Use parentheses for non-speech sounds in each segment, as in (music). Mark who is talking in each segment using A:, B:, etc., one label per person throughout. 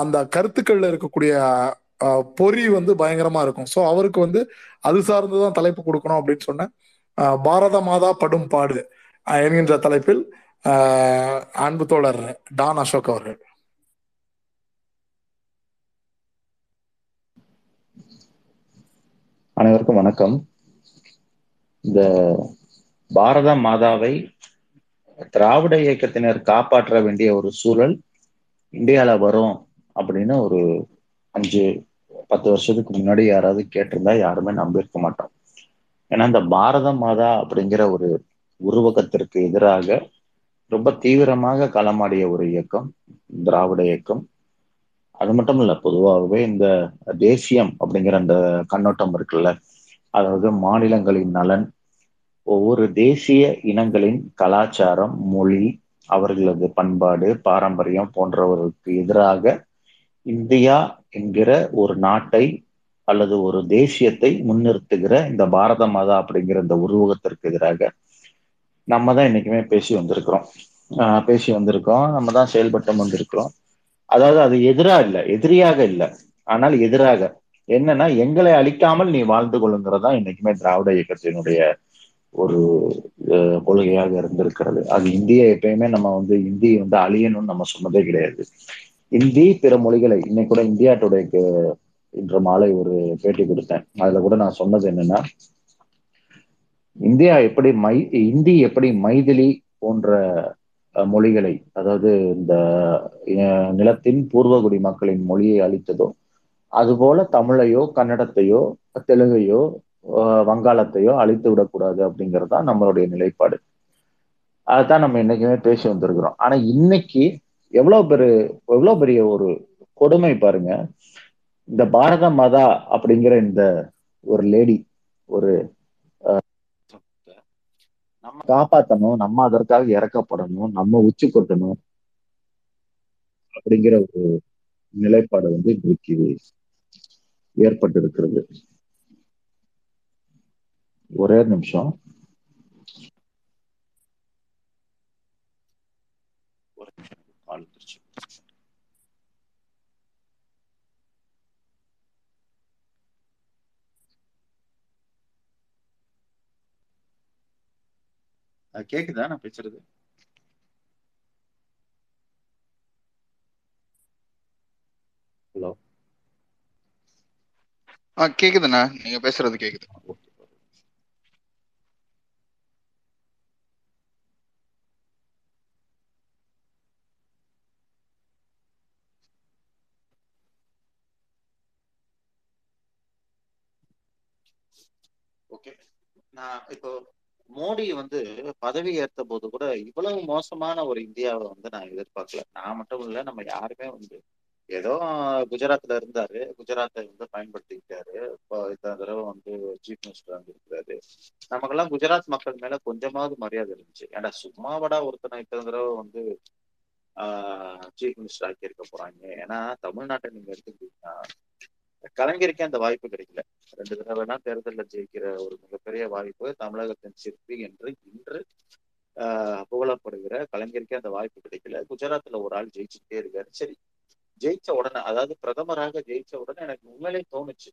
A: அந்த கருத்துக்கள்ல இருக்கக்கூடிய பொறி வந்து பயங்கரமா இருக்கும். ஸோ அவருக்கு வந்து அது சார்ந்துதான் தலைப்பு கொடுக்கணும் அப்படின்னு சொன்னேன். பாரத மாதா படும் பாடு என்கின்ற தலைப்பில் அன்பு தோழர் டான் அசோக் அவர்கள்.
B: அனைவருக்கும் வணக்கம். இந்த பாரத மாதாவை திராவிட இயக்கத்தினர் காப்பாற்ற வேண்டிய ஒரு சூழல் இந்தியால வரும் அப்படின்னு ஒரு அஞ்சு பத்து வருஷத்துக்கு முன்னாடி யாராவது கேட்டிருந்தா யாருமே நம்பியிருக்க மாட்டோம். ஏன்னா இந்த பாரத மாதா அப்படிங்கிற ஒரு உருவகத்திற்கு எதிராக ரொம்ப தீவிரமாக களமாடிய ஒரு இயக்கம் திராவிட இயக்கம். அது மட்டும் இல்ல பொதுவாகவே இந்த தேசியம் அப்படிங்கிற அந்த கண்ணோட்டம் இருக்குல்ல அதாவது மாநிலங்களின் நலன் ஒவ்வொரு தேசிய இனங்களின் கலாச்சாரம் மொழி அவர்களது பண்பாடு பாரம்பரியம் போன்றவர்களுக்கு எதிராக இந்தியா என்கிற ஒரு நாட்டை அல்லது ஒரு தேசியத்தை முன்னிறுத்துகிற இந்த பாரத மாதா அப்படிங்கிற இந்த உருவகத்திற்கு எதிராக நம்ம தான் என்னைக்குமே பேசி வந்திருக்கிறோம். ஆஹ் பேசி வந்திருக்கோம். நம்ம தான் செயல்பட்டு வந்திருக்கிறோம். அதாவது அது எதிரா இல்ல எதிரியாக இல்லை. ஆனால் எதிராக. என்னன்னா எங்களை அழிக்காமல் நீ வாழ்ந்து கொள்ளுங்கிறதா இன்னைக்குமே திராவிட இயக்கத்தினுடைய ஒரு கொள்கையாக இருந்திருக்கிறது. அது இந்திய எப்பயுமே நம்ம வந்து இந்தியை வந்து அழியணும்னு நம்ம சொன்னதே கிடையாது. இந்தி பிற மொழிகளை இன்னைக்கு கூட இந்தியா டுடேக்கு இன்று மாலை ஒரு பேட்டி கொடுத்தேன். அதுல கூட நான் சொன்னது என்னன்னா இந்தியா எப்படி மை இந்தி எப்படி மைதிலி போன்ற மொழிகளை அதாவது இந்த நிலத்தின் பூர்வகுடி மக்களின் மொழியை அளித்ததோ அதுபோல தமிழையோ கன்னடத்தையோ தெலுங்கையோ வங்காளத்தையோ அழித்து விடக்கூடாது அப்படிங்கிறது தான் நம்மளுடைய நிலைப்பாடு. அதுதான் நம்ம என்னைக்குமே பேசி வந்திருக்கிறோம். ஆனா இன்னைக்கு எவ்வளவு பெரு எவ்வளவு பெரிய ஒரு கொடுமை பாருங்க. இந்த பாரத மாதா அப்படிங்கிற இந்த ஒரு லேடி ஒரு நம்ம காப்பாத்தணும் நம்ம அதற்காக இறக்கப்படணும் நம்ம உச்சி கொட்டணும் அப்படிங்கிற ஒரு நிலைப்பாடு வந்து இன்றைக்கு ஏற்பட்டு இருக்கிறது ஒரே நிமிஷம் ஒரு நிமிஷம் கால் வந்துருச்சு. அஹ் கேக்குதா நான் பேசுறது? ஹலோ.
C: ஆ கேக்குதுண்ணா. நீங்க பேசுறது கேக்குது.
B: ஓகே. நான் இப்போ மோடி வந்து பதவி ஏற்ற போது கூட இவ்வளவு மோசமான ஒரு இந்தியாவை வந்து நான் எதிர்பார்க்கல. நான் மட்டும் இல்ல நம்ம யாருமே வந்து ஏதோ குஜராத்ல இருந்தாரு. குஜராத்தை வந்து பயன்படுத்திக்கிட்டாரு. இப்போ இந்த தடவை வந்து சீஃப் மினிஸ்டர் வந்து இருக்கிறாரு நமக்கெல்லாம் குஜராத் மக்கள் மேல கொஞ்சமாவது மரியாதை இருந்துச்சு. ஏன்டா சும்மாவடா ஒருத்தனை இத்தனை தடவை வந்து சீஃப் மினிஸ்டர் ஆக்கி இருக்க போறாங்க. ஏன்னா தமிழ்நாட்டை நீங்க எடுத்துக்கிட்டீங்கன்னா கலைஞருக்கே அந்த வாய்ப்பு கிடைக்கல. ரெண்டு தடவைனா தேர்தலில் ஜெயிக்கிற ஒரு மிகப்பெரிய வாய்ப்பு தமிழகத்தின் சிற்பி என்று இன்று ஆஹ் புகழப்படுகிற கலைஞருக்கே அந்த வாய்ப்பு கிடைக்கல. குஜராத்ல ஒரு ஆள் ஜெயிச்சுட்டே இருக்காரு. சரி ஜெயிச்ச உடனே அதாவது பிரதமராக ஜெயிச்ச உடனே எனக்கு உண்மையிலே தோணுச்சு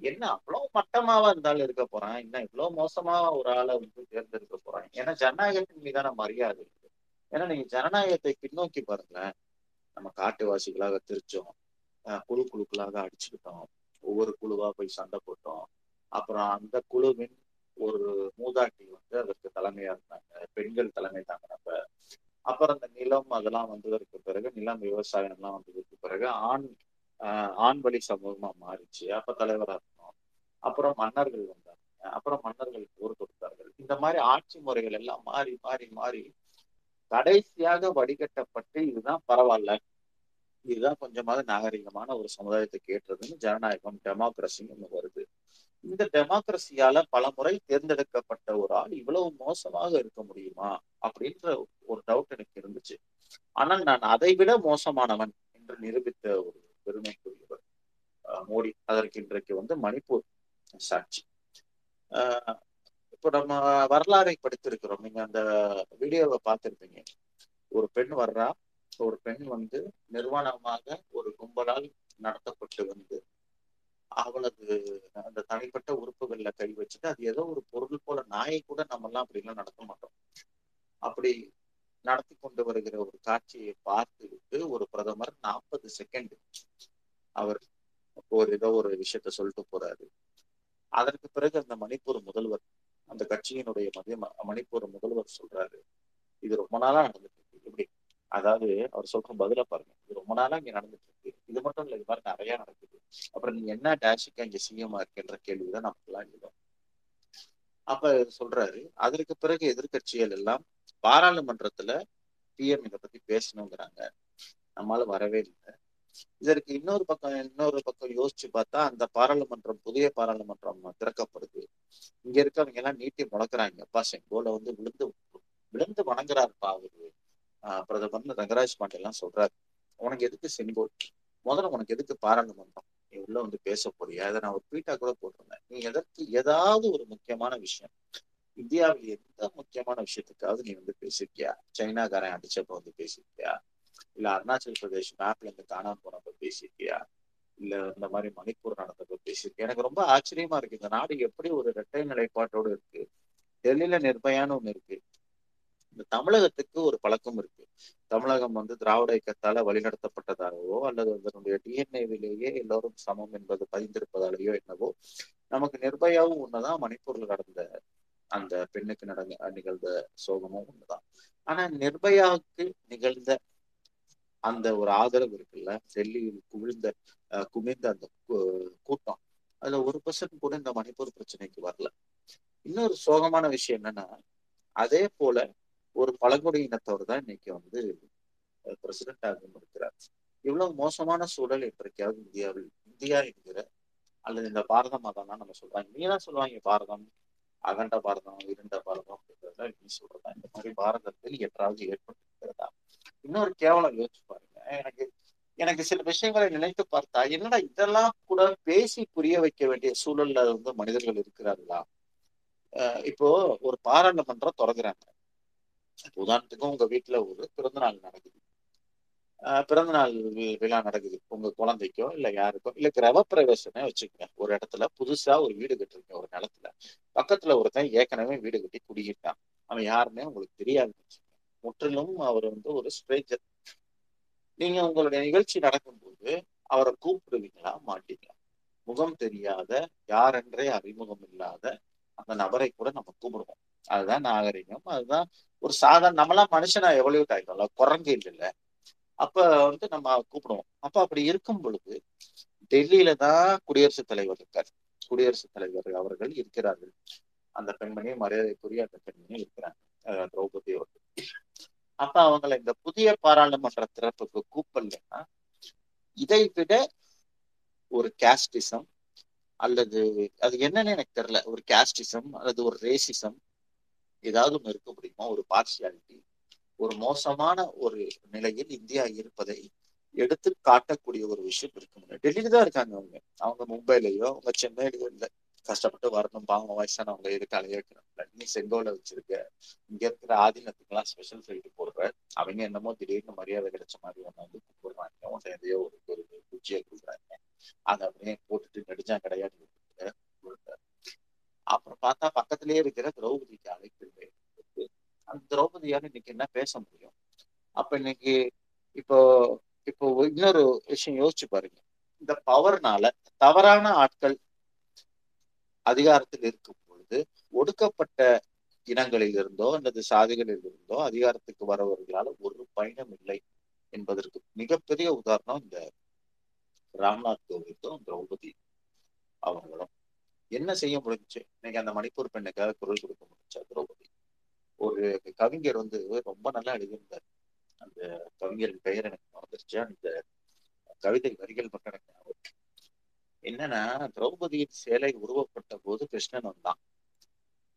B: என்ன அவ்வளவு மட்டமாவா இருந்தாலும் இருக்க போறான் என்ன இவ்வளவு மோசமா ஒரு ஆளை வந்து தேர்ந்தெடுக்க போறான். ஏன்னா ஜனநாயகத்தின் மீதான மரியாதை இருக்கு. ஏன்னா நீங்க ஜனநாயகத்தை பின்னோக்கி பாருங்களேன் நம்ம காட்டுவாசிகளாக திருச்சோம் குழு குழுக்களாக அடிச்சுக்கிட்டோம். ஒவ்வொரு குழுவா போய் சண்டை போட்டோம். அப்புறம் அந்த குழுவின் ஒரு மூதாட்டி வந்து அதற்கு தலைமையா இருந்தாங்க. பெண்கள் தலைமை தாங்கினப்ப. அப்புறம் அந்த நிலம் அதெல்லாம் வந்ததற்கு பிறகு நிலம் விவசாயம் எல்லாம் வந்ததற்கு பிறகு ஆண் ஆஹ் ஆண் வழி சமூகமா மாறிச்சு. அப்ப தலைவரா இருந்தோம். அப்புறம் மன்னர்கள் வந்தாங்க. அப்புறம் மன்னர்கள் போர் கொடுத்தார்கள் இந்த மாதிரி ஆட்சி முறைகள் எல்லாம் மாறி மாறி மாறி கடைசியாக வடிகட்டப்பட்டு இதுதான் பரவாயில்ல. இதுதான் கொஞ்சமாக நாகரிகமான ஒரு சமுதாயத்தை கேட்டுறதுன்னு ஜனநாயகம் டெமோக்ரஸின்னு வருது. இந்த டெமோக்ரஸியால பல முறை தேர்ந்தெடுக்கப்பட்ட ஒரு ஆள் இவ்வளவு மோசமாக இருக்க முடியுமா அப்படின்ற ஒரு டவுட் எனக்கு இருந்துச்சு. ஆனால் நான் அதை விட மோசமானவன் என்று நிரூபித்த ஒரு பெருமைக்குரியவர் அஹ் மோடி. அதற்கு இன்றைக்கு வந்து மணிப்பூர் சாட்சி. ஆஹ் இப்போ நம்ம வரலாறை படித்திருக்கிறோம். நீங்க அந்த வீடியோவை பார்த்திருப்பீங்க. ஒரு பெண் வர்றா ஒரு பெண் வந்து நிர்வாணமாக ஒரு கும்பலால் நடத்தப்பட்டு வந்து அவளது அந்த தனிப்பட்ட உறுப்புகள்ல கை வச்சுட்டு அது ஏதோ ஒரு பொருள் போல நாயை கூட நம்ம எல்லாம் அப்படி எல்லாம் நடத்த மாட்டோம். அப்படி நடத்தி கொண்டு வருகிற ஒரு காட்சியை பார்த்துவிட்டு ஒரு பிரதமர் நாற்பது செகண்ட் அவர் ஒரு ஏதோ ஒரு விஷயத்த சொல்லிட்டு போறாரு. அதற்கு பிறகு அந்த மணிப்பூர் முதல்வர் அந்த கட்சியினுடைய மதிய மணிப்பூர் முதல்வர் சொல்றாரு இது ரொம்ப நாளா நடந்துட்டு இருக்கு. இப்படி அதாவது அவர் சொல்ற பதில பாருங்க. இது ரொம்ப நாளா இங்க நடந்துட்டு இருக்கு இது மட்டும் இல்ல இது மாதிரி நிறைய நடக்குது. அப்புறம் நீங்க என்ன டேஷுக்கு இங்க சிஎம் இருக்குன்ற கேள்விதான் நமக்குலாம் எழுதும் அப்ப சொல்றாரு அதற்கு பிறகு எதிர்கட்சிகள் எல்லாம் பாராளுமன்றத்துல பிஎம் இதை பத்தி பேசணுங்கிறாங்க. நம்மளால வரவே இல்லை. இதற்கு இன்னொரு பக்கம் இன்னொரு பக்கம் யோசிச்சு பார்த்தா அந்த பாராளுமன்றம் புதிய பாராளுமன்றம் திறக்கப்படுது. இங்க இருக்கவங்க எல்லாம் நீட்டி முழக்கிறாங்க. அப்பா செங்கோல வந்து விழுந்து விழுந்து வணங்குறாருப்பா அவரு. பிரதமர் ரங்கராஜ் பாண்டே எல்லாம் சொல்றாரு. உனக்கு எதுக்கு செங்கோல்? முதல்ல உனக்கு எதுக்கு பாராளுமன்றம் நீ உள்ள வந்து பேச போறியா? அதை நான் ஒரு ட்வீட்டா கூட போட்டிருந்தேன். நீ எதற்கு ஏதாவது ஒரு முக்கியமான விஷயம் இந்தியாவில் எந்த முக்கியமான விஷயத்துக்காவது நீ வந்து பேசியிருக்கியா சைனாக்காரன் அடிச்சப்ப வந்து பேசியிருக்கியா இல்ல அருணாச்சல் பிரதேஷ் மேப்ல இருந்து காணாம போனப்ப பேசியிருக்கியா இல்ல இந்த மாதிரி மணிப்பூர் நடந்தப்ப பேசியிருக்கியா எனக்கு ரொம்ப ஆச்சரியமா இருக்கு. இந்த நாடு எப்படி ஒரு இரட்டை நிலைப்பாட்டோடு இருக்கு. டெல்லியில நிர்பயான்னு ஒண்ணு இருக்கு. இந்த தமிழகத்துக்கு ஒரு பழக்கம் இருக்கு. தமிழகம் வந்து திராவிட இயக்கத்தால வழிநடத்தப்பட்டதாகவோ அல்லது அதனுடைய டிஎன்ஏவிலேயே எல்லோரும் சமம் என்பது பதிந்திருப்பதாலேயோ என்னவோ நமக்கு நிர்பயாவும் ஒண்ணுதான். மணிப்பூர்ல நடந்த அந்த பெண்ணுக்கு நடந்த நிகழ்ந்த சோகமும் ஒண்ணுதான். ஆனா நிர்பயாவுக்கு நிகழ்ந்த அந்த ஒரு ஆதரவு இருக்குல்ல? டெல்லியில் குவிழ்ந்த குமிழ்ந்த அந்த கூட்டம். அதுல ஒரு பர்சன்ட் கூட இந்த மணிப்பூர் பிரச்சனைக்கு வரல. இன்னொரு சோகமான விஷயம் என்னன்னா அதே போல ஒரு பழங்குடி இனத்தவர் தான் இன்னைக்கு வந்து பிரசிடென்ட் ஆகவும் இருக்கிறார். இவ்வளவு மோசமான சூழல் இப்படிக்காவது இந்தியாவில் இந்தியா என்கிற அல்லது இந்த பாரத தான் நம்ம சொல்றாங்க நீ தான் சொல்லுவாங்க பாரதம் அகண்ட பாரதம் இருண்ட பாரதம் அப்படிங்கிறத நீ சொல்றதா? இந்த மாதிரி பாரதத்தில் என்றாவது ஏற்பட்டிருக்கிறதா? இன்னொரு கேவலம் யோசிச்சு பாருங்க. எனக்கு எனக்கு சில விஷயங்களை நினைத்து பார்த்தா என்னடா இதெல்லாம் கூட பேசி புரிய வைக்க வேண்டிய சூழல்ல வந்து மனிதர்கள் இருக்கிறார்களா? இப்போ ஒரு பாராளுமன்றம் தொடங்குறாங்க உதாரணத்துக்கு உங்க வீட்டுல ஒரு பிறந்தநாள் நடக்குது. பிறந்தநாள் விழா நடக்குது. உங்க குழந்தைக்கோ இல்ல யாருக்கோ இல்ல கிரக பிரவேசமே வச்சுக்கோங்க. ஒரு இடத்துல புதுசா ஒரு வீடு கட்டுறீங்க ஒரு நிலத்துல. பக்கத்துல ஒருத்தன் ஏற்கனவே வீடு கட்டி குடிக்கிட்டான் அவன் யாருமே உங்களுக்கு தெரியாது. முற்றிலும் அவர் வந்து ஒரு ஸ்ட்ரேஞ்சர் நீங்க உங்களுடைய நிகழ்ச்சி நடக்கும்போது அவரை கூப்பிடுவீங்களா? மாட்டீங்களா? முகம் தெரியாத யாரென்றே அறிமுகம் இல்லாத அந்த நபரை கூட நம்ம கூப்பிடுவோம். அதுதான் நாகரிகம். அதுதான் ஒரு சாதாரண நம்மளாம் மனுஷனா எவ்வளவு ஆயிட்டோம்ல குரங்கு இல்லைல்ல அப்ப வந்து நம்ம கூப்பிடுவோம். அப்ப அப்படி இருக்கும் பொழுது டெல்லியில தான் குடியரசுத் தலைவர் இருக்கார். குடியரசுத் தலைவர் அவர்கள் இருக்கிறார்கள். அந்த பெண்மணி மரியாதைக்குரிய அந்த பெண்மணி இருக்கிறாங்க. திரௌபதி அவர்கள். அப்ப அவங்களை இந்த புதிய பாராளுமன்ற திறப்புக்கு கூப்பிடலன்னா இதை விட ஒரு கேஸ்டிசம் அல்லது அது என்னன்னு எனக்கு தெரியல. ஒரு கேஸ்டிசம் அல்லது ஒரு ரேசிசம் ஏதாவது ஒன்று இருக்க முடியுமா? ஒரு பார்சியாலிட்டி ஒரு மோசமான ஒரு நிலையில் இந்தியா இருப்பதை எடுத்து காட்டக்கூடிய ஒரு விஷயம் இருக்க முடியும் டெல்லியில தான் இருக்காங்க அவங்க. அவங்க மும்பைலயோ அவங்க சென்னையிலயோ இல்லை. கஷ்டப்பட்டு வரணும் பாவம் வயசானவங்க இருக்க இருக்கணும் நீ செங்கோல வச்சிருக்க. இங்க இருக்கிற ஆதீனத்துக்கெல்லாம் ஸ்பெஷல் ஃபிளைட் போடுற. அவங்க என்னமோ திடீர்னு மரியாதை கிடைச்ச மாதிரி ஒன்று வந்து கூப்பிடுறாங்க. உன்ட்ட எதையோ ஒரு ஒரு குச்சியை கொடுக்குறாங்க. அதை அப்படியே போட்டுட்டு நெடுஞ்சா கிடையாது அப்புறம் பார்த்தா பக்கத்திலேயே இருக்கிற திரௌபதிக்கு அழைப்பு அந்த திரௌபதியால இன்னைக்கு என்ன பேச முடியும்? அப்ப இன்னைக்கு இப்போ இப்போ இன்னொரு விஷயம் யோசிச்சு பாருங்க. இந்த பவர்னால தவறான ஆட்கள் அதிகாரத்தில் இருக்கும் பொழுது ஒடுக்கப்பட்ட இனங்களில் இருந்தோ அல்லது சாதிகளில் இருந்தோ அதிகாரத்துக்கு வரவர்களால் ஒரு பயணம் இல்லை என்பதற்கு மிகப்பெரிய உதாரணம் இந்த ராம்நாத் கோவிந்தும் திரௌபதி அவங்களும் என்ன செய்ய முடிஞ்சு இன்னைக்கு அந்த மணிப்பூர் பெண்ணுக்காக குரல் கொடுக்க முடிஞ்சா திரௌபதி. ஒரு கவிஞர் வந்து ரொம்ப நல்லா எழுதியிருந்தார். அந்த கவிஞரின் பெயர் எனக்கு மறந்துருச்சு. அந்த கவிதை வரிகள் மட்டும் எனக்கு ஞாபகம் என்னன்னா திரௌபதியின் சேலை உருவப்பட்ட போது கிருஷ்ணன் வந்தான்.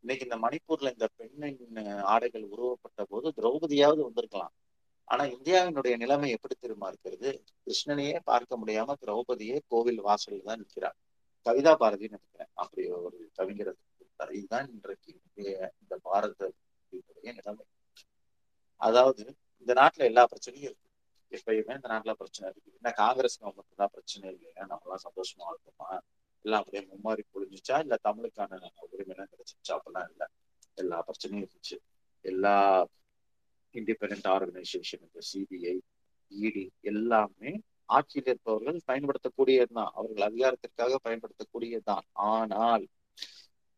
B: இன்னைக்கு இந்த மணிப்பூர்ல இந்த பெண்ணின் ஆடைகள் உருவப்பட்ட போது திரௌபதியாவது வந்திருக்கலாம். ஆனா இந்தியாவினுடைய நிலைமை எப்படி திரும்ப இருக்கிறது? கிருஷ்ணனையே பார்க்க முடியாம திரௌபதியே கோவில் வாசல்ல தான் நிற்கிறார் கவிதா பாரதின்னு நினைக்கிறேன் அப்படி ஒரு கவிஞர் இதுதான் இன்றைக்கு இந்த பாரதிய நிலைமை. அதாவது இந்த நாட்டுல எல்லா பிரச்சனையும் இருக்கு. எப்பயுமே இந்த நாட்டுல பிரச்சனை இருக்கு. என்ன காங்கிரஸ் கவர்மெண்ட் தான் பிரச்சனை இல்லையா? நம்மளாம் சந்தோஷமா இருக்குமா? எல்லாம் அப்படியே மும்மாறி பொழிஞ்சிச்சா இல்ல தமிழுக்கான உரிமையெல்லாம் கிடைச்சிச்சா அப்படிலாம் இல்லை. எல்லா பிரச்சனையும் இருந்துச்சு. எல்லா இண்டிபெண்ட் ஆர்கனைசேஷன் இந்த சிபிஐ இடி எல்லாமே ஆட்சியில் இருப்பவர்கள் பயன்படுத்தக்கூடியதுதான். அவர்கள் அதிகாரத்திற்காக பயன்படுத்தக்கூடியதுதான். ஆனால்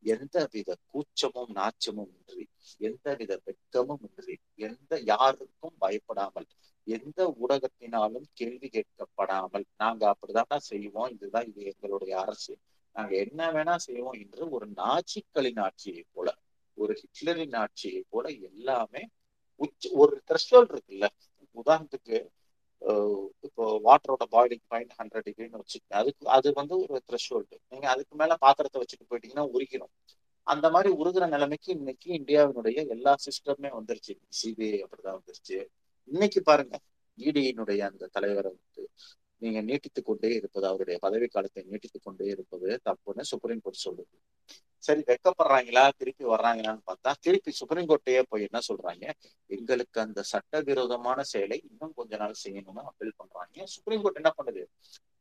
B: எந்தவித கூச்சமும் நாச்சமும் இன்றி எந்தவித வெட்கமும் இன்றி எந்த யாருக்கும் பயப்படாமல் எந்த ஊடகத்தினாலும் கேள்வி கேட்கப்படாமல் நாங்க அப்படிதான் செய்வோம் இதுதான் இது எங்களுடைய அரசு. நாங்க என்ன வேணா செய்வோம் என்று ஒரு நாச்சிக்களின் ஆட்சியை போல ஒரு ஹிட்லரின் ஆட்சியை போல எல்லாமே உச்ச ஒரு த்ரெஷ்ஹோல்ட் இருக்குல்ல. உதாரணத்துக்கு இப்போ வாட்டரோட பாய்லிங் பாயிண்ட் ஹண்ட்ரட் டிகிரின்னு வச்சுக்கோங்க. அதுக்கு அது வந்து ஒரு த்ரெஷ்ஹோல்டு நீங்க அதுக்கு மேல பாத்திரத்தை வச்சுட்டு போயிட்டீங்கன்னா உருகிடும் அந்த மாதிரி உருகிற நிலைமைக்கு இன்னைக்கு இந்தியாவினுடைய எல்லா சிஸ்டமே வந்துருச்சு. சிபிஐ அப்படிதான் வந்துருச்சு. இன்னைக்கு பாருங்க இடியினுடைய அந்த தலைவரை வந்து நீங்க நீட்டித்துக் கொண்டே இருப்பது அவருடைய பதவி காலத்தை நீட்டித்துக் கொண்டே இருப்பது தப்புன்னு சுப்ரீம் கோர்ட் சொல்லுது. சரி வெக்கப்படுறாங்களா? திருப்பி வர்றாங்களான்னு பார்த்தா திருப்பி சுப்ரீம் கோர்ட்டையே போய் என்ன சொல்றாங்க? எங்களுக்கு அந்த சட்டவிரோதமான செயலை இன்னும் கொஞ்ச நாள் செய்யணும்னு அப்பீல் பண்றாங்க. சுப்ரீம் கோர்ட் என்ன பண்ணுது?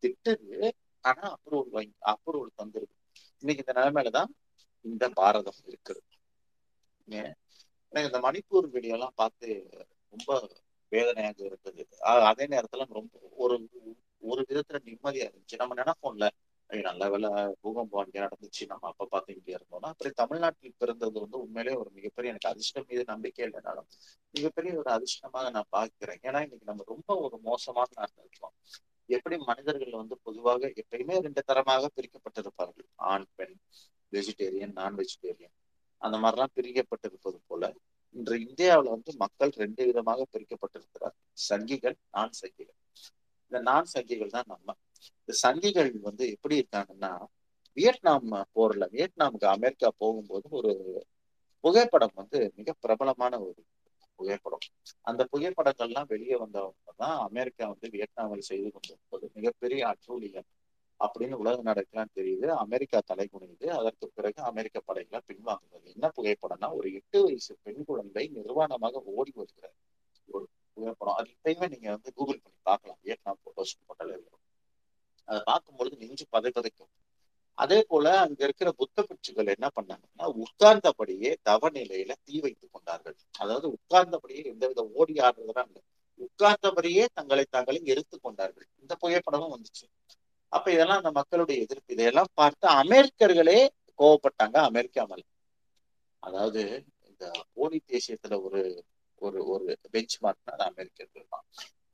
B: திட்டுது. ஆனா அப்ரூவல் வாங்கி அப்ரூவல் தந்துருது. இன்னைக்கு இந்த நிலைமையிலதான் இந்த பாரதம் இருக்குது. எனக்கு இந்த மணிப்பூர் வீடியோ எல்லாம் பார்த்து ரொம்ப வேதனையாக இருந்தது. அதே நேரத்துல ரொம்ப ஒரு ஒரு விதத்துல நிம்மதியா இருந்துச்சு. நம்ம நினைப்போம்ல நல்ல வேலை பூகம்பம் அங்கே நடந்துச்சு. நம்ம அப்ப பார்த்து இங்கே இருந்தோம்னா அப்புறம் தமிழ்நாட்டில் பிறந்தது வந்து உண்மையிலே ஒரு மிகப்பெரிய எனக்கு அதிர்ஷ்டம் மீது நம்பிக்கை இல்லைனாலும் மிகப்பெரிய ஒரு அதிர்ஷ்டமாக நான் பார்க்கிறேன். ஏன்னா இன்னைக்கு நம்ம ரொம்ப ஒரு மோசமான நாட்டில் இருக்கோம். எப்படி மனிதர்கள் வந்து பொதுவாக எப்பயுமே ரெண்டு தரமாக பிரிக்கப்பட்டிருப்பார்கள். ஆண் பெண் வெஜிடேரியன் நான் வெஜிடேரியன் அந்த மாதிரிலாம் பிரிக்கப்பட்டிருப்பது போல இன்று இந்தியாவில் வந்து மக்கள் ரெண்டு விதமாக பிரிக்கப்பட்டிருக்கிறார். சங்கிகள் நான் சங்கிகள் இந்த நான் சங்கிகள் தான் நம்ம. இந்த சங்கிகள் வந்து எப்படி இருக்காங்கன்னா வியட்நாம் போர்ல வியட்நாமுக்கு அமெரிக்கா போகும்போது ஒரு புகைப்படம் வந்து மிக பிரபலமான ஒரு புகைப்படம். அந்த புகைப்படங்கள்லாம் வெளியே வந்தவங்க தான் அமெரிக்கா வந்து வியட்நாமில் செய்து கொண்டிருப்பது மிகப்பெரிய அட்டூழியம். அப்படின்னு உலக நாடுகள்லாம் தெரியுது. அமெரிக்கா தலை குனியுது. அதற்கு பிறகு அமெரிக்க படைகளை பின்வாங்குவது என்ன புகைப்படம்னா ஒரு எட்டு வயசு பெண் குழந்தை நிர்வாணமாக ஓடி வருகிறார். ஒரு புகைப்படம். அது இப்பயுமே நீங்க வந்து கூகுள் பண்ணி பார்க்கலாம். வியட்நாம் போட்டோஸ் போட்டாலே இருக்கும். அதை பார்க்கும்பொழுது நெஞ்சு பதை பதைக்கும் அதே போல அங்க இருக்கிற புத்த பிட்சுகள் என்ன பண்ணாங்கன்னா உட்கார்ந்தபடியே தவ நிலையில தீ வைத்துக் கொண்டார்கள். அதாவது உட்கார்ந்தபடியே எந்தவித ஓடி ஆடுறதுலாம் இல்லை. உட்கார்ந்தபடியே தங்களை தாங்களே எரித்து கொண்டார்கள். இந்த புகைப்படமும் வந்துச்சு. அப்ப இதெல்லாம் அந்த மக்களுடைய எதிர்ப்பு. இதையெல்லாம் பார்த்து அமெரிக்கர்களே கோவப்பட்டாங்க அமெரிக்கா மேல. அதாவது இந்த போலி தேசியத்துல ஒரு ஒரு ஒரு பெஞ்ச் மார்க்னா அது அமெரிக்கர்கள் தான்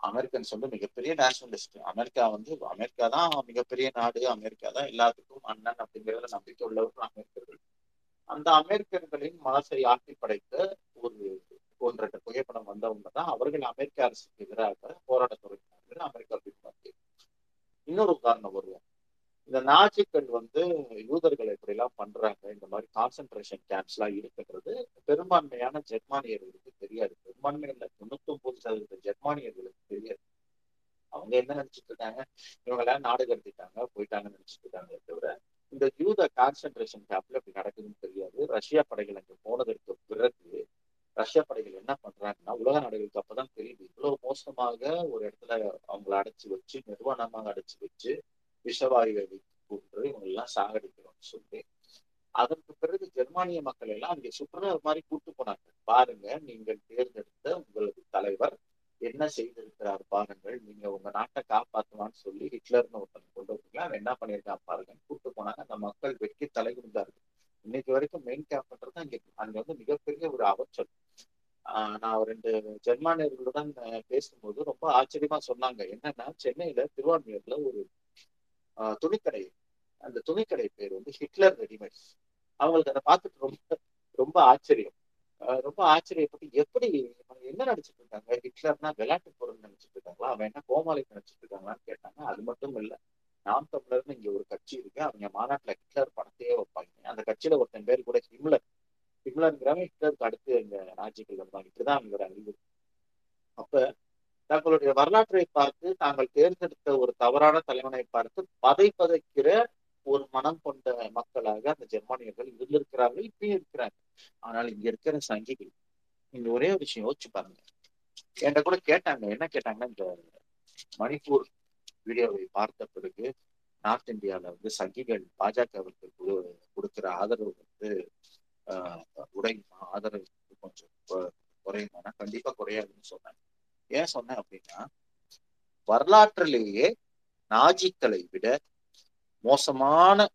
B: அமெரிக்கன்ஸ் வந்து மிகப்பெரிய நேஷனலிஸ்ட் அமெரிக்கா வந்து அமெரிக்கா தான் மிகப்பெரிய நாடு அமெரிக்கா தான் எல்லாத்துக்கும் அண்ணன் அப்படிங்கிறதுல நம்பிக்கை உள்ளவர்கள் அமெரிக்கர்கள். அந்த அமெரிக்கர்களின் மனசை ஆட்டி படைத்த ஒரு போன்ற ரெண்டு புகைப்படம் வந்தவங்க தான் அவர்கள் அமெரிக்க அரசுக்கு எதிராக போராட தொடங்கினார்கள் அமெரிக்கா பின்வாங்கி இன்னொரு உதாரணம் வருவோம். இந்த நாஜிக்கள் வந்து யூதர்கள் எப்படி எல்லாம் பண்றாங்க? இந்த மாதிரி கான்சென்ட்ரேஷன் கேம்ப்ஸ் எல்லாம் இருக்கிறது பெரும்பான்மையான ஜெர்மானியர்களுக்கு தெரியாது. பெரும்பான்மை தொண்ணூத்தி ஒன்பது சதவீத ஜெர்மானியர்களுக்கு தெரியாது. அவங்க என்ன நினைச்சிட்டு இருக்காங்க? இவங்க எல்லாம் நாடு கடத்திட்டாங்க போயிட்டாங்கன்னு நினைச்சிட்டு இருக்காங்க தவிர இந்த யூத கான்சென்ட்ரேஷன் கேம்ப்ல இப்படி நடக்குதுன்னு தெரியாது. ரஷ்யா படைகள் அங்க போனதற்கு பிறகு ரஷ்யா படைகள் என்ன பண்றாங்கன்னா உலக நாடுகள் இவ்வளவு மோசமாக ஒரு இடத்துல அவங்கள அடைச்சு வச்சு நிர்வாணமாக அடைச்சு வச்சு விஷவாயுவை கொன்று இவங்க எல்லாம் சாகடிக்கிறோம்னு சொல்லி அதற்கு பிறகு ஜெர்மானிய மக்கள் எல்லாம் அங்கே சுற்றுலா மாதிரி கூட்டு போனாங்க பாருங்க நீங்கள் தேர்ந்தெடுத்த உங்களது தலைவர் என்ன செய்திருக்கிறார் பாருங்கள். நீங்க உங்க நாட்டை காப்பாத்துவான்னு சொல்லி ஹிட்லர்னு ஒருத்தன் கொண்டு வந்தீங்க அவன் என்ன பண்ணியிருக்கான் பாருங்க. கூட்டு போனாங்க. அந்த மக்கள் வெட்டி தலை குனிந்தார்கள். இன்னைக்கு வரைக்கும் மெயின் கேம்ப்ன்றது அங்கே அங்க வந்து மிகப்பெரிய ஒரு அவச்சல். நான் ரெண்டு ஜெர்மானியர்களுடன் பேசும்போது ரொம்ப ஆச்சரியமா சொன்னாங்க. என்னன்னா சென்னையில திருவான்மையூர்ல ஒரு துணிக்கடை அந்த துணிக்கடை பேர் வந்து ஹிட்லர் ரெடிமேட்ஸ். அவங்களுக்கு அதை பார்த்துட்டு ரொம்ப ரொம்ப ஆச்சரியம். ரொம்ப ஆச்சரியப்பட்டு எப்படி என்ன நினைச்சிட்டு இருக்காங்க? ஹிட்லர்னா விளையாட்டு பொருள் நினைச்சிட்டு இருக்காங்களா? அவன் என்ன கோமாளி நினைச்சிட்டு இருக்காங்களான்னு கேட்டாங்க. அது மட்டும் இல்லை நாம் தமிழர்னு இங்க ஒரு கட்சி இருக்கு. அவங்க மாநாட்டுல ஹிட்லர் படத்தையே வைப்பாங்க. அந்த கட்சியில ஒருத்தன் பேர் கூட ஹிம்லர். ஹிம்லர்ங்கிறவங்க ஹிட்லருக்கு அடுத்து இந்த நாஜிகள் வருவாங்க. இப்படிதான் அவங்களோட அறிவு. அப்ப தங்களுடைய வரலாற்றை பார்த்து தாங்கள் தேர்ந்தெடுத்த ஒரு தவறான தலைவனை பார்த்து பதை பதைக்கிற ஒரு மனம் கொண்ட மக்களாக அந்த ஜெர்மானியர்கள் இருந்திருக்கிறார்கள் இப்பயும் இருக்கிறாங்க. ஆனால் இங்க இருக்கிற சங்கிகள் நீங்க ஒரே ஒரு விஷயம் யோசிச்சு பாருங்க. என்கிட்ட கூட கேட்டாங்க. என்ன கேட்டாங்கன்னா இந்த மணிப்பூர் வீடியோவை பார்த்த பிறகு நார்த் இந்தியால வந்து சங்கிகள் பாஜகவுக்கு கொடுக்கிற ஆதரவு வந்து உடையுமா ஆதரவு கொஞ்சம் குறையுமானா? கண்டிப்பா குறையாதுன்னு சொன்னேன். ஏன் சொன்னேன் அப்படின்னா வரலாற்றிலேயே நாஜிக்களை விட மோசமான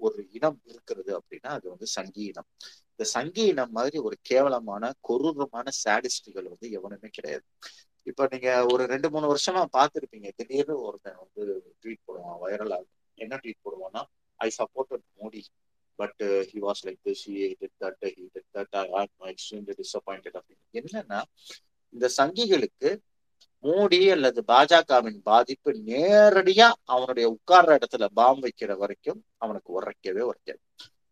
B: ஒரு இனம் இருக்கிறது அப்படின்னா அது வந்து சங்கி இனம். இந்த சங்கி இனம் மாதிரி ஒரு கேவலமான கொரூரமான சாடிஸ்டுகள் வந்து எவனுமே கிடையாது. இப்ப நீங்க ஒரு ரெண்டு மூணு வருஷமா பார்த்திருப்பீங்க. திடீர்னு ஒருத்தன் வந்து ட்வீட் போடுவான் வைரல் ஆகும் என்ன tweet போடுவான்னா I support Modi but he was like this he did that he did that I am extremely disappointed அப்படின்னு என்னன்னா இந்த சங்கிகளுக்கு மோடி அல்லது பாஜகவின் பாதிப்பு நேரடியா அவனுடைய உட்கார்ற இடத்துல பாம் வைக்கிற வரைக்கும் அவனுக்கு உரைக்கவே உரைக்காது.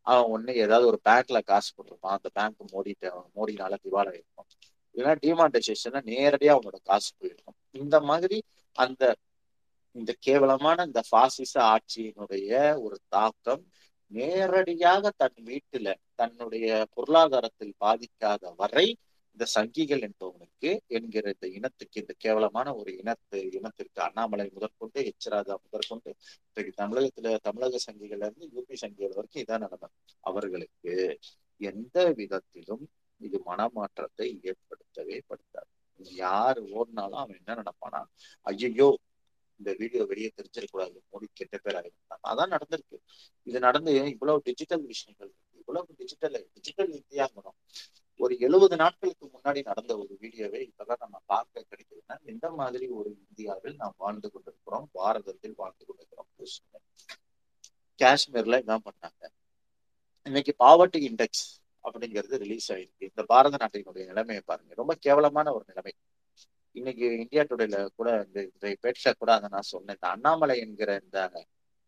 B: அவன் ஒண்ணு ஏதாவது ஒரு பேங்க்ல காசு போட்டிருப்பான். அந்த பேங்க் மோடிட்ட மோடினால திவாலா இருக்கும். இல்லைன்னா டிமான்டைசேஷன்ல நேரடியா அவனோட காசு போயிருக்கும் இந்த மாதிரி அந்த இந்த கேவலமான இந்த பாசிச ஆட்சியினுடைய ஒரு தாக்கம் நேரடியாக தன் வீட்டுல தன்னுடைய பொருளாதாரத்தில் பாதிக்காத வரை இந்த சங்கிகள் என்பவனுக்கு என்கிற இந்த இனத்துக்கு இந்த கேவலமான ஒரு இனத்து இனத்திற்கு அண்ணாமலை முதற்கொண்டு எச்சராஜா முதற்கொண்டு இன்றைக்கு தமிழகத்துல தமிழக சங்கிகள்ல இருந்து யூபி சங்கிகள் வரைக்கும் இதான் நிலைமை அவர்களுக்கு எந்த விதத்திலும் இது மனமாற்றத்தை ஏற்படுத்தவே படுத்தாது. யாரு ஓடினாலும் அவன் என்ன நினைப்பானா ஐயோ இந்த வீடியோ வெளியே தெரிஞ்சிடக்கூடாது. மோடி கெட்ட பேர் ஆகிருந்தாங்க அதான் நடந்திருக்கு. இது நடந்து இவ்வளவு டிஜிட்டல் விஷயங்கள் இருக்கு. இவ்வளவு டிஜிட்டல் டிஜிட்டல் இந்தியாங்கணும் ஒரு எழுபது நாட்களுக்கு முன்னாடி நடந்த ஒரு வீடியோவை இப்பதான் நம்ம பார்க்க கிடைக்குதுன்னா எந்த மாதிரி ஒரு இந்தியாவில் நாம் வாழ்ந்து கொண்டிருக்கிறோம் பாரதத்தில் வாழ்ந்து கொண்டிருக்கிறோம்? காஷ்மீர்ல இதான் பண்ணாங்க? இன்னைக்கு பாவர்ட்டி இண்டெக்ஸ் அப்படிங்கிறது ரிலீஸ் ஆயிருக்கு. இந்த பாரத நாட்டினுடைய நிலைமையை பாருங்க. ரொம்ப கேவலமான ஒரு நிலைமை. இன்னைக்கு இந்தியா டுடேல கூட இந்த இதை பேட்ஷா கூட அதை நான் சொன்னேன். இந்த அண்ணாமலை என்கிற இந்த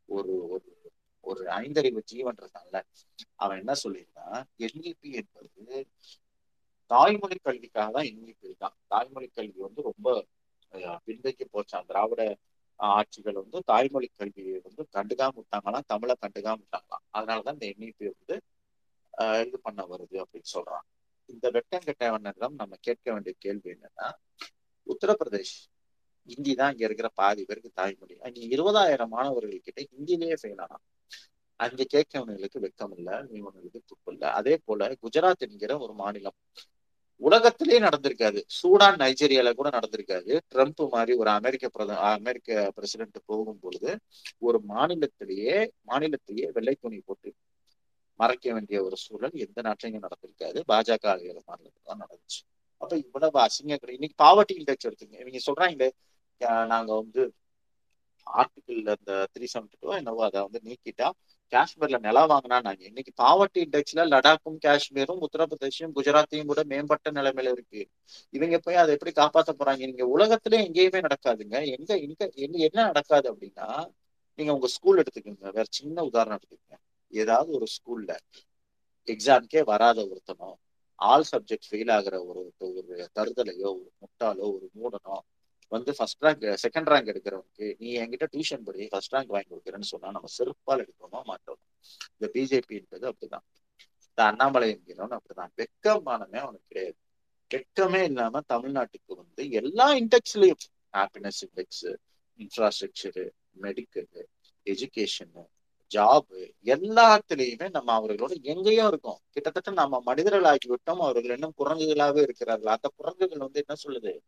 B: ஒரு ஒரு ஒரு ஐந்தறிவு ஜீவன் இருக்கான்ல அவன் என்ன சொல்லியிருந்தான் என்இபி என்பது தாய்மொழி கல்விக்காக தான் என்இபி இருக்கான். தாய்மொழி கல்வி வந்து ரொம்ப அஹ், பின்தங்கி போச்சான் திராவிட ஆட்சிகள் வந்து தாய்மொழி கல்வியை வந்து கண்டுக்காம விட்டாங்களாம் தமிழை கண்டுக்காம விட்டாங்களாம் அதனாலதான் இந்த என்இபி வந்து அஹ், இது பண்ண வருது அப்படின்னு சொல்றான். இந்த வெட்டங்கெட்டவனிடம் நம்ம கேட்க வேண்டிய கேள்வி என்னன்னா உத்தரப்பிரதேஷ். ஹிந்தி தான் இங்க இருக்கிற பாதி பேருக்கு தாய்மொழி அங்க இருபதாயிரம் மாணவர்கள் கிட்ட ஹிந்திலேயே ஃபெயில் அங்க கேட்கவனுங்களுக்கு வெக்கம் இல்லை இவனுங்களுக்கு துப்பு இல்ல. அதே போல குஜராத் என்கிற ஒரு மாநிலம். உலகத்திலேயே நடந்திருக்காது. சூடான் நைஜீரியால கூட நடந்திருக்காது. ட்ரம்ப் மாதிரி ஒரு அமெரிக்க பிரத அமெரிக்க பிரசிடென்ட் போகும் பொழுது ஒரு மாநிலத்திலேயே மாநிலத்திலேயே வெள்ளை துணி போட்டு மறைக்க வேண்டிய ஒரு சூழல் எந்த நாட்டிலையும் நடந்திருக்காது. பாஜக ஆளுகிற மாநிலத்தில் தான் நடந்துச்சு. அப்ப இவ்வளவு அசிங்க இன்னைக்கு பாவர்ட்டி இண்டெக்ஸ் எடுத்துங்க. இவங்க சொல்றாங்களே நாங்க வந்து ஆர்டிகிள் அந்த த்ரீ செவன்டி டூ என்னவோ அதை வந்து நீக்கிட்டா காஷ்மீர்ல நிலம் வாங்கினா நாங்க இன்னைக்கு பாவர்ட்டி இண்டெக்ஸ்ல லடாக்கும் காஷ்மீரும் உத்தரப்பிரதேசம் குஜராத்தையும் கூட மேம்பட்ட நிலைமையில இருக்கு. இவங்க போய் அதை எப்படி காப்பாத்த போறாங்க? நீங்க உலகத்துல எங்கேயுமே நடக்காதுங்க. எங்க எங்க எங்க என்ன நடக்காது அப்படின்னா நீங்க உங்க ஸ்கூல் எடுத்துக்கோங்க. வேற சின்ன உதாரணம் எடுத்துக்கோங்க. ஏதாவது ஒரு ஸ்கூல்ல எக்ஸாம்க்கே வராத ஒருத்தனும் ஆல் சப்ஜெக்ட் ஃபெயில் ஆகிற ஒரு ஒரு தருதலையோ ஒரு முட்டாளோ ஒரு மூடனோ வந்து ஃபர்ஸ்ட் ரேங்க் செகண்ட் ரேங்க் எடுக்கிறவனுக்கு நீ என்கிட்ட டியூஷன் படி ஃபர்ஸ்ட் ரேங்க் வாங்கி கொடுக்குறேன்னு சொன்னா நம்ம செருப்பால் எடுக்கிறோமா மாட்டோம்? இந்த பிஜேபின்றது அப்படிதான் இந்த அண்ணாமலை என்கிறவன் அப்படிதான் வெக்கமானமே அவனுக்கு கிடையாது. வெக்கமே இல்லாம தமிழ்நாட்டுக்கு வந்து எல்லா இண்டெக்ஸ்லயும் happiness index infrastructure medical education job எல்லாத்துலயுமே நம்ம அவர்களோட எங்கேயும் இருக்கோம். கிட்டத்தட்ட நம்ம மனிதர்கள் ஆகிவிட்டோம் அவர்கள் இன்னும் குரங்குகளாவே இருக்கிறார்கள். அந்த குரங்குகள் வந்து என்ன சொல்லுது?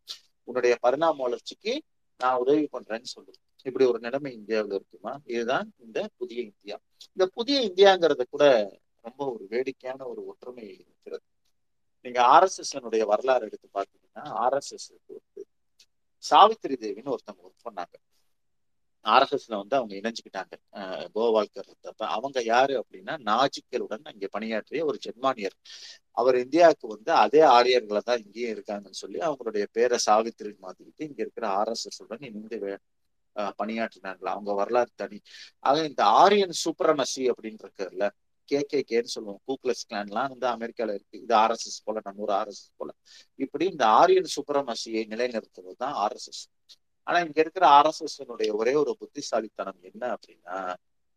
B: உன்னுடைய பரிணாம வளர்ச்சிக்கு நான் உதவி பண்றேன்னு சொல்லுது. இப்படி ஒரு நிலைமை இந்தியாவில் இருக்குமா? இதுதான் இந்த புதிய இந்தியா. இந்த புதிய இந்தியாங்கிறது கூட ரொம்ப ஒரு வேடிக்கையான ஒரு ஒற்றுமை இருக்கிறது. நீங்க ஆர்எஸ்எஸ்னுடைய வரலாறு எடுத்து பார்த்தீங்கன்னா ஆர்எஸ்எஸ் வந்து சாவித்திரி தேவின்னு ஒருத்தவங்க ஒர்க் பண்ணாங்க. ஆர்எஸ்எஸ்ல வந்து அவங்க இணைஞ்சுக்கிட்டாங்க. அஹ் கோவால்கர் இருந்தப்ப அவங்க யாரு அப்படின்னா நாஜிக்களுடன் அங்கே பணியாற்றிய ஒரு ஜெர்மானியர். அவர் இந்தியாவுக்கு வந்து அதே ஆரியர்களை தான் இங்கேயும் இருக்காங்கன்னு சொல்லி அவங்களுடைய பேரை சாவித்திரி மாத்திக்கிட்டு இங்க இருக்கிற ஆர்எஸ்எஸ் உடன் இணைந்து வே- பணியாற்றினாங்களா அவங்க வரலாறு தனி. ஆக இந்த ஆரியன் சூப்பரமசி அப்படின்னு இருக்குல்ல கே கே கேன்னு சொல்லுவோம் கூக்லஸ் கிளான்லாம் வந்து அமெரிக்கால இருக்கு. இது ஆர்எஸ்எஸ் போல நம்ம ஊர் ஆர்எஸ்எஸ் போல. இப்படி இந்த ஆரியன் சுப்ரமசியை நிலைநிறுத்துவது தான் ஆர்எஸ்எஸ். ஆனா இங்க இருக்கிற ஆர்எஸ்எஸ்னுடைய ஒரே ஒரு புத்திசாலித்தனம் என்ன அப்படின்னா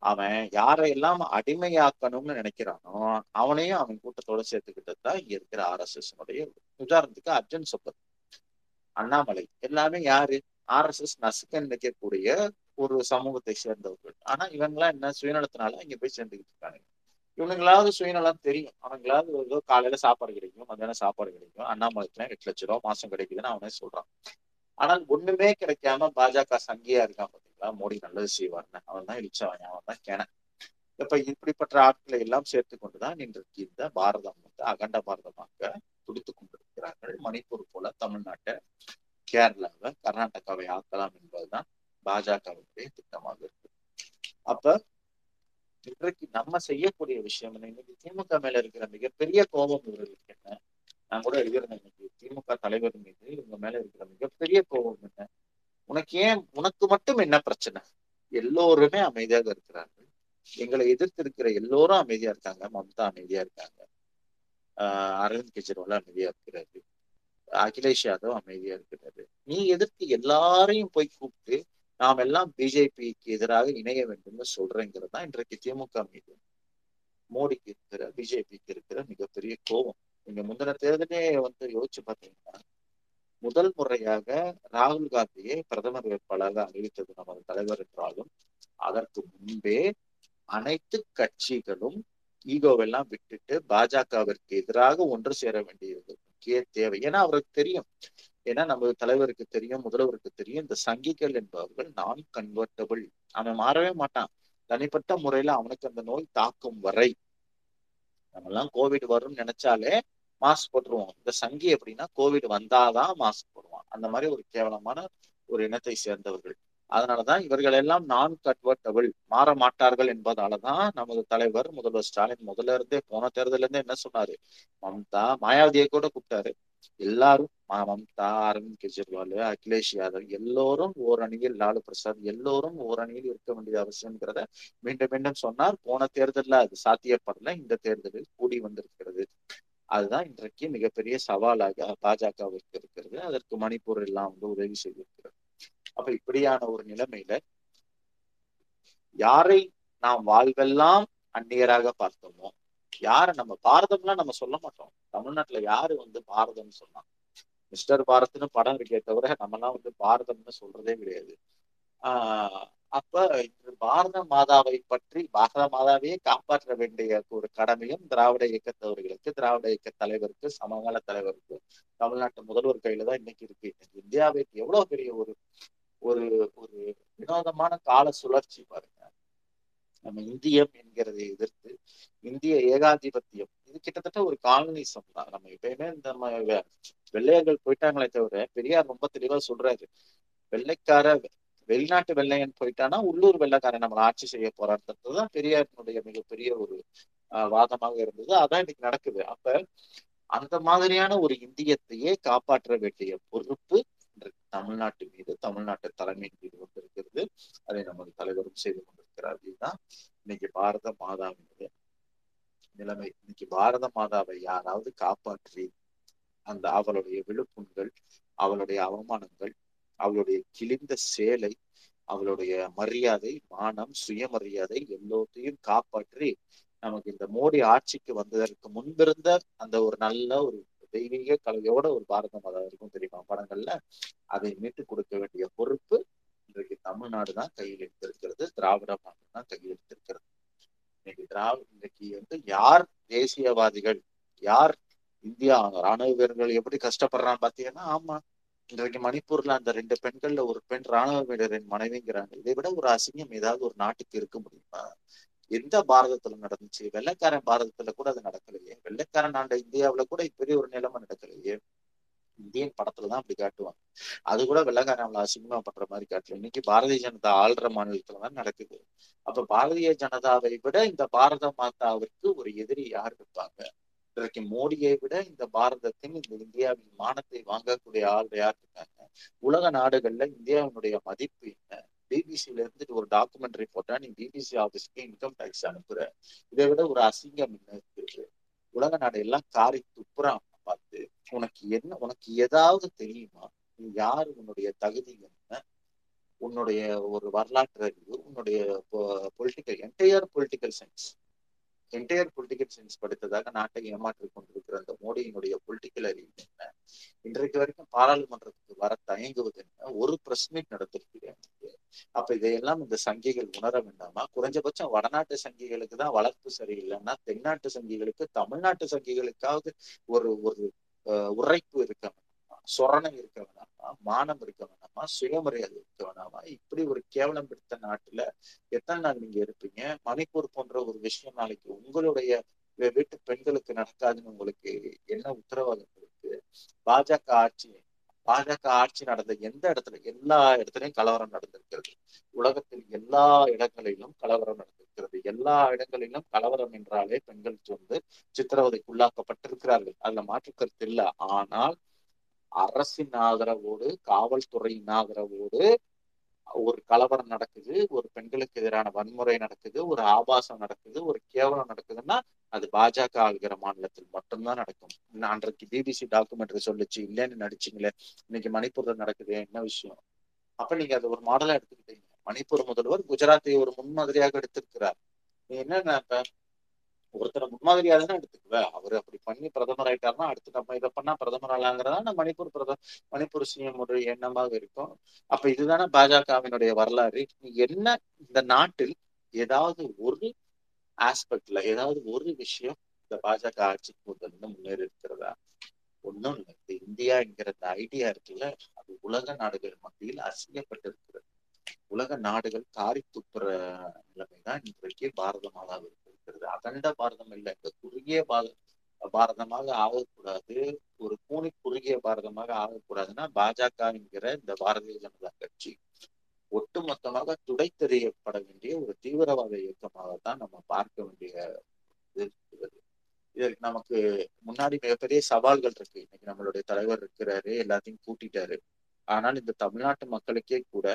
B: அவன் யாரையெல்லாம் அடிமையாக்கணும்னு நினைக்கிறானோ அவனையும் அவன் கூட்டத்தோட சேர்த்துக்கிட்டது தான் இங்க இருக்கிற ஆர்எஸ்எஸ்னுடைய உதாரணத்துக்கு அர்ஜுன் சொப்பத் அண்ணாமலை எல்லாமே யாரு? ஆர்எஸ்எஸ் நசுக்க நினைக்கக்கூடிய ஒரு சமூகத்தை சேர்ந்தவர்கள். ஆனா இவங்கெல்லாம் என்ன சுயநலத்தினால இங்க போய் சேர்ந்துக்கிட்டு இருக்காங்க. இவனுங்களாவது சுயநலம் தெரியும். அவங்களாவது ஏதோ காலையில சாப்பாடு கிடைக்கும் மத்தியானம் சாப்பாடு கிடைக்கும் அண்ணாமலைக்குலாம் எட்டு லட்ச ரூபா மாசம் கிடைக்குதுன்னு அவனே சொல்றான். ஆனால் ஒண்ணுமே கிடைக்காம பாஜக சங்கியா இருக்கான் பாத்தீங்களா? மோடி நல்லது செய்வார்னு. அவன் தான் இழிச்சவன் அவன் தான் கேன. இப்ப இப்படிப்பட்ட ஆட்களை எல்லாம் சேர்த்து கொண்டுதான் இன்றைக்கு இந்த பாரதம் வந்து அகண்ட பாரதமாக துடித்துக் கொண்டிருக்கிறார்கள். மணிப்பூர் போல தமிழ்நாட்டை கேரளாவை கர்நாடகாவை ஆக்கலாம் என்பதுதான் பாஜகவினுடைய திட்டமாக இருக்கு. அப்ப இன்றைக்கு நம்ம செய்யக்கூடிய விஷயம் என்ன? இன்னைக்கு திமுக மேல இருக்கிற மிகப்பெரிய கோபம் இவர்களுக்கு என்ன? நான் கூட எழுதியிருந்தேன் இன்னைக்கு. திமுக தலைவர் மீது உங்க மேல இருக்கிற மிகப்பெரிய கோபம் என்ன? உனக்கு ஏன் உனக்கு மட்டும் என்ன பிரச்சனை? எல்லோருமே அமைதியாக இருக்கிறார்கள். எங்களை எதிர்த்து இருக்கிற எல்லோரும் அமைதியா இருக்காங்க. மம்தா அமைதியா இருக்காங்க. ஆஹ் அரவிந்த் கெஜ்ரிவால் அமைதியா இருக்கிறாரு. அகிலேஷ் யாதவ் அமைதியா இருக்கிறாரு. நீ எதிர்த்து எல்லாரையும் போய் கூப்பிட்டு நாம் எல்லாம் பிஜேபிக்கு எதிராக இணைய வேண்டும்னு சொல்றேங்கிறது தான் இன்றைக்கு திமுக மீது. மோடிக்கு இருக்கிற பிஜேபிக்கு இருக்கிற மிகப்பெரிய கோபம். நீங்க முந்தின தேர்தலே வந்து யோசிச்சு பாத்தீங்கன்னா முதல் முறையாக ராகுல் காந்தியை பிரதமர் வேட்பாளராக அறிவித்தது நமது தலைவர் என்றாலும் அதற்கு முன்பே அனைத்து கட்சிகளும் ஈகோவெல்லாம் விட்டுட்டு பாஜகவிற்கு எதிராக ஒன்று சேர வேண்டியது முக்கிய தேவை. ஏன்னா அவருக்கு தெரியும். ஏன்னா நமது தலைவருக்கு தெரியும் முதல்வருக்கு தெரியும் இந்த சங்கிகள் என்பவர்கள் நான் கன்வெர்டபிள் அவன் மாறவே மாட்டான். தனிப்பட்ட முறையில அவனுக்கு அந்த நோய் தாக்கும் வரை. நம்ம எல்லாம் கோவிட் வரும்னு நினைச்சாலே மாஸ்க் போட்டுருவோம். இந்த சங்கி எப்படின்னா கோவிட் வந்தாதான் மாஸ்க் போடுவான். அந்த மாதிரி ஒரு கேவலமான ஒரு இனத்தை சேர்ந்தவர்கள். அதனாலதான் இவர்கள் எல்லாம் நான் கன்வெர்டபிள் மாற மாட்டார்கள் என்பதாலதான் நமது தலைவர் முதல்வர் ஸ்டாலின் முதல்ல இருந்தே போன தேர்தல இருந்தே என்ன சொன்னாரு? மம்தா மாயாவதியை கூட கூப்பிட்டாரு. எல்லாரும் மம்தா அரவிந்த் கெஜ்ரிவால் அகிலேஷ் யாதவ் எல்லோரும் ஓர் அணியில் லாலு பிரசாத் எல்லோரும் ஓர் அணியில் இருக்க வேண்டியது அவசியம்ங்கிறத மீண்டும் மீண்டும் சொன்னார். போன தேர்தலில் அது சாத்தியப்படல. இந்த தேர்தலில் கூடி வந்திருக்கிறது. அதுதான் இன்றைக்கு மிகப்பெரிய சவாலாக பாஜகவிற்கு இருக்கிறது. அதற்கு மணிப்பூர் எல்லாம் வந்து உதவி செய்திருக்கிறது. அப்ப இப்படியான ஒரு நிலைமையில யாரை நாம் வாழ்வெல்லாம் அந்நியராக பார்த்தோமோ யார நம்ம பாரதம்லாம் நம்ம சொல்ல மாட்டோம். தமிழ்நாட்டுல யாரு வந்து பாரதம்னு சொன்னான் மிஸ்டர் பாரத்னு படம் இருக்கே தவிர நம்மலாம் வந்து பாரதம்னு சொல்றதே கிடையாது. ஆஹ் அப்ப பாரத மாதாவை பற்றி பாரத மாதாவையே காப்பாற்ற வேண்டிய ஒரு கடமையும் திராவிட இயக்கத்தவர்களுக்கு திராவிட இயக்க தலைவருக்கு சமகால தலைவருக்கு தமிழ்நாட்டு முதல்வர் கையில தான் இன்னைக்கு இருக்கு. இந்தியாவுக்கு எவ்வளவு பெரிய ஒரு ஒரு ஒரு வினோதமான கால சுழற்சி பாருங்க. நம்ம இந்தியம் என்கிறதை எதிர்த்து இந்திய ஏகாதிபத்தியம் இது கிட்டத்தட்ட ஒரு காலனிசம் தான் நம்ம எப்பயுமே இந்த நம்ம வெள்ளையர்கள் போயிட்டாங்களே தவிர பெரியார் ரொம்ப தெளிவா சொல்றாரு. வெள்ளைக்கார வெளிநாட்டு வெள்ளையன் போயிட்டானா உள்ளூர் வெள்ளைக்காரன் நம்மளை ஆட்சி செய்ய போறான்றதுதான் பெரியாரினுடைய மிகப்பெரிய ஒரு வாதமாக இருந்தது. அதான் இன்னைக்கு நடக்குது. அப்ப அந்த மாதிரியான ஒரு இந்தியத்தையே காப்பாற்ற வேண்டிய பொறுப்பு தமிழ்நாட்டு மீது தமிழ்நாட்டு தலைமையின் மீது வந்திருக்கிறது. அதை நமது தலைவரும் செய்து கொண்டிருக்கிறார். இதுதான் இன்னைக்கு பாரத மாதாவினுடைய நிலைமை. இன்னைக்கு பாரத மாதாவை யாராவது காப்பாற்றி அந்த அவளுடைய விழுப்புண்கள் அவளுடைய அவமானங்கள் அவளுடைய கிழிந்த சேலை அவளுடைய மரியாதை மானம் சுயமரியாதை எல்லோத்தையும் காப்பாற்றி நமக்கு இந்த மோடி ஆட்சிக்கு வந்ததற்கு முன்பிருந்த அந்த ஒரு நல்ல ஒரு தெய்வீக கலையோட ஒரு பாரத மாதா இருக்கும் தெரியுமா? படங்கள்ல அதை மீட்டு கொடுக்க வேண்டிய பொறுப்பு இன்றைக்கு தமிழ்நாடு தான் கையில் எடுத்திருக்கிறது. திராவிட மாநிலம் தான் கையில் எடுத்திருக்கிறது. இன்னைக்கு திராவிட இன்னைக்கு வந்து யார் தேசியவாதிகள் யார் இந்தியா ராணுவ வீரர்கள் எப்படி கஷ்டப்படுறான்னு பாத்தீங்கன்னா ஆமா இன்றைக்கு மணிப்பூர்ல அந்த ரெண்டு பெண்கள்ல ஒரு பெண் ராணுவ வீரரின் மனைவிங்கிறாங்க. இதை விட ஒரு அசிங்கம் ஏதாவது ஒரு நாட்டுக்கு இருக்க முடியுமா? எந்த பாரதத்துல நடந்துச்சு? வெள்ளைக்காரன் பாரதத்துல கூட அது நடக்கலையே. வெள்ளைக்காரன் ஆண்ட இந்தியாவில கூட இப்படி ஒரு நிலைமை நடக்கலையே. இந்தியன் படத்துலதான் அப்படி காட்டுவாங்க. அது கூட வெள்ளைக்காரன் அவளை அசிங்கமா பண்ற மாதிரி காட்டல. இன்னைக்கு பாரதிய ஜனதா ஆள்ற மாநிலத்துலதான் நடக்குது. அப்ப பாரதிய ஜனதாவை விட இந்த பாரத மாதாவிற்கு ஒரு எதிரி யார் இருப்பாங்க? இன்றைக்கு மோடியை விட இந்த பாரதத்தின் இந்த இந்தியாவின் மானத்தை வாங்கக்கூடிய ஆள் யார் இருக்காங்க? உலக நாடுகள்ல இந்தியாவினுடைய மதிப்பு என்ன? பிபிசில இருந்து ஒரு டாக்குமெண்ட்ரி போட்டா நீ பிபிசி ஆபீஸ்க்கு இன்கம் டேக்ஸ் அனுப்புற. இதை விட ஒரு அசிங்கம் என்ன இருக்கு? உலக நாடு எல்லாம் காரி துப்புறான் பார்த்து. உனக்கு என்ன உனக்கு ஏதாவது தெரியுமா? நீ யாரு? உன்னுடைய தகுதி என்ன? உன்னுடைய ஒரு வரலாற்று அறிவு உன்னுடைய political entire political science entire political science படித்ததாக நாட்டை ஏமாற்றிக் கொண்டிருக்கிற அந்த மோடியினுடைய பொலிட்டிக்கல் அறிவு என்ன? இன்றைக்கு வரைக்கும் பாராளுமன்றத்துக்கு வர தயங்குவது என்ன? ஒரு பிரஸ் மீட் நடத்திருக்கிறேன் அப்ப இதையெல்லாம் இந்த சங்கிகள் உணர வேண்டாமா? குறைஞ்சபட்சம் வடநாட்டு சங்கிகளுக்கு தான் வளர்ப்பு சரியில்லைன்னா தென்னாட்டு சங்கிகளுக்கு தமிழ்நாட்டு சங்கிகளுக்காவது ஒரு ஒரு உரைப்பு இருக்கணும் சொரணம் இருக்க வேணாமா? மானம் இருக்க வேணாமா? சுயமரியாதை இருக்க வேணாமா? இப்படி ஒரு கேவலம் பிடித்த நாட்டுல எத்தனை நாள் நீங்க இருப்பீங்க? மணிப்பூர் போன்ற ஒரு விஷயம் நாளைக்கு உங்களுடைய வீட்டு பெண்களுக்கு நடக்காதுன்னு உங்களுக்கு என்ன உத்தரவாதம் இருக்கு? பாஜக ஆட்சி பாஜக ஆட்சி நடந்த எந்த இடத்துல எல்லா இடத்துலயும் கலவரம் நடந்திருக்கிறது. உலகத்தில் எல்லா இடங்களிலும் கலவரம் நடந்திருக்கிறது. எல்லா இடங்களிலும் கலவரம் என்றாலே பெண்கள் வந்து சித்திரவதைக்குள்ளாக்கப்பட்டிருக்கிறார்கள். அதுல மாற்று கருத்து இல்லை. ஆனால் அரசின் ஆதரவோடு காவல்துறையின் ஆதரவோடு ஒரு கலவரம் நடக்குது ஒரு பெண்களுக்கு எதிரான வன்முறை நடக்குது ஒரு ஆபாசம் நடக்குது ஒரு கேவலம் நடக்குதுன்னா அது பாஜக ஆளுகிற மாநிலத்தில் மட்டும்தான் நடக்கும். அன்றைக்கு பிபிசி டாக்குமெண்ட்ரி சொல்லிச்சு இல்லைன்னு நடிச்சிங்களே இன்னைக்கு மணிப்பூர்ல நடக்குது என்ன விஷயம்? அப்ப நீங்க அதை ஒரு மாடலா எடுத்துக்கிட்டீங்க. மணிப்பூர் முதல்வர் குஜராத்தை ஒரு முன்மாதிரியாக எடுத்திருக்கிறார். நீ என்ன இப்ப ஒருத்தரை முன்மாதிரியா தானே எடுத்துக்குவ. அவர் அப்படி பண்ணி பிரதமர் ஆயிட்டாருன்னா அடுத்து நம்ம இதை பண்ணா பிரதமர் ஆளாங்கிறதா நம்ம மணிப்பூர் பிரதமர் மணிப்பூர் சிஎம் ஒரு எண்ணமாக இருக்கும். அப்ப இதுதானே பாஜகவினுடைய வரலாறு. என்ன இந்த நாட்டில் ஏதாவது ஒரு ஆஸ்பெக்ட்ல ஏதாவது ஒரு விஷயம் இந்த பாஜக ஆட்சிக்கு முதல்ல முன்னேறி இருக்கிறதா ஒன்றும் இல்லை. இந்த இந்தியாங்கிற இந்த ஐடியா இருக்குல்ல அது உலக நாடுகள் மத்தியில் அசிங்கப்பட்டிருக்கிறது. உலக நாடுகள் காரி துப்புற நிலைமைதான் இன்றைக்கு பாரத மாதாவிற்கு. இருக்கிறது. அகண்ட பாரதம் இல்லை. இந்த குறுகிய பாரத பாரதமாக ஆகக்கூடாது. ஒரு கூணி குறுகிய பாரதமாக ஆகக்கூடாதுன்னா பாஜக என்கிற இந்த பாரதிய ஜனதா கட்சி ஒட்டுமொத்தமாக துடைத்தெறியப்பட வேண்டிய ஒரு தீவிரவாத இயக்கமாகத்தான் நம்ம பார்க்க வேண்டிய இது இருக்கிறது. இதற்கு நமக்கு முன்னாடி மிகப்பெரிய சவால்கள் இருக்கு. இன்னைக்கு நம்மளுடைய தலைவர் இருக்கிறாரு எல்லாத்தையும் கூட்டிட்டாரு. ஆனால் இந்த தமிழ்நாட்டு மக்களுக்கே கூட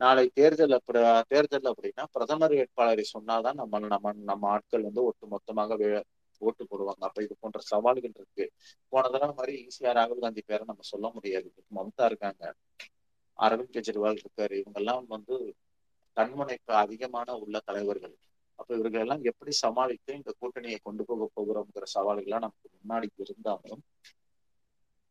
B: நாளை தேர்தல் அப்படி தேர்தல் அப்படின்னா பிரதமர் வேட்பாளரை சொன்னாதான் நம்ம நம்ம நம்ம ஆட்கள் வந்து ஒட்டு மொத்தமாக ஓட்டு போடுவாங்க. அப்ப இது போன்ற சவால்கள் இருக்கு. போன தடவை மாதிரி ஈஸியா ராகுல் காந்தி பேரை நம்ம சொல்ல முடியாது. மம்தா இருக்காங்க. அரவிந்த் கெஜ்ரிவால் இருக்காரு. இவங்க எல்லாம் வந்து தன்முனைப்பு அதிகமான உள்ள தலைவர்கள். அப்ப இவர்கள் எல்லாம் எப்படி சமாளித்து இந்த கூட்டணியை கொண்டு போக போகிறோம்ங்கிற சவால்கள்லாம் நமக்கு முன்னாடி இருந்தாலும்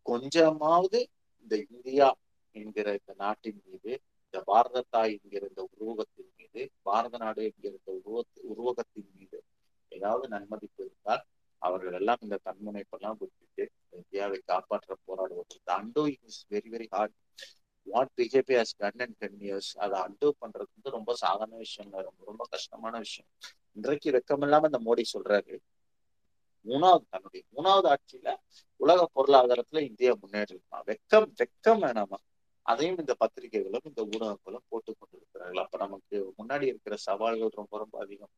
B: கொஞ்சமாவது இந்த இந்தியா என்கிற இந்த நாட்டின் மீது இந்த பாரத தாய் என்கிற இந்த உருவகத்தின் மீது பாரத நாடு என்கிற இந்த உருவ உருவகத்தின் மீது ஏதாவது நன்மதிப்பு இருந்தால் அவர்கள் எல்லாம் இந்த தன்முனைப்பெல்லாம் விட்டுட்டு இந்தியாவை காப்பாற்ற போராடுவது undo is very very hard what BJP has done and ten years அதை அண்டோ பண்றது வந்து ரொம்ப சாதாரண விஷயம் ரொம்ப ரொம்ப கஷ்டமான விஷயம். இன்றைக்கு வெக்கமில்லாம இந்த மோடி சொல்றாரு. மூணாவது தன்னுடைய மூணாவது ஆட்சியில உலக பொருளாதாரத்துல இந்தியா முன்னேறிருக்கலாம் வெக்கம் வெக்கம் வேணாமா? அதையும் இந்த பத்திரிகைகளும் இந்த ஊடகங்களும் போட்டு கொண்டிருக்கிறார்கள். அப்ப நமக்கு முன்னாடி இருக்கிற சவால்கள் ரொம்ப ரொம்ப அதிகம்.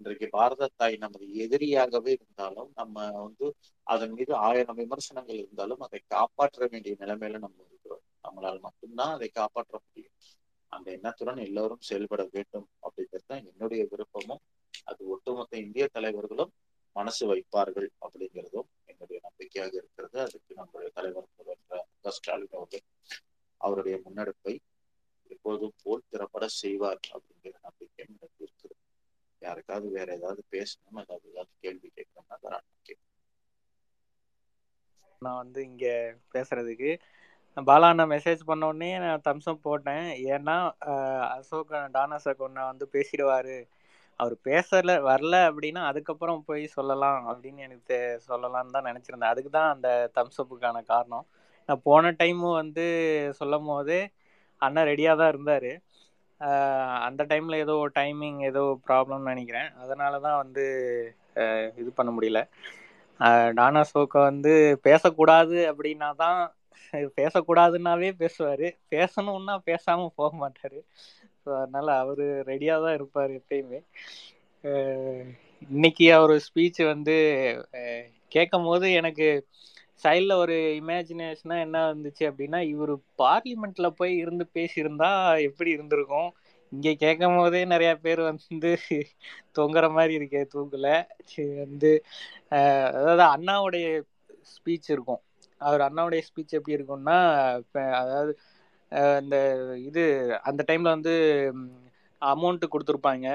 B: இன்றைக்கு பாரத தாய் நமது எதிரியாகவே இருந்தாலும் நம்ம வந்து அதன் மீது ஆயிரம் விமர்சனங்கள் இருந்தாலும் அதை காப்பாற்ற வேண்டிய நிலைமையில நம்ம இருக்கிறோம். நம்மளால் மட்டும்தான் அதை காப்பாற்ற முடியும். அந்த எண்ணத்துடன் எல்லோரும் செயல்பட வேண்டும் அப்படிங்கிறது தான் என்னுடைய விருப்பமும். அது ஒட்டுமொத்த இந்திய தலைவர்களும் மனசு வைப்பார்கள் அப்படிங்கிறதும் என்னுடைய நம்பிக்கையாக இருக்கிறது. அதுக்கு நம்முடைய தலைவர் முதல்வர் ஸ்டாலின் அவர்கள் அவருடைய முன்னெடுப்பை எப்போதும் போல் திறப்பட செய்வார் அப்படிங்கிற நம்பிக்கை எனக்கு இருக்குது. யாருக்காவது வேற ஏதாவது பேசணும் அதாவது ஏதாவது கேள்வி கேட்கணும்னா தான்
D: நான் வந்து இங்க பேசுறதுக்கு பாலா நான் மெசேஜ் பண்ண உடனே நான் தம்ஸ்அப் போட்டேன். ஏன்னா அசோக் டானாசக் ஒன்று வந்து பேசிடுவாரு. அவர் பேசல வரல அப்படின்னா அதுக்கப்புறம் போய் சொல்லலாம் அப்படின்னு எனக்கு சொல்லலாம்னு தான் நினச்சிருந்தேன். அதுக்கு தான் அந்த தம்ஸ்அப்புக்கான காரணம். நான் போன டைமும் வந்து சொல்லும் போதே அண்ணா ரெடியாக தான் இருந்தார். அந்த டைமில் ஏதோ டைமிங் ஏதோ ப்ராப்ளம்னு நினைக்கிறேன். அதனால தான் வந்து இது பண்ண முடியல. டானா சோக்கை வந்து பேசக்கூடாது அப்படின்னா தான் பேசக்கூடாதுன்னாவே பேசுவார். பேசணும்னா பேசாமல் போக மாட்டார். ஸோ அதனால் அவர் ரெடியாக தான் இருப்பார் எப்பயுமே. இன்னைக்கு அவர் ஸ்பீச் வந்து கேட்கும் போது எனக்கு சைடில் ஒரு இமேஜினேஷனா என்ன வந்துச்சு அப்படின்னா இவர் பார்லிமெண்ட்டில் போய் இருந்து பேசியிருந்தா எப்படி இருந்திருக்கும்? இங்கே கேட்கும் போதே நிறையா பேர் வந்து தொங்குற மாதிரி இருக்கே தூக்கில் வந்து அதாவது அண்ணாவுடைய ஸ்பீச் இருக்கும். அவர் அண்ணாவுடைய ஸ்பீச் எப்படி இருக்கும்னா அதாவது இந்த இது அந்த டைமில் வந்து அமௌண்ட்டு கொடுத்துருப்பாங்க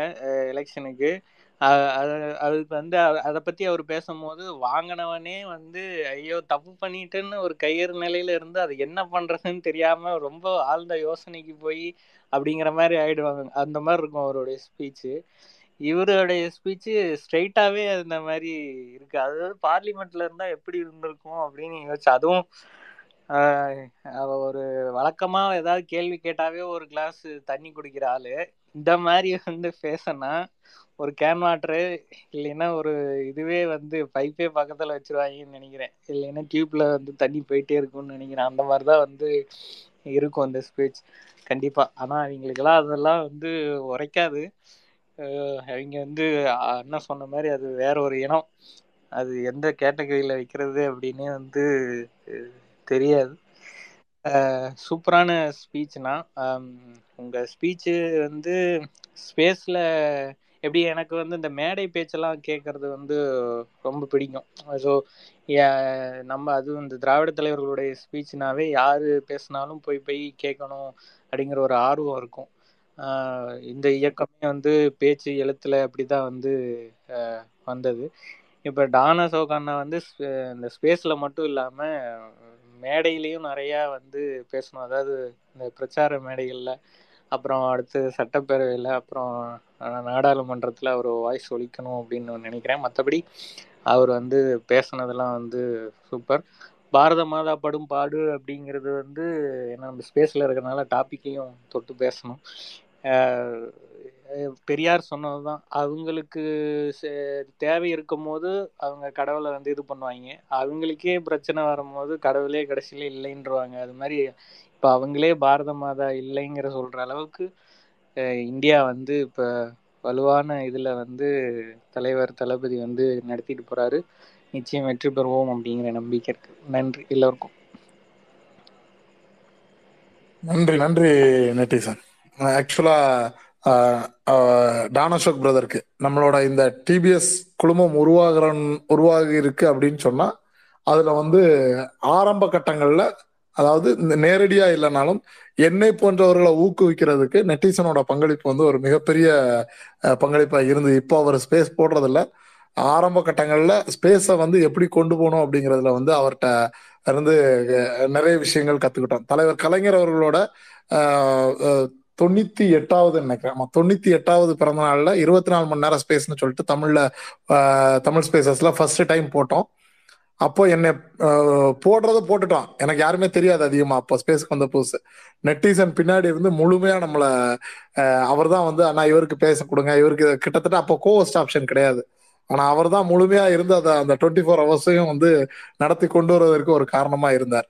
D: எலெக்ஷனுக்கு அது- அதுக்கு வந்து அதை பத்தி அவர் பேசும்போது வாங்கினவனே வந்து ஐயோ தப்பு பண்ணிட்டுன்னு ஒரு கையறு நிலையில இருந்து அது என்ன பண்றதுன்னு தெரியாம ரொம்ப ஆழ்ந்த யோசனைக்கு போய் அப்படிங்கிற மாதிரி ஆயிடுவாங்க. அந்த மாதிரி இருக்கும் அவருடைய ஸ்பீச்சு. இவருடைய ஸ்பீச்சு ஸ்ட்ரைட்டாவே அந்த மாதிரி இருக்கு. அதாவது பார்லிமெண்ட்ல இருந்தா எப்படி இருந்திருக்கும் அப்படின்னு யோசிச்சு அதுவும் அவ ஒரு வழக்கமா ஏதாவது கேள்வி கேட்டாவே ஒரு கிளாஸ் தண்ணி குடிக்கிற ஆளு. இந்த மாதிரி வந்து பேசினா ஒரு கேன் வாட்டரு இல்லைன்னா ஒரு இதுவே வந்து பைப்பே பக்கத்தில் வச்சுருவாங்கன்னு நினைக்கிறேன். இல்லைன்னா டியூப்பில் வந்து தண்ணி போயிட்டே இருக்கும்னு நினைக்கிறேன். அந்த மாதிரி தான் வந்து இருக்கும் அந்த ஸ்பீச் கண்டிப்பாக ஆனால் அவங்களுக்கெல்லாம் அதெல்லாம் வந்து உரைக்காது. அவங்க வந்து அண்ணன் சொன்ன மாதிரி அது வேற ஒரு இனம். அது எந்த கேட்டகரியில் வைக்கிறது அப்படின்னு வந்து தெரியாது. சூப்பரான ஸ்பீச்னா உங்கள் ஸ்பீச்சு வந்து ஸ்பேஸில் எப்படி எனக்கு வந்து இந்த மேடை பேச்செல்லாம் கேட்கறது வந்து ரொம்ப பிடிக்கும். ஸோ நம்ம அதுவும் இந்த திராவிட தலைவர்களுடைய ஸ்பீச்னாவே யாரு பேசினாலும் போய் போய் கேட்கணும் அப்படிங்கிற ஒரு ஆர்வம் இருக்கும். இந்த இயக்கமே வந்து பேச்சு எழுத்துல அப்படிதான் வந்து வந்தது. இப்போ டானா சோகானா வந்து இந்த ஸ்பேஸ்ல மட்டும் இல்லாம மேடையிலையும் நிறைய வந்து பேசணும். அதாவது இந்த பிரச்சார மேடைகள்ல அப்புறம் அடுத்து சட்டப்பேரவையில் அப்புறம் நாடாளுமன்றத்தில் அவர் வாய்ஸ் ஒழிக்கணும் அப்படின்னு நினைக்கிறேன். மற்றபடி அவர் வந்து பேசுனதெல்லாம் வந்து சூப்பர் பாரத மாதா படும் பாடு அப்படிங்கிறது வந்து ஏன்னா நம்ம ஸ்பேஸில் இருக்கிறனால டாப்பிக்கையும் தொட்டு பேசணும். பெரியார் சொன்னது தான் அவங்களுக்கு சே- தேவை இருக்கும் போது அவங்க கடவுளை வந்து இது பண்ணுவாங்க. அவங்களுக்கே பிரச்சனை வரும்போது கடவுளே கடைசியில இல்லைன்றவாங்க. அது மாதிரி இப்போ அவங்களே பாரத மாதா இல்லைங்கிற சொல்கிற அளவுக்கு இந்தியா வந்து இப்போ வலுவான இதுல வந்து தலைவர் தளபதி வந்து நடத்திட்டு போறாரு. நிச்சயம் வெற்றி பெறுவோம் அப்படிங்கிற நம்பிக்கை இருக்கு. நன்றி எல்லோருக்கும்.
A: நன்றி நன்றி நெட்டிசன் ஆக்சுவலா டானசோக் பிரதருக்கு நம்மளோட இந்த டிபிஎஸ் குழுமம் உருவாகிற உருவாகி இருக்கு அப்படின்னு சொன்னா அதுல வந்து ஆரம்ப கட்டங்கள்ல அதாவது இந்த நேரடியா இல்லைனாலும் என்னை போன்றவர்களை ஊக்குவிக்கிறதுக்கு நெட்டிசனோட பங்களிப்பு வந்து ஒரு மிகப்பெரிய பங்களிப்பா இருந்தது இப்போ அவர் ஸ்பேஸ் போடுறதில்ல. ஆரம்ப கட்டங்கள்ல ஸ்பேஸை வந்து எப்படி கொண்டு போகணும் அப்படிங்கிறதுல வந்து அவர்கிட்ட இருந்து நிறைய விஷயங்கள் கத்துக்கிட்டோம். தலைவர் கலைஞர் அவர்களோட தொண்ணூத்தி எட்டாவது நினைக்கிறேன். தொண்ணூத்தி எட்டாவது பிறந்த நாள்ல இருபத்தி நாலு மணி நேரம் ஸ்பேஸ்னு சொல்லிட்டு தமிழ்ல தமிழ் ஸ்பேசஸ்ல ஃபர்ஸ்ட் டைம் போட்டோம். அப்போ என்னை போடுறத போட்டுட்டோம் எனக்கு யாருமே தெரியாது அதிகமா. அப்போ ஸ்பேஸ்க்கு வந்த புதுசு. நெட்டிசன் பின்னாடி இருந்து முழுமையா நம்மள அவர் தான் வந்து ஆனா இவருக்கு பேச கொடுங்க. இவருக்கு கிட்டத்தட்ட அப்போ கோஸ்ட் ஆப்ஷன் கிடையாது. ஆனா அவர் தான் முழுமையா இருந்து அதை அந்த டுவெண்ட்டி ஃபோர் ஹவர்ஸையும் வந்து நடத்தி கொண்டு வருவதற்கு ஒரு காரணமா இருந்தார்.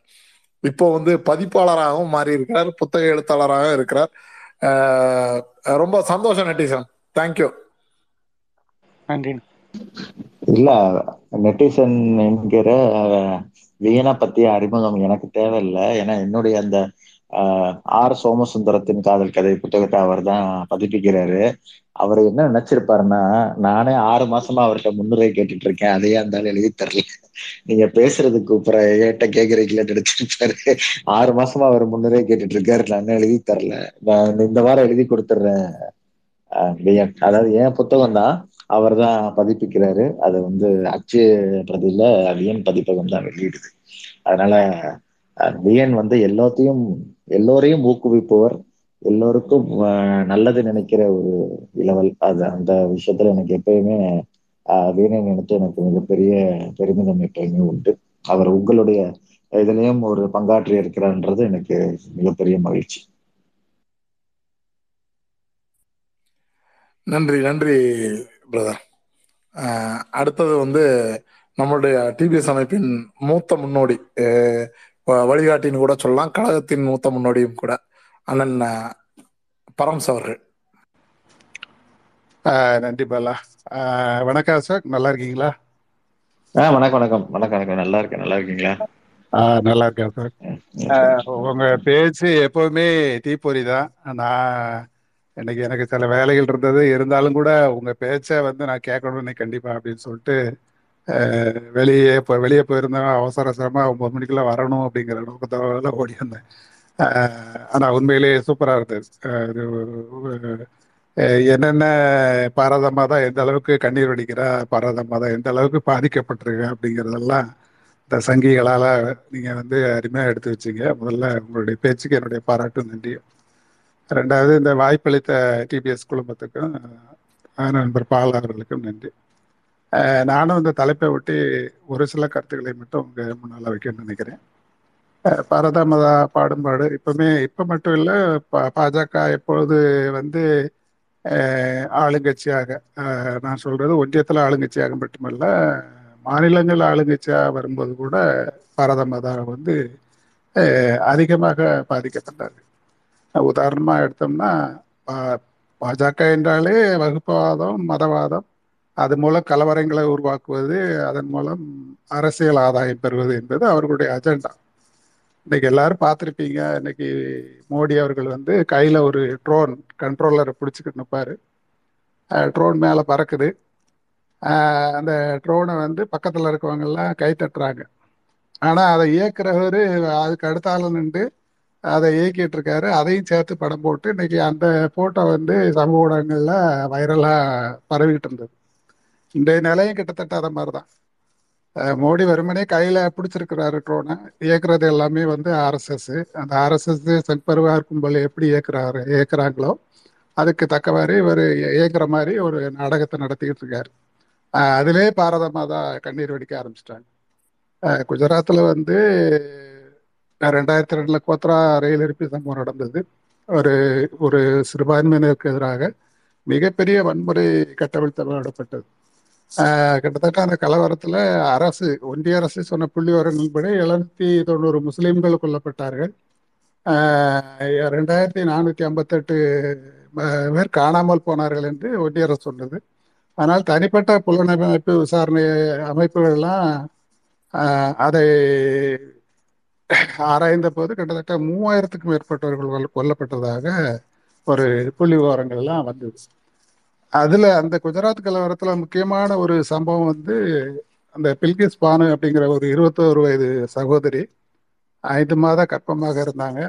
A: இப்போ வந்து பதிப்பாளராகவும் மாறி இருக்கிறார் புத்தக எழுத்தாளராகவும் இருக்கிறார். ரொம்ப சந்தோஷம் நெட்டிசன். தேங்க்யூ
D: நன்றி.
B: இல்ல நெட்டிசன் என்கிற வீணா பத்திய அறிமுகம் எனக்கு தேவையில்லை. ஏன்னா என்னுடைய அந்த ஆர் சோமசுந்தரத்தின் காதல் கதை புத்தகத்தை அவர் தான் பதிப்பிக்கிறாரு. அவர் என்ன நினைச்சிருப்பாருன்னா நானே ஆறு மாசமா அவர்கிட்ட முன்னுரை கேட்டுட்டு இருக்கேன் அதையே அந்த ஆள் எழுதி தரல. நீங்க பேசுறது கூப்பிட ஏட்ட கேக்குறீங்களே நினைச்சிருப்பாரு. ஆறு மாசமா அவர் முன்னுரை கேட்டுட்டு இருக்காரு நான் எழுதி தரல. நான் இந்த வாரம் எழுதி கொடுத்துட்றேன் அதாவது என் புத்தகம் தான் அவர் தான் பதிப்பிக்கிறாரு. அது வந்து அச்சு பிரதியில வியன் பதிப்பகம் தான் வெளியிடுது. அதனால வியன் வந்து எல்லாத்தையும் எல்லோரையும் ஊக்குவிப்பவர் எல்லோருக்கும் அஹ், நல்லது நினைக்கிற ஒரு இளவல். அது அந்த விஷயத்துல எனக்கு எப்பயுமே அஹ், வீணை நினைத்து எனக்கு மிகப்பெரிய பெருமிதம் எப்பயுமே உண்டு. அவர் உங்களுடைய இதுலயும் ஒரு பங்காற்றி இருக்கிறான்றது எனக்கு மிகப்பெரிய மகிழ்ச்சி.
A: நன்றி நன்றி. பிரதர் அடுத்தது வந்து நம்மளுடைய டிபிஎஸ் அமைப்பின் மூத்த முன்னோடி வழிகாட்டின்னு கூட சொல்லலாம். கழகத்தின் மூத்த முன்னோடியும் கூட அண்ணன் பரம்ஸ் அவர்கள்.
E: ஆஹ் நன்றி பாலா. ஆஹ் வணக்கம் அசோக் நல்லா இருக்கீங்களா?
B: ஆஹ் வணக்கம் வணக்கம். வணக்கம் வணக்கம். நல்லா இருக்கேன். நல்லா இருக்கீங்களா?
E: ஆஹ் நல்லா இருக்கேன்
B: ம்,
E: உங்க பேச்சு எப்பவுமே தீப்பொறி தான். நான் இன்னைக்கு எனக்கு சில வேலைகள் இருந்தது. இருந்தாலும் கூட உங்க பேச்சை வந்து நான் கேட்கணும்னு கண்டிப்பா அப்படின்னு சொல்லிட்டு வெளியே இப்போ வெளியே போயிருந்தேன் அவசர அவசரமா ஒன்பது மணிக்குள்ள வரணும் அப்படிங்கிற நோக்கத்தோட ஓடி வந்தேன் ஆனால் ஆனா உண்மையிலேயே சூப்பரா இருந்தது. என்னென்ன பாரதம்மா தான் எந்த அளவுக்கு கண்ணீர் வடிக்கிறா பாரத தான் எந்த அளவுக்கு பாதிக்கப்பட்டிருக்கு அப்படிங்கிறதெல்லாம் இந்த சங்கிகளால் நீங்கள் வந்து அருமையாக எடுத்து வச்சீங்க. முதல்ல உங்களுடைய பேச்சுக்கு என்னுடைய பாராட்டும் நன்றியும். ரெண்டாவது இந்த வாய்ப்பளித்த டிபிஎஸ் குழுமத்துக்கும் நண்பர் பால் அவர்களுக்கும் நன்றி. நானும் இந்த தலைப்பை ஒட்டி ஒரு சில கருத்துக்களை மட்டும் உங்க முன்னால் வைக்கணும்னு நினைக்கிறேன். அஹ், பாடும்பாடு இப்பவுமே இப்போ மட்டும் இல்லை பாஜக எப்பொழுது வந்து ஆளுங்கட்சியாக நான் சொல்றது ஒன்றியத்தில் ஆளுங்கட்சியாக மட்டுமல்ல மாநிலங்கள் ஆளுங்கட்சியாக வரும்போது கூட பரதமதா வந்து அதிகமாக பாதிக்கப்பட்டார்கள். உதாரணமாக எடுத்தோம்னா பா- பாஜக என்றாலே வகுப்புவாதம் மதவாதம் அது மூலம் கலவரங்களை உருவாக்குவது அதன் மூலம் அரசியல் ஆதாயம் பெறுவது என்பது அவர்களுடைய அஜெண்டா. இன்னைக்கு எல்லாரும் பார்த்துருப்பீங்க இன்னைக்கு மோடி அவர்கள் வந்து கையில் ஒரு ட்ரோன் கண்ட்ரோலரை பிடிச்சிக்கிட்டு நிற்பாரு ட்ரோன் மேலே பறக்குது. அந்த ட்ரோனை வந்து பக்கத்தில் இருக்கவங்கெல்லாம் கை தட்டுறாங்க. ஆனால் அதை இயக்குறவர் அதுக்கு அடுத்தாலும் நின்று அதை இயக்கிட்டு இருக்காரு அதையும் சேர்த்து படம் போட்டு இன்னைக்கு அந்த போட்டோ வந்து சமூக ஊடகங்கள்ல வைரலா பரவிக்கிட்டு இருந்தது. இன்றைய நிலையும் கிட்டத்தட்ட அதை மாதிரி தான் மோடி வெறுமனே கையில பிடிச்சிருக்கிறாரு ட்ரோனை இயக்குறது எல்லாமே வந்து ஆர்எஸ்எஸ் அந்த ஆர்எஸ்எஸ் சென்பருவா கும்பல் எப்படி இயக்குறாரு இயக்குறாங்களோ அதுக்கு தக்கவாறு இவர் இயக்குற மாதிரி ஒரு நாடகத்தை நடத்திக்கிட்டு இருக்காரு. அதிலே பாரத மாதா கண்ணீர் வெடிக்க ஆரம்பிச்சிட்டாங்க. குஜராத்தில் வந்து ரெண்டாயிரத்தி ரெண்டுல கோத்ரா ரயில் எரிப்பு சம்பவம் நடந்தது. ஒரு ஒரு சிறுபான்மையினருக்கு எதிராக மிகப்பெரிய வன்முறை கட்டவிழ்த்தப்பட்டது கிட்டத்தட்ட அந்த கலவரத்தில் அரசு ஒன்றிய அரசு சொன்ன புள்ளி விவரங்களின்படி எழுநூத்தி தொண்ணூறு முஸ்லீம்கள் கொல்லப்பட்டார்கள். ரெண்டாயிரத்தி நானூற்றி ஐம்பத்தெட்டு பேர் காணாமல் போனார்கள் என்று ஒன்றிய அரசு சொன்னது. ஆனால் தனிப்பட்ட புலனமைப்பு விசாரணை அமைப்புகள்லாம் அதை ஆராய்ந்த போது கிட்டத்தட்ட மூவாயிரத்துக்கும் மேற்பட்டவர்கள் கொல்லப்பட்டதாக ஒரு புள்ளி விவரங்கள் எல்லாம் வந்தது. அதுல அந்த குஜராத் கலவரத்துல முக்கியமான ஒரு சம்பவம் வந்து அந்த பில்கிஸ் பானு அப்படிங்கிற ஒரு இருபத்தோரு வயது சகோதரி ஐந்து மாத கற்பமாக இருந்தாங்க.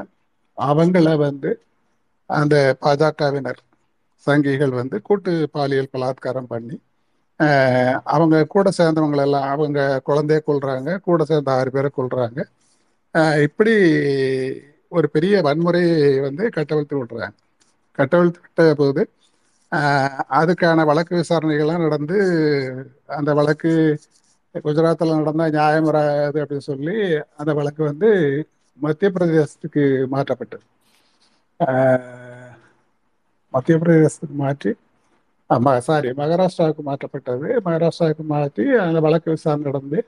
E: அவங்கள வந்து அந்த பாஜகவினர் சங்கிகள் வந்து கூட்டு பாலியல் பலாத்காரம் பண்ணி அவங்க கூட சேர்ந்தவங்களெல்லாம் அவங்க குழந்தைய கொள்றாங்க கூட சேர்ந்த ஆறு பேரை கொள்றாங்க இப்படி ஒரு பெரிய வன்முறையை வந்து கட்டவிழ்த்து விடுறாங்க கட்டவிழ்த்து விட்ட போது அதுக்கான வழக்கு விசாரணைகள்லாம் நடந்து அந்த வழக்கு குஜராத்தில் நடந்தால் நியாயமுறை அது அப்படின்னு சொல்லி அந்த வழக்கு வந்து மத்திய பிரதேசத்துக்கு மாற்றப்பட்டது. மத்திய பிரதேசத்துக்கு மாற்றி சாரி மகாராஷ்டிராவுக்கு மாற்றப்பட்டது. மகாராஷ்டிராவுக்கு மாற்றி அந்த வழக்கு விசாரணை நடந்து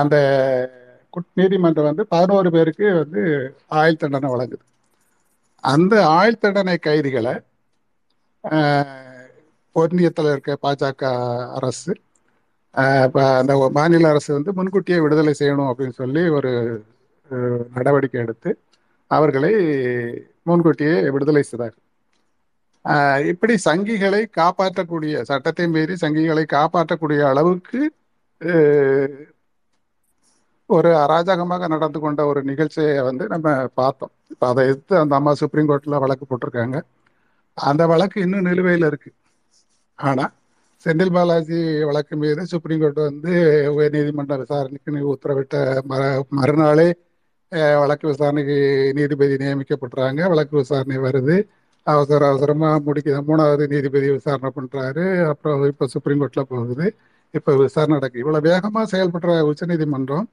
E: அந்த நீதிமன்றம் வந்து பதினோரு பேருக்கு வந்து ஆயுள் தண்டனை வழங்குது. அந்த ஆயுள் தண்டனை கைதிகளை பொன்னியத்தில் இருக்க பாஜக அரசு அந்த மாநில அரசு வந்து முன்கூட்டியே விடுதலை செய்யணும் அப்படின்னு சொல்லி ஒரு நடவடிக்கை எடுத்து அவர்களை முன்கூட்டியே விடுதலை செய்தார். இப்படி சங்கிகளை காப்பாற்றக்கூடிய சட்டத்தை மீறி சங்கிகளை காப்பாற்றக்கூடிய அளவுக்கு ஒரு அராஜகமாக நடந்து கொண்ட ஒரு நிகழ்ச்சியை வந்து நம்ம பார்த்தோம். இப்போ அதை எதிர்த்து அந்த அம்மா சுப்ரீம் கோர்ட்டில் வழக்கு போட்டிருக்காங்க. அந்த வழக்கு இன்னும் நிலுவையில் இருக்கு. ஆனால் செந்தில் பாலாஜி வழக்கு மீது சுப்ரீம் கோர்ட் வந்து உயர்நீதிமன்ற விசாரணைக்கு உத்தரவிட்ட மற மறுநாளே வழக்கு விசாரணைக்கு நீதிபதி நியமிக்கப்படுறாங்க வழக்கு விசாரணை வருது. அவசர அவசரமாக முடிக்க மூணாவது நீதிபதி விசாரணை பண்ணுறாரு அப்புறம் இப்போ சுப்ரீம் கோர்ட்டில் போகுது. இப்போ விசாரணை நடக்கு. இவ்வளோ வேகமாக செயல்படுற உச்சநீதிமன்றம்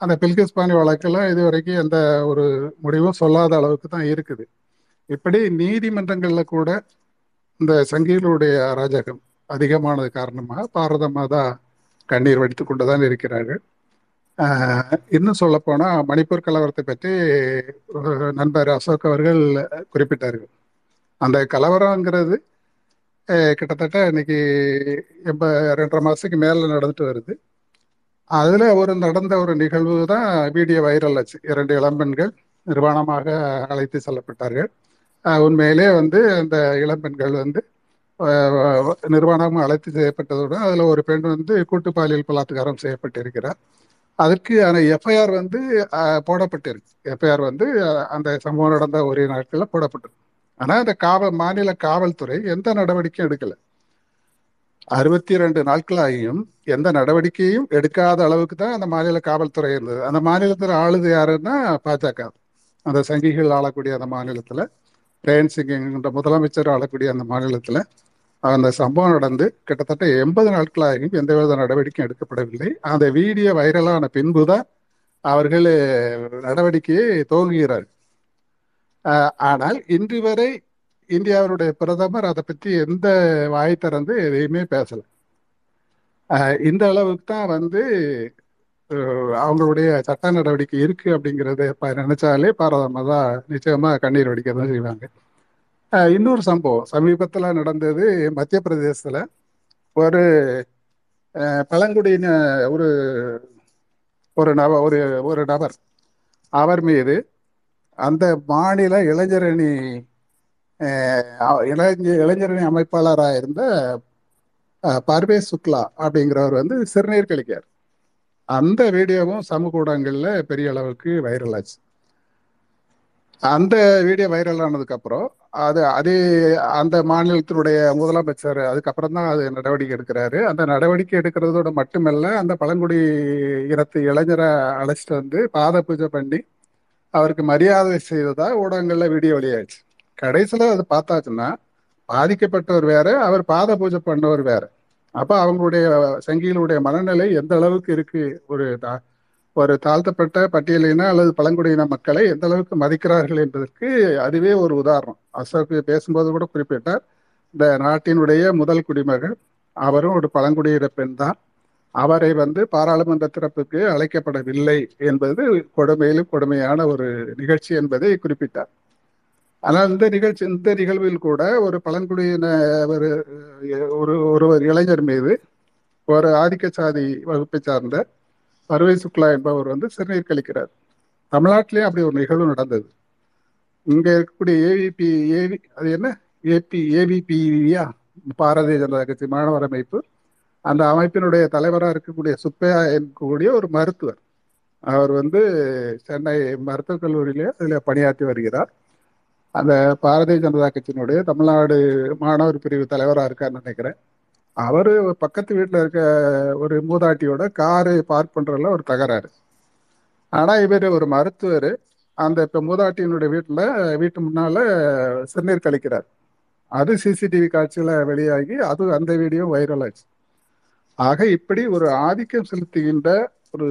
E: அந்த பில்கிஸ் பாணி வழக்கில் இது வரைக்கும் எந்த ஒரு முடிவும் சொல்லாத அளவுக்கு தான் இருக்குது. இப்படி நீதிமன்றங்களில் கூட இந்த சங்கிகளுடைய அராஜகம் அதிகமானது காரணமாக பாரத மாதா கண்ணீர் வடித்து கொண்டு தான் இருக்கிறார்கள் இன்னும் சொல்லப்போனால் மணிப்பூர் கலவரத்தை பற்றி நண்பர் அசோக் அவர்கள் குறிப்பிட்டார்கள். அந்த கலவரங்கிறது கிட்டத்தட்ட இன்னைக்கு எம்ப ரெண்டரை மாதத்துக்கு மேலே நடந்துட்டு வருது. அதில் ஒரு நடந்த ஒரு நிகழ்வு தான் வீடியோ வைரல் ஆச்சு. இரண்டு இளம்பெண்கள் நிர்வாணமாக அழைத்து செல்லப்பட்டார்கள். உண்மையிலே வந்து அந்த இளம்பெண்கள் வந்து நிர்வாணமும் அழைத்து செய்யப்பட்டதுடன் அதில் ஒரு பெண் வந்து கூட்டு பாலியல் பலாத்காரம் செய்யப்பட்டிருக்கிறார். அதற்கு அந்த எஃப்ஐஆர் வந்து போடப்பட்டிருக்கு. எஃப்ஐஆர் வந்து அந்த சம்பவம் நடந்த ஒரு நாட்களில் போடப்பட்டிருக்கு. ஆனால் அந்த காவல் மாநில காவல்துறை எந்த நடவடிக்கையும் எடுக்கலை. அறுபத்தி ரெண்டு நாட்களாகியும் எந்த நடவடிக்கையும் எடுக்காத அளவுக்கு தான் அந்த மாநில காவல்துறை இருந்தது. அந்த மாநிலத்தில் ஆளுது யாருன்னா பாஜக. அந்த சங்கிகள் ஆளக்கூடிய அந்த மாநிலத்தில் ரேன் சிங் முதலமைச்சர் ஆளக்கூடிய அந்த மாநிலத்தில் அந்த சம்பவம் நடந்து கிட்டத்தட்ட எண்பது நாட்களாகியும் எந்தவித நடவடிக்கையும் எடுக்கப்படவில்லை. அந்த வீடியோ வைரலான பின்புதான் அவர்கள் நடவடிக்கையை துவங்குகிறார்கள். ஆனால் இன்று வரை இந்தியாவினுடைய பிரதமர் அதை பற்றி எந்த வாய் திறந்து எதையுமே பேசலை. இந்த அளவுக்கு தான் வந்து அவங்களுடைய சட்ட நடவடிக்கை இருக்கு அப்படிங்கிறத நினைச்சாலே பாரதமாக தான் நிச்சயமா கண்ணீர் வடிக்க தான் செய்வாங்க இன்னொரு சம்பவம். சமீபத்தில் நடந்தது மத்திய பிரதேசத்தில் ஒரு பழங்குடியின ஒரு ஒரு நப ஒரு ஒரு நபர் அவர் மீது அந்த மாநில இளைஞரணி இளைஞ இளைஞரணி அமைப்பாளராக இருந்த அஹ், பர்வேஸ் சுக்லா அப்படிங்கிறவர் வந்து சிறுநீர் கழிக்கார். அந்த வீடியோவும் சமூக ஊடகங்களில் பெரிய அளவுக்கு வைரல் ஆச்சு. அந்த வீடியோ வைரல் ஆனதுக்கப்புறம் அது அது அந்த மாநிலத்தினுடைய முதலமைச்சர் அதுக்கப்புறம் தான் அது நடவடிக்கை எடுக்கிறாரு. அந்த நடவடிக்கை எடுக்கிறதோட மட்டுமல்ல அந்த பழங்குடி இனத்து இளைஞரை அழைச்சிட்டு வந்து பாத பூஜை பண்ணி அவருக்கு மரியாதை செய்ததா ஊடகங்களில் வீடியோ வெளியாயிடுச்சு. கடைசியில அது பார்த்தாச்சுன்னா பாதிக்கப்பட்டவர் வேற அவர் பாத பூஜை பண்ணவர் வேற. அப்ப அவங்களுடைய சங்கிகளுடைய மனநிலை எந்த அளவுக்கு இருக்கு? ஒரு தா- ஒரு தாழ்த்தப்பட்ட பட்டியலின அல்லது பழங்குடியின மக்களை எந்த அளவுக்கு மதிக்கிறார்கள் என்பதற்கு அதுவே ஒரு உதாரணம். அசோக் பேசும்போது கூட குறிப்பிட்டார் இந்த நாட்டினுடைய முதல் குடிமகள் அவரும் ஒரு பழங்குடியின பெண் தான். அவரை வந்து பாராளுமன்ற திறப்புக்கு அழைக்கப்படவில்லை என்பது கொடுமையிலும் கொடுமையான ஒரு நிகழ்ச்சி என்பதை குறிப்பிட்டார். ஆனால் இந்த நிகழ்ச்சி இந்த நிகழ்வில் கூட ஒரு பழங்குடியின ஒரு ஒரு ஒருவர் இளைஞர் மீது ஒரு ஆதிக்க சாதி வகுப்பை சார்ந்த பருவை சுக்லா என்பவர் வந்து சிறுநீர் கழிக்கிறார். தமிழ்நாட்டிலேயே அப்படி ஒரு நிகழ்வு நடந்தது. இங்க இருக்கக்கூடிய ஏவிபி ஏவி அது என்ன? ஏபி ஏபிபியா பாரதிய ஜனதா கட்சி மாணவர் அமைப்பு. அந்த அமைப்பினுடைய தலைவராக இருக்கக்கூடிய சுப்பையா இருக்கக்கூடிய ஒரு மருத்துவர். அவர் வந்து சென்னை மருத்துவக் கல்லூரியிலே அதில் பணியாற்றி வருகிறார். அந்த பாரதிய ஜனதா கட்சியினுடைய தமிழ்நாடு மாணவர் பிரிவு தலைவராக இருக்காருன்னு நினைக்கிறேன். அவர் பக்கத்து வீட்டில் இருக்க ஒரு மூதாட்டியோட காரு பார்க் பண்ணுறதுல ஒரு தகராறு. ஆனால் இவர் ஒரு மருத்துவர். அந்த இப்போ மூதாட்டியினுடைய வீட்டில் வீட்டு முன்னால் சிறுநீர் கழிக்கிறார். அது சிசிடிவி காட்சியில் வெளியாகி அது அந்த வீடியோ வைரல் ஆச்சு. ஆக இப்படி ஒரு ஆதிக்கம் செலுத்துகின்ற ஒரு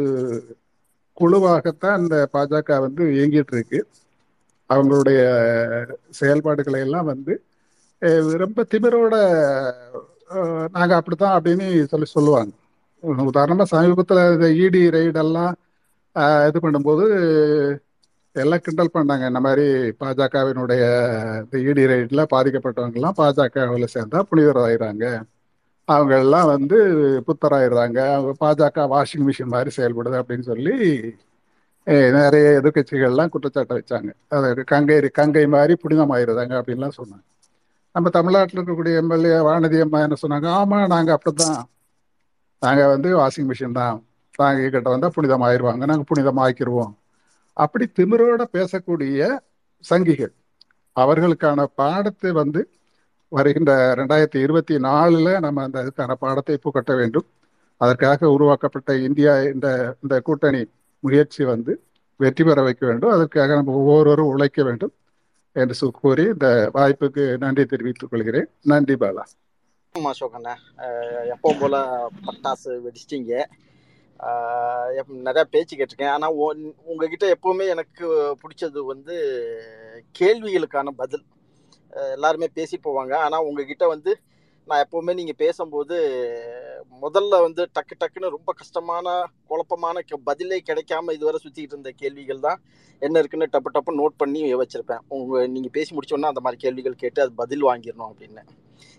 E: குழுவாகத்தான் இந்த பாஜக வந்து இயங்கிட்டு இருக்கு. அவங்களுடைய செயல்பாடுகளை எல்லாம் வந்து ரொம்ப திமிரோட நாங்கள் நாங்க அப்படித்தான் அப்படின்னு சொல்லி சொல்லுவாங்க. உதாரணமா சமீபத்துல இந்த இடி ரெய்டெல்லாம் இது பண்ணும்போது எல்லாம் கிண்டல் பண்ணாங்க. இந்த மாதிரி பாஜகவினுடைய இந்த இடி ரைட்ல பாதிக்கப்பட்டவங்கெல்லாம் பாஜகவில் சேர்ந்தா புனிதராயிறாங்க. அவங்க எல்லாம் வந்து புத்தராயிடுறாங்க அவங்க பாஜக வாஷிங் மிஷின் மாதிரி செயல்படுது அப்படின்னு சொல்லி நிறைய எதிர்கட்சிகள்லாம் குற்றச்சாட்டை வச்சாங்க. அதாவது கங்கை கங்கை மாதிரி புனிதமாயிருந்தாங்க அப்படின்லாம் சொன்னாங்க. நம்ம தமிழ்நாட்டில் இருக்கக்கூடிய எம்எல்ஏ வானதி அம்மா என்ன சொன்னாங்க? ஆமாம் நாங்கள் அப்படி தான் நாங்கள் வந்து வாஷிங் மிஷின் தான். நாங்கள் கிட்ட வந்தால் புனிதம் ஆயிடுவாங்க நாங்கள் புனிதம் ஆக்கிடுவோம் அப்படி திமிரோட பேசக்கூடிய சங்கிகள் அவர்களுக்கான பாடத்தை வந்து வருகின்ற ரெண்டாயிரத்தி இருபத்தி நாலில் நம்ம அந்த அதுக்கான பாடத்தை புகட்ட வேண்டும். அதற்காக உருவாக்கப்பட்ட இந்தியா இந்த இந்த கூட்டணி முயற்சி வந்து வெற்றி பெற வைக்க வேண்டும். அதற்காக நம்ம ஒவ்வொருவரும் உழைக்க வேண்டும் என்று கூறி இந்த வாய்ப்புக்கு நன்றி தெரிவித்துக் கொள்கிறேன். நன்றி பாலா.
F: ஆமா அசோகண்ணே. எப்பவும் போல பட்டாசு வெடிச்சிட்டீங்க. எப்- நிறைய பேச்சு கேட்டிருக்கேன். ஆனால் உன்- உங்ககிட்ட எப்பவுமே எனக்கு பிடிச்சது வந்து கேள்விகளுக்கான பதில். எல்லாருமே பேசி போவாங்க. ஆனால் உங்ககிட்ட வந்து நான் எப்பவுமே நீங்க பேசும்போது முதல்ல வந்து டக்கு டக்குன்னு ரொம்ப கஷ்டமான குழப்பமான பதிலே கிடைக்காம இதுவரை சுத்திட்டு இருந்த கேள்விகள் தான் என்ன இருக்குன்னு டப்பு டப்பு நோட் பண்ணி வச்சிருப்பேன். உங்க நீங்க பேசி முடிச்சோன்னா அந்த மாதிரி கேள்விகள் கேட்டு அது பதில் வாங்கிடணும் அப்படின்னு.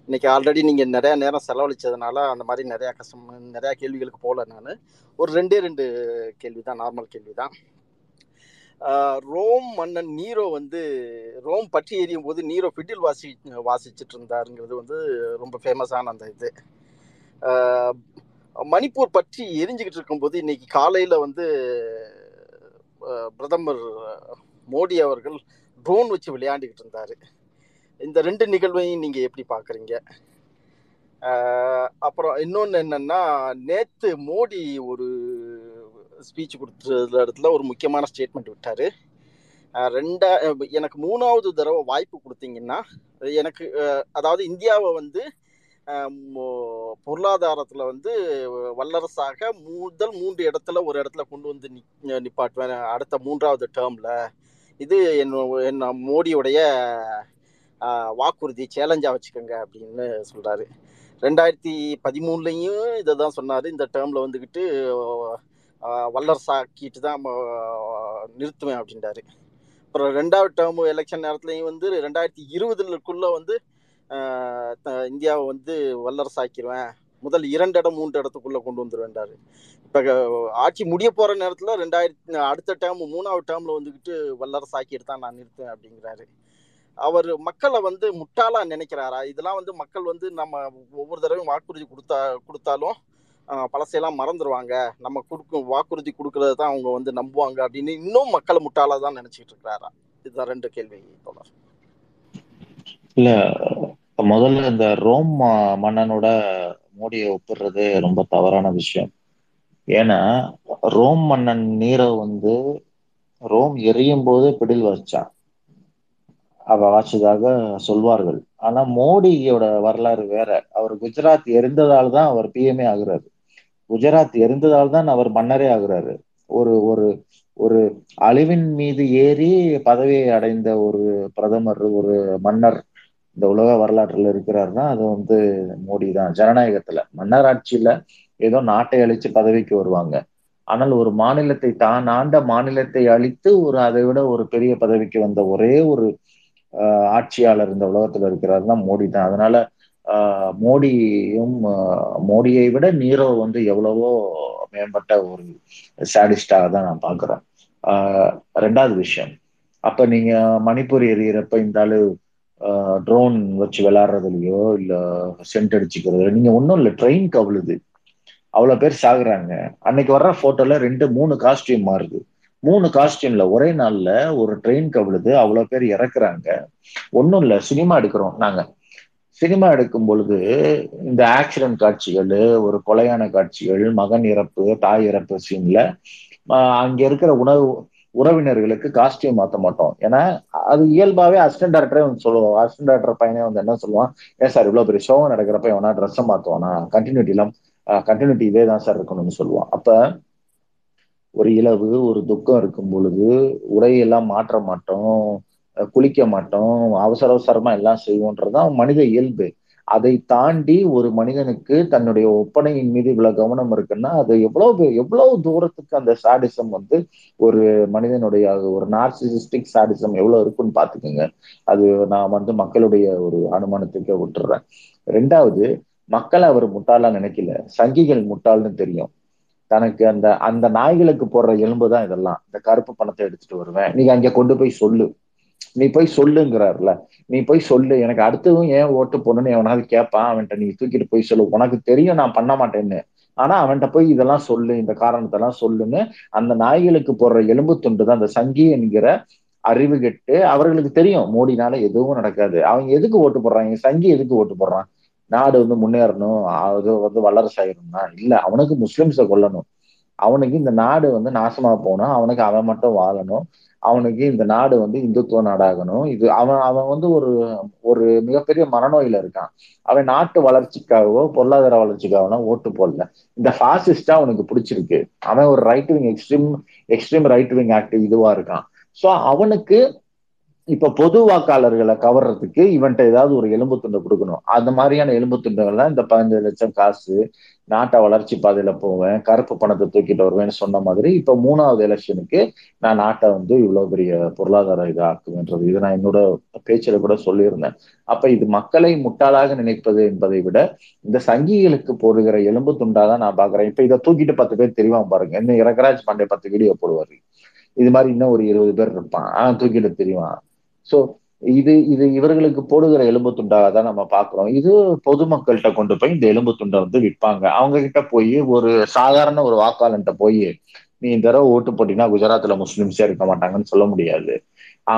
F: இன்னைக்கு ஆல்ரெடி நீங்க நிறைய நேரம் செலவழிச்சதுனால அந்த மாதிரி நிறைய கஷ்டம் நிறைய கேள்விகளுக்கு போகல நான். ஒரு ரெண்டே ரெண்டு கேள்வி தான் நார்மல் கேள்வி தான் ரோம் மன்னன் நீரோ வந்து ரோம் பற்றி எரியும் போது நீரோ ஃபிட்டில் வாசி வாசிச்சுட்டு இருந்தாருங்கிறது வந்து ரொம்ப ஃபேமஸான அந்த இது. மணிப்பூர் பற்றி எரிஞ்சுக்கிட்டு இருக்கும்போது இன்னைக்கு காலையில் வந்து பிரதமர் மோடி அவர்கள் ட்ரோன் வச்சு விளையாண்டுக்கிட்டு இருந்தாரு இந்த ரெண்டு நிகழ்வையும் நீங்கள் எப்படி பார்க்குறீங்க அப்புறம் இன்னொன்று என்னென்னா நேற்று மோடி ஒரு ஸ்பீச் கொடுத்த இடத்துல ஒரு முக்கியமான ஸ்டேட்மெண்ட் விட்டார். ரெண்டா எனக்கு மூணாவது தடவை வாய்ப்பு கொடுத்தீங்கன்னா எனக்கு அதாவது இந்தியாவை வந்து பொருளாதாரத்தில் வந்து வல்லரசாக முதல் மூன்று இடத்துல ஒரு இடத்துல கொண்டு வந்து நி- நிப்பாட்டுவேன். அடுத்த மூன்றாவது டேர்மில் இது என் என்ன மோடியுடைய வாக்குறுதி. சேலஞ்சாக வச்சுக்கோங்க அப்படின்னு சொல்கிறாரு ரெண்டாயிரத்தி பதிமூணுலையும் இதை தான் சொன்னார். இந்த டேர்மில் வந்துக்கிட்டு வல்லரசாக்கிட்டு தான் நிறுத்துவேன் அப்படின்றாரு. அப்புறம் ரெண்டாவது டேர்ம் எலெக்ஷன் நேரத்துலையும் வந்து ரெண்டாயிரத்தி இருபதுக்குள்ள வந்து த- இந்தியாவை வந்து வல்லரசாக்கிடுவேன் முதல் இரண்டு இடம் மூன்று இடத்துக்குள்ளே கொண்டு வந்துருவேன்டாரு இப்போ ஆட்சி முடிய போகிற நேரத்தில் ரெண்டாயிரத்தி அடுத்த டேர்ம் மூணாவது டேர்மில் வந்துக்கிட்டு வல்லரசாக்கிட்டு தான் நான் நிறுத்துவேன் அப்படிங்கிறாரு. அவர் மக்களை வந்து முட்டாளாக நினைக்கிறாரா? இதெல்லாம் வந்து மக்கள் வந்து நம்ம ஒவ்வொரு தடவையும் வாக்குறுதி கொடுத்தா கொடுத்தாலும் பழசையெல்லாம் மறந்துடுவாங்க நம்ம கொடுக்கும் வாக்குறுதி கொடுக்கறது தான் அவங்க வந்து நம்புவாங்க அப்படின்னு இன்னும் மக்களை முட்டாளா தான் நினைச்சிட்டு இருக்கிறாரா? இதுதான் ரெண்டு கேள்வி தொடர்
B: இல்ல முதல்ல இந்த ரோம் மன்னனோட மோடியை ஒப்பிடுறது ரொம்ப தவறான விஷயம். ஏன்னா ரோம் மன்னன் நீரை வந்து ரோம் எரியும் போது பிடில் வச்சான். அவ வாச்சதாக சொல்வார்கள். ஆனா மோடியோட வரலாறு வேற. அவர் குஜராத் எரிந்ததால் தான் அவர் பிஎம்ஏ ஆகுறாரு. குஜராத் இருந்ததால் தான் அவர் மன்னரே ஆகுறாரு. ஒரு ஒரு ஒரு அழிவின் மீது ஏறி பதவியை அடைந்த ஒரு பிரதமர் ஒரு மன்னர் இந்த உலக வரலாற்றுல இருக்கிறாருன்னா அது வந்து மோடி தான். ஜனநாயகத்துல. மன்னர் ஆட்சியில ஏதோ நாட்டை அழிச்சு பதவிக்கு வருவாங்க. ஆனால் ஒரு மாநிலத்தை தான் ஆண்ட மாநிலத்தை அழித்து ஒரு அதை விட ஒரு பெரிய பதவிக்கு வந்த ஒரே ஒரு ஆஹ் ஆட்சியாளர் இந்த உலகத்துல இருக்கிறாருன்னா மோடி தான். அதனால மோடியும் மோடியை விட நீரோ வந்து எவ்வளவோ மேம்பட்ட ஒரு சாடிஸ்டாக தான் நான் பாக்குறேன் ஆஹ் ரெண்டாவது விஷயம். அப்ப நீங்க மணிப்பூர் எறிகிறப்ப இந்த ஆளு ட்ரோன் வச்சு விளையாடுறதுலயோ இல்ல சென்ட் அடிச்சுக்கிறதுல நீங்க ஒன்றும் இல்லை ட்ரெயின் கவுளுது. அவ்வளவு பேர் சாகுறாங்க. அன்னைக்கு வர்ற போட்டோல ரெண்டு மூணு காஸ்டியூம் மாறுது. மூணு காஸ்டியூம்ல ஒரே நாள்ல ஒரு ட்ரெயின் கவிழுது அவ்வளவு பேர் இறக்குறாங்க. ஒன்றும் இல்லை சினிமா எடுக்கிறோம். நாங்க. சினிமா எடுக்கும் பொழுது இந்த ஆக்சிடென்ட் காட்சிகள் ஒரு கொலையான காட்சிகள் மகன் இறப்பு தாய் இறப்பு சீன்ல அங்க இருக்கிற உணவு உறவினர்களுக்கு காஸ்டியூம் மாற்ற மாட்டோம். ஏன்னா அது இயல்பாவே அசிஸ்டன்ட் டேரக்டரே வந்து சொல்லுவோம் அசிஸ்டன்ட் டேரக்டர் பையனே வந்து என்ன சொல்லுவான்? ஏன் சார் இவ்வளவு பெரிய ஷோவம் நடக்கிறப்ப எவனா ட்ரெஸ்ஸை மாத்துவானா? கண்டினியூட்டி எல்லாம் கண்டினியூட்டி இதே தான் சார் இருக்கணும்னு சொல்லுவான். அப்ப ஒரு இலவு ஒரு துக்கம் இருக்கும் பொழுது உடையெல்லாம் மாற்ற மாட்டோம். குளிக்க மாட்டோம் அவசர அவசரமா எல்லாம் செய்வோன்றதுதான் மனித இயல்பு. அதை தாண்டி ஒரு மனிதனுக்கு தன்னுடைய ஒப்பனையின் மீது இவ்வளவு கவனம் இருக்குன்னா அது எவ்வளவு எவ்வளவு தூரத்துக்கு அந்த சாடிசம் வந்து ஒரு மனிதனுடைய ஒரு நார்சிசிஸ்டிக் சாடிசம் எவ்வளவு இருக்குன்னு பாத்துக்கோங்க அது நான் வந்து மக்களுடைய ஒரு அனுமானத்துக்கு விட்டுறேன். ரெண்டாவது மக்களை அவர் முட்டாளா நினைக்கல. சங்கிகள் முட்டாள்னு தெரியும். தனக்கு அந்த அந்த நாய்களுக்கு போடுற எலும்பு தான் இதெல்லாம். இந்த கருப்பு பணத்தை எடுத்துட்டு வருவேன். நீங்க அங்க கொண்டு போய் சொல்லு. நீ போய் சொல்லுங்கிறாருல. நீ போய் சொல்லு. எனக்கு அடுத்ததும் ஏன் ஓட்டு போடணும்னு எவனாவது கேட்பான் அவன்கிட்ட நீ தூக்கிட்டு போய் சொல்லு. உனக்கு தெரியும் நான் பண்ண மாட்டேன்னு. ஆனா அவன்கிட்ட போய் இதெல்லாம் சொல்லு. இந்த காரணத்தெல்லாம் சொல்லுன்னு அந்த நாய்களுக்கு போடுற எலும்பு துண்டு தான். அந்த சங்கி என்கிற அறிவு கெட்டு அவர்களுக்கு தெரியும். மோடினால எதுவும் நடக்காது. அவங்க எதுக்கு ஓட்டு போடுறாங்க? சங்கி எதுக்கு ஓட்டு போடுறான்? நாடு வந்து முன்னேறணும். அது வந்து வல்லரசாயிரணும்னா இல்ல அவனுக்கு முஸ்லிம்ஸை கொல்லணும். அவனுக்கு இந்த நாடு வந்து நாசமா போகணும் அவனுக்கு அவன் மட்டும் வாழணும். அவனுக்கு இந்த நாடு வந்து இந்துத்துவ நாடாகணும். இது அவன் அவன் வந்து ஒரு ஒரு மிகப்பெரிய மனநோயில இருக்கான். அவன் நாட்டு வளர்ச்சிக்காகவோ பொருளாதார வளர்ச்சிக்காகவோ ஓட்டு போடல. இந்த ஃபாசிஸ்டா அவனுக்கு பிடிச்சிருக்கு. அவன் ஒரு right wing extreme extreme right wing active இதுவா இருக்கான். ஸோ அவனுக்கு இப்ப பொது வாக்காளர்களை கவர்றதுக்கு இவன்ட்ட ஏதாவது ஒரு எலும்பு துண்டை கொடுக்கணும். அந்த மாதிரியான எலும்பு துண்டுகள்லாம் இந்த பதினஞ்சு லட்சம் காசு நாட்டை வளர்ச்சி பாதையில போவேன் கருப்பு பணத்தை தூக்கிட்டு வருவேன்னு சொன்ன மாதிரி இப்ப மூணாவது எலெக்ஷனுக்கு நான் நாட்டை வந்து இவ்வளவு பெரிய பொருளாதார இது ஆக்குவேன்றது இது நான் என்னோட பேச்சில கூட சொல்லியிருந்தேன். அப்ப இது மக்களை முட்டாளாக நினைப்பது என்பதை விட இந்த சங்கிகளுக்கு போடுகிற எலும்பு துண்டாதான் நான் பாக்குறேன். இப்ப இதை தூக்கிட்டு பத்து பேர் தெரியாம பாருங்க. இன்னும் இரகராஜ் பாண்டே பத்து வீடியோ போடுவாரு. இது மாதிரி இன்னும் ஒரு இருபது பேர் இருப்பான். ஆஹ் தூக்கிட்டு தெரியுவான் சோ இது இது இவர்களுக்கு போடுகிற எலும்பு துண்டாக தான் நம்ம பாக்குறோம் இது பொதுமக்கள்கிட்ட கொண்டு போய் இந்த எலும்பு துண்டை வந்து விற்பாங்க. அவங்க கிட்ட போய் ஒரு சாதாரண ஒரு வாக்காளன்ட்ட போய் நீ இந்த தடவை ஓட்டு போட்டீங்கன்னா குஜராத்ல முஸ்லிம்ஸே இருக்க மாட்டாங்கன்னு சொல்ல முடியாது.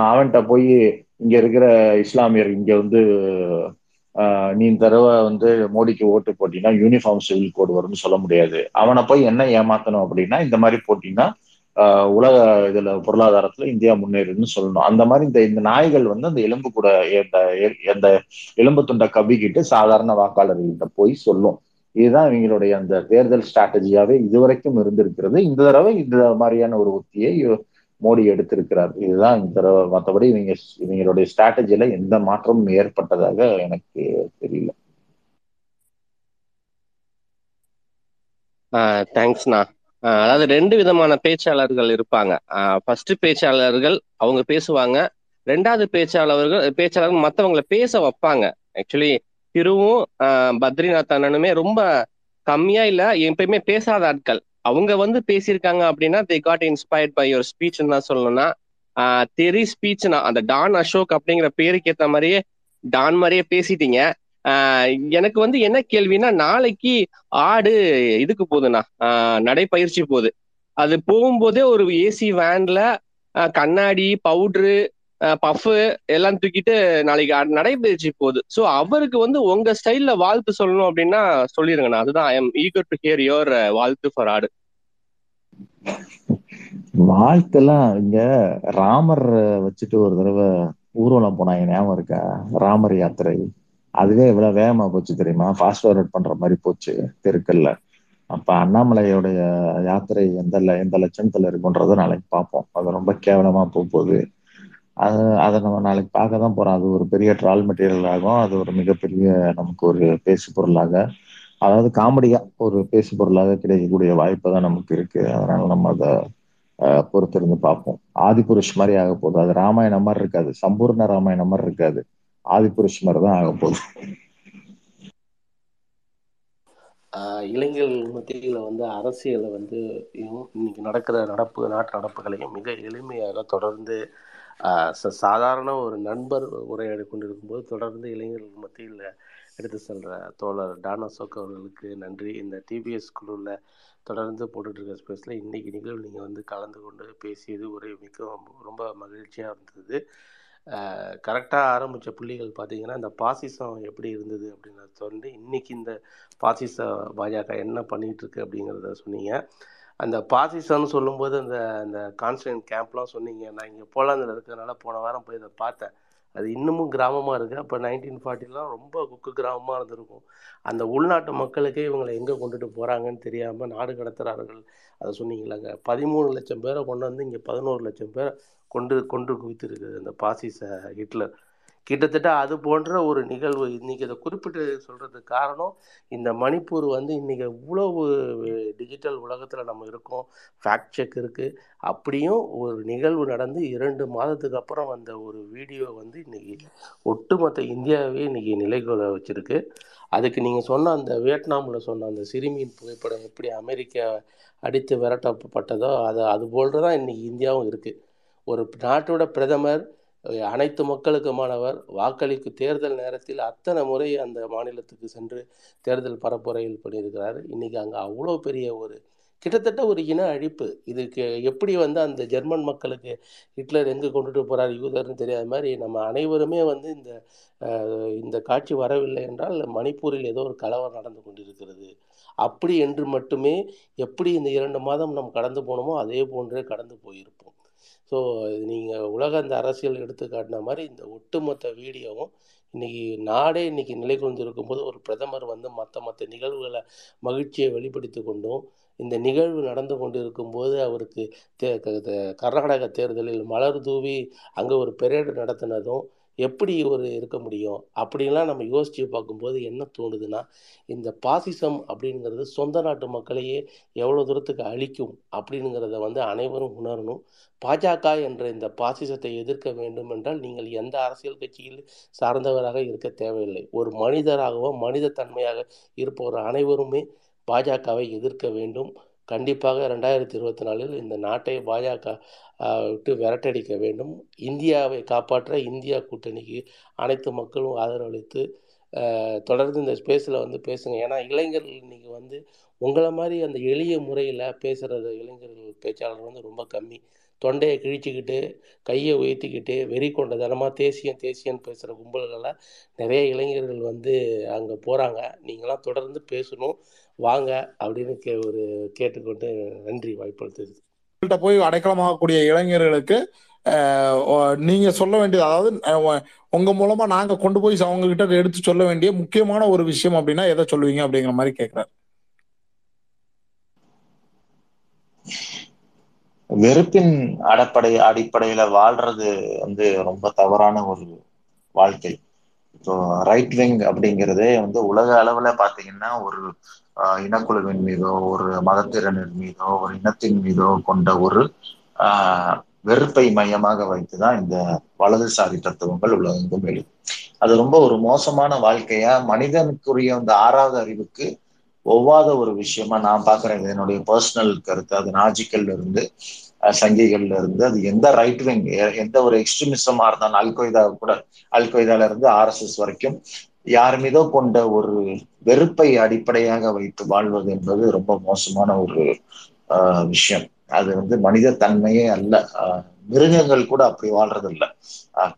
B: அவன்கிட்ட போய் இங்க இருக்கிற இஸ்லாமியர் இங்க வந்து ஆஹ், நீ இந்த தடவை வந்து மோடிக்கு ஓட்டு போட்டீங்கன்னா யூனிஃபார்ம் சிவில் கோடு வரும்னு சொல்ல முடியாது. அவனை போய் என்ன ஏமாத்தணும் அப்படின்னா இந்த மாதிரி போட்டீங்கன்னா உலக இதுல பொருளாதாரத்துல இந்தியா முன்னேறுதுன்னு சொல்லணும். அந்த மாதிரி இந்த இந்த நாய்கள் வந்து அந்த எலும்பு கூட அந்த எலும்பு துண்டை கவிக்கிட்டு சாதாரண வாக்காளர்கள்ட்ட போய் சொல்லும். இதுதான் இவங்களுடைய அந்த தேர்தல் ஸ்ட்ராட்டஜியாவே இதுவரைக்கும் இருந்திருக்கிறது. இந்த தடவை இந்த மாதிரியான ஒரு உத்தியை மோடி எடுத்திருக்கிறார். இதுதான் இந்த தடவை மற்றபடி இவங்க இவங்களுடைய ஸ்ட்ராட்டஜியில எந்த மாற்றமும் ஏற்பட்டதாக எனக்கு தெரியல.
G: தேங்க்ஸ்ண்ணா அதாவது ரெண்டு விதமான பேச்சாளர்கள் இருப்பாங்க. ஃபர்ஸ்ட் பேச்சாளர்கள் அவங்க பேசுவாங்க. ரெண்டாவது பேச்சாளர்கள் பேச்சாளர்கள் மற்றவங்களை பேச வைப்பாங்க. ஆக்சுவலி திருவும் பத்ரிநாத் அண்ணனுமே ரொம்ப கம்மியா இல்ல எப்பயுமே பேசாத ஆட்கள். அவங்க வந்து பேசியிருக்காங்க அப்படின்னா they got inspired by your ஸ்பீச்னு தான் சொல்லணும்னா தெரி ஸ்பீச்னா அந்த டான் அசோக் அப்படிங்கிற பேருக்கு ஏற்ற மாதிரியே டான் மாதிரியே பேசிட்டீங்க. எனக்கு வந்து என்ன கேள்வினா நாளைக்கு ஆடு இதுக்கு போகுதுண்ணா ஆஹ் நடைப்பயிற்சி போகுது. அது போகும்போதே ஒரு ஏசி வேன்ல கண்ணாடி பவுட்ரு பஃப் எல்லாம் தூக்கிட்டு நாளைக்கு நடைபயிற்சி போகுது. ஸோ அவருக்கு வந்து உங்க ஸ்டைல்ல வாழ்த்து சொல்லணும் அப்படின்னா சொல்லிருங்கண்ணா அதுதான் I am eager to hear your வாழ்த்து ஃபார் ஆடு.
B: வாழ்த்தெல்லாம் இங்க ராமர் வச்சுட்டு ஒரு தடவை ஊர்வலம் போனாங்க ஞாபகம் இருக்கா? ராமர் யாத்திரை. அதுவே இவ்வளவு வேகமா போச்சு தெரியுமா? ஃபாஸ்ட் ஃபார்வர்ட் பண்ற மாதிரி போச்சு தெருக்கல்ல அப்ப அண்ணாமலையோடைய யாத்திரை எந்த எந்த லட்சணத்துல இருக்குன்றத நாளைக்கு பார்ப்போம். அது ரொம்ப கேவலமா போகுது அது அதை நம்ம நாளைக்கு பார்க்க தான் போறோம். அது ஒரு பெரிய ட்ரால் மெட்டீரியல் ஆகும். அது ஒரு மிகப்பெரிய நமக்கு ஒரு பேசு பொருளாக. அதாவது காமெடியா ஒரு பேசு பொருளாக கிடைக்கக்கூடிய வாய்ப்பு தான் நமக்கு இருக்கு. அதனால நம்ம அதை பொறுத்திருந்து பார்ப்போம். ஆதிபுருஷ் மாதிரி ஆக போகுது. அது ராமாயணம் மாதிரி இருக்காது. சம்பூர்ண ராமாயணம் மாதிரி இருக்காது. ஆதிபுருஷ் மாதிரி தான் ஆக போகுது.
H: இளைஞர்கள் மத்தியில் வந்து அரசியலை வந்து இன்னைக்கு நடக்கிற நடப்பு நாட்டு நடப்புகளையும் மிக எளிமையாக தொடர்ந்து ச- சாதாரண ஒரு நண்பர் உரையாடி கொண்டிருக்கும்போது தொடர்ந்து இளைஞர்கள் மத்தியில் எடுத்து செல்ற தோழர் டானா சோக் அவர்களுக்கு நன்றி. இந்த டிபிஎஸ் குழுவில் தொடர்ந்து போட்டுட்டு இருக்க ஸ்பேஸில் இன்னைக்கு நிகழ்வு நீங்கள் வந்து கலந்து கொண்டு பேசியது உரை மிக ரொம்ப மகிழ்ச்சியாக இருந்தது. கரெக்டாக ஆரம்பித்த புள்ளிகள் பார்த்தீங்கன்னா இந்த பாசிசம் எப்படி இருந்தது அப்படின்னு சொல்லி இன்றைக்கி இந்த பாசிச பாஜக என்ன பண்ணிகிட்ருக்கு அப்படிங்கிறத சொன்னீங்க. அந்த பாசிசம்னு சொல்லும்போது அந்த அந்த கான்ஸ்டன்ட் கேம்ப்லாம் சொன்னீங்க. நான் இங்கே போலாந்தில் இருக்கிறதுனால போன வாரம் போய் இதை பார்த்தேன். அது இன்னமும் கிராமமாக இருக்குது அப்போ நைன்டீன் ஃபார்ட்டிலாம் ரொம்ப குக்கு கிராமமாக இருந்திருக்கும். அந்த உள்நாட்டு மக்களுக்கே இவங்களை எங்கே கொண்டுட்டு போகிறாங்கன்னு தெரியாமல் நாடு கடத்துகிறார்கள் அதை சொன்னீங்களாங்க. பதிமூணு லட்சம் பேரை கொண்டு வந்து இங்கே பதினோரு லட்சம் பேரை கொண்டு கொண்டு குவித்திருக்குது அந்த பாசிச ஹிட்லர். கிட்டத்தட்ட அது போன்ற ஒரு நிகழ்வு இன்னைக்கு அதை குறிப்பிட்டு சொல்கிறதுக்கு காரணம் இந்த மணிப்பூர் வந்து இன்னைக்கு இவ்வளவு டிஜிட்டல் உலகத்தில் நம்ம இருக்கோம் ஃபேக்ட் செக் இருக்கு. அப்படியும் ஒரு நிகழ்வு நடந்து இரண்டு மாதத்துக்கு அப்புறம் வந்த ஒரு வீடியோ வந்து இன்னைக்கு ஒட்டுமொத்த இந்தியாவே இன்னைக்கு நிலைகொள்ள வச்சிருக்கு. அதுக்கு நீங்கள் சொன்ன அந்த வியட்நாமில் சொன்ன அந்த சிறுமியின் புகைப்படம் எப்படி அமெரிக்கா அடித்து விரட்டப்பட்டதோ அது அது போல் தான் இன்னைக்கு இந்தியாவும் இருக்குது ஒரு நாட்டோட பிரதமர் அனைத்து மக்களுக்குமானவர் வாக்களிக்கு தேர்தல் நேரத்தில் அத்தனை முறை அந்த மாநிலத்துக்கு சென்று தேர்தல் பரப்புரையில் பண்ணியிருக்கிறார். இன்றைக்கி அங்கே அவ்வளோ பெரிய ஒரு கிட்டத்தட்ட ஒரு இன அழிப்பு. இதுக்கு எப்படி வந்து அந்த ஜெர்மன் மக்களுக்கு ஹிட்லர் எங்கே கொண்டுட்டு போகிறார் யூதர்னு தெரியாத மாதிரி நம்ம அனைவருமே வந்து இந்த இந்த காட்சி வரவில்லை என்றால் மணிப்பூரில் ஏதோ ஒரு கலவரம் நடந்து கொண்டிருக்கிறது. அப்படி என்று மட்டுமே எப்படி இந்த இரண்டு மாதம் நாம் கடந்து போனோமோ அதே போன்றே கடந்து போயிருப்போம். ஸோ நீங்கள் உலக அந்த அரசியல் எடுத்து காட்டின மாதிரி இந்த ஒட்டுமொத்த வீடியோவும் இன்றைக்கி நாடே இன்றைக்கி நிலை கொண்டு போது ஒரு பிரதமர் வந்து மற்ற மற்ற நிகழ்வுகளை மகிழ்ச்சியை வெளிப்படுத்தி கொண்டும் இந்த நிகழ்வு நடந்து கொண்டு இருக்கும்போது அவருக்கு தே கர்நாடக தேர்தலில் மலர் தூவி அங்கே ஒரு பெரேடு நடத்தினதும் எப்படி ஒரு இருக்க முடியும்? அப்படின்லாம் நம்ம யோசித்து பார்க்கும்போது என்ன தோணுதுன்னா இந்த பாசிசம் அப்படிங்கிறது சொந்த நாட்டு மக்களையே எவ்வளோ தூரத்துக்கு அழிக்கும் அப்படிங்கிறத வந்து அனைவரும் உணரணும். பாஜக என்ற இந்த பாசிசத்தை எதிர்க்க வேண்டும் என்றால் நீங்கள் எந்த அரசியல் கட்சியில் சார்ந்தவராக இருக்க தேவையில்லை. ஒரு மனிதராகவோ மனித தன்மையாக இருப்பவர் அனைவருமே பாஜகவை எதிர்க்க வேண்டும். கண்டிப்பாக ரெண்டாயிரத்தி இருபத்தி நாலில் இந்த நாட்டை பாஜக விட்டு விரட்டடிக்க வேண்டும். இந்தியாவை காப்பாற்ற இந்தியா கூட்டணிக்கு அனைத்து மக்களும் ஆதரவளித்து தொடர்ந்து இந்த ஸ்பேஸில் வந்து பேசுங்க. ஏன்னா இளைஞர்கள் இன்றைக்கி வந்து உங்களை மாதிரி அந்த எளிய முறையில் பேசுகிற இளைஞர்கள் பேச்சாளர் வந்து ரொம்ப கம்மி. தொண்டையை கிழிச்சிக்கிட்டு கையை உயர்த்திக்கிட்டு வெறி கொண்டதனமாக தேசியம் தேசியம்னு பேசுகிற கும்பல்கள்லாம் நிறைய இளைஞர்கள் வந்து அங்கே போகிறாங்க நீங்களாம் தொடர்ந்து பேசணும். வாங்க அப்படின்னு கே ஒரு கேட்டுக்கொண்டு நன்றி வாய்ப்படுத்துது
A: உங்கள்கிட்ட போய் அடைக்கலமாகக்கூடிய இளைஞர்களுக்கு நீங்க சொல்ல வேண்டியது அதாவது உங்க மூலமா நாங்க கொண்டு போய் அவங்க கிட்ட எடுத்து சொல்ல வேண்டிய முக்கியமான ஒரு விஷயம் அப்படின்னா எதை சொல்லுவீங்க அப்படிங்கிற மாதிரி கேக்குறாரு.
B: வெறுப்பின் அடிப்படை அடிப்படையில வாழ்றது வந்து ரொம்ப தவறான ஒரு வாழ்க்கை. இப்போ ரைட் விங் அப்படிங்கிறதே வந்து உலக அளவுல பாத்தீங்கன்னா ஒரு இனக்குழுவின் மீதோ ஒரு மதத்திறனின் மீதோ ஒரு இனத்தின் மீதோ கொண்ட ஒரு ஆஹ், வெறுப்பை மையமாக வைத்துதான் இந்த வலதுசாரி தத்துவங்கள் உலகெங்கும் எழுது அது ரொம்ப ஒரு மோசமான வாழ்க்கையா? மனிதனுக்குரிய அந்த ஆறாவது அறிவுக்கு ஒவ்வாத ஒரு விஷயமா நான் பாக்குறேன் இது என்னுடைய பர்சனல் கருத்து. அது நாஜிக்கல்ல இருந்து அஹ், சங்கிகள்ல இருந்து அது எந்த ரைட் விங் எந்த ஒரு எக்ஸ்ட்ரீமிசமா இருந்தாலும் அல்கொய்தா கூட அல்கொய்தால இருந்து ஆர்எஸ்எஸ் வரைக்கும் யார் மீதோ கொண்ட ஒரு வெறுப்பை அடிப்படையாக வைத்து வாழ்வது என்பது ரொம்ப மோசமான ஒரு ஆஹ், விஷயம். அது வந்து மனித தன்மையே அல்ல. மிருகங்கள் கூட அப்படி வாழ்றது இல்ல ஆஹ்,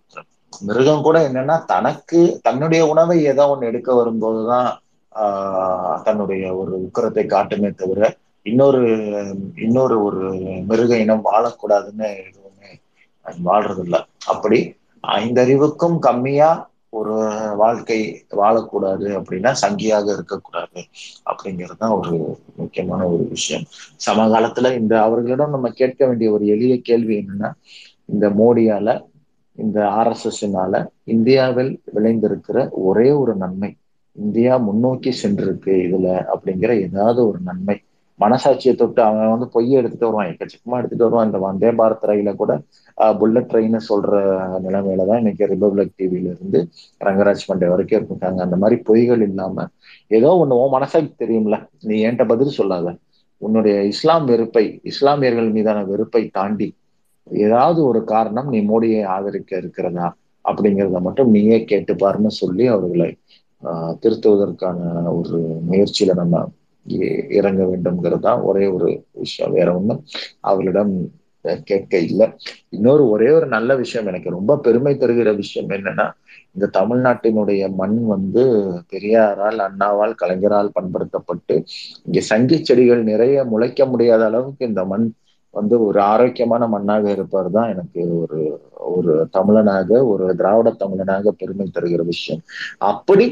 B: மிருகம் கூட என்னன்னா தனக்கு தன்னுடைய உணவை ஏதோ ஒன்று எடுக்க வரும்போதுதான் ஆஹ், தன்னுடைய ஒரு உக்கிரத்தை காட்டுமே தவிர இன்னொரு இன்னொரு ஒரு மிருக இனம் வாழக்கூடாதுன்னு எதுவுமே வாழ்றது இல்ல அப்படி ஐந்தறிவுக்கும் கம்மியா ஒரு வாழ்க்கை வாழக்கூடாது அப்படின்னா சங்கியாக இருக்கக்கூடாது அப்படிங்கிறது தான் ஒரு முக்கியமான ஒரு விஷயம். சமகாலத்துல இந்த அவர்களிடம் நம்ம கேட்க வேண்டிய ஒரு எளிய கேள்வி என்னன்னா இந்த மோடியால இந்த ஆர்எஸ்எஸ்னால இந்தியாவில் விளைந்திருக்கிற ஒரே ஒரு நன்மை இந்தியா முன்னோக்கி சென்றிருக்கு இதுல அப்படிங்கிற ஏதாவது ஒரு நன்மை மனசாட்சியை தொட்டு அவன் வந்து பொய்யை எடுத்துட்டு வருவான் எக்கச்சக்கமா எடுத்துட்டு வருவான். இந்த வந்தே பாரத் ரயில கூட புல்லட் ட்ரெயின் சொல்ற நிலைமையில தான் இன்னைக்கு ரிபப்ளிக் டிவில இருந்து ரங்கராஜ் பண்டே வரைக்கும் இருக்காங்க. அந்த மாதிரி பொய்கள் இல்லாம ஏதோ ஒண்ணு உன் மனசாட்சி தெரியும்ல நீ என்கிட்ட பதில் சொல்லாத? உன்னுடைய இஸ்லாம் வெறுப்பை இஸ்லாமியர்கள் மீதான வெறுப்பை தாண்டி ஏதாவது ஒரு காரணம் நீ மோடியை ஆதரிக்க இருக்கிறதா? அப்படிங்கிறத மட்டும் நீயே கேட்டு பாருன்னு சொல்லி அவர்களை ஆஹ் திருத்துவதற்கான ஒரு முயற்சியில நம்ம இறங்க வேண்டும்ங்கிறது தான் ஒரே ஒரு விஷயம். வேற ஒண்ணும் அவர்களிடம் கேட்க இல்லை. இன்னொரு ஒரே ஒரு நல்ல விஷயம் எனக்கு ரொம்ப பெருமை தருகிற விஷயம் என்னன்னா இந்த தமிழ்நாட்டினுடைய மண் வந்து பெரியாரால் அண்ணாவால் கலைஞரால் பண்படுத்தப்பட்டு இங்க சங்கி செடிகள் நிறைய முளைக்க முடியாத அளவுக்கு இந்த மண் வந்து ஒரு ஆரோக்கியமான மண்ணாக இருப்பார் தான் எனக்கு ஒரு ஒரு தமிழனாக ஒரு திராவிட தமிழனாக பெருமை தருகிற விஷயம். அப்படி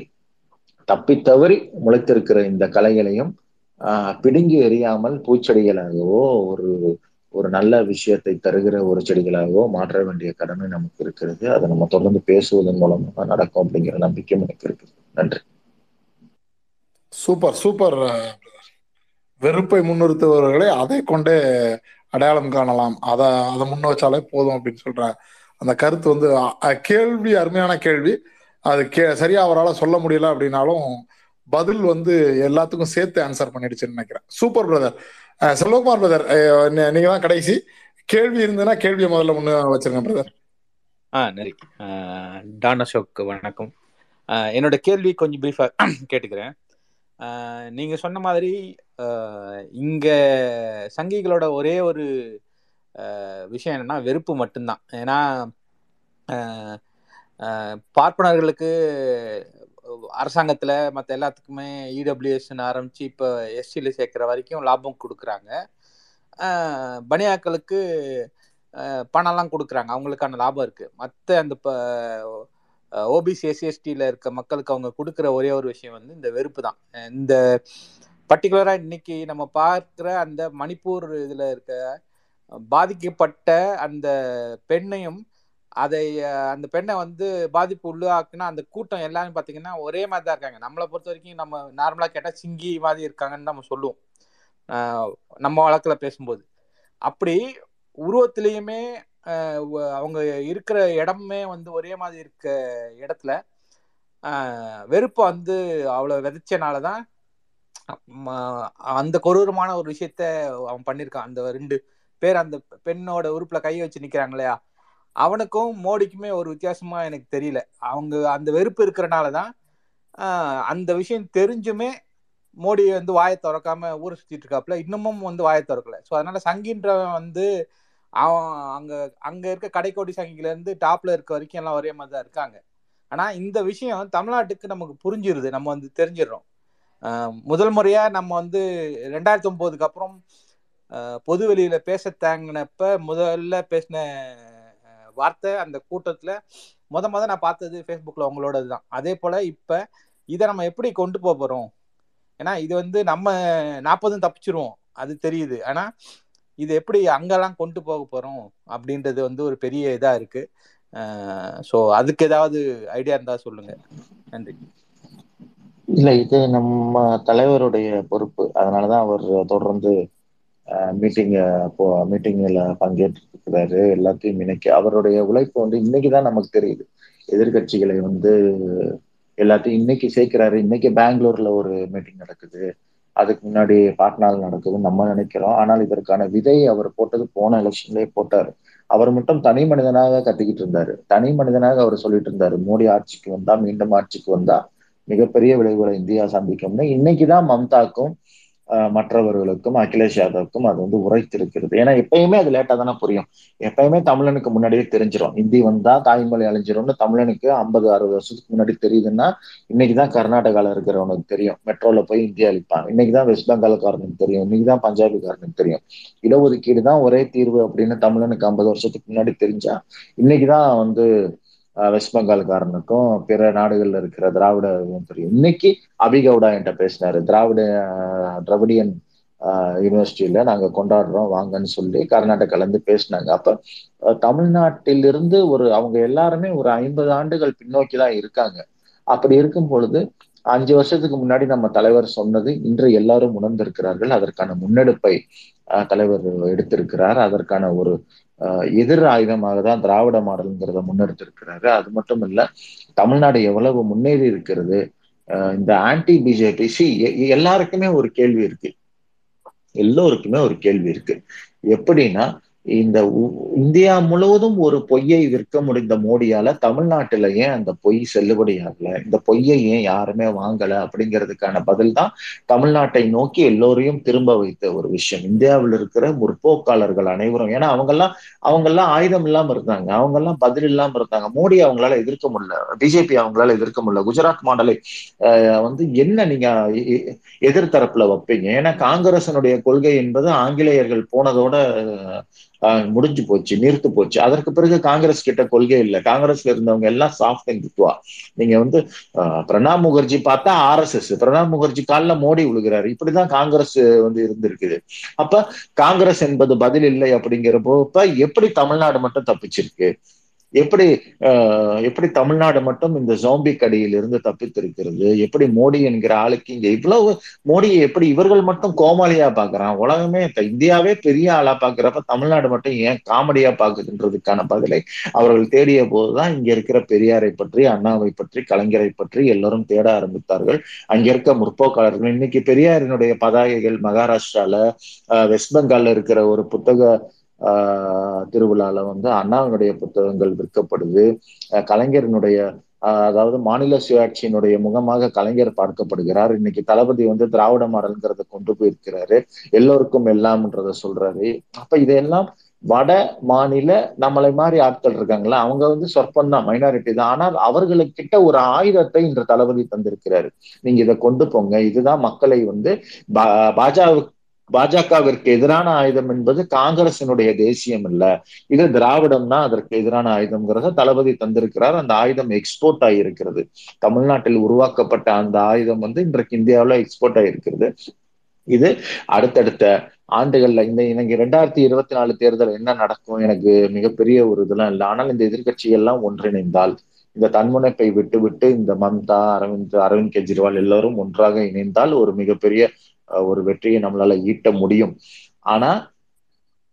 B: தப்பி தவறி முளைத்திருக்கிற இந்த கலைகளையும் பிடுங்கி எறியாமல் பூச்செடிகளாகவோ ஒரு ஒரு நல்ல விஷயத்தை தருகிற ஒரு செடிகளாகவோ மாற்ற வேண்டிய கடமை நமக்கு இருக்கிறது. அதை நம்ம தொடர்ந்து பேசுவதன் மூலமா நடக்கும் அப்படிங்கிற நம்பிக்கையும் எனக்கு இருக்குது. நன்றி.
A: சூப்பர் சூப்பர் வெறுப்பை முன்னிறுத்துபவர்களை அதை கொண்டே அடையாளம் காணலாம். அதை அதை முன்ன வச்சாலே போதும் அப்படின்னு சொல்ற அந்த கருத்து வந்து கேள்வி அருமையான கேள்வி. அது கே சரியா அவரால் சொல்ல முடியல அப்படின்னாலும் பதில் வந்து எல்லாத்துக்கும் சேர்த்து ஆன்சர் பண்ணிடுச்சுன்னு நினைக்கிறேன். சூப்பர் பிரதர் செல்வகுமார் பிரதர் நீங்க தான் கடைசி. கேள்வி இருந்ததுன்னா கேள்வியை முதல்ல முன்னே வச்சிருங்க பிரதர்
I: ஆ நன்றி. டான் அசோக் வணக்கம். என்னோட கேள்வி கொஞ்சம் பிரீஃபாக (clears throat) கேட்டுக்கிறேன். நீங்கள் நீங்க சொன்ன மாதிரி இங்கே இங்க சங்கிகளோட ஒரே ஒரு விஷயம் என்னன்னா வெறுப்பு மட்டும்தான். ஏன்னா பார்ப்பனர்களுக்கு அரசாங்கத்துல மற்ற எல்லாத்துக்குமே இடபிள்யூஎஸ்ன்னு ஆரம்பிச்சு இப்போ எஸ்சியில் சேர்க்குற வரைக்கும் லாபம் கொடுக்குறாங்க. பனியாக்களுக்கு பணம்லாம் கொடுக்குறாங்க. அவங்களுக்கான லாபம் இருக்குது மற்ற அந்த இப்போ ஓபிசி எஸ்சிஎஸ்டியில் இருக்க மக்களுக்கு அவங்க கொடுக்குற ஒரே ஒரு விஷயம் வந்து இந்த வெறுப்பு தான். இந்த பர்டிகுலராக இன்னைக்கு நம்ம பார்க்குற அந்த மணிப்பூர் இதில் இருக்க பாதிக்கப்பட்ட அந்த பெண்ணையும் அதை அந்த பெண்ணை வந்து பாதிப்பு உள்ளாக்குனா அந்த கூட்டம் எல்லாரும் பார்த்தீங்கன்னா ஒரே மாதிரி தான் இருக்காங்க. நம்மளை பொறுத்த வரைக்கும் நம்ம நார்மலாக கேட்டால் சிங்கி மாதிரி இருக்காங்கன்னு நம்ம சொல்லுவோம். நம்ம வழக்கில் பேசும்போது. அப்படி உருவத்திலையுமே அவங்க இருக்கிற இடமே வந்து ஒரே மாதிரி இருக்க இடத்துல வெறுப்பை வந்து அவ்வளோ விதைச்சனால தான் அந்த கொரூரமான ஒரு விஷயத்த அவன் பண்ணியிருக்கான் அந்த ரெண்டு பேர் அந்த பெண்ணோட உறுப்பில் கை வச்சு நிற்கிறாங்க இல்லையா? அவனுக்கும் மோடிக்குமே ஒரு வித்தியாசமா எனக்கு தெரியல. அவங்க அந்த வெறுப்பு இருக்கிறனால தான் அந்த விஷயம் தெரிஞ்சுமே மோடி வந்து வாயை திறக்காம ஊரை சுத்திட்டு இருக்காப்புல. இன்னமும் வந்து வாயை திறக்கல. ஸோ அதனால சங்கின்றவன் வந்து அவன் அங்க அங்க இருக்க கடைக்கோடி சங்கில இருந்து டாப்ல இருக்க வரைக்கும் எல்லாம் ஒரே மாதிரி தான் இருக்காங்க. ஆனா இந்த விஷயம் தமிழ்நாட்டுக்கு நமக்கு புரிஞ்சிருது. நம்ம வந்து தெரிஞ்சிடறோம். முதல் முறையா நம்ம வந்து ரெண்டாயிரத்தி ஒன்பதுக்கு அப்புறம் பொது வெளியில பேச தேங்கினப்ப முதல்ல பேசின வார்த்தை அந்த கூட்டத்துல முத முத நான் பார்த்தது ஃபேஸ்புக்கில் அவங்களோடது தான் அதே போல் இப்போ இதை நம்ம எப்படி கொண்டு போக போகிறோம் ஏன்னா இது வந்து நம்ம நாற்பதும் தப்பிச்சிருவோம். அது தெரியுது. ஆனால் இது எப்படி அங்கெல்லாம் கொண்டு போக போகிறோம் அப்படின்றது வந்து ஒரு பெரிய இதாக இருக்குது ஸோ அதுக்கு ஏதாவது ஐடியா இருந்தால் சொல்லுங்கள் நன்றி.
B: இல்ல இது நம்ம தலைவருடைய பொறுப்பு. அதனாலதான் அவர் தொடர்ந்து மீட்டிங் மீட்டிங்ல பங்கேற்றிருக்கிறாரு. எல்லாத்தையும் இணைக்க அவருடைய உழைப்பு வந்து இன்னைக்குதான் நமக்கு தெரியுது. எதிர்கட்சிகளை வந்து எல்லாத்தையும் இன்னைக்கு சேர்க்கிறாரு. இன்னைக்கு பெங்களூர்ல ஒரு மீட்டிங் நடக்குது. அதுக்கு முன்னாடி பாட்னாவில் நடக்குதுன்னு நம்ம நினைக்கிறோம். ஆனால் இதற்கான விதை அவர் போட்டது போன எலெக்ஷன்லயே போட்டாரு. அவர் மட்டும் தனி மனிதனாக கத்திக்கிட்டு இருந்தாரு. தனி மனிதனாக அவர் சொல்லிட்டு இருந்தாரு. மோடி ஆட்சிக்கு வந்தா மீண்டும் ஆட்சிக்கு வந்தா மிகப்பெரிய விளைவுகளை இந்தியா சந்திக்கும்னு. இன்னைக்குதான் மம்தாக்கும் மற்றவர்களுக்கும் அகிலேஷ் யாதவுக்கும் அது வந்து உரைத்திருக்கிறது. ஏன்னா எப்பயுமே அது லேட்டா தானே புரியும். எப்பயுமே தமிழனுக்கு முன்னாடியே தெரிஞ்சிடும் ஹிந்தி வந்தா தாய்மொழி அழிஞ்சிரும்னு தமிழனுக்கு ஐம்பது அறுபது வருஷத்துக்கு முன்னாடி தெரியுதுன்னா இன்னைக்குதான் கர்நாடகால இருக்கிறவனுக்கு தெரியும். மெட்ரோல போய் இந்தியா அழிப்பாங்க இன்னைக்குதான் வெஸ்ட் பெங்கால்காரனுக்கு தெரியும். இன்னைக்குதான் பஞ்சாபிக்காரனுக்கு தெரியும். இடஒதுக்கீடு தான் ஒரே தீர்வு அப்படின்னு தமிழனுக்கு ஐம்பது வருஷத்துக்கு முன்னாடி தெரிஞ்சா இன்னைக்குதான் வந்து வெஸ்ட் பெங்கால்காரனுக்கும் பிற நாடுகள்ல இருக்கிற திராவிட தெரியும். இன்னைக்கு அபிகவுடா என்கிட்ட பேசினாரு. திராவிட திராவிடியன் யூனிவர்சிட்டியில நாங்க கொண்டாடுறோம் வாங்கன்னு சொல்லி கர்நாடகால இருந்து பேசினாங்க. அப்ப தமிழ்நாட்டிலிருந்து ஒரு அவங்க எல்லாருமே ஒரு ஐம்பது ஆண்டுகள் பின்னோக்கி தான் இருக்காங்க. அப்படி இருக்கும் பொழுது அஞ்சு வருஷத்துக்கு முன்னாடி நம்ம தலைவர் சொன்னது இன்று எல்லாரும் உணர்ந்திருக்கிறார்கள். அதற்கான முன்னெடுப்பை தலைவர் எடுத்திருக்கிறார். அதற்கான ஒரு எதிர் ஆயுதமாக தான் திராவிட மாடல்ங்கிறத முன்னெடுத்திருக்கிறாரு. அது மட்டும் இல்ல தமிழ்நாடு எவ்வளவு முன்னேறி இருக்கிறது? இந்த ஆன்டி பிஜேபி சி எல்லாருக்குமே ஒரு கேள்வி இருக்கு. எல்லோருக்குமே ஒரு கேள்வி இருக்கு. எப்படின்னா இந்த இந்தியா முழுவதும் ஒரு பொய்யை விற்க முடிந்த மோடியால தமிழ்நாட்டுல ஏன் அந்த பொய் செல்லுபடியாகல இந்த பொய்யை ஏன் யாருமே வாங்கல? அப்படிங்கிறதுக்கான பதில் தான் தமிழ்நாட்டை நோக்கி எல்லோரையும் திரும்ப வைத்த ஒரு விஷயம். இந்தியாவில் இருக்கிற முற்போக்காளர்கள் அனைவரும் ஏன்னா அவங்கெல்லாம் அவங்கெல்லாம் ஆயுதம் இல்லாம இருந்தாங்க. அவங்கெல்லாம் பதில் இல்லாம இருந்தாங்க. மோடி அவங்களால எதிர்க்க முடியல. பிஜேபி அவங்களால எதிர்க்க முடியல. குஜராத் மாடலை வந்து என்ன நீங்க எதிர்த்தரப்புல வைப்பீங்க? ஏன்னா காங்கிரசனுடைய கொள்கை என்பது ஆங்கிலேயர்கள் போனதோட முடிஞ்சு போச்சு நிறுத்து போச்சு. அதற்கு பிறகு காங்கிரஸ் கிட்ட கொள்கை இல்லை. காங்கிரஸ்ல இருந்தவங்க எல்லாம் சாஃப்ட் இந்துத்துவா நீங்க வந்து பிரணாப் முகர்ஜி பார்த்தா R S S Pranab Mukherjee காலில் மோடி விழுகிறாரு இப்படிதான் காங்கிரஸ் வந்து இருந்திருக்குது. அப்ப காங்கிரஸ் என்பது பதில் இல்லை அப்படிங்கிறப்போ இப்ப எப்படி தமிழ்நாடு மட்டும் தப்பிச்சிருக்கு? எப்படி எப்படி தமிழ்நாடு மட்டும் இந்த ஜோம்பி கடியில் இருந்து தப்பித்திருக்கிறது? எப்படி மோடி என்கிற ஆளுக்கு இங்க இவ்வளவு மோடியை எப்படி இவர்கள் மட்டும் கோமாளியா பாக்குறான் உலகமே இந்தியாவே பெரிய ஆளா பாக்குறப்ப தமிழ்நாடு மட்டும் ஏன் காமெடியா பாக்குதுன்றதுக்கான பதிலை அவர்கள் தேடிய போதுதான் இங்க இருக்கிற பெரியாரை பற்றி அண்ணாவை பற்றி கலைஞரை பற்றி எல்லாரும் தேட ஆரம்பித்தார்கள். அங்க இருக்க முற்போக்காளர்கள் இன்னைக்கு பெரியாரினுடைய பதாகைகள் மகாராஷ்டிரால வெஸ்ட் பெங்கால்ல இருக்கிற ஒரு புத்தக திருவிழால வந்து அண்ணாவினுடைய புத்தகங்கள் விற்கப்படுது. கலைஞரனுடைய அதாவது மாநில சுயாட்சியினுடைய முகமாக கலைஞர் பார்க்கப்படுகிறார். இன்னைக்கு தளபதி வந்து திராவிட மாடல்ங்கிறத கொண்டு போயிருக்கிறாரு. எல்லோருக்கும் எல்லாம்ன்றத சொல்றாரு. அப்ப இதெல்லாம் வட மாநில நம்மளை மாதிரி ஆட்கள் இருக்காங்களா? அவங்க வந்து சொற்பம் தான் மைனாரிட்டி தான். ஆனால் அவர்களுக்கிட்ட ஒரு ஆயுதத்தை இன்று தளபதி தந்திருக்கிறாரு. நீங்க இதை கொண்டு போங்க. இதுதான் மக்களை வந்து பாஜக பாஜகவிற்கு எதிரான ஆயுதம் என்பது காங்கிரசினுடைய தேசியம் இல்ல. இது திராவிடம்னா அதற்கு எதிரான ஆயுதம்ங்கிறத தளபதி தந்திருக்கிறார். அந்த ஆயுதம் எக்ஸ்போர்ட் ஆகியிருக்கிறது. தமிழ்நாட்டில் உருவாக்கப்பட்ட அந்த ஆயுதம் வந்து இன்றைக்கு இந்தியாவில் எக்ஸ்போர்ட் ஆகியிருக்கிறது. இது அடுத்தடுத்த ஆண்டுகள்ல இந்த எனக்கு ரெண்டாயிரத்தி இருபத்தி நாலு தேர்தல் என்ன நடக்கும் எனக்கு மிகப்பெரிய ஒரு இதெல்லாம் இல்லை. ஆனால் இந்த எதிர்கட்சிகள்லாம் ஒன்றிணைந்தால் இந்த தன்முனைப்பை விட்டு விட்டு இந்த மம்தா அரவிந்த் அரவிந்த் கெஜ்ரிவால் எல்லாரும் ஒன்றாக இணைந்தால் ஒரு மிகப்பெரிய ஒரு வெற்றியை நம்மளால ஈட்ட முடியும். ஆனா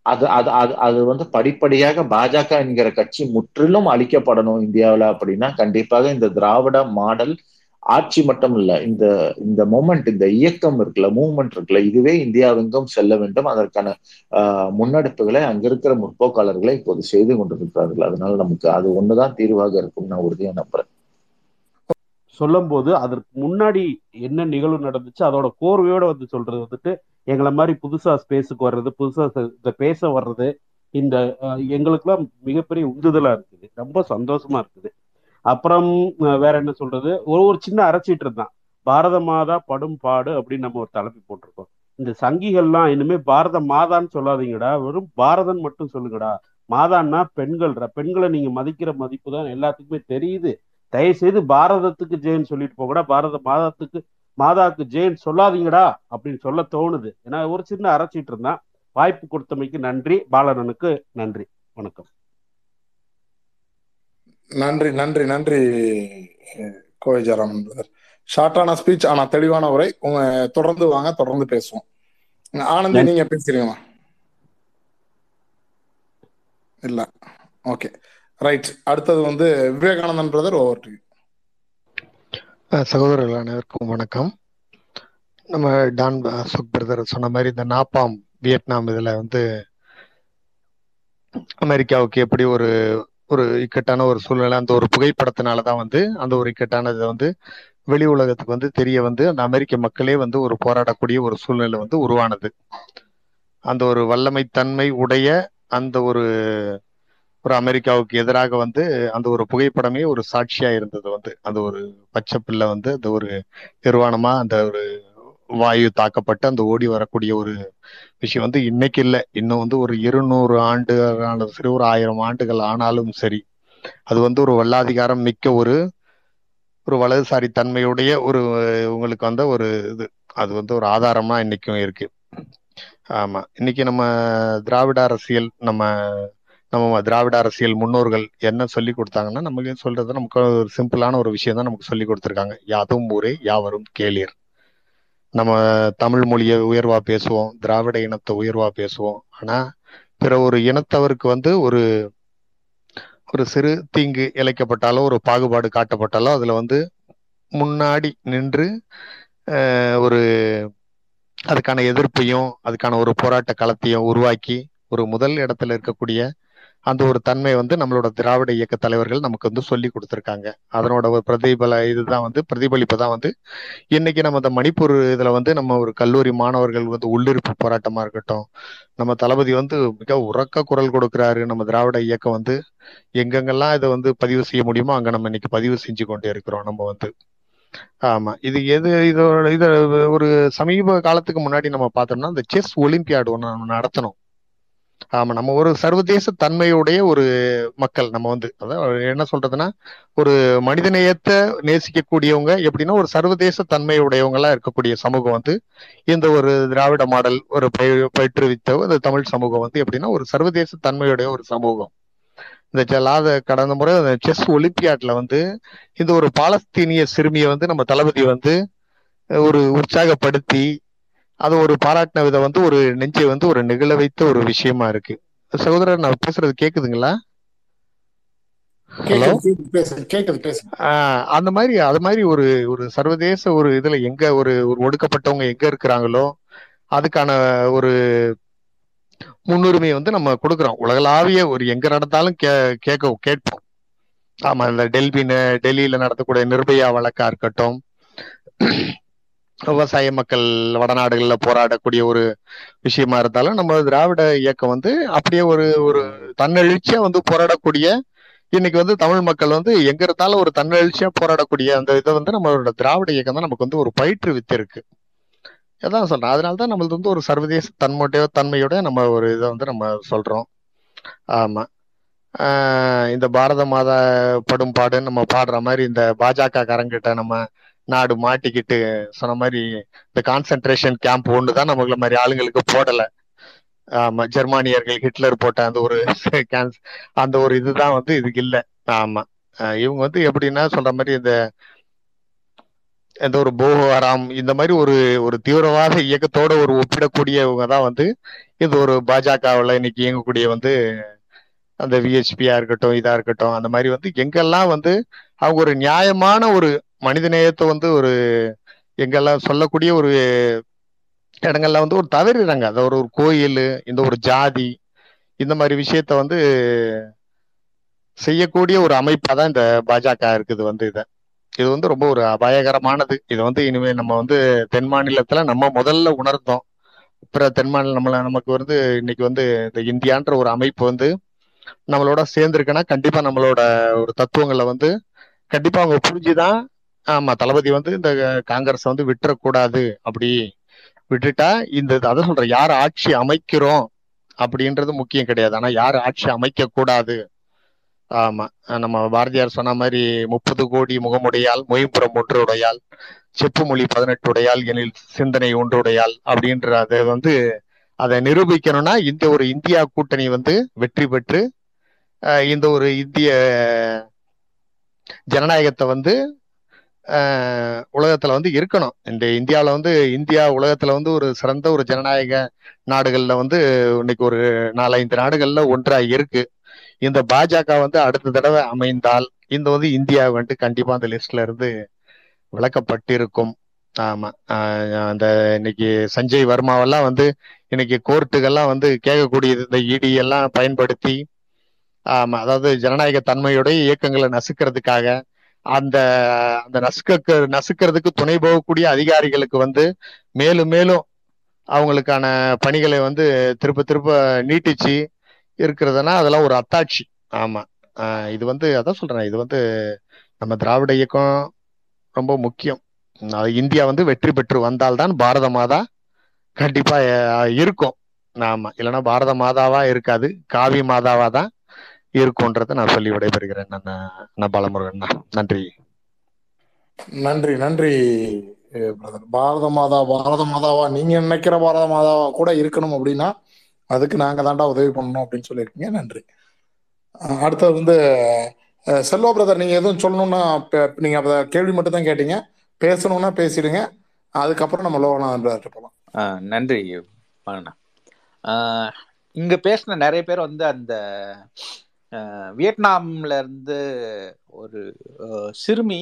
B: அது அது அது அது வந்து படிப்படியாக பாஜக என்கிற கட்சி முற்றிலும் அழிக்கப்படணும் இந்தியாவில் அப்படின்னா கண்டிப்பாக இந்த திராவிட மாடல் ஆட்சி மட்டும் இல்ல இந்த இந்த மூமெண்ட் இந்த இயக்கம் இருக்குல்ல மூவ்மெண்ட் இருக்குல்ல இதுவே இந்தியாவெங்கும் செல்ல வேண்டும். அதற்கான ஆஹ் முன்னெடுப்புகளை அங்க இருக்கிற முற்போக்காளர்களை இப்போது செய்து கொண்டிருக்கிறார்கள். அதனால நமக்கு அது ஒண்ணுதான் தீர்வாக இருக்கும் நான் உறுதியாக நம்புறேன்.
J: சொல்லும் போது அதற்கு முன்னாடி என்ன நிகழ்வு நடந்துச்சு அதோட கோர்வையோட வந்து சொல்றது வந்துட்டு எங்களை மாதிரி புதுசா ஸ்பேஸுக்கு வர்றது புதுசா இந்த பேச வர்றது இந்த எங்களுக்குலாம் எங்களுக்கெல்லாம் மிகப்பெரிய உந்துதலா இருக்குது. ரொம்ப சந்தோஷமா இருக்குது. அப்புறம் வேற என்ன சொல்றது? ஒரு ஒரு சின்ன அரைச்சிட்டு இருந்தான் பாரத மாதா படும் பாடு அப்படின்னு நம்ம ஒரு தலைப்பு போட்டிருக்கோம். இந்த சங்கிகள்லாம் இனிமே பாரத மாதான்னு சொல்லாதீங்கடா. வெறும் பாரதன் மட்டும் சொல்லுங்கடா. மாதான்னா பெண்கள்டா. பெண்களை நீங்க மதிக்கிற மதிப்பு தான் எல்லாத்துக்குமே தெரியுது. தயவு செய்து பாரதத்துக்கு ஜெயின் சொல்லிட்டு போகடா பாரத மாதத்துக்கு மாதாக்கு ஜெயின் சொல்லாதீங்கடா அப்படின்னு சொல்ல தோணுது. ஏன்னா ஒரு சின்ன அரைச்சிட்டு இருந்தான். வாய்ப்பு கொடுத்தமைக்கு நன்றி. பாலனனுக்கு நன்றி. வணக்கம்.
A: நன்றி நன்றி நன்றி கோவை பிரதர். ஷார்ட்டான ஸ்பீச் ஆனா தெளிவான உரை. உங்க தொடர்ந்து வாங்க தொடர்ந்து பேசுவோம். ஆனந்தி நீங்க பேசுறீங்களா இல்ல. ஓகே. ரைட் அடுத்தது வந்து விவேகானந்தன் பிரதர் ஓவர் டு
K: சகோதரர்கள் அனைவருக்கும் வணக்கம். நம்ம டான் அசோக் பிரதர் சொன்ன மாதிரி இந்த நாப்பாம் வியட்நாம் இதில் வந்து அமெரிக்காவுக்கு எப்படி ஒரு ஒரு இக்கட்டான ஒரு சூழ்நிலை அந்த ஒரு புகைப்படத்தினால தான் வந்து அந்த ஒரு இக்கட்டானது வந்து வெளி உலகத்துக்கு வந்து தெரிய வந்து அந்த அமெரிக்க மக்களே வந்து ஒரு போராடக்கூடிய ஒரு சூழ்நிலை வந்து உருவானது. அந்த ஒரு வல்லமை தன்மை உடைய அந்த ஒரு ஒரு அமெரிக்காவுக்கு எதிராக வந்து அந்த ஒரு புகைப்படமே ஒரு சாட்சியா இருந்தது வந்து. அந்த ஒரு பச்சை பிள்ளை வந்து அந்த ஒரு நிர்வாணமா அந்த ஒரு வாயு தாக்கப்பட்டு அந்த ஓடி வரக்கூடிய ஒரு விஷயம் வந்து இன்னைக்கு இல்லை. இன்னும் வந்து ஒரு இருநூறு ஆண்டு ஆனாலும் சரி ஒரு ஆயிரம் ஆண்டுகள் ஆனாலும் சரி அது வந்து ஒரு வல்லாதிகாரம் மிக்க ஒரு ஒரு வலதுசாரி தன்மையுடைய ஒரு உங்களுக்கு வந்த ஒரு இது. அது வந்து ஒரு ஆதாரமா இன்னைக்கும் இருக்கு. ஆமா. இன்னைக்கு நம்ம திராவிட அரசியல் நம்ம நம்ம திராவிட அரசியல் முன்னோர்கள் என்ன சொல்லி கொடுத்தாங்கன்னா நமக்கு சொல்றது நமக்கு ஒரு சிம்பிளான ஒரு விஷயம் தான் நமக்கு சொல்லி கொடுத்துருக்காங்க. யாதும் ஊரே யாவரும் கேளீர். நம்ம தமிழ் மொழியை உயர்வா பேசுவோம் திராவிட இனத்தை உயர்வா பேசுவோம். ஆனா பிற ஒரு இனத்தவருக்கு வந்து ஒரு ஒரு சிறு தீங்கு இழைக்கப்பட்டாலோ ஒரு பாகுபாடு காட்டப்பட்டாலோ அதுல வந்து முன்னாடி நின்று ஒரு அதுக்கான எதிர்ப்பையும் அதுக்கான ஒரு போராட்ட களத்தையும் உருவாக்கி ஒரு முதல் இடத்துல இருக்கக்கூடிய அந்த ஒரு தன்மை வந்து நம்மளோட திராவிட இயக்க தலைவர்கள் நமக்கு வந்து சொல்லி கொடுத்துருக்காங்க. அதனோட ஒரு பிரதிபல இதுதான் வந்து பிரதிபலிப்பு தான் வந்து இன்னைக்கு நம்ம இந்த மணிப்பூர் இதுல வந்து நம்ம ஒரு கல்லூரி மாணவர்கள் வந்து உள்ளிருப்பு போராட்டமா இருக்கட்டும் நம்ம தளபதி வந்து மிக உரக்க குரல் கொடுக்கிறாரு நம்ம திராவிட இயக்கம் வந்து எங்கெங்கெல்லாம் இதை வந்து பதிவு செய்ய முடியுமோ அங்க நம்ம இன்னைக்கு பதிவு செஞ்சு கொண்டே இருக்கிறோம் நம்ம வந்து. ஆமா இது எது இதோட இது ஒரு சமீப காலத்துக்கு முன்னாடி நம்ம பார்த்தோம்னா இந்த செஸ் ஒலிம்பியாடு ஒன்று நம்ம நடத்தணும். ஆமா நம்ம ஒரு சர்வதேச தன்மையுடைய ஒரு மக்கள் நம்ம வந்து. அதாவது என்ன சொல்றதுன்னா ஒரு மனிதநேயத்தை நேசிக்கக்கூடியவங்க எப்படின்னா ஒரு சர்வதேச தன்மையுடையவங்களா இருக்கக்கூடிய சமூகம் வந்து இந்த ஒரு திராவிட மாடல் ஒரு பய- பயிற்றுவித்த இந்த தமிழ் சமூகம் வந்து எப்படின்னா ஒரு சர்வதேச தன்மையுடைய ஒரு சமூகம். இந்த ஜலாத கடந்த முறை செஸ் ஒலிம்பியாட்ல வந்து இந்த ஒரு பாலஸ்தீனிய சிறுமியை வந்து நம்ம தளபதி வந்து ஒரு உற்சாகப்படுத்தி அது ஒரு பாராட்டின விதம் வந்து ஒரு நெஞ்சை வந்து ஒரு நிகழ வைத்த ஒரு விஷயமா இருக்கு. சகோதரர் நான் பேசுறது கேக்குதுங்களா? ஹலோ? அந்த மாதிரி அது மாதிரி ஒரு ஒரு சர்வதேச ஒரு இதுல எங்க ஒரு ஒரு ஒடுக்கப்பட்டவங்க எங்க இருக்கிறாங்களோ அதுக்கான ஒரு முன்னுரிமை வந்து நம்ம கொடுக்குறோம். உலகளாவிய ஒரு எங்க நடந்தாலும் கே கேட்க கேட்போம். ஆமா இந்த டெல்பி டெல்லியில நடத்தக்கூடிய நிர்பயா வழக்கா இருக்கட்டும் விவசாய மக்கள் வடநாடுகள்ல போராடக்கூடிய ஒரு விஷயமா இருந்தாலும் நம்ம திராவிட இயக்கம் வந்து அப்படியே ஒரு ஒரு தன்னெழுச்சியா வந்து போராடக்கூடிய இன்னைக்கு வந்து தமிழ் மக்கள் வந்து எங்க இருந்தாலும் ஒரு தன்னெழுச்சியா போராடக்கூடிய அந்த இதை வந்து நம்மளோட திராவிட இயக்கம் தான் நமக்கு வந்து ஒரு பயிற்றுவித்து இருக்கு. அதான் சொல்றேன். அதனால தான் நம்மளது வந்து ஒரு சர்வதேச தன்மையோட தன்மையோட நம்ம ஒரு இதை வந்து நம்ம சொல்றோம். ஆமா. ஆஹ் இந்த பாரத மாதா படும் பாடுன்னு நம்ம பாடுற மாதிரி இந்த பாஜக காரங்கிட்ட நம்ம நாடு மாட்டிக்கிட்டு சொன்ன மாதிரி இந்த கான்சென்ட்ரேஷன் கேம்ப் ஒன்று தான் நம்மள மாதிரி ஆளுங்களுக்கு போடல. ஆமா ஜெர்மானியர்கள் ஹிட்லர் போட்ட அந்த ஒரு (laughs) கேன்ஸ் அந்த ஒரு இதுதான் வந்து இதுக்கு இல்லை. ஆமா. ஆஹ் இவங்க வந்து எப்படின்னா சொல்ற மாதிரி இந்த எந்த ஒரு போகோ ஹராம் இந்த மாதிரி ஒரு ஒரு தீவிரவாத இயக்கத்தோட ஒரு ஒப்பிடக்கூடியவங்க தான் வந்து இது ஒரு பாஜகவில் இன்னைக்கு இயங்கக்கூடிய வந்து அந்த விஹெச்பியா இருக்கட்டும் இதா இருக்கட்டும் அந்த மாதிரி வந்து எங்கெல்லாம் வந்து அவங்க ஒரு நியாயமான ஒரு மனிதநேயத்தை வந்து ஒரு எங்கெல்லாம் சொல்லக்கூடிய ஒரு இடங்கள்ல வந்து ஒரு தவறிடுறாங்க. அது ஒரு ஒரு கோயில் இந்த ஒரு ஜாதி இந்த மாதிரி விஷயத்த வந்து செய்யக்கூடிய ஒரு அமைப்பா தான் இந்த பாஜக இருக்குது வந்து இதை. இது வந்து ரொம்ப ஒரு அபாயகரமானது. இது வந்து இனிமே நம்ம வந்து தென் மாநிலத்துல நம்ம முதல்ல உணர்ந்தோம். பிற தென் மாநில நம்மள நமக்கு வந்து இன்னைக்கு வந்து இந்த இந்தியான்ற ஒரு அமைப்பு வந்து நம்மளோட சேர்ந்துருக்குன்னா கண்டிப்பா நம்மளோட ஒரு தத்துவங்களை வந்து கண்டிப்பா அவங்க புரிஞ்சுதான். ஆமா தளபதி வந்து இந்த காங்கிரஸ் வந்து விட்டுறக்கூடாது அப்படி விட்டுட்டா இந்த அதை சொல்றேன் யார் ஆட்சி அமைக்கிறோம் அப்படின்றது முக்கியம் கிடையாது. ஆனா யார் ஆட்சி அமைக்க கூடாது ஆமா நம்ம பாரதியார் சொன்ன மாதிரி முப்பது கோடி முகமுடையால் மொயம்புறம் ஒன்றுடையால் செப்பு மொழி பதினெட்டு உடையால் எனில் சிந்தனை ஒன்றுடையால் அப்படின்ற அதை வந்து அதை நிரூபிக்கணும்னா இந்த ஒரு இந்தியா கூட்டணி வந்து வெற்றி பெற்று இந்த ஒரு இந்திய ஜனநாயகத்தை வந்து உலகத்துல வந்து இருக்கணும். இந்த இந்தியாவில வந்து இந்தியா உலகத்துல வந்து ஒரு சிறந்த ஒரு ஜனநாயக நாடுகள்ல வந்து இன்னைக்கு ஒரு நாலஞ்சு நாடுகள்ல ஒன்றா இருக்கு. இந்த பாஜக வந்து அடுத்த தடவை அமைந்தால் இந்த வந்து இந்தியா வந்துட்டு கண்டிப்பா அந்த லிஸ்ட்ல இருந்து விளக்கப்பட்டிருக்கும். ஆமா. ஆஹ் அந்த இன்னைக்கு சஞ்சய் வர்மாவெல்லாம் வந்து இன்னைக்கு கோர்ட்டுகள்லாம் வந்து கேட்கக்கூடியது இந்த இடி எல்லாம் பயன்படுத்தி ஆமா அதாவது ஜனநாயக தன்மையுடைய இயக்கங்களை நசுக்கிறதுக்காக அந்த அந்த நசுக்க நசுக்கிறதுக்கு துணை போகக்கூடிய அதிகாரிகளுக்கு வந்து மேலும் மேலும் அவங்களுக்கான பணிகளை வந்து திருப்ப திருப்ப நீட்டிச்சு இருக்கிறதுனா அதெல்லாம் ஒரு அத்தாட்சி. ஆமா. இது வந்து அதான் சொல்றேன் இது வந்து நம்ம திராவிட இயக்கம் ரொம்ப முக்கியம். இந்தியா வந்து வெற்றி பெற்று வந்தால்தான் பாரத மாதா கண்டிப்பா இருக்கும். ஆமா இல்லைன்னா பாரத மாதாவா இருக்காது காவி மாதாவா தான் இருக்கும்ன்றதை நான் சொல்லி விடைபெறுகிறேன். நான் நான் பாலமுருகன். நன்றி.
A: நன்றி நன்றி பிரதர். பாரத மாதா பாரத மாதாவா நீங்க நினைக்கிற பாரத மாதாவா கூட இருக்கணும் அப்படின்னா அதுக்கு நாங்க தாண்டா உதவி பண்ணணும் அப்படின்னு சொல்லியிருக்கீங்க. நன்றி. அடுத்தது வந்து செல்வா பிரதர் நீங்க எதுவும் சொல்லணும்னா நீங்க அத கேள்வி மட்டும் தான் கேட்டீங்க. பேசணும்னா பேசிடுங்க. அதுக்கப்புறம் நம்ம லோகநாதன் போகலாம்
I: நன்றி ஆ, இங்க பேசின நிறைய பேர் வந்து அந்த வியட்நாம்ல இருந்து ஒரு சிறுமி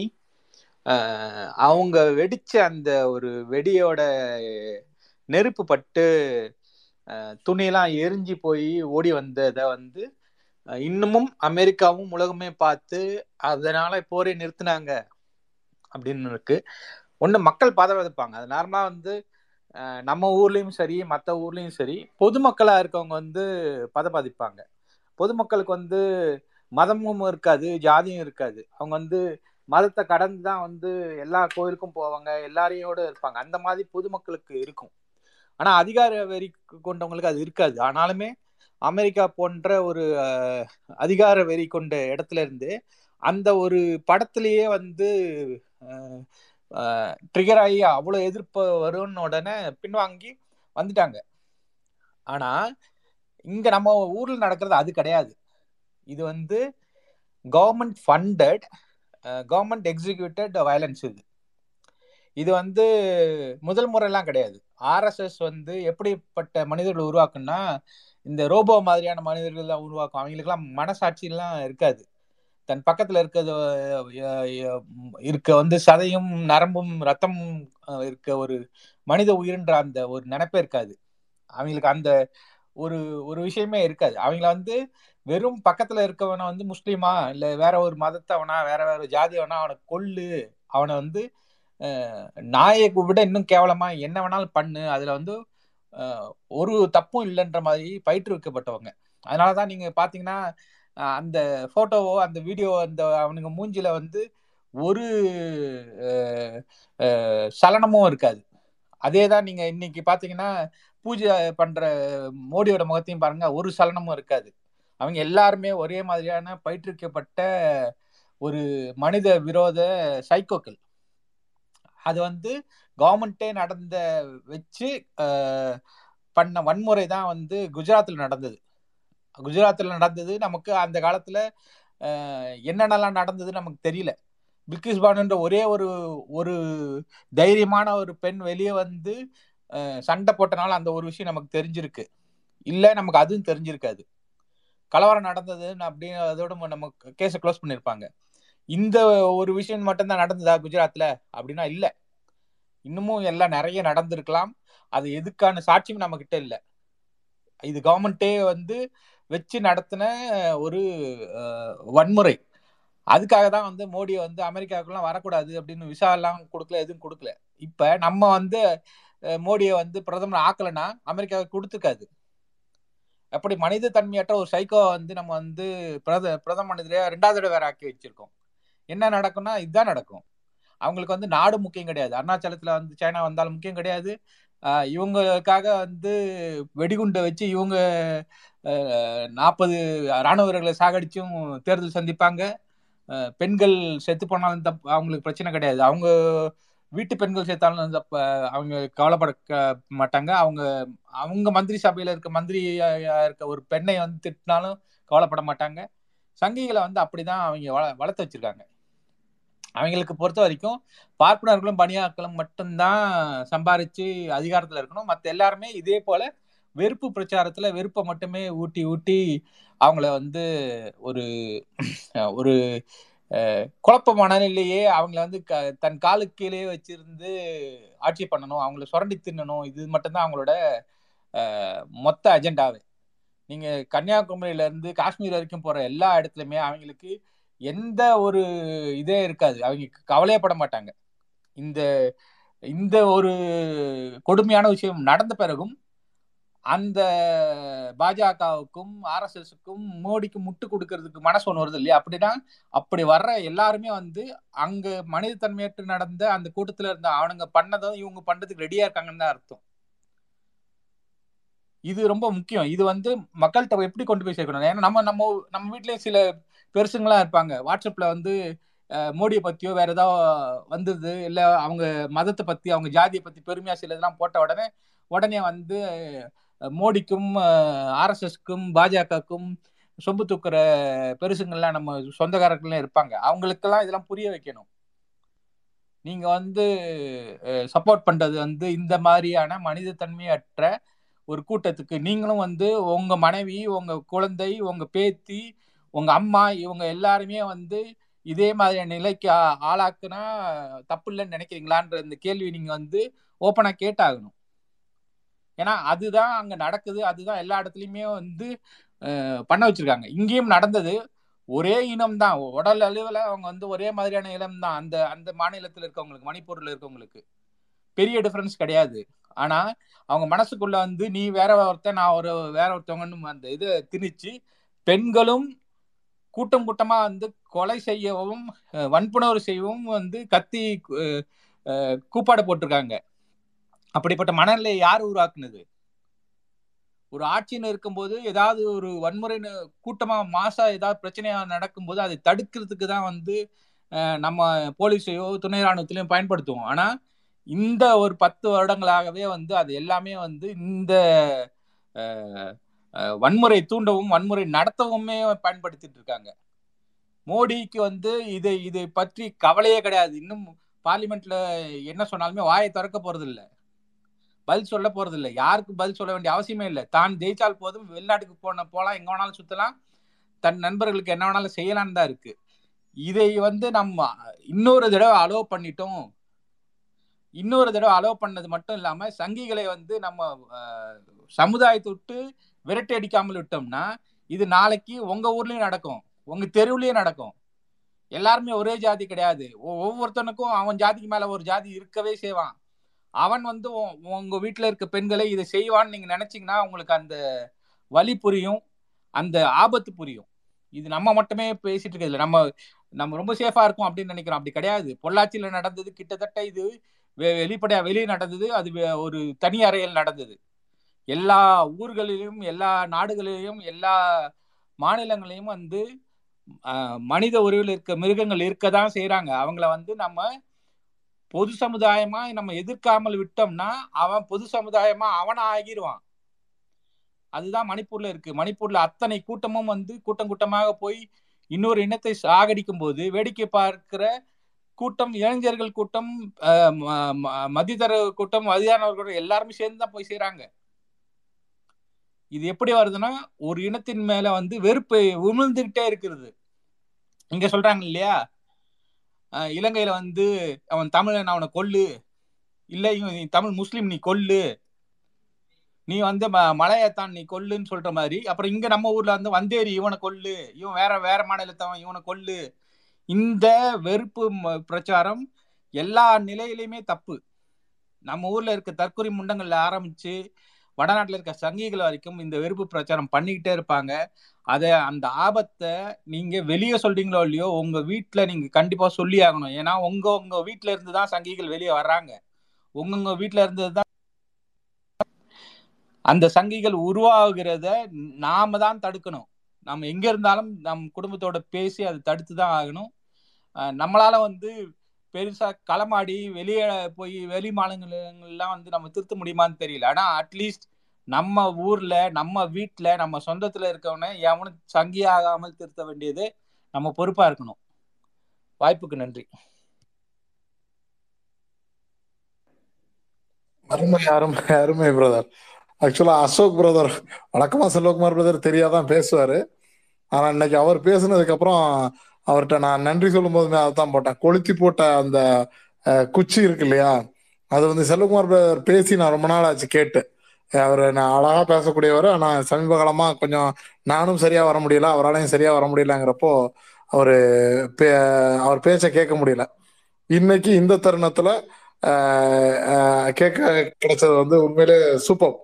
I: அவங்க வெடிச்ச அந்த ஒரு வெடியோட நெருப்பு பட்டு துணியெல்லாம் எரிஞ்சு போய் ஓடி வந்ததை வந்து இன்னமும் அமெரிக்காவும் உலகமே பார்த்து அதனால போரை நிறுத்தினாங்க அப்படின்னு இருக்கு. ஒன்று மக்கள் பதவிப்பாங்க அது நார்மலாக வந்து நம்ம ஊர்லேயும் சரி மற்ற ஊர்லேயும் சரி பொதுமக்களாக இருக்கவங்க வந்து பதபாதிப்பாங்க. பொதுமக்களுக்கு வந்து மதமும் இருக்காது ஜாதியும் இருக்காது. அவங்க வந்து மதத்தை கடந்து தான் வந்து எல்லா கோயிலுக்கும் போவாங்க எல்லாரையோட இருப்பாங்க. அந்த மாதிரி பொதுமக்களுக்கு இருக்கும். ஆனால் அதிகார வெறி கொண்டவங்களுக்கு அது இருக்காது. ஆனாலுமே அமெரிக்கா போன்ற ஒரு அதிகார வெறி கொண்ட இடத்துல இருந்து அந்த ஒரு படத்திலேயே வந்து ட்ரிகர் ஆகி அவ்வளோ எதிர்ப்பு வரும்னு உடனே பின்வாங்கி வந்துட்டாங்க. ஆனால் இங்க நம்ம ஊர்ல நடக்கிறது அது கிடையாது. இது வந்து government funded government executed violence இது. இது வந்து முதல் முறையெல்லாம் கிடையாது. ஆர்எஸ்எஸ் வந்து எப்படிப்பட்ட மனிதர்கள் உருவாக்குன்னா இந்த ரோபோ மாதிரியான மனிதர்கள் தான் உருவாக்கும். அவங்களுக்குலாம் மனசாட்சியெல்லாம் இருக்காது. தன் பக்கத்துல இருக்கிறது இருக்க வந்து சதையும் நரம்பும் ரத்தமும் இருக்க ஒரு மனித உயிர்ன்ற அந்த ஒரு நினைப்பே இருக்காது. அவங்களுக்கு அந்த ஒரு ஒரு விஷயமே இருக்காது. அவங்கள வந்து வெறும் பக்கத்துல இருக்கவனை வந்து முஸ்லீமா? இல்ல வேற ஒரு மதத்தவனா? வேற வேற ஜாதியவனா அவனை? கொல்லு. அவனை வந்து நாயை விட இன்னும் கேவலமா என்ன வேணாலும் பண்ணு. அதுல வந்து ஒரு தப்பும் இல்லைன்ற மாதிரி பயிற்றுவிக்கப்பட்டவங்க. அதனாலதான் நீங்க பாத்தீங்கன்னா அந்த போட்டோவோ அந்த வீடியோ அந்த அவனுங்க மூஞ்சில வந்து ஒரு சலனமும் இருக்காது. அதே தான் நீங்க இன்னைக்கு பாத்தீங்கன்னா பூஜை பண்ற மோடியோட முகத்தையும் பாருங்க ஒரு சலனமும் இருக்காது. அவங்க எல்லாருமே ஒரே மாதிரியான பயிற்றுவிக்கப்பட்ட ஒரு மனித விரோத சைக்கோக்கள். அது வந்து கவர்மெண்ட்டே நடந்த வச்சு பண்ண வன்முறை தான் வந்து குஜராத்தில் நடந்தது. குஜராத்தில் நடந்தது நமக்கு அந்த காலத்தில் என்னென்னலாம் நடந்தது நமக்கு தெரியல. பில்கிஸ் பானுன்ற ஒரே ஒரு ஒரு தைரியமான ஒரு பெண் வெளியே வந்து சண்டை போட்டனால அந்த ஒரு விஷயம் நமக்கு தெரிஞ்சிருக்கு. இல்லை நமக்கு அதுவும் தெரிஞ்சிருக்காது. கலவரம் நடந்தது அப்படின்னு அதோட நம்ம கேஸை க்ளோஸ் பண்ணியிருப்பாங்க. இந்த ஒரு விஷயம் மட்டும்தான் நடந்ததா குஜராத்தில் அப்படின்னா இல்லை. இன்னமும் எல்லாம் நிறைய நடந்திருக்கலாம். அது எதுக்கான சாட்சியும் நம்ம கிட்ட இது கவர்மெண்ட்டே வந்து வச்சு நடத்தின ஒரு வன்முறை. அதுக்காக தான் வந்து மோடி வந்து அமெரிக்காவுக்குலாம் வரக்கூடாது அப்படின்னு விசா எல்லாம் கொடுக்கல எதுவும் கொடுக்கல. இப்போ நம்ம வந்து மோடியை வந்து பிரதமர் ஆக்கலைன்னா அமெரிக்காவுக்கு கொடுத்துருக்காது அப்படி மனித தன்மையற்ற ஒரு சைக்கோ வந்து நம்ம வந்து பிரத பிரதம மனிதரையா ரெண்டாவது தடவை வேற ஆக்கி வச்சிருக்கோம். என்ன நடக்கும்னா இதுதான் நடக்கும். அவங்களுக்கு வந்து நாடு முக்கியம் கிடையாது. அருணாச்சலத்துல வந்து சைனா வந்தாலும் முக்கியம் கிடையாது. இவங்களுக்காக வந்து வெடிகுண்டை வச்சு இவங்க நாற்பது ராணுவ வீரர்களை சாகடிச்சும் தேர்தல் சந்திப்பாங்க. பெண்கள் செத்து போனாலும் தப்பு அவங்களுக்கு பிரச்சனை கிடையாது. அவங்க வீட்டு பெண்கள் சேர்த்தாலும் அந்த அவங்க கவலைப்பட மாட்டாங்க. அவங்க அவங்க மந்திரி சபையில இருக்க மந்திரியா இருக்க ஒரு பெண்ணை வந்து திட்டினாலும் கவலைப்பட மாட்டாங்க. சங்கிகளை வந்து அப்படிதான் அவங்க வள வளர்த்து வச்சிருக்காங்க. அவங்களுக்கு பொறுத்த வரைக்கும் பார்ப்பனர்களும் பணியாக்களும் மட்டும்தான் சம்பாரிச்சு அதிகாரத்துல இருக்கணும். மற்ற எல்லாருமே இதே போல வெறுப்பு பிரச்சாரத்துல வெறுப்பை மட்டுமே ஊட்டி ஊட்டி அவங்கள வந்து ஒரு ஒரு குழப்ப மனநிலையே அவங்கள வந்து க தன் காலுக்கு கீழே வச்சிருந்து ஆட்சி பண்ணணும் அவங்கள சுரண்டி தின்னணும் இது மட்டும்தான் அவங்களோட மொத்த அஜெண்டாவே. நீங்க கன்னியாகுமரியில இருந்து காஷ்மீர் வரைக்கும் போற எல்லா இடத்துலயுமே அவங்களுக்கு எந்த ஒரு இதே இருக்காது. அவங்க கவலையப்பட மாட்டாங்க. இந்த இந்த ஒரு கொடுமையான விஷயம் நடந்த பிறகும் அந்த பாஜகவுக்கும் ஆர்எஸ்எஸ்க்கும் மோடிக்கு முட்டு கொடுக்கறதுக்கு மனசு ஒன்று வருது இல்லையா? அப்படின்னா அப்படி வர்ற எல்லாருமே வந்து அங்க மனித தன்மையற்று நடந்த அந்த கூட்டத்துல இருந்த அவனுங்க பண்ணதும் இவங்க பண்றதுக்கு ரெடியா இருக்காங்கன்னு தான் அர்த்தம். இது ரொம்ப முக்கியம். இது வந்து மக்கள்கிட்ட எப்படி கொண்டு போய் சேர்க்கணும்? ஏன்னா நம்ம நம்ம நம்ம வீட்லயும் சில பெருசுங்களாம் இருப்பாங்க. வாட்ஸ்அப்ல வந்து மோடியை பத்தியோ வேற ஏதாவது வந்தது இல்லை அவங்க மதத்தை பத்தி அவங்க ஜாதியை பத்தி பெருமையா சில இதெல்லாம் போட்ட உடனே உடனே வந்து மோடிக்கும் ஆர்எஸ்எஸ்க்கும் பாஜகக்கும் சொம்பு தூக்குற பெருசுங்கள்லாம் நம்ம சொந்தக்காரர்கள்லாம் இருப்பாங்க. அவங்களுக்கெல்லாம் இதெல்லாம் புரிய வைக்கணும். நீங்க வந்து சப்போர்ட் பண்றது வந்து இந்த மாதிரியான மனிதத்தன்மையற்ற ஒரு கூட்டத்துக்கு நீங்களும் வந்து உங்க மனைவி உங்க குழந்தை உங்க பேத்தி உங்க அம்மா இவங்க எல்லாருமே வந்து இதே மாதிரியான நிலைக்கு ஆளாக்குனா தப்பு இல்லைன்னு நினைக்கிறீங்களான்ற இந்த கேள்வி நீங்க வந்து ஓப்பனா கேட்டாகணும். ஏன்னா அதுதான் அங்க நடக்குது. அதுதான் எல்லா இடத்துலயுமே வந்து பண்ண வச்சிருக்காங்க. இங்கேயும் நடந்தது. ஒரே இனம் தான். உடல் அளவில் அவங்க வந்து ஒரே மாதிரியான இனம் தான். அந்த அந்த மாநிலத்தில் இருக்கவங்களுக்கு மணிப்பூரில் இருக்கவங்களுக்கு. பெரிய டிஃப்ரென்ஸ் கிடையாது. ஆனா அவங்க மனசுக்குள்ள வந்து நீ வேற ஒருத்தன் நான் ஒரு வேற ஒருத்தவங்கன்னு அந்த இது திணிச்சு பெண்களும் கூட்டம் கூட்டமா வந்து கொலை செய்யவும் வன்புணர்வு செய்யவும் வந்து கத்தி கூப்பாடு போட்டிருக்காங்க. அப்படிப்பட்ட மனநிலையை யார் உருவாக்குனது? ஒரு ஆட்சின்னு இருக்கும்போது ஏதாவது ஒரு வன்முறைன்னு கூட்டமா மாசா ஏதாவது பிரச்சனையா நடக்கும்போது அதை தடுக்கிறதுக்கு தான் வந்து நம்ம போலீஸையோ துணை ராணுவத்திலையும் பயன்படுத்துவோம். ஆனா இந்த ஒரு பத்து வருடங்களாகவே வந்து அது எல்லாமே வந்து இந்த வன்முறை தூண்டவும் வன்முறை நடத்தவுமே பயன்படுத்திட்டு இருக்காங்க. மோடிக்கு வந்து இதை இதை பற்றி கவலையே கிடையாது. இன்னும் பார்லிமெண்ட்ல என்ன சொன்னாலுமே வாயை திறக்க போறது இல்லை பதில் சொல்ல போறது இல்லை யாருக்கு பதில் சொல்ல வேண்டிய அவசியமே இல்லை. தான் ஜெயிச்சால் போதும். வெளிநாட்டுக்கு போன போகலாம் எங்க வேணாலும் சுத்தலாம். தன் நண்பர்களுக்கு என்ன வேணாலும் செய்யலாம்னு தான் இருக்கு. இதை வந்து நம்ம இன்னொரு தடவை அலோவ் பண்ணிட்டோம். இன்னொரு தடவை அலோவ் பண்ணது மட்டும் இல்லாம சங்கிகளை வந்து நம்ம சமுதாயத்தை விட்டு விரட்டி அடிக்காமல் விட்டோம்னா இது நாளைக்கு உங்க ஊர்லயும் நடக்கும். உங்க தெருவுலயும் நடக்கும். எல்லாருமே ஒரே ஜாதி கிடையாது. ஒவ்வொருத்தனுக்கும் அவன் ஜாதிக்கு மேல ஒரு ஜாதி இருக்கவே செய்வான். அவன் வந்து உங்க வீட்டுல இருக்க பெண்களை இதை செய்வான்னு நீங்க நினைச்சீங்கன்னா உங்களுக்கு அந்த வலி புரியும் அந்த ஆபத்து புரியும். இது நம்ம மட்டுமே பேசிட்டு இருக்கிறது நம்ம நம்ம ரொம்ப சேஃபா இருக்கும் அப்படின்னு நினைக்கிறோம். அப்படி கிடையாது. பொள்ளாச்சியில நடந்தது கிட்டத்தட்ட இது வெ- வெளிப்படையா வெளியே நடந்தது. அது ஒரு தனி அறையில் நடந்தது. எல்லா ஊர்களிலும் எல்லா நாடுகளிலும் எல்லா மாநிலங்களையும் வந்து மனித உருவில் இருக்க மிருகங்கள் இருக்க தான் செய்கிறாங்க அவங்கள வந்து நம்ம பொது சமுதாயமா நம்ம எதிர்க்காமல் விட்டோம்னா அவன் பொது சமுதாயமா அவனா ஆகிடுவான் அதுதான் மணிப்பூர்ல இருக்கு. மணிப்பூர்ல அத்தனை கூட்டமும் வந்து கூட்டம் கூட்டமாக போய் இன்னொரு இனத்தை சாகடிக்கும் போது வேடிக்கை பார்க்கிற கூட்டம் இளைஞர்கள் கூட்டம் ஆஹ், ம- ம- கூட்டம் எல்லாருமே சேர்ந்து தான் போய் செய்யறாங்க இது எப்படி வருதுன்னா ஒரு இனத்தின் மேல வந்து வெறுப்பு உமிழ்ந்துகிட்டே இருக்கிறது. இங்க சொல்றாங்க இல்லையா? இலங்கையில வந்து அவன் தமிழன் அவனை கொல்லு. இல்ல இவன் நீ தமிழ் முஸ்லீம் நீ கொல்லு. நீ வந்து ம- மலையத்தான் நீ கொல்லுன்னு சொல்ற மாதிரி. அப்புறம் இங்க நம்ம ஊர்ல வந்து வந்தேரி இவனை கொல்லு. இவன் வேற வேற மாநிலத்தவன் இவனை கொல்லு. இந்த வெறுப்பு பிரச்சாரம் எல்லா நிலையிலையுமே தப்பு. நம்ம ஊர்ல இருக்க தற்கொலை முண்டங்கள்ல ஆரம்பிச்சு வடநாட்டில் இருக்க சங்கிகள் வரைக்கும் இந்த வெறுப்பு பிரச்சாரம் பண்ணிக்கிட்டே இருப்பாங்க. அதை அந்த ஆபத்தை நீங்க வெளியே சொல்றீங்களோ இல்லையோ உங்க வீட்டில் நீங்க கண்டிப்பா சொல்லி ஆகணும். ஏன்னா உங்க உங்க வீட்டில் இருந்து தான் சங்கிகள் வெளியே வர்றாங்க. உங்கவுங்க வீட்டில் இருந்து தான் அந்த சங்கிகள் உருவாகிறத நாம தான் தடுக்கணும். நம்ம எங்க இருந்தாலும் நம் குடும்பத்தோட பேசி அதை தடுத்து தான் ஆகணும் நம்மளால வந்து பெருசா களமாடி வெளியே போய் வெளி மாநிலங்கள்லாம் வந்து நம்ம திருத்த முடியுமான்னு தெரியல. ஆனா அட்லீஸ்ட் நம்ம ஊர்ல நம்ம வீட்டுல நம்ம சொந்தத்துல இருக்கவன எவனும் சங்கி ஆகாமல் திருத்த வேண்டியது நம்ம பொறுப்பா இருக்கணும். வாய்ப்புக்கு நன்றி.
A: அருமை அருமை அருமை பிரதர் ஆக்சுவலா அசோக் பிரதர் வழக்கமா செல்வகுமார் பிரதர் தெரியாதான் பேசுவாரு. ஆனா இன்னைக்கு அவர் பேசுனதுக்கு அப்புறம் அவர்கிட்ட நான் நன்றி சொல்லும் போதுமே அதான் போட்டேன். கொளுத்தி போட்ட அந்த குச்சி இருக்கு இல்லையா? அது வந்து செல்வகுமார் பிரதர் பேசி நான் ரொம்ப நாள் ஆச்சு கேட்டு. அவர் நான் அழகா பேசக்கூடியவர். ஆனால் சமீப காலமா கொஞ்சம் நானும் சரியா வர முடியல. அவராலையும் சரியா வர முடியலங்கிறப்போ அவரு அவர் பேச்ச கேட்க முடியல. இன்னைக்கு இந்த தருணத்துல கேட்க கிடைச்சது வந்து உண்மையிலே சூப்பர்.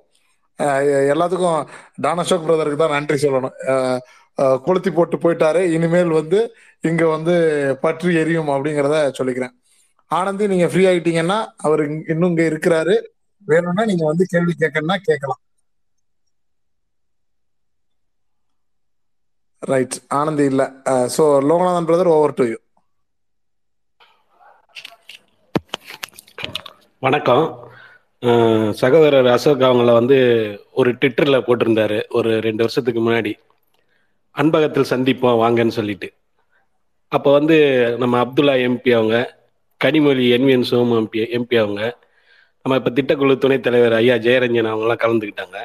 A: எல்லாத்துக்கும் டானசோக் பிரதருக்கு தான் நன்றி சொல்லணும். கொளுத்தி போட்டு போயிட்டாரு. இனிமேல் வந்து இங்க வந்து பற்றி எரியும் அப்படிங்கிறத சொல்லிக்கிறேன். ஆனந்தி நீங்க ஃப்ரீ ஆயிட்டீங்கன்னா அவர் இன்னும் இங்க இருக்கிறாரு. வேணும்னா நீங்க வந்து கேள்வி கேட்கணும்னா கேட்கலாம். ரைட் ஆனந்தி இல்ல. So Loganathan brother over to you
J: வணக்கம். சகோதரர் அசோக் அவங்கள வந்து ஒரு ட்விட்டரில் போட்டிருந்தாரு ஒரு ரெண்டு வருஷத்துக்கு முன்னாடி. அன்பகத்தில் சந்திப்போம் வாங்கன்னு சொல்லிட்டு. அப்போ வந்து நம்ம அப்துல்லா எம்பி அவங்க Kanimozhi NVN Somu MP MP அவங்க நம்ம இப்போ திட்டக்குழு துணைத் தலைவர் ஐயா ஜெயரஞ்சன் அவங்களாம் கலந்துக்கிட்டாங்க.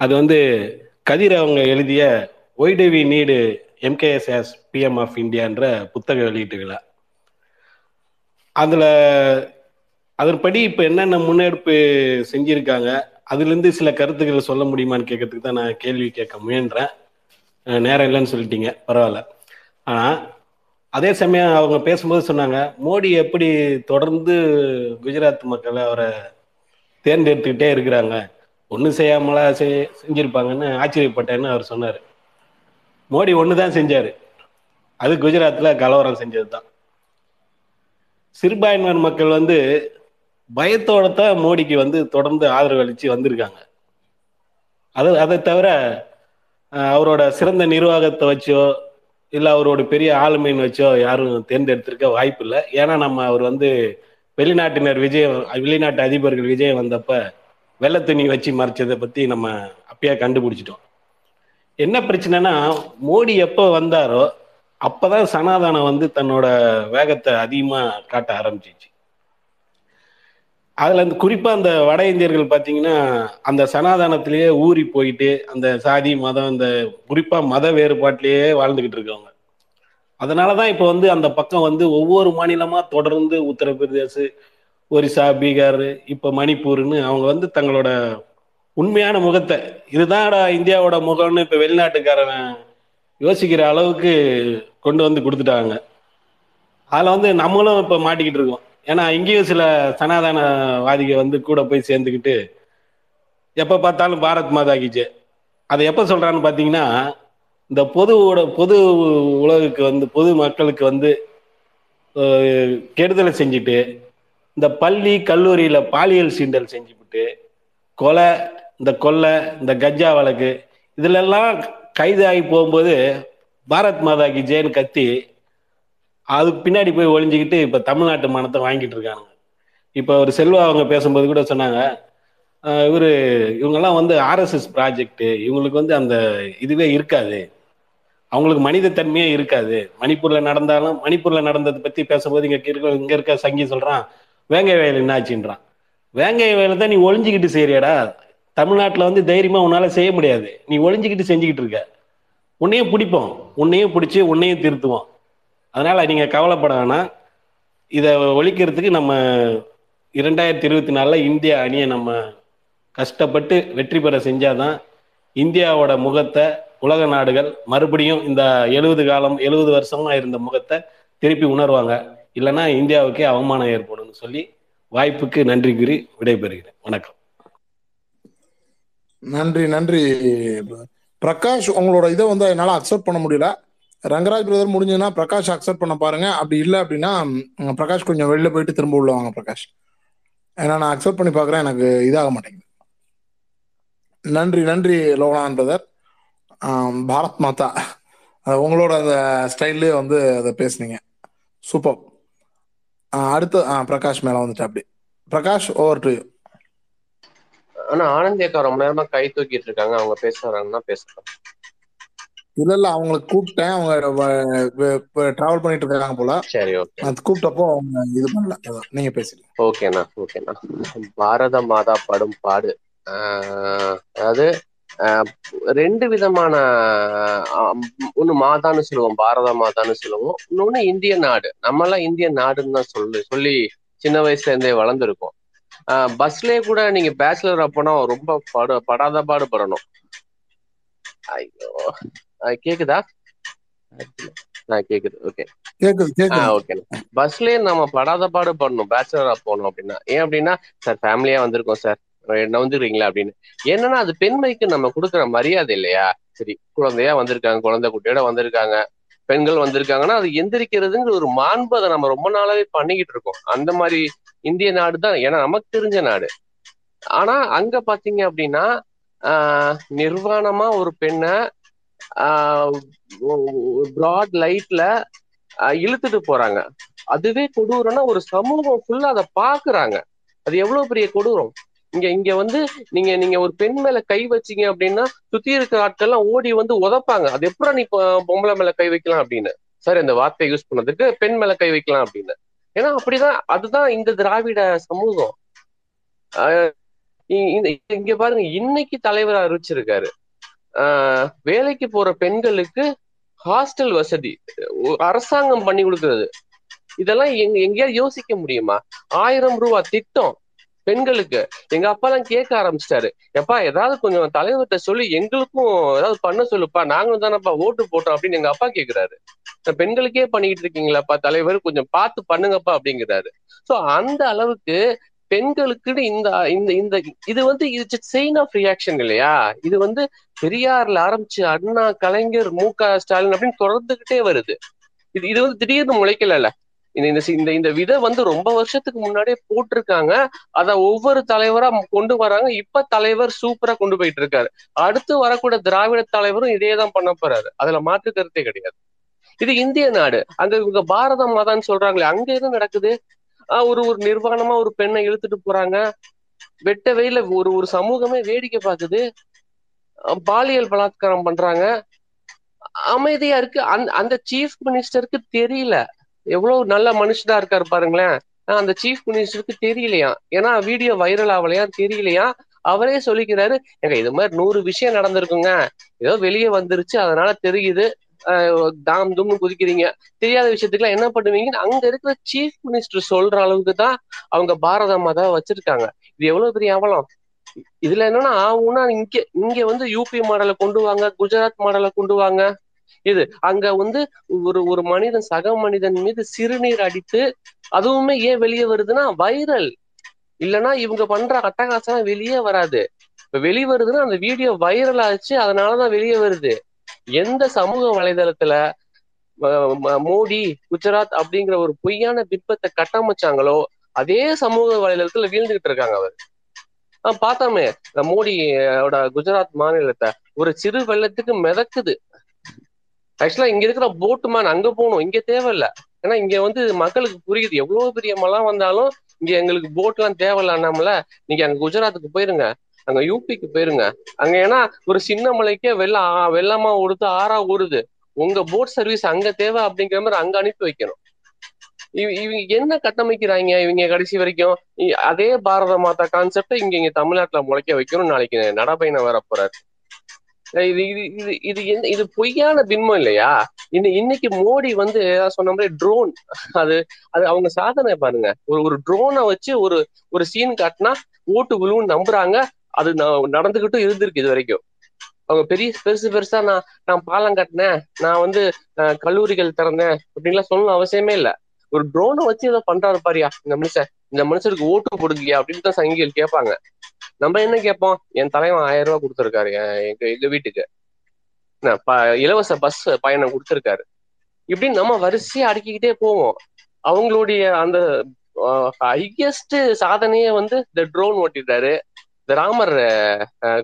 J: அது வந்து கதிர் அவங்க எழுதிய why do we need MKSS PM of இந்தியான்ற புத்தக வெளியீட்டு விழா. அதில் அதன்படி இப்போ என்னென்ன முன்னெடுப்பு செஞ்சுருக்காங்க அதுலேருந்து சில கருத்துக்களை சொல்ல முடியுமான்னு கேட்கறதுக்கு தான் நான் கேள்வி கேட்க முயன்றேன். நேரம் இல்லைன்னு சொல்லிட்டீங்க. பரவாயில்ல. ஆனால் அதே சமயம் அவங்க பேசும்போது சொன்னாங்க மோடி எப்படி தொடர்ந்து குஜராத் மக்களை அவரை தேர்ந்தெடுத்துக்கிட்டே இருக்கிறாங்க? ஒன்றும் செய்யாமலா செய் செஞ்சுருப்பாங்கன்னு ஆச்சரியப்பட்டேன்னு அவர் சொன்னார். மோடி ஒன்று தான் செஞ்சார். அது குஜராத்தில் கலவரம் செஞ்சது தான் சிறுபான்மையினர் மக்கள் வந்து பயத்தோட தான் மோடிக்கு வந்து தொடர்ந்து ஆதரவு அளித்து வந்திருக்காங்க. அது அதை தவிர அவரோட சிறந்த நிர்வாகத்தை வச்சோ இல்லை அவரோட பெரிய ஆளுமைன்னு வச்சோ யாரும் தேர்ந்தெடுத்திருக்க வாய்ப்பு இல்லை ஏன்னா நம்ம அவர் வந்து வெளிநாட்டினர் விஜய் வெளிநாட்டு அதிபர்கள் விஜய் வந்தப்ப வெள்ளை துணி வச்சு மறைச்சதை பற்றி நம்ம அப்பயே கண்டுபிடிச்சிட்டோம். என்ன பிரச்சனைனா மோடி எப்போ வந்தாரோ அப்போதான் சனாதானம் வந்து தன்னோட வேகத்தை அதிகமாக காட்ட ஆரம்பிச்சிச்சு. அதுல அந்த குறிப்பா அந்த வட இந்தியர்கள் பாத்தீங்கன்னா அந்த சனாதானத்திலேயே ஊறி போயிட்டு அந்த சாதி மதம் இந்த குறிப்பா மத வேறுபாட்டிலேயே வாழ்ந்துகிட்டு இருக்கவங்க. அதனாலதான் இப்ப வந்து அந்த பக்கம் வந்து ஒவ்வொரு மாநிலமா தொடர்ந்து உத்தரப்பிரதேச ஒரிசா பீகார் இப்ப மணிப்பூர்னு அவங்க வந்து தங்களோட உண்மையான முகத்தை இதுதான் இந்தியாவோட முகம்னு இப்ப வெளிநாட்டுக்காரன் யோசிக்கிற அளவுக்கு கொண்டு வந்து கொடுத்துட்டாங்க. அதுல வந்து நம்மளும் இப்ப மாட்டிக்கிட்டு இருக்கோம். ஏன்னா இங்கேயும் சில சனாதனவாதிக வந்து கூட போய் சேர்ந்துக்கிட்டு எப்போ பார்த்தாலும் பாரத் மாதா கிஜே அதை எப்போ சொல்றான்னு பார்த்தீங்கன்னா இந்த பொதுவோட பொது உலகுக்கு வந்து பொது மக்களுக்கு வந்து கெடுதலை செஞ்சுட்டு இந்த பள்ளி கல்லூரியில பாலியல் சீண்டல் செஞ்சுவிட்டு கொலை இந்த கொள்ளை இந்த கஜா வழக்கு இதுலெல்லாம் கைதாகி போகும்போது பாரத் மாதா கி கத்தி அதுக்கு பின்னாடி போய் ஒழிஞ்சுக்கிட்டு இப்போ தமிழ்நாட்டு மனத்தை வாங்கிட்டு இருக்காங்க இப்போ ஒரு செல்வா அவங்க பேசும்போது கூட சொன்னாங்க இவரு இவங்கெல்லாம் வந்து ஆர்எஸ்எஸ் ப்ராஜெக்ட் இவங்களுக்கு வந்து அந்த இதுவே இருக்காது. அவங்களுக்கு மனித தன்மையே இருக்காது. மணிப்பூர்ல நடந்தாலும் மணிப்பூர்ல நடந்ததை பத்தி பேசும்போது இங்க இருக்க இங்க இருக்க சங்கி சொல்றான் வேங்கை வயல் என்னாச்சுன்றான் வேங்கை வயல தான் நீ ஒழிஞ்சுக்கிட்டு செய்யறியடா. தமிழ்நாட்டில் வந்து தைரியமா உன்னால செய்ய முடியாது. நீ ஒழிஞ்சுக்கிட்டு செஞ்சுக்கிட்டு இருக்க. உன்னையும் பிடிப்போம். உன்னையும் பிடிச்சி உன்னையும் திருத்துவோம். அதனால நீங்க கவலைப்பட வேணாம். இதை ஒழிக்கிறதுக்கு நம்ம இரண்டாயிரத்தி இருபத்தி நாலில் இந்திய அணியை நம்ம கஷ்டப்பட்டு வெற்றி பெற செஞ்சாதான் இந்தியாவோட முகத்தை உலக நாடுகள் மறுபடியும் இந்த எழுபது காலம் எழுபது வருஷமா இருந்த முகத்தை திருப்பி உணர்வாங்க. இல்லைன்னா இந்தியாவுக்கே அவமானம் ஏற்படும் சொல்லி வாய்ப்புக்கு நன்றி கூறி விடைபெறுகிறேன். வணக்கம்.
A: நன்றி நன்றி. பிரகாஷ் உங்களோட இதை வந்து என்னால் அக்செப்ட் பண்ண முடியல. ரங்கராஜ் பிரதர் முடிஞ்சதுன்னா பிரகாஷ் அக்செப்ட் பண்ண பாருங்க. அப்படி இல்லை அப்படின்னா பிரகாஷ் கொஞ்சம் வெளில போயிட்டு திரும்ப உள்ள வாங்க பிரகாஷ். ஏன்னா நான் அக்செப்ட் பண்ணி பார்க்குறேன் எனக்கு இதாக மாட்டேங்குது. நன்றி நன்றி லோகநாதன் பிரதர். பாரத் மாதா. உங்களோட அந்த ஸ்டைல்லே வந்து அதை பேசுனீங்க. சூப்பர். அடுத்து ஆ, பிரகாஷ் மேல வந்துட்டு அப்படி. பிரகாஷ் ஓவர் டு
G: ஆனா ஆனந்த் ஏக்கா ரொம்ப நேரமா கை தூக்கிட்டு இருக்காங்க. அவங்க பேசுறாங்கன்னா பேசுறாங்க
A: இல்ல இல்ல அவங்களுக்கு கூப்பிட்டேன். அவங்க டிராவல் பண்ணிட்டு இருக்காங்க போல.
G: சரி ஓகே.
A: அது கூப்பிட்டப்போ அவங்க இது பண்ணல. நீங்க பேசுறீங்க
G: ஓகேண்ணா ஓகேண்ணா. பாரத மாதா படும் பாடு. அதாவது ரெண்டு விதமான ஒண்ணு மாதான்னு சொல்லுவோம் பாரத மாதான்னு சொல்லுவோம். இன்னொன்னு இந்திய நாடு. நம்ம எல்லாம் இந்திய நாடுன்னு தான் சொல்லி சொல்லி சின்ன வயசுல இருந்தே வளர்ந்துருக்கோம். பஸ்லயே கூட நீங்க பேச்சுலர் அப்போனா ரொம்ப படு படாத பாடு படணும் ஐயோ. கேக்குதா? கேக்குது. ஓகே. பஸ்லயே நம்ம படாத பாடு பண்ணணும். பேச்சுலரா போகணும் அப்படின்னா. ஏன் அப்படின்னா சார் ஃபேமிலியா வந்திருக்கோம் சார் என்ன வந்துடுறீங்களா அப்படின்னு. என்னன்னா அது பெண்மைக்கு நம்ம கொடுக்குற மரியாதை இல்லையா? சரி குழந்தையா வந்திருக்காங்க குழந்தை குட்டியோட வந்திருக்காங்க பெண்கள் வந்திருக்காங்கன்னா அது எந்திரிக்கிறதுங்கிற ஒரு மாண்பு அதை நம்ம ரொம்ப நாளாவே பண்ணிக்கிட்டு இருக்கோம். அந்த மாதிரி இந்திய நாடு தான். ஏன்னா நமக்கு தெரிஞ்ச நாடு. ஆனா அங்க பாத்தீங்க அப்படின்னா ஆஹ் நிர்வாணமா ஒரு பெண்ணை ப்ராட் லைட்ல இழுத்துட்டு போறாங்க. அதுவே கொடூரம்னா ஒரு சமூகம் ஃபுல்லா அதை பாக்குறாங்க அது எவ்வளவு பெரிய கொடூரம்? இங்க இங்க வந்து நீங்க நீங்க ஒரு பெண் மேல கை வச்சீங்க அப்படின்னா சுத்தி இருக்கிற ஆட்கள் எல்லாம் ஓடி வந்து உதப்பாங்க. அது எப்படா நீ பொம்பளை மேல கை வைக்கலாம் அப்படின்னு. சார் இந்த வார்த்தையை யூஸ் பண்ணதுக்கு பெண் மேல கை வைக்கலாம் அப்படின்னு. ஏன்னா அப்படிதான் அதுதான் இந்த திராவிட சமூகம். ஆஹ் இ- இந்த- இங்க பாருங்க இன்னைக்கு தலைவர் அறிவிச்சிருக்காரு வேலைக்கு போற பெண்களுக்கு ஹாஸ்டல் வசதி அரசாங்கம் பண்ணி கொடுக்கறது. இதெல்லாம் எங்க எங்கேயாவது யோசிக்க முடியுமா? ஆயிரம் ரூபா திட்டம் பெண்களுக்கு. எங்க அப்பா எல்லாம் கேட்க ஆரம்பிச்சிட்டாரு. எப்பா ஏதாவது கொஞ்சம் தலைவர்கிட்ட சொல்லி எங்களுக்கும் ஏதாவது பண்ண சொல்லுப்பா. நாங்களும் தானப்பா ஓட்டு போட்டோம் அப்படின்னு எங்க அப்பா கேக்குறாரு. பெண்களுக்கே பண்ணிக்கிட்டு இருக்கீங்களாப்பா தலைவர்? கொஞ்சம் பார்த்து பண்ணுங்கப்பா அப்படிங்கிறாரு. சோ அந்த அளவுக்கு பெண்களுக்குன்னு இந்த இந்த இந்த இது வந்து இது செயின் ஆஃப் ரியாக்ஷன் இல்லையா? இது வந்து பெரியார்ல ஆரம்பிச்சு அண்ணா கலைஞர் மு க ஸ்டாலின் அப்படின்னு தொடர்ந்துகிட்டே வருது. இது இது வந்து திடீர்னு முளைக்கல இந்த இந்த இந்த விதை வந்து ரொம்ப வருஷத்துக்கு முன்னாடியே போட்டிருக்காங்க. அத ஒவ்வொரு தலைவரா கொண்டு வராங்க. இப்ப தலைவர் சூப்பரா கொண்டு போயிட்டு இருக்காரு அடுத்து வரக்கூடிய திராவிட தலைவரும் இதே தான் பண்ண போறாரு. அதுல மாற்று கருத்தே கிடையாது. இது இந்திய நாடு. அங்க இவங்க பாரத மாதான்னு சொல்றாங்களே அங்க என்ன நடக்குது? ஒரு ஒரு நிர்வாணமா ஒரு பெண்ணை இழுத்துட்டு போறாங்க. வெட்ட வெயில ஒரு ஒரு சமூகமே வேடிக்கை பார்க்குது. பாலியல் பலாத்காரம் பண்றாங்க. அமைதியா இருக்கு. அந்த அந்த சீஃப் மினிஸ்டருக்கு தெரியல. எவ்வளவு நல்ல மனுஷனா இருக்காரு பாருங்களேன். ஆஹ் அந்த சீஃப் மினிஸ்டருக்கு தெரியலையா? ஏன்னா வீடியோ வைரல் ஆகலையா? தெரியலையா? அவரே சொல்லிக்கிறாரு எங்க இது மாதிரி நூறு விஷயம் நடந்திருக்குங்க. ஏதோ வெளியே வந்துருச்சு. அதனால தெரியுது. தாம் தும்னு குதிக்கிறீங்க. தெரியாத விஷயத்துக்குலாம் என்ன பண்ணுவீங்கன்னு அங்க இருக்கிற சீஃப் மினிஸ்டர் சொல்ற அளவுக்கு தான் அவங்க பாரத மாதா வச்சிருக்காங்க. இது எவ்வளவு பெரிய அவலம்? இதுல என்னன்னா ஆகும்னா இங்க இங்க வந்து யூபி மாடலை கொண்டு வாங்க குஜராத் மாடலை கொண்டு வாங்க. இது அங்க வந்து ஒரு ஒரு மனிதன் சக மனிதன் மீது சிறுநீர் அடித்து அதுவுமே ஏன் வெளியே வருதுன்னா வைரல் இல்லைன்னா இவங்க பண்ற அட்டகாசம் வெளியே வராது. இப்ப வெளியே வருதுன்னா அந்த வீடியோ வைரல் ஆச்சு அதனாலதான் வெளியே வருது. எந்த சமூக வலைதளத்துல மோடி குஜராத் அப்படிங்கிற ஒரு பொய்யான பிம்பத்தை கட்டமைச்சாங்களோ அதே சமூக வலைதளத்துல வீழ்ந்துகிட்டு இருக்காங்க அவர். ஆஹ் பார்த்தோமே இந்த மோடியோட குஜராத் மாநிலத்தை ஒரு சிறு வெள்ளத்துக்கு மிதக்குது. ஆக்சுவலா இங்க இருக்கிற போட்டு மேன் அங்க போகணும் இங்க தேவையில்ல. ஏன்னா இங்க வந்து மக்களுக்கு புரியுது எவ்வளவு பெரிய மழை வந்தாலும் இங்க எங்களுக்கு போட் எல்லாம் தேவையில்லாமல நீங்க அங்க குஜராத்துக்கு போயிருங்க. அங்க யூபிக்கு போயிருங்க. அங்க ஏன்னா ஒரு சின்ன மலைக்கே வெள்ளம் வெள்ளமா உடுத்து ஆறா ஊறுது. உங்க போட் சர்வீஸ் அங்க தேவை அப்படிங்கிற மாதிரி அங்க அனுப்பி வைக்கணும். இவ- இவங்க என்ன கட்டமைக்கிறாங்க இவங்க கடைசி வரைக்கும்? அதே பாரத மாதா கான்செப்டை இங்க இங்க தமிழ்நாட்டுல முளைக்க வைக்கணும் நாளைக்கு நடைபயணம் வர போறாரு. இது இது இது இது என்ன இது பொய்யான பின்மம் இல்லையா? இன்னை இன்னைக்கு மோடி வந்து சொன்ன மாதிரி ட்ரோன் அது அது அவங்க சாதனை பாருங்க. ஒரு ஒரு ட்ரோனை வச்சு ஒரு ஒரு சீன் காட்டினா ஓட்டு விழுவும் நம்புறாங்க. அது நான் நடந்துகிட்டும் இருந்திருக்கு இது வரைக்கும். அவங்க பெரிய பெருசு பெருசா நான் நான் பாலம் கட்டினேன். நான் வந்து அஹ், கல்லூரிகள் திறந்தேன். அப்படின்லாம் சொல்லணும் அவசியமே இல்ல. ஒரு ட்ரோனை வச்சு ஏதோ பண்றாரு பாரியா இந்த மனுஷன். இந்த மனுஷருக்கு ஓட்டு போடுங்கயா அப்படின்னு தான் சங்கிகள் கேட்பாங்க. நம்ம என்ன கேட்போம்? என் தலைவன் ஆயிரம் ரூபாய் கொடுத்துருக்காரு எங்க எங்க வீட்டுக்கு. இலவச பஸ் பயணம் கொடுத்துருக்காரு. இப்படின்னு நம்ம வரிசையா அடுக்கிக்கிட்டே போவோம். அவங்களுடைய அந்த ஹையஸ்ட் சாதனையே வந்து இந்த ட்ரோன் ஓட்டிட்டாரு இந்த ராமர்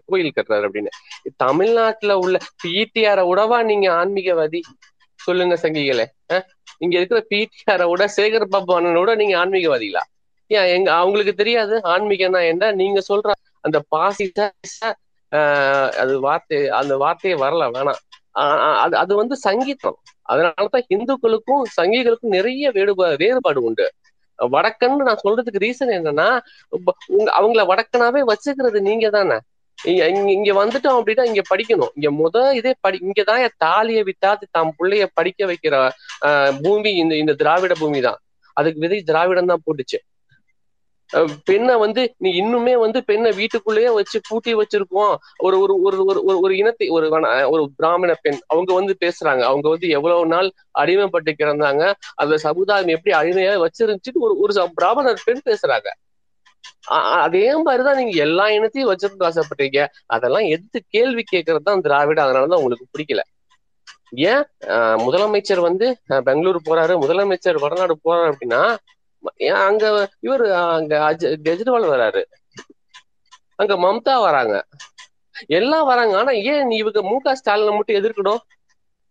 G: கோயில் கட்டுறாரு அப்படின்னு. தமிழ்நாட்டுல உள்ள பிடிஆர உடவா நீங்க ஆன்மீகவாதி? சொல்லுங்க சங்கிகளே இங்க இருக்கிற பிடிஆர விட சேகர் பாபு அண்ணனோட நீங்க ஆன்மீகவாதிகளா? ஏன் எங்க அவங்களுக்கு தெரியாது. ஆன்மீகம்னா என்ன? நீங்க சொல்ற அந்த பாசிட்ட அது வார்த்தை அந்த வார்த்தையே வரல வேணாம். ஆஹ் அது அது வந்து சங்கீதம். அதனாலதான் இந்துக்களுக்கும் சங்கிகளுக்கும் நிறைய வேறுபா வேறுபாடு உண்டு. வடக்கன்னு நான் சொல்றதுக்கு ரீசன் என்னன்னா உங்க அவங்கள வடக்கனாவே வச்சுக்கிறது நீங்க தானே. இங்க இங்க- வந்துட்டோம் அப்படின்னா இங்க படிக்கணும். இங்க முத இதே படி இங்கதான் என் தாலியை விட்டாத்து தம் பிள்ளைய படிக்க வைக்கிற ஆஹ் பூமி இந்த இந்த திராவிட பூமி தான். அதுக்கு விதை திராவிடம் தான் போட்டுச்சு. பெண்ணை வந்து நீ இன்னுமே வந்து பெண்ணை வீட்டுக்குள்ளேயே வச்சு பூட்டி வச்சிருக்கோம் ஒரு ஒரு ஒரு ஒரு ஒரு ஒரு இனத்தை ஒரு ஒரு பிராமண பெண். அவங்க வந்து பேசுறாங்க. அவங்க வந்து எவ்வளவு நாள் அடிமைப்பட்டு கிடந்தாங்க. அந்த சமுதாயம் எப்படி அடிமையா வச்சிருந்துச்சுன்னு ஒரு ஒரு பிராமணர் பெண் பேசுறாங்க. அதே மாதிரிதான் நீங்க எல்லா இனத்தையும் வச்சிருந்து ஆசைப்பட்டீங்க. அதெல்லாம் எதிர்த்து கேள்வி கேட்கறது தான் திராவிட அதனாலதான் உங்களுக்கு பிடிக்கல. ஏன்? முதலமைச்சர் வந்து பெங்களூர் போறாரு. முதலமைச்சர் வடநாடு போறாரு அப்படின்னா அங்க இவர் அங்க கெஜ்ரிவால் வராரு. அங்க மம்தா வராங்க. எல்லாம் வராங்க. ஆனா ஏன் நீ இவங்க மு க ஸ்டாலினை மட்டும் எதிர்க்கணும்?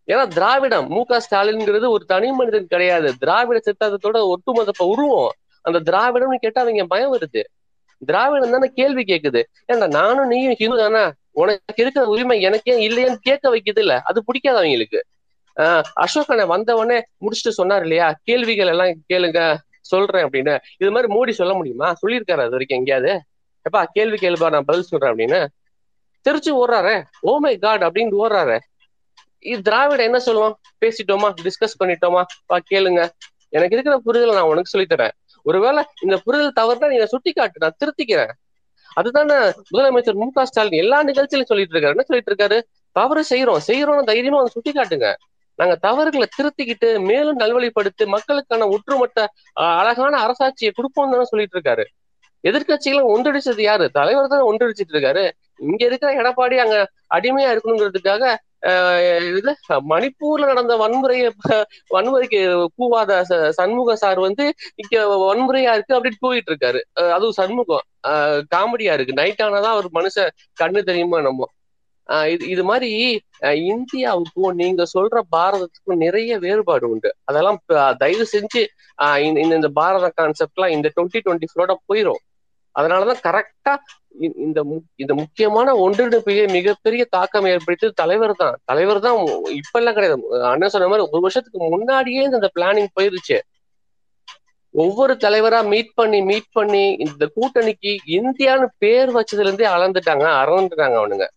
G: ஏன்னா திராவிடம். மு க ஸ்டாலின்ங்கிறது ஒரு தனி மனிதன் கிடையாது. திராவிட சித்தாந்தத்தோட ஒட்டுமொத்த உருவம். அந்த திராவிடம்னு கேட்டா அவங்க பயம் வருது. திராவிடம் தானே கேள்வி கேக்குது. ஏன்டா நானும் நீயும் ஹிந்து தானே? உனக்கு இருக்கிற உரிமை எனக்கே இல்லையான்னு கேட்க வைக்குது இல்ல. அது பிடிக்காது அவங்களுக்கு. ஆஹ் அசோக் அண்ணன் வந்த உடனே முடிச்சுட்டு சொன்னார் இல்லையா? கேள்விகள் எல்லாம் கேளுங்க. சொல்றேன் அப்படின்னு இது மாதிரி மோடி சொல்ல முடியுமா? சொல்லியிருக்காரு அது வரைக்கும் எங்கேயாவது? எப்பா கேள்வி கேள்விப்பா நான் பதில் சொல்றேன் அப்படின்னு. தெரிச்சு ஓடுறாரு. ஓமை oh காட் அப்படின்னு ஓடுறாரு. இது திராவிட என்ன சொல்லுவோம் பேசிட்டோமா? டிஸ்கஸ் பண்ணிட்டோமா? பா கேளுங்க. எனக்கு இருக்கிற புரிதல் நான் உனக்கு சொல்லித் தரேன். ஒருவேளை இந்த புரிதல் தவறுனா நீ சுட்டி காட்டு. நான் திருத்திக்கிறேன். அதுதானே முதலமைச்சர் மு க ஸ்டாலின் எல்லா நிகழ்ச்சியிலும் சொல்லிட்டு இருக்காரு. என்ன சொல்லிட்டு இருக்காரு? தவறு செய்யறோம் செய்யறோம் தைரியமா வந்து சுட்டி காட்டுங்க. நாங்க தவறுகளை திருத்திக்கிட்டு மேலும் நல்வழிப்படுத்தி மக்களுக்கான ஒற்றுமொத்த அஹ், அழகான அரசாட்சியை கொடுப்போம் தானே சொல்லிட்டு இருக்காரு எதிர்கட்சிகளும் ஒன்றிடிச்சது யாரு? தலைவர் தான் ஒன்றிடிச்சிட்டு இருக்காரு. இங்க இருக்கிற எடப்பாடி அங்க அடிமையா இருக்கணுங்கிறதுக்காக ஆஹ் இது மணிப்பூர்ல நடந்த வன்முறையை வன்முறைக்கு கூவாத ச- சண்முக சார் வந்து இங்க வன்முறையா இருக்கு அப்படின்னு கூவிட்டு இருக்காரு அதுவும் சண்முகம் காமெடியா இருக்கு. நைட் ஆனாதான் ஒரு மனுஷன் கண்ணு தெரியுமா நம்ம இது இது மாதிரி இந்தியாவுக்கும் நீங்க சொல்ற பாரதத்துக்கும் நிறைய வேறுபாடு உண்டு. அதெல்லாம் தயவு செஞ்சு ஆஹ் இந்த இந்த- இந்த பாரத கான்செப்ட்லாம் இந்த டுவெண்ட்டி டுவெண்ட்டி ஃபோரோட போயிரும். அதனாலதான் கரெக்டா இந்த மு- இந்த முக்கியமான ஒன்றிணைப்பையே மிகப்பெரிய தாக்கம் ஏற்படுத்தியது தலைவர் தான். தலைவர் தான் இப்ப எல்லாம் கிடையாது. அண்ணன் சொன்ன மாதிரி ஒரு வருஷத்துக்கு முன்னாடியே இந்த பிளானிங் போயிருச்சு. ஒவ்வொரு தலைவரா மீட் பண்ணி மீட் பண்ணி இந்த கூட்டணிக்கு இந்தியான்னு பேர் வச்சதுல இருந்தே அளந்துட்டாங்க அறந்துட்டாங்க அவனுங்க.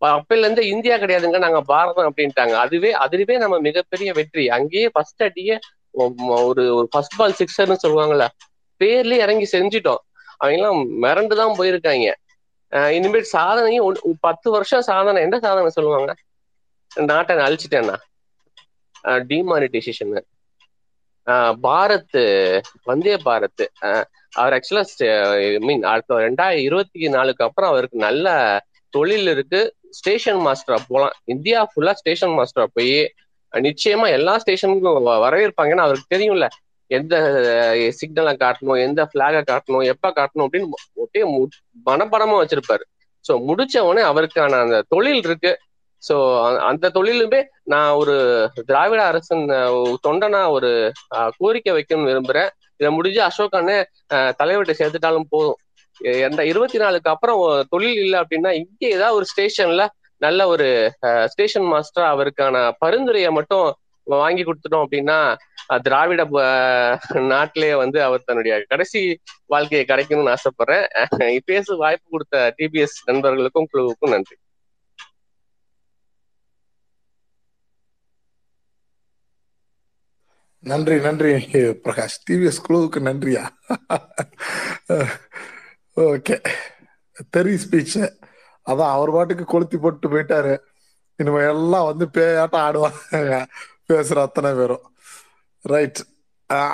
G: அப்பையில இருந்து இந்தியா கிடையாதுங்க நாங்க பாரதம் அப்படின்ட்டாங்க. அதுவே அதுவே நம்ம மிகப்பெரிய வெற்றி. அங்கேயே ஃபர்ஸ்ட் அடியே ஒரு ஒரு ஃபர்ஸ்ட் பால் சிக்ஸர்னு சொல்லுவாங்கல்ல பேர்லயே இறங்கி செஞ்சுட்டோம். அவங்க எல்லாம் மிரண்டு தான் போயிருக்காங்க. அஹ் இனிமேல் சாதனையும் பத்து வருஷம் சாதனை என்ன சாதனை சொல்லுவாங்க? நாட்டை நான் அழிச்சிட்டேன்னா டிமானிட்டைசேஷன் பாரத் வந்தே பாரத். அவர் ஆக்சுவலா மீன் அடுத்த ரெண்டாயிரம் இருபத்தி நாலுக்கு அப்புறம் அவருக்கு நல்ல தொழில் இருக்கு. ஸ்டேஷன் மாஸ்டரா போலாம். இந்தியா ஃபுல்லா ஸ்டேஷன் மாஸ்டரா போய் நிச்சயமா எல்லா ஸ்டேஷனுக்கும் வரவேற்பாங்க ஏன்னா அவருக்கு தெரியும்ல. எந்த சிக்னலை காட்டணும் எந்த பிளாக காட்டணும் எப்ப காட்டணும் அப்படின்னு அப்படியே மு- மனப்படமா வச்சிருப்பாரு. ஸோ முடிச்ச உடனே அவருக்கான அந்த தொழில் இருக்கு. ஸோ அந்த தொழிலுமே நான் ஒரு திராவிட அரசன் தொண்டனா ஒரு கோரிக்கை வைக்கணும்னு விரும்புறேன். இதை முடிஞ்சு அசோக் அண்ணன் தலைவர்கிட்ட சேர்த்துட்டாலும் போதும். எந்த இருபத்தி நாலுக்கு அப்புறம் தொழில் இல்லை அப்படின்னா இங்கே ஏதாவது ஒரு ஸ்டேஷன்ல நல்ல ஒரு ஸ்டேஷன் மாஸ்டரா அவருக்கான பரிந்துரையை மட்டும் வாங்கி கொடுத்துட்டோம் அப்படின்னா திராவிட நாட்டிலேயே வந்து அவர் தன்னுடைய கடைசி வாழ்க்கையை கிடைக்கணும்னு ஆசைப்படுறேன். பேச வாய்ப்பு கொடுத்த டிபிஎஸ் நண்பர்களுக்கும் குழுவுக்கும் நன்றி.
A: நன்றி நன்றி பிரகாஷ். டிவிஎஸ் குழுவுக்கு நன்றியா? ஓகே தெரி ஸ்பீச் அதான் அவர் பாட்டுக்கு கொளுத்தி போட்டு போயிட்டாரு. இனிமே எல்லாம் வந்து பேயாட்டம் ஆடுவாங்க பேசுற அத்தனை பேரும். ரைட்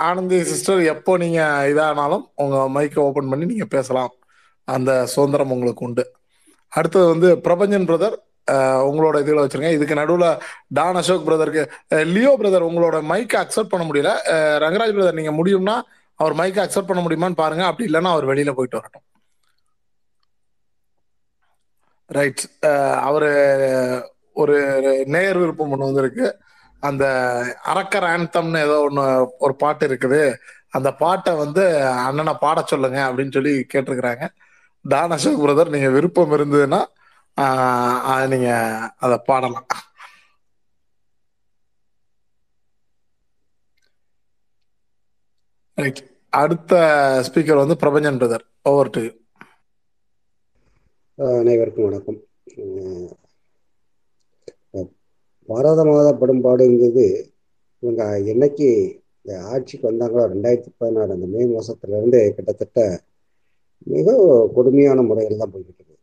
A: ஆனந்தி சிஸ்டர் எப்போ நீங்க இதானாலும் உங்க மைக்கை ஓபன் பண்ணி நீங்க பேசலாம். அந்த சுதந்திரம் உங்களுக்கு உண்டு. அடுத்தது வந்து பிரபஞ்சன் பிரதர் உங்களோட இதில் வச்சிருங்க இதுக்கு நடுவில் டான் அசோக் பிரதருக்கு லியோ பிரதர் உங்களோட மைக்கை அக்செப்ட் பண்ண முடியல. ரங்கராஜ் பிரதர் நீங்க முடியும்னா அவர் மைக்கை அக்செப்ட் பண்ண முடியுமான்னு பாருங்க. அப்படி இல்லைன்னா அவர் வெளியில போயிட்டு வரட்டும். ரைட் அவரு ஒரு நேர் விருப்பம் ஒன்று வந்திருக்கு. அந்த அரக்கர் ஆன்தம்னு ஏதோ ஒன்று ஒரு பாட்டு இருக்குது. அந்த பாட்டை வந்து அண்ணனை பாட சொல்லுங்க அப்படின்னு சொல்லி கேட்டிருக்கிறாங்க. டான் அசோக் பிரதர் நீங்க விருப்பம் இருந்ததுன்னா நீங்கள் நீங்க அதை பாடலாம். ரைட் அடுத்த ஸ்பீக்கர் வந்து பிரபஞ்சன் பிரதர் ஓவர் டு
L: அனைவருக்கும் வணக்கம். பாரத மாத படும்பாடுங்கிறது இவங்க என்னைக்கு இந்த ஆட்சிக்கு வந்தாங்களோ ரெண்டாயிரத்தி பதினாறு அந்த மே மாதத்துலேருந்து கிட்டத்தட்ட மிக கொடுமையான முறையில் தான் போய்கிட்டு இருக்கு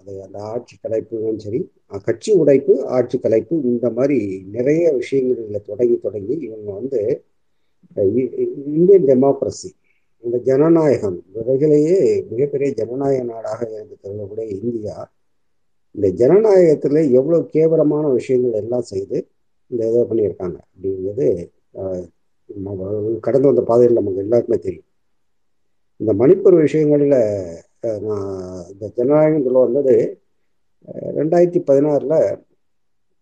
L: அது அந்த ஆட்சி கலைப்புகளும் சரி கட்சி உடைப்பு ஆட்சி கலைப்பு இந்த மாதிரி நிறைய விஷயங்களில் தொடங்கி தொடங்கி இவங்க வந்து இந்தியன் டெமோக்ரஸி இந்த ஜனநாயகம் உலகிலேயே மிகப்பெரிய ஜனநாயக நாடாக இருந்து கருதக்கூடிய இந்தியா இந்த ஜனநாயகத்துல எவ்வளவு கேவலமான விஷயங்கள் எல்லாம் செய்து இந்த இதை பண்ணியிருக்காங்க அப்படிங்கிறது கடந்து வந்த பாதையில் நமக்கு எல்லாருக்குமே தெரியும். இந்த மணிப்பூர் விஷயங்களில் நான் இந்த ஜனநாயகம் சொல்ல வந்தது ரெண்டாயிரத்தி பதினாறில்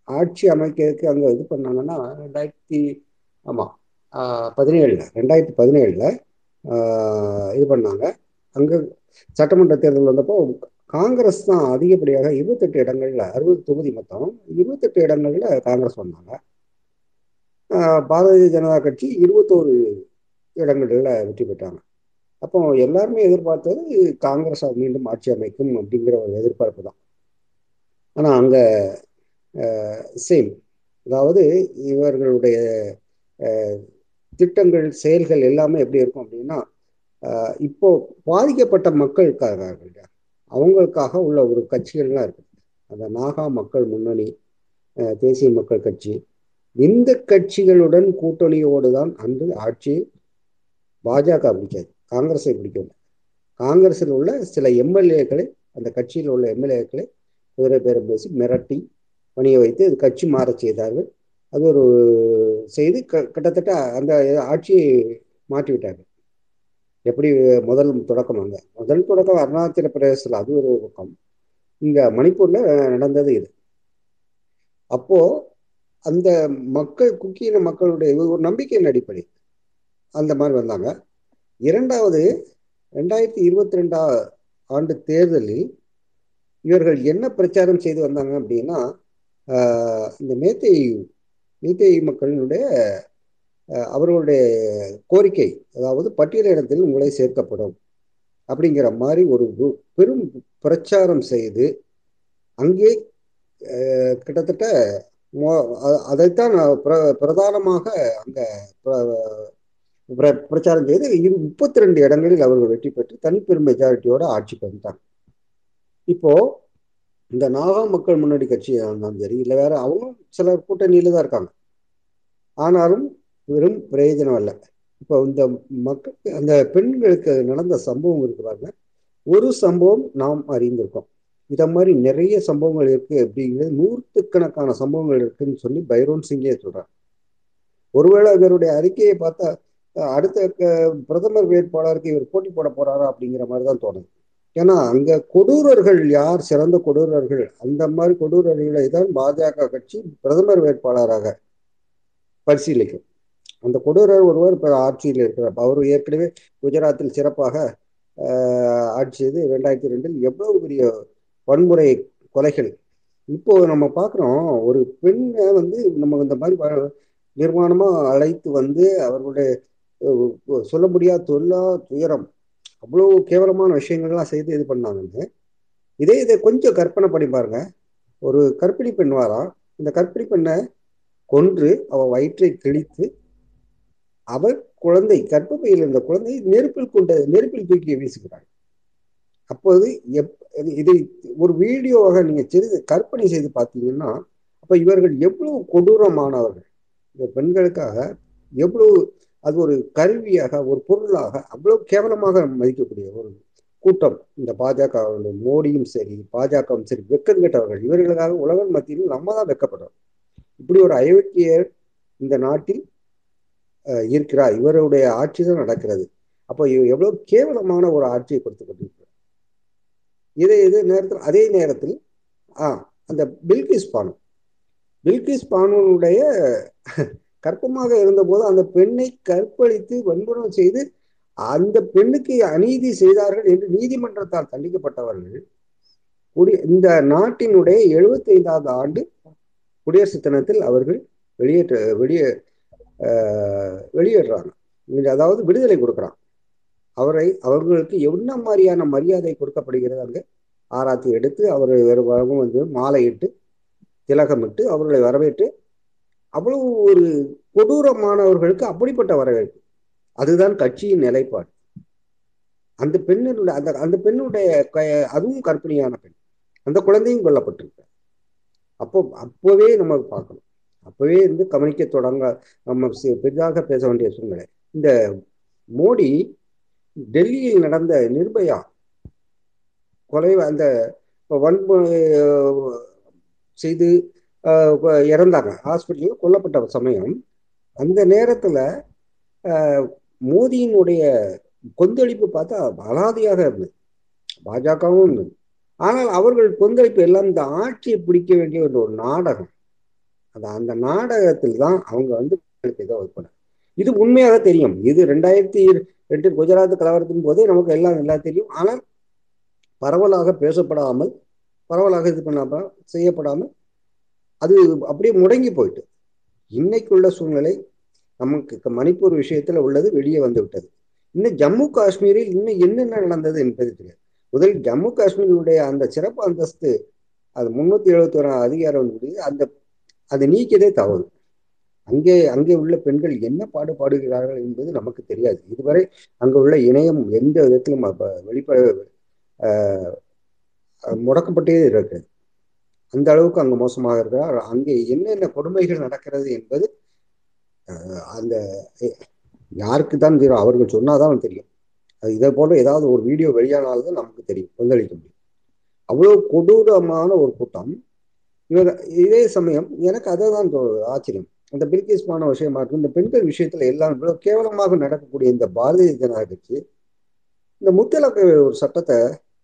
L: ஆட்சி அமைக்கிறதுக்கு அங்கே இது பண்ணாங்கன்னா ரெண்டாயிரத்தி ஆமாம் பதினேழில் ரெண்டாயிரத்தி பதினேழில் இது பண்ணாங்க. அங்கே சட்டமன்ற தேர்தல் வந்தப்போ காங்கிரஸ் தான் அதிகப்படியாக இருபத்தெட்டு இடங்கள்ல அறுபது தொகுதி மொத்தம் இருபத்தெட்டு இடங்கள்ல காங்கிரஸ் வந்தாங்க. பாரதிய ஜனதா கட்சி இருபத்தோரு இடங்கள்ல வெற்றி பெற்றாங்க. அப்போ எல்லாருமே எதிர்பார்த்தது காங்கிரஸ் மீண்டும் ஆட்சி அமைக்கும் அப்படிங்கிற ஒரு எதிர்பார்ப்பு தான். ஆனால் அங்கே சேம் அதாவது இவர்களுடைய திட்டங்கள் செயல்கள் எல்லாமே எப்படி இருக்கும் அப்படின்னா இப்போ பாதிக்கப்பட்ட மக்களுக்காக அவங்களுக்காக உள்ள ஒரு கட்சிகள்லாம் இருக்கு. அந்த நாகா மக்கள் முன்னணி தேசிய மக்கள் கட்சி. இந்த கட்சிகளுடன் கூட்டணியோடு தான் அன்று ஆட்சி பாஜக பிடிக்காது காங்கிரஸை பிடிக்கவில்லை காங்கிரஸில் உள்ள சில எம்எல்ஏக்களை அந்த கட்சியில் உள்ள எம்எல்ஏக்களை குதிரை பேரம் பேசி மிரட்டி பணிய வைத்து கட்சி மாறச் செய்தார்கள். அது ஒரு செய்து க- கிட்டத்தட்ட அந்த ஆட்சியை மாற்றி விட்டார் எப்படி முதல் தொடக்கம் அங்கே? முதல் தொடக்கம் அருணாச்சல பிரதேசத்தில் அது ஒரு பக்கம். இங்கே மணிப்பூரில் நடந்தது இது. அப்போது அந்த மக்கள் குக்கியின மக்களுடைய ஒரு நம்பிக்கையின் அடிப்படை. அந்த மாதிரி வந்தாங்க. இரண்டாவது ரெண்டாயிரத்தி இருபத்தி ரெண்டா ஆண்டு தேர்தலில் இவர்கள் என்ன பிரச்சாரம் செய்து வந்தாங்க அப்படின்னா இந்த மேத்தை மேத்தை மக்களினுடைய அவர்களுடைய கோரிக்கை அதாவது பட்டியலிடத்தில் உங்களை சேர்க்கப்படும் அப்படிங்கிற மாதிரி ஒரு பெரும் பிரச்சாரம் செய்து அங்கே கிட்டத்தட்ட மோ- அதைத்தான் பிர- பிரதானமாக அங்கே பிர- பிரச்சாரம் செய்து இரு முப்பத்தி ரெண்டு இடங்களில் அவர்கள் வெற்றி பெற்று தனிப்பெரும் மெஜாரிட்டியோட ஆட்சிக்கு வந்துட்டாங்க. இப்போ இந்த நாகா மக்கள் முன்னணி கட்சி இருந்தாலும் சரி இல்லை வேற அவங்களும் சில கூட்டணியில தான் இருக்காங்க. ஆனாலும் வெறும் பிரயோஜனம் இல்லை இப்போ இந்த மக்களுக்கு அந்த பெண்களுக்கு நடந்த சம்பவம் இருக்கு பாருங்க. ஒரு சம்பவம் நாம் அறிந்திருக்கோம். இத மாதிரி நிறைய சம்பவங்கள் இருக்கு அப்படிங்கிறது நூற்றுக்கணக்கான சம்பவங்கள் இருக்குன்னு சொல்லி பைரோன் சிங்கே சொல்றார். ஒருவேளை இவருடைய அறிக்கையை பார்த்தா அடுத்த க- பிரதமர் வேட்பாளருக்கு இவர் போட்டி போட போறாரா அப்படிங்கிற மாதிரி தான் தோணுது. ஏன்னா அங்க கொடூரர்கள் யார்? சிறந்த கொடூரர்கள். அந்த மாதிரி கொடூரர்களை தான் பாஜக கட்சி பிரதமர் வேட்பாளராக பரிசீலிக்கும். அந்த கொடூரர் ஒருவர் இப்ப ஆட்சியில் இருக்கிறார். அவர் ஏற்கனவே குஜராத்தில் சிறப்பாக ஆட்சி செய்து ரெண்டாயிரத்தி ரெண்டில் எவ்வளவு பெரிய வன்முறை கொலைகள். இப்போ நம்ம பார்க்குறோம் ஒரு பெண்ணை வந்து நம்ம இந்த மாதிரி நிர்மாணமாக அழைத்து வந்து அவர்களுடைய சொல்ல முடியாத தொல்லா துயரம். அவ்வளவு கேவலமான விஷயங்கள்லாம் செய்து இது பண்ணாங்கன்னு. இதே இதை கொஞ்சம் கற்பனை பண்ணி பாருங்க. ஒரு கற்பிணி பெண் வாரா இந்த கற்பிணி பெண்ணை கொன்று அவள் வயிற்றை கிழித்து அவர் குழந்தை கர்ப்பப்பையில் இருந்த குழந்தை நெருப்பில் கொண்ட நெருப்பில் தூக்கி வீசுகிறார் அப்போது எப் இதை ஒரு வீடியோவாக நீங்கள் செய்து கற்பனை செய்து பார்த்தீங்கன்னா அப்போ இவர்கள் எவ்வளவு கொடூரமானவர்கள். இந்த பெண்களுக்காக எவ்வளவு அது ஒரு கருவியாக ஒரு பொருளாக அவ்வளவு கேவலமாக மதிக்கக்கூடிய ஒரு கூட்டம். இந்த பாஜக மோடியும் சரி பாஜகவும் சரி வெக்கம் கெட்டவர்கள் இவர்களுக்காக உலகம் மத்தியில் நம்ம தான் வெக்கப்படுறோம். இப்படி ஒரு அயோக்கியர் இந்த நாட்டில் இருக்கிறார். இவருடைய ஆட்சி தான் நடக்கிறது. அப்போ எவ்வளவு கேவலமான ஒரு ஆட்சியை கொடுத்து கொண்டிருக்கிறார். இதே இது நேரத்தில் அதே நேரத்தில் ஆ அந்த பில்கிஸ் பானு. பில்கிஸ் பானுடைய கற்பமாக இருந்தபோது அந்த பெண்ணை கற்பழித்து வன்புணர்வு செய்து அந்த பெண்ணுக்கு அநீதி செய்தார்கள் என்று நீதிமன்றத்தால் தண்டிக்கப்பட்டவர்கள். குடி இந்த நாட்டினுடைய எழுபத்தி ஐந்தாவது ஆண்டு குடியரசு தினத்தில் அவர்கள் வெளியேற்ற வெளியே ஆஹ், அதாவது விடுதலை கொடுக்குறான் அவரை அவர்களுக்கு என்ன மாதிரியான மரியாதை கொடுக்கப்படுகிறது அங்கே? ஆராத்தி எடுத்து அவரை வேறு வந்து மாலையிட்டு திலகமிட்டு அவர்களை வரவேற்று அவ்வளவு ஒரு கொடூரமானவர்களுக்கு அப்படிப்பட்ட வரவேற்பு. அதுதான் கட்சியின் நிலைப்பாடு. அந்த பெண்ணினுடைய அந்த அந்த பெண்ணுடைய க- அதுவும் கற்பிணியான பெண். அந்த குழந்தையும் கொல்லப்பட்டிருக்கு அப்போ அப்போவே நம்ம பார்க்கணும். அப்போவே வந்து கவனிக்க தொடங்க நம்ம பெரிதாக பேச வேண்டிய சூழ்நிலை. இந்த மோடி டெல்லியில் நடந்த நிர்பயா கொலை அந்த வன்முறை செய்து இறந்தாங்க. ஹாஸ்பிட்டலில் கொல்லப்பட்ட சமயம் அந்த நேரத்தில் மோதியினுடைய கொந்தளிப்பு பார்த்தா அலாதியாக இருந்தது. பாஜகவும் இருந்தது. ஆனால் அவர்கள் கொந்தளிப்பு எல்லாம் இந்த ஆட்சியை பிடிக்க வேண்டிய ஒரு ஒரு நாடகம். அது அந்த நாடகத்தில் தான் அவங்க வந்து இதை வைப்பாங்க இது உண்மையாக தெரியும். இது ரெண்டாயிரத்தி ரெண்டு குஜராத் கலவரத்தின் போதே நமக்கு எல்லாம் நல்லா தெரியும். ஆனால் பரவலாக பேசப்படாமல் பரவலாக இது பண்ணாமல் செய்யப்படாமல் அது அப்படியே முடங்கி போயிட்டு. இன்னைக்குள்ள சூழ்நிலை நமக்கு மணிப்பூர் விஷயத்துல உள்ளது வெளியே வந்து விட்டது. இன்னும் ஜம்மு காஷ்மீரில் இன்னும் என்னென்ன நடந்தது என்பது தெரியாது. முதல் ஜம்மு காஷ்மீருடைய அந்த சிறப்பு அந்தஸ்து அது முன்னூத்தி எழுபத்தி ஒரு அதிகாரம் அந்த அதை நீக்கியதே தவறு. அங்கே அங்கே உள்ள பெண்கள் என்ன பாடுபாடுகிறார்கள் என்பது நமக்கு தெரியாது. இதுவரை அங்கே உள்ள இணையம் எந்த விதத்திலும் வெளிப்பட முடக்கப்பட்டே இருக்கிறது. அந்த அளவுக்கு அங்கே மோசமாக இருக்கிறார். அங்கே என்னென்ன கொடுமைகள் நடக்கிறது என்பது அந்த யாருக்கு தான் தெரியும். அவர்கள் சொன்னாதான் தெரியும். அது இதை போல ஏதாவது ஒரு வீடியோ வெளியானால்தான் நமக்கு தெரியும். கொந்தளிக்க முடியும். அவ்வளவு கொடூரமான ஒரு கூட்டம். இவர் இதே சமயம் எனக்கு அதை தான் ஆச்சரியம். அந்த பில்கிஸ்மான விஷயமா இருக்கும். இந்த பெண்கள் விஷயத்துல எல்லாம் இவ்வளவு கேவலமாக நடக்கக்கூடிய இந்த பாரதிய ஜனதா கட்சி இந்த முத்தலாக்கு ஒரு சட்டத்தை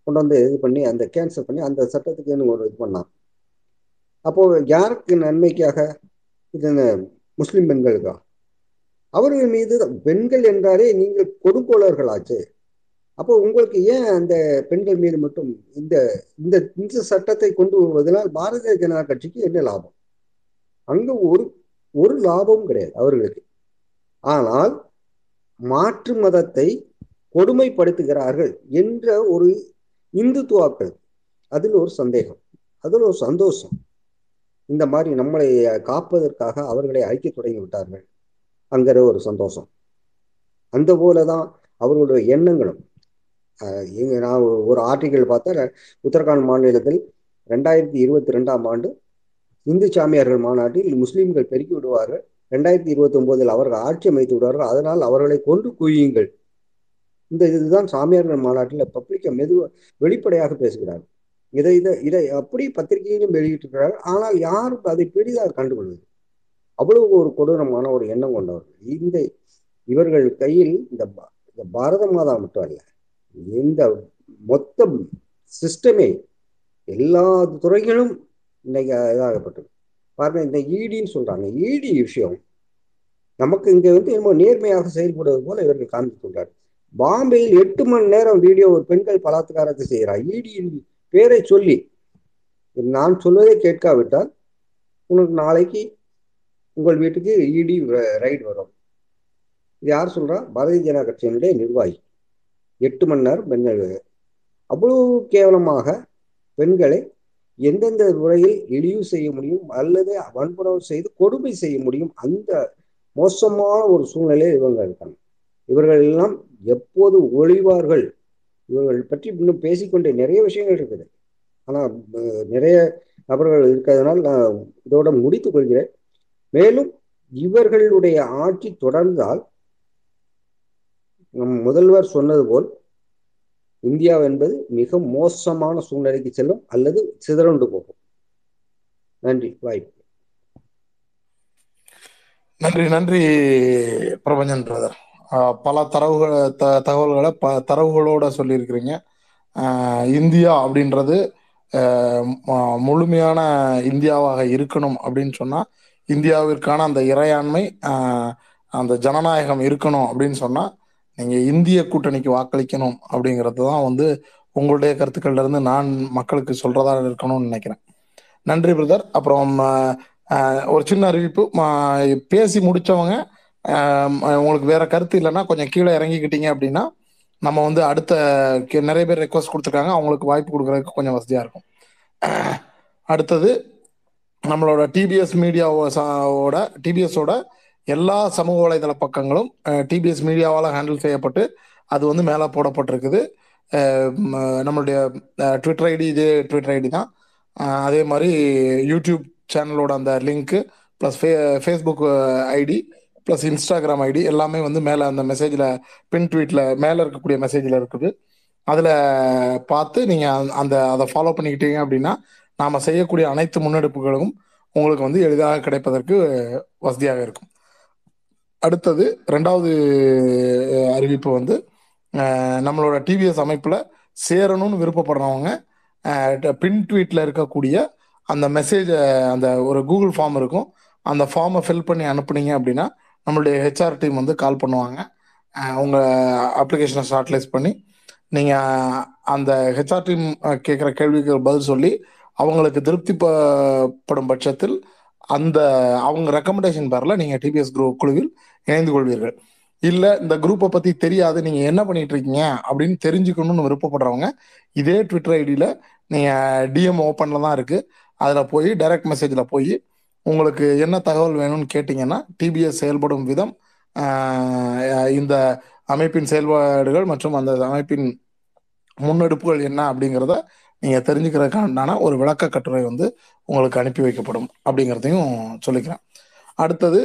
L: கொண்டு வந்து இது பண்ணி அந்த கேன்சல் பண்ணி அந்த சட்டத்துக்கு ஒரு இது பண்ணான் அப்போ யாருக்கு நன்மைக்காக? இது இந்த முஸ்லிம் பெண்களுக்கா? அவர்கள் மீது பெண்கள் என்றாலே நீங்கள் கொடுங்கோளர்களாச்சு அப்போ உங்களுக்கு ஏன் அந்த பெண்கள் மீது மட்டும் இந்த இந்த இந்த சட்டத்தை கொண்டு வருவதனால் பாரதிய ஜனதா கட்சிக்கு என்ன லாபம்? அங்கு ஒரு ஒரு லாபமும் கிடையாது அவர்களுக்கு. ஆனால் மாற்று மதத்தை கொடுமைப்படுத்துகிறார்கள் என்ற ஒரு இந்துத்துவாக்கள். அதில் ஒரு சந்தேகம். அதில் ஒரு சந்தோஷம். இந்த மாதிரி நம்மளை காப்பதற்காக அவர்களை அழிக்க தொடங்கி விட்டார்கள். அங்கிற ஒரு சந்தோஷம். அந்த போலதான் அவர்களுடைய எண்ணங்களும். இங்க நான் ஒரு- ஒரு ஆர்டிக்கல் பார்த்தா உத்தரகாண்ட் மாநிலத்தில் ரெண்டாயிரத்தி இருபத்தி ரெண்டாம் ஆண்டு இந்து சாமியார்கள் மாநாட்டில் முஸ்லீம்கள் பெருக்கி விடுவார்கள். ரெண்டாயிரத்தி இருபத்தி ஒன்பதில் அவர்கள் ஆட்சி அமைத்து விடுவார்கள். அதனால் அவர்களை கொண்டு குவியுங்கள். இந்த இதுதான் சாமியார்கள் மாநாட்டில் பப்ளிக்க மெதுவாக வெளிப்படையாக பேசுகிறார்கள். இதை இதை இதை அப்படி பத்திரிகையிலும் வெளியிட்டிருக்கிறார். ஆனால் யாரும் அதை பெரிதாக கண்டுகொள்வது அவ்வளவு ஒரு கொடூரமான ஒரு எண்ணம் கொண்டவர்கள். இந்த இவர்கள் கையில் இந்த இந்த பாரத மாதா மட்டும் அல்ல இந்த மொத்த சிஸ்டமே எல்லா துறைகளும் இன்னைக்கு இதாகப்பட்டது. பாருங்க இந்த ஈடின்னு சொல்றாங்க. ஈடி விஷயம் நமக்கு இங்க வந்து என்னமோ நேர்மையாக செயல்படுவது போல இவர்கள் காண்பித்து கொண்டார் பாம்பேயில் எட்டு மணி நேரம் வீடியோ ஒரு பெண்கள் பலாத்காரத்தை செய்கிறார் ஈடியின் பேரை சொல்லி நான் சொல்வதை கேட்காவிட்டால் உனக்கு நாளைக்கு உங்கள் வீட்டுக்கு இடி ரைடு வரும். இது யார் சொல்றா? பாரதிய ஜனதா கட்சியினுடைய நிர்வாகி. எட்டு மணி நேரம் பெண்கள் அவ்வளவு கேவலமாக பெண்களை எந்தெந்த முறையில் இழிவு செய்ய முடியும் அல்லது வன்புணர்வு செய்து கொடுமை செய்ய முடியும் அந்த மோசமான ஒரு சூழ்நிலையில் இவங்க இருக்காங்க. இவர்கள் எல்லாம் எப்போது ஒழிவார்கள் இவர்கள் பற்றி இன்னும் பேசிக்கொண்டே நிறைய விஷயங்கள் இருக்குது. ஆனால் நிறைய நபர்கள் இருக்கிறதுனால் நான் இதோட முடித்துக் கொள்கிறேன். மேலும் இவர்களுடைய ஆட்சி தொடர்ந்தால் நம் முதல்வர் சொன்னது போல் இந்தியா என்பது மிக மோசமான சூழ்நிலைக்கு செல்லும் அல்லது சிதறண்டு போகும். நன்றி. வாய்ப்பு.
A: நன்றி நன்றி பிரபஞ்சன் பிரதர் பல தரவுகள் த தகவல்களை ப தரவுகளோட சொல்லியிருக்கிறீங்க. இந்தியா அப்படின்றது முழுமையான இந்தியாவாக இருக்கணும் அப்படின்னு சொன்னால் இந்தியாவிற்கான அந்த இறையாண்மை அந்த ஜனநாயகம் இருக்கணும் அப்படின்னு சொன்னால் நீங்கள் இந்திய கூட்டணிக்கு வாக்களிக்கணும் அப்படிங்கிறது தான் வந்து உங்களுடைய கருத்துக்கள்ல இருந்து நான் மக்களுக்கு சொல்றதா இருக்கணும்னு நினைக்கிறேன். நன்றி பிரதர். அப்புறம் ஒரு சின்ன அறிவிப்பு. பேசி முடிச்சவங்க உங்களுக்கு வேற கருத்து இல்லைன்னா கொஞ்சம் கீழே இறங்கிக்கிட்டீங்க அப்படின்னா நம்ம வந்து அடுத்த நிறைய பேர் ரெக்வஸ்ட் கொடுத்துருக்காங்க. அவங்களுக்கு வாய்ப்பு கொடுக்கறதுக்கு கொஞ்சம் வசதியா இருக்கும். (clears throat) அடுத்தது நம்மளோட டிபிஎஸ் மீடியாவோட டிபிஎஸோட எல்லா சமூக வலைதள பக்கங்களும் டிபிஎஸ் மீடியாவால் ஹேண்டில் செய்யப்பட்டு அது வந்து மேலே போடப்பட்டிருக்குது. நம்மளுடைய ட்விட்டர் ஐடி இதே ட்விட்டர் ஐடி தான். அதே மாதிரி யூடியூப் சேனலோட அந்த லிங்க்கு ப்ளஸ் ஃபே Facebook ID plus Instagram ID எல்லாமே வந்து மேலே அந்த மெசேஜில் பின் ட்வீட்டில் மேலே இருக்கக்கூடிய மெசேஜில் இருக்குது. அதில் பார்த்து நீங்கள் அந்த அதை ஃபாலோ பண்ணிக்கிட்டீங்க அப்படின்னா நாம் செய்யக்கூடிய அனைத்து முன்னெடுப்புகளும் உங்களுக்கு வந்து எளிதாக கிடைப்பதற்கு வசதியாக இருக்கும். அடுத்தது ரெண்டாவது அறிவிப்பு வந்து நம்மளோட டிவிஎஸ் அமைப்பில் சேரணும்னு விருப்பப்படுறவங்க பின் ட்வீட்டில் இருக்கக்கூடிய அந்த மெசேஜை அந்த ஒரு கூகுள் ஃபார்ம் இருக்கும். அந்த ஃபார்மை ஃபில் பண்ணி அனுப்புனீங்க அப்படின்னா நம்மளுடைய ஹெச்ஆர் டீம் வந்து கால் பண்ணுவாங்க. உங்கள் அப்ளிகேஷனை ஷார்ட்லைஸ் பண்ணி நீங்கள் அந்த ஹெச்ஆர் டீம் கேட்குற கேள்விக்கு பதில் சொல்லி அவங்களுக்கு திருப்தி ப- படும் பட்சத்தில் அந்த அவங்க ரெக்கமெண்டேஷன் பேரில் நீங்கள் டிபிஎஸ் குரூப் குழுவில் இணைந்து கொள்வீர்கள். இல்லை இந்த குரூப்பை பற்றி தெரியாது நீங்கள் என்ன பண்ணிட்டு இருக்கீங்க அப்படின்னு தெரிஞ்சுக்கணும்னு விருப்பப்படுறவங்க இதே ட்விட்டர் ஐடியில் நீங்கள் டிஎம் ஓப்பனில் தான் இருக்குது அதில் போய் டைரக்ட் மெசேஜில் போய் உங்களுக்கு என்ன தகவல் வேணும்னு கேட்டிங்கன்னா டிபிஎஸ் செயல்படும் விதம் இந்த அமைப்பின் செயல்பாடுகள் மற்றும் அந்த அமைப்பின் முன்னெடுப்புகள் என்ன அப்படிங்கிறத நீங்கள் தெரிஞ்சுக்கிறதுக்கான ஒரு விளக்க கட்டுரை வந்து உங்களுக்கு அனுப்பி வைக்கப்படும் அப்படிங்கிறதையும் சொல்லிக்கிறேன். அடுத்தது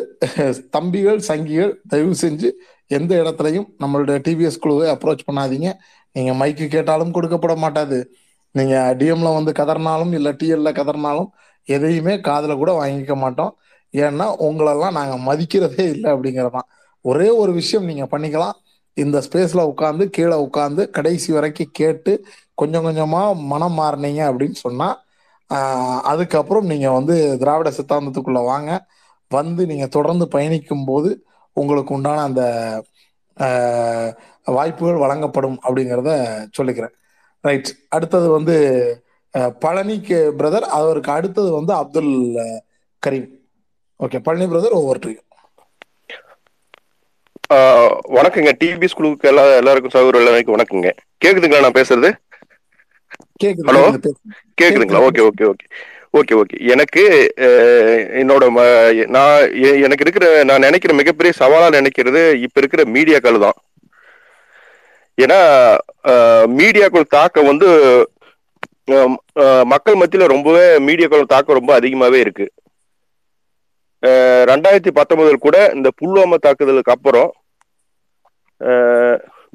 A: தம்பிகள் சங்கிகள் தயவு செஞ்சு எந்த இடத்துலையும் நம்மளுடைய டிவிஎஸ் குழுவை அப்ரோச் பண்ணாதீங்க. நீங்கள் மைக்கு கேட்டாலும் கொடுக்கப்பட மாட்டாது. நீங்கள் டிஎம்ல வந்து கதறினாலும் இல்லை டிஎல்ல கதறினாலும் எதையுமே காதில் கூட வாங்கிக்க மாட்டோம். ஏன்னா உங்களெல்லாம் நாங்கள் மதிக்கிறதே இல்லை அப்படிங்கிறதான். ஒரே ஒரு விஷயம் நீங்கள் பண்ணிக்கலாம். இந்த ஸ்பேஸில் உட்காந்து கீழே உட்காந்து கடைசி வரைக்கும் கேட்டு கொஞ்சம் கொஞ்சமாக மனம் மாறினீங்க அப்படின்னு சொன்னால் அதுக்கப்புறம் நீங்கள் வந்து திராவிட சித்தாந்தத்துக்குள்ளே வாங்க. வந்து நீங்கள் தொடர்ந்து பயணிக்கும் போது உங்களுக்கு உண்டான அந்த வாய்ப்புகள் வழங்கப்படும் அப்படிங்கிறத சொல்லிக்கிறேன். ரைட் அடுத்தது வந்து பழனிக்கு பிரதர் அவருக்கு அடுத்தது வந்து அப்துல் கரீம். ஓகே பழனி பிரதர் ஒவ்வொரு
M: ஆஹ் வணக்கங்க. டிவி ஸ்கூலுக்கு எல்லா எல்லாருக்கும் சகோதரர் எல்லாருக்கும் வணக்கங்க. கேக்குதுங்களா நான் பேசுறது? ஹலோ கேக்குதுங்களா?
A: கேக்குது
M: okay okay okay okay okay எனக்கு என்னோட நான் எனக்கு இருக்கிற நான் நினைக்கிற மிகப்பெரிய சவாலா நினைக்கிறது இப்ப இருக்கிற மீடியாக்கள் தான். ஏன்னா மீடியாக்கள் தாக்கம் வந்து மக்கள் மத்தியில ரொம்பவே மீடியாக்கள் தாக்கம் ரொம்ப அதிகமாவே இருக்கு. ரெண்டாயிரத்தி பத்தொன்பதில் கூட இந்த புல்வாமா தாக்குதலுக்கு அப்புறம்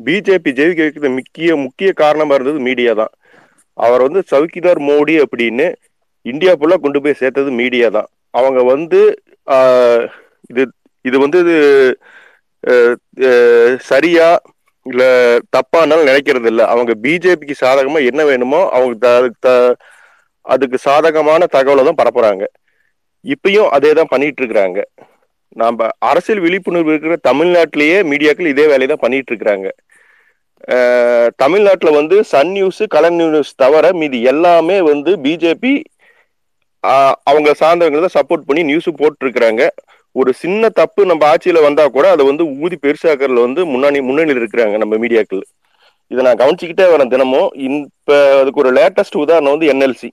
M: பிஜேபி ஜெயிக்க வைக்கிறது முக்கிய முக்கிய காரணமா இருந்தது மீடியா தான். அவர் வந்து சவுக்கிதார் மோடி அப்படின்னு இந்தியா ஃபுல்லா கொண்டு போய் சேர்த்தது மீடியா தான். அவங்க வந்து இது இது வந்து இது, சரியாக சரியா இல்ல தப்பானாலும் நினைக்கிறது இல்ல அவங்க பிஜேபிக்கு சாதகமா என்ன வேணுமோ அவங்க த- த- அதுக்கு சாதகமான தகவலை தான் பரப்புறாங்க. இப்பயும் அதே தான் பண்ணிட்டு இருக்கிறாங்க நாம அரசியல் விழிப்புணர்வு இருக்கிற தமிழ்நாட்டிலேயே மீடியாக்கள் இதே வேலையை தான் பண்ணிட்டு இருக்கிறாங்க தமிழ்நாட்டுல வந்து சன் நியூஸ் கலர் நியூஸ் தவிர மீதி எல்லாமே வந்து பிஜேபி அவங்க சார்ந்தவங்களை தான் சப்போர்ட் பண்ணி நியூஸ் போட்டுருக்குறாங்க. ஒரு சின்ன தப்பு நம்ம ஆட்சியில வந்தா கூட அதை வந்து ஊதி பெருசாக்கிறதுல வந்து முன்னாடி முன்னணியில் இருக்கிறாங்க நம்ம மீடியாக்கள். இதை நான் கவனிச்சுக்கிட்டே வரேன் தினமும். இப்ப அதுக்கு ஒரு லேட்டஸ்ட் உதாரணம் வந்து என்எல்சி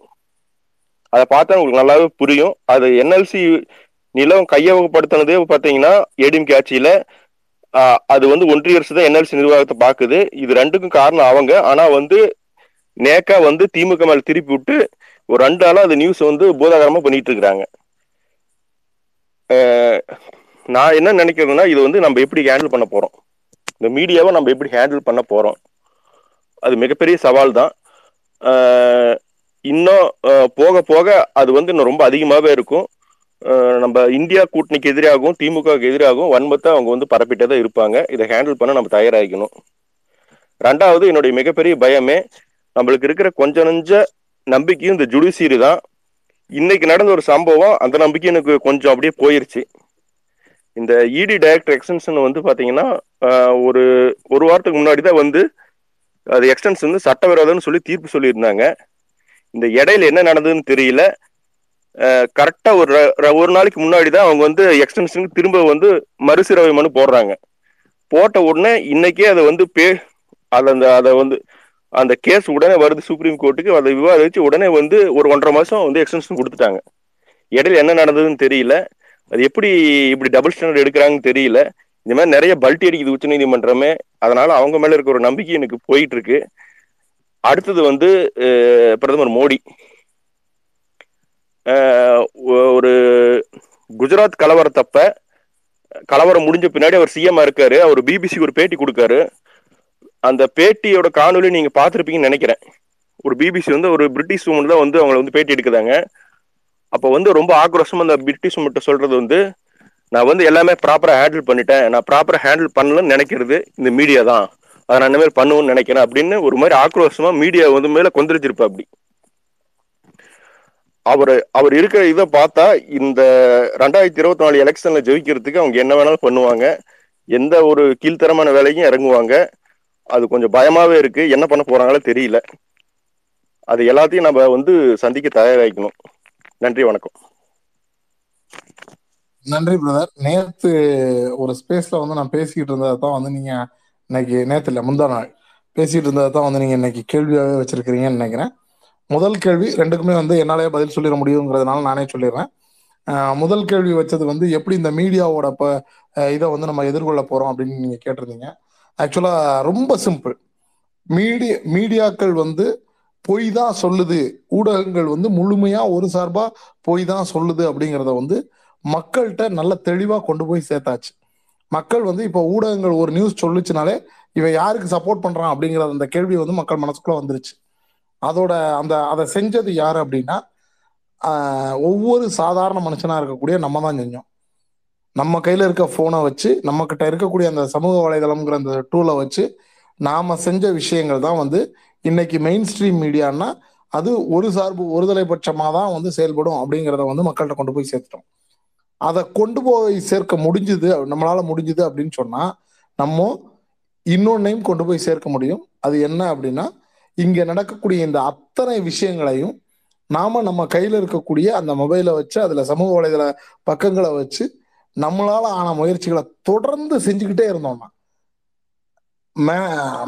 M: அதை பார்த்தா உங்களுக்கு நல்லாவே புரியும். அது என்எல்சி நிலம் கையகப்படுத்தினதே பார்த்தீங்கன்னா ஏடிஎம்கே ஆட்சியில அது வந்து ஒன்றிய அரசு தான் என்எல்சி நிர்வாகத்தை பாக்குது இது ரெண்டுக்கும் காரணம் அவங்க. ஆனா வந்து நேக்கா வந்து திமுக மேல திருப்பி விட்டு ஒரு ரெண்டு நாளா அது நியூஸ் வந்து பூதாகரமா பண்ணிட்டு இருக்கிறாங்க. நான் என்ன நினைக்கிறேன்னா இது வந்து நம்ம எப்படி ஹேண்டில் பண்ண போகிறோம் இந்த மீடியாவை நம்ம எப்படி ஹேண்டில் பண்ண போகிறோம் அது மிகப்பெரிய சவால் தான். இன்னும் போக போக அது வந்து இன்னும் ரொம்ப அதிகமாகவே இருக்கும். நம்ம இந்தியா கூட்டணிக்கு எதிராகவும் திமுகவுக்கு எதிராகவும் வன்மத்தை அவங்க வந்து பரப்பிட்டே தான் இருப்பாங்க. இதை ஹேண்டில் பண்ண நம்ம தயாராகிக்கணும். ரெண்டாவது என்னுடைய மிகப்பெரிய பயமே நம்மளுக்கு இருக்கிற கொஞ்ச நஞ்ச நம்பிக்கையும் இந்த ஜுடிஷியரி தான். இன்னைக்கு நடந்த ஒரு சம்பவம் அந்த நம்பிக்கை எனக்கு கொஞ்சம் அப்படியே போயிருச்சு. இந்த இடி டைரக்டர் எக்ஸ்டென்ஷன் வந்து பாத்தீங்கன்னா ஒரு ஒரு வாரத்துக்கு முன்னாடி தான் வந்து அது எக்ஸ்டென்ஷன் வந்து சட்டவிரோதம்னு சொல்லி தீர்ப்பு சொல்லியிருந்தாங்க. இந்த இடையில என்ன நடந்ததுன்னு தெரியல. கரெக்டா ஒரு ஒரு நாளைக்கு முன்னாடி தான் அவங்க வந்து எக்ஸ்டென்ஷனுக்கு திரும்ப வந்து மறுசீரவை மனு போடுறாங்க. போட்ட உடனே இன்னைக்கே அதை வந்து பே அதை அந்த அதை வந்து அந்த கேஸ் உடனே வருது சுப்ரீம் கோர்ட்டுக்கு அதை விவாதிச்சு உடனே வந்து ஒரு ஒன்றரை மாசம் வந்து எக்ஸ்டென்ஷன் கொடுத்துட்டாங்க. இடையில என்ன நடந்ததுன்னு தெரியல. அது எப்படி இப்படி டபுள் ஸ்டாண்டர்ட் எடுக்கிறாங்கன்னு தெரியல. இந்த மாதிரி நிறைய பல்ட்டி அடிக்குது உச்சநீதிமன்றமே. அதனால அவங்க மேல இருக்க ஒரு நம்பிக்கை எனக்கு போயிட்டு இருக்கு அடுத்தது வந்து பிரதமர் மோடி. ஒ- ஒரு குஜராத் கலவரத்தப்ப கலவரம் முடிஞ்ச பின்னாடி அவர் சிஎம் இருக்காரு. அவர் பிபிசிக்கு ஒரு பேட்டி கொடுக்காரு. அந்த பேட்டியோட காணொலி நீங்க பார்த்துருப்பீங்கன்னு நினைக்கிறேன். ஒரு பிபிசி வந்து ஒரு பிரிட்டிஷ் உமன் தான் வந்து அவங்களை வந்து பேட்டி எடுக்குதாங்க. அப்போ வந்து ரொம்ப ஆக்ரோஷமா அந்த பிரிட்டிஷ் உமன்ட்ட சொல்றது வந்து நான் வந்து எல்லாமே ப்ராப்பரா ஹேண்டில் பண்ணிட்டேன். நான் ப்ராப்பரா ஹேண்டில் பண்ணலன்னு நினைக்கிறது இந்த மீடியா தான். அதை நான் இந்த பண்ணுவோம்னு பண்ணுவேன்னு நினைக்கிறேன் அப்படின்னு ஒரு மாதிரி ஆக்ரோஷமா மீடியா வந்து மேல கொந்தளிச்சிருப்பா அப்படி. அவர் அவர் இருக்கிற இதை பார்த்தா இந்த ரெண்டாயிரத்தி இருபத்தி நாலு எலெக்ஷன்ல ஜெயிக்கிறதுக்கு அவங்க என்ன வேணாலும் பண்ணுவாங்க. எந்த ஒரு கீழ்த்தரமான வேலையும் இறங்குவாங்க. அது கொஞ்சம் பயமாவே இருக்கு. என்ன பண்ண போறாங்களோ தெரியல. அது எல்லாத்தையும் நம்ம வந்து சந்திக்க தயாராகிக்கணும். நன்றி வணக்கம்.
A: நன்றி பிரதர். நேத்து ஒரு ஸ்பேஸ்ல வந்து நான் பேசிக்கிட்டு இருந்ததை தான் வந்து நீங்க இன்னைக்கு நேத்து இல்ல முந்தா நாள் பேசிட்டு இருந்ததை தான் வந்து நீங்க இன்னைக்கு கேள்வியாவே வச்சிருக்கிறீங்கன்னு நினைக்கிறேன். முதல் கேள்வி ரெண்டுக்குமே வந்து என்னாலே பதில் சொல்லிட முடியுங்கிறதுனால நானே சொல்லிடுறேன். முதல் கேள்வி வச்சது வந்து எப்படி இந்த மீடியாவோட ப இதை வந்து நம்ம எதிர்கொள்ள போறோம் அப்படின்னு நீங்க கேட்டிருந்தீங்க. ஆக்சுவலா ரொம்ப சிம்பிள் மீடிய மீடியாக்கள் வந்து பொய் தான் சொல்லுது. ஊடகங்கள் வந்து முழுமையா ஒரு சார்பா பொய் தான் சொல்லுது அப்படிங்கிறத வந்து மக்கள்கிட்ட நல்ல தெளிவா கொண்டு போய் சேர்த்தாச்சு. மக்கள் வந்து இப்போ ஊடகங்கள் ஒரு நியூஸ் சொல்லுச்சுனாலே இவன் யாருக்கு சப்போர்ட் பண்றான் அப்படிங்கிற அந்த கேள்வி வந்து மக்கள் மனசுக்குள்ள வந்துருச்சு. அதோட அந்த அதை செஞ்சது யாரு அப்படின்னா ஒவ்வொரு சாதாரண மனுஷனா இருக்கக்கூடிய நம்ம தான் செஞ்சோம். நம்ம கையில் இருக்க ஃபோனை வச்சு நம்மக்கிட்ட இருக்கக்கூடிய அந்த சமூக வலைதளம்ங்கிற அந்த டூலை வச்சு நாம் செஞ்ச விஷயங்கள் தான் வந்து இன்னைக்கு மெயின் ஸ்ட்ரீம் மீடியான்னா அது ஒரு சார்பு ஒருதலை பட்சமாக தான் வந்து செயல்படும் அப்படிங்கிறத வந்து மக்கள்கிட்ட கொண்டு போய் சேர்த்துட்டோம். அதை கொண்டு போய் சேர்க்க முடிஞ்சுது நம்மளால முடிஞ்சுது அப்படின்னு சொன்னால் நம்ம இன்னொன்னையும் கொண்டு போய் சேர்க்க முடியும். அது என்ன அப்படின்னா இங்கே நடக்கக்கூடிய இந்த அத்தனை விஷயங்களையும் நாம நம்ம கையில் இருக்கக்கூடிய அந்த மொபைலை வச்சு அதில் சமூக வலைதள பக்கங்களை வச்சு நம்மளால ஆன முயற்சிகளை தொடர்ந்து செஞ்சுக்கிட்டே இருந்தோம்னா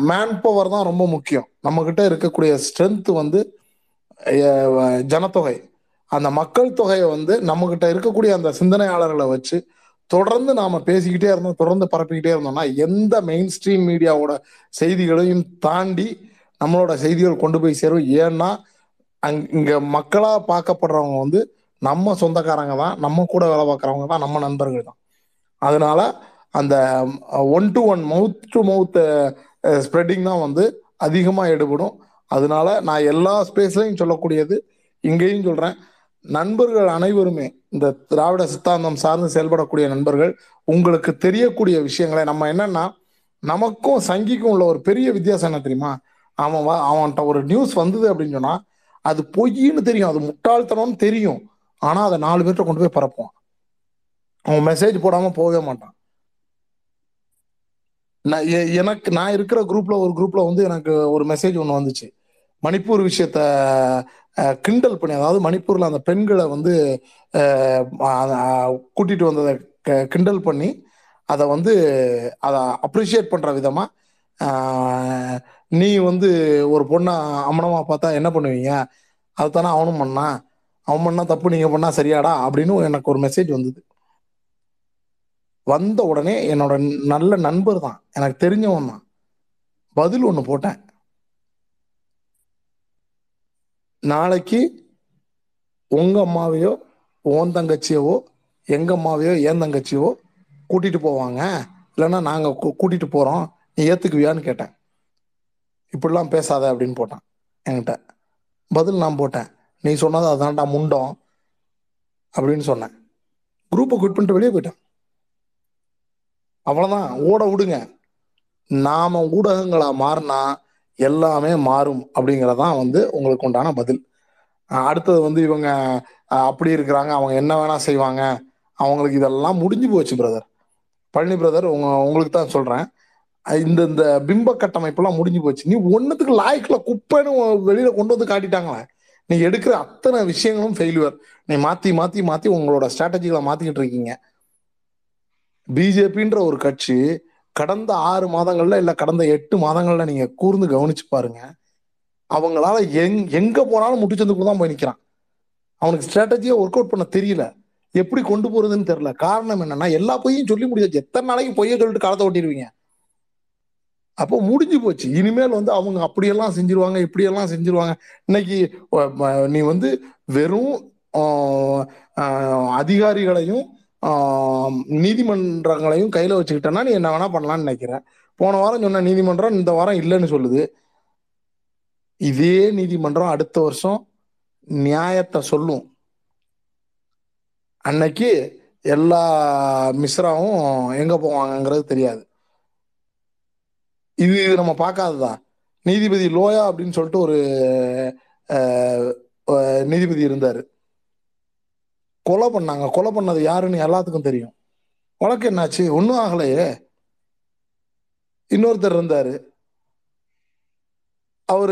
A: மேன் பவர் தான் ரொம்ப முக்கியம். நம்ம கிட்ட இருக்கக்கூடிய ஸ்ட்ரென்த் வந்து ஜனத்தொகை. அந்த மக்கள் தொகையை வந்து நம்ம கிட்ட இருக்கக்கூடிய அந்த சிந்தனையாளர்களை வச்சு தொடர்ந்து நாம பேசிக்கிட்டே இருந்தோம் தொடர்ந்து பரப்பிக்கிட்டே இருந்தோம்னா எந்த மெயின் ஸ்ட்ரீம் மீடியாவோட செய்திகளையும் தாண்டி நம்மளோட செய்திகள் கொண்டு போய் சேரும். ஏன்னா அங் இங்க மக்களா பார்க்கப்படுறவங்க வந்து நம்ம சொந்தக்காரங்க தான் நம்ம கூட வேலை பார்க்குறவங்க தான் நம்ம நண்பர்கள் தான். அதனால அந்த one to one mouth to mouth spreading தான் வந்து அதிகமாக எடுபடும். அதனால நான் எல்லா ஸ்பேஸ்லையும் சொல்லக்கூடியது இங்கேயும் சொல்கிறேன் நண்பர்கள் அனைவருமே இந்த திராவிட சித்தாந்தம் சார்ந்து செயல்படக்கூடிய நண்பர்கள் உங்களுக்கு தெரியக்கூடிய விஷயங்களை நம்ம என்னன்னா நமக்கும் சங்கிக்கும் உள்ள ஒரு பெரிய வித்தியாசம் என்ன தெரியுமா? அவன் அவன்கிட்ட ஒரு நியூஸ் வந்தது அப்படின்னு சொன்னா அது பொய்ன்னு தெரியும். அது முட்டாள்தனம்னு தெரியும். ஆனா அதை நாலு பேர்கிட்ட கொண்டு போய் பரப்புவான். அவன் மெசேஜ் போடாம போகவே மாட்டான். நான் எனக்கு நான் இருக்கிற குரூப்ல ஒரு குரூப்ல வந்து எனக்கு ஒரு மெசேஜ் ஒன்று வந்துச்சு. மணிப்பூர் விஷயத்த கிண்டல் பண்ணி அதாவது மணிப்பூர்ல அந்த பெண்களை வந்து கூட்டிட்டு வந்ததை க- கிண்டல் பண்ணி அதை வந்து அதை அப்ரிஷியேட் பண்ற விதமா நீ வந்து ஒரு பொண்ணை அமனமா பார்த்தா என்ன பண்ணுவீங்க? அதுதானே அவனும் பண்ணான். அவன் பண்ணா தப்பு நீங்க பண்ணா சரியாடா அப்படின்னு எனக்கு ஒரு மெசேஜ் வந்தது. வந்த உடனே என்னோட நல்ல நண்பர் தான் எனக்கு தெரிஞ்சவன் தான். பதில் ஒன்று போட்டேன். நாளைக்கு உங்க அம்மாவையோ உன் தங்கச்சியவோ எங்க அம்மாவையோ என் தங்கச்சியோ கூட்டிட்டு போவாங்க. இல்லைன்னா நாங்க கூட்டிகிட்டு கூட்டிட்டு போறோம். நீ ஏத்துக்குவியான்னு கேட்டேன். இப்படிலாம் பேசாத அப்படின்னு போட்டான் என்கிட்ட. பதில் நான் போட்டேன். நீ சொன்னது அதான்டா முண்டம் அப்படின்னு சொன்னேன். குரூப்பை குட் பண்ணிட்டு வெளியே போயிட்டேன். அவ்வளோதான் ஓட விடுங்க. நாம ஊடகங்களா மாறினா எல்லாமே மாறும் அப்படிங்கிறதான் வந்து உங்களுக்கு உண்டான பதில். அடுத்தது வந்து இவங்க அப்படி இருக்கிறாங்க அவங்க என்ன வேணா செய்வாங்க அவங்களுக்கு இதெல்லாம் முடிஞ்சு போச்சு பிரதர் பழனி பிரதர் உங்க உங்களுக்கு தான் சொல்றேன். இந்த இந்த பிம்ப கட்டமைப்பெல்லாம் முடிஞ்சு போச்சு. நீ ஒன்றுத்துக்கு லாய்க்குள்ள குப்பைன்னு வெளியில் வெளியில கொண்டு வந்து காட்டிட்டாங்களே. நீ எடுக்கிற அத்தனை விஷயங்களும் ஃபெயிலுவர் நீ மாத்தி மாத்தி மாத்தி உங்களோட ஸ்ட்ராட்டஜிகளை மாத்திக்கிட்டு இருக்கீங்க. பிஜேபின்ற ஒரு கட்சி கடந்த ஆறு மாதங்கள்ல இல்ல கடந்த எட்டு மாதங்கள்ல நீங்க கூர்ந்து கவனிச்சு பாருங்க. அவங்களால எங் எங்க போனாலும் முட்டுச்சந்துக்குள்ள தான் போய் நிக்கிறான். அவனுக்கு ஸ்ட்ராட்டஜியா ஒர்க் அவுட் பண்ண தெரியல. எப்படி கொண்டு போறதுன்னு தெரியல. காரணம் என்னன்னா எல்லா பொய்யும் சொல்லி முடியாச்சு எத்தனை நாளைக்கு பொய்ய சொல்லிட்டு காலத்தை ஓட்டிடுவீங்க? அப்போ முடிஞ்சு போச்சு. இனிமேல் வந்து அவங்க அப்படியெல்லாம் செஞ்சிருவாங்க இப்படியெல்லாம் செஞ்சிருவாங்க. இன்னைக்கு நீ வந்து வெறும் அதிகாரிகளையும் நீதிமன்றங்களையும் கையில வச்சுக்கிட்டேன்னா நீ என்ன வேணா பண்ணலாம்னு நினைக்கிறேன். போன வாரம் சொன்ன நீதிமன்றம் இந்த வாரம் இல்லைன்னு சொல்லுது. இதே நீதிமன்றம் அடுத்த வருஷம் நியாயத்தை சொல்லும். அன்னைக்கு எல்லா மிஸ்ராவும் எங்க போவாங்கங்கிறது தெரியாது. இது இது நம்ம பார்க்காததா? நீதிபதி லோயா அப்படின்னு சொல்லிட்டு ஒரு நீதிபதி இருந்தார். கொலை பண்ணாங்க. கொலை பண்ணது யாருன்னு எல்லாத்துக்கும் தெரியும். வழக்கு என்னாச்சு? ஒன்றும் ஆகலையே. இன்னொருத்தர் இருந்தார். அவர்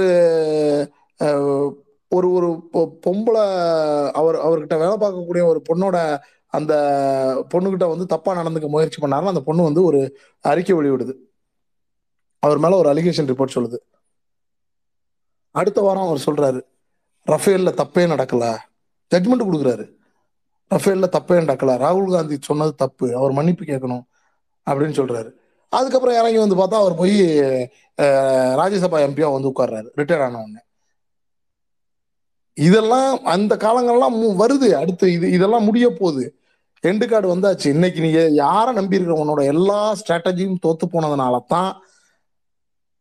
A: ஒரு ஒரு பொ- பொம்பளை அவர் அவர்கிட்ட வேலை பார்க்கக்கூடிய ஒரு பொண்ணோட அந்த பொண்ணுகிட்ட வந்து தப்பாக நடந்துக்க முயற்சி பண்ணாருன்னா அந்த பொண்ணு வந்து ஒரு அறிக்கை வெளியிடுது. அவர் மேல ஒரு அலிகேஷன் ரிப்போர்ட் சொல்லுது. அடுத்த வாரம் அவர் சொல்றாரு ரஃபேல்ல தப்பே நடக்கல ஜட்மெண்ட் கொடுக்குறாரு. ரஃபேல்ல தப்பே நடக்கல ராகுல் காந்தி சொன்னது தப்பு அவர் மன்னிப்பு கேட்கணும் அப்படின்னு சொல்றாரு. அதுக்கப்புறம் இறங்கி வந்து பார்த்தா அவர் போய் அஹ், ராஜ்யசபா எம்பியா வந்து உட்கார்றாரு ரிட்டையர் ஆன உடனே. இதெல்லாம் அந்த காலங்கள்லாம் மு- வருது. அடுத்து இது இதெல்லாம் முடிய போகுது. எண்டு கார்டு வந்தாச்சு. இன்னைக்கு நீங்க யாரை நம்பி இருக்கிற உன்னோட எல்லா ஸ்ட்ராட்டஜியும் தோத்து போனதுனால தான்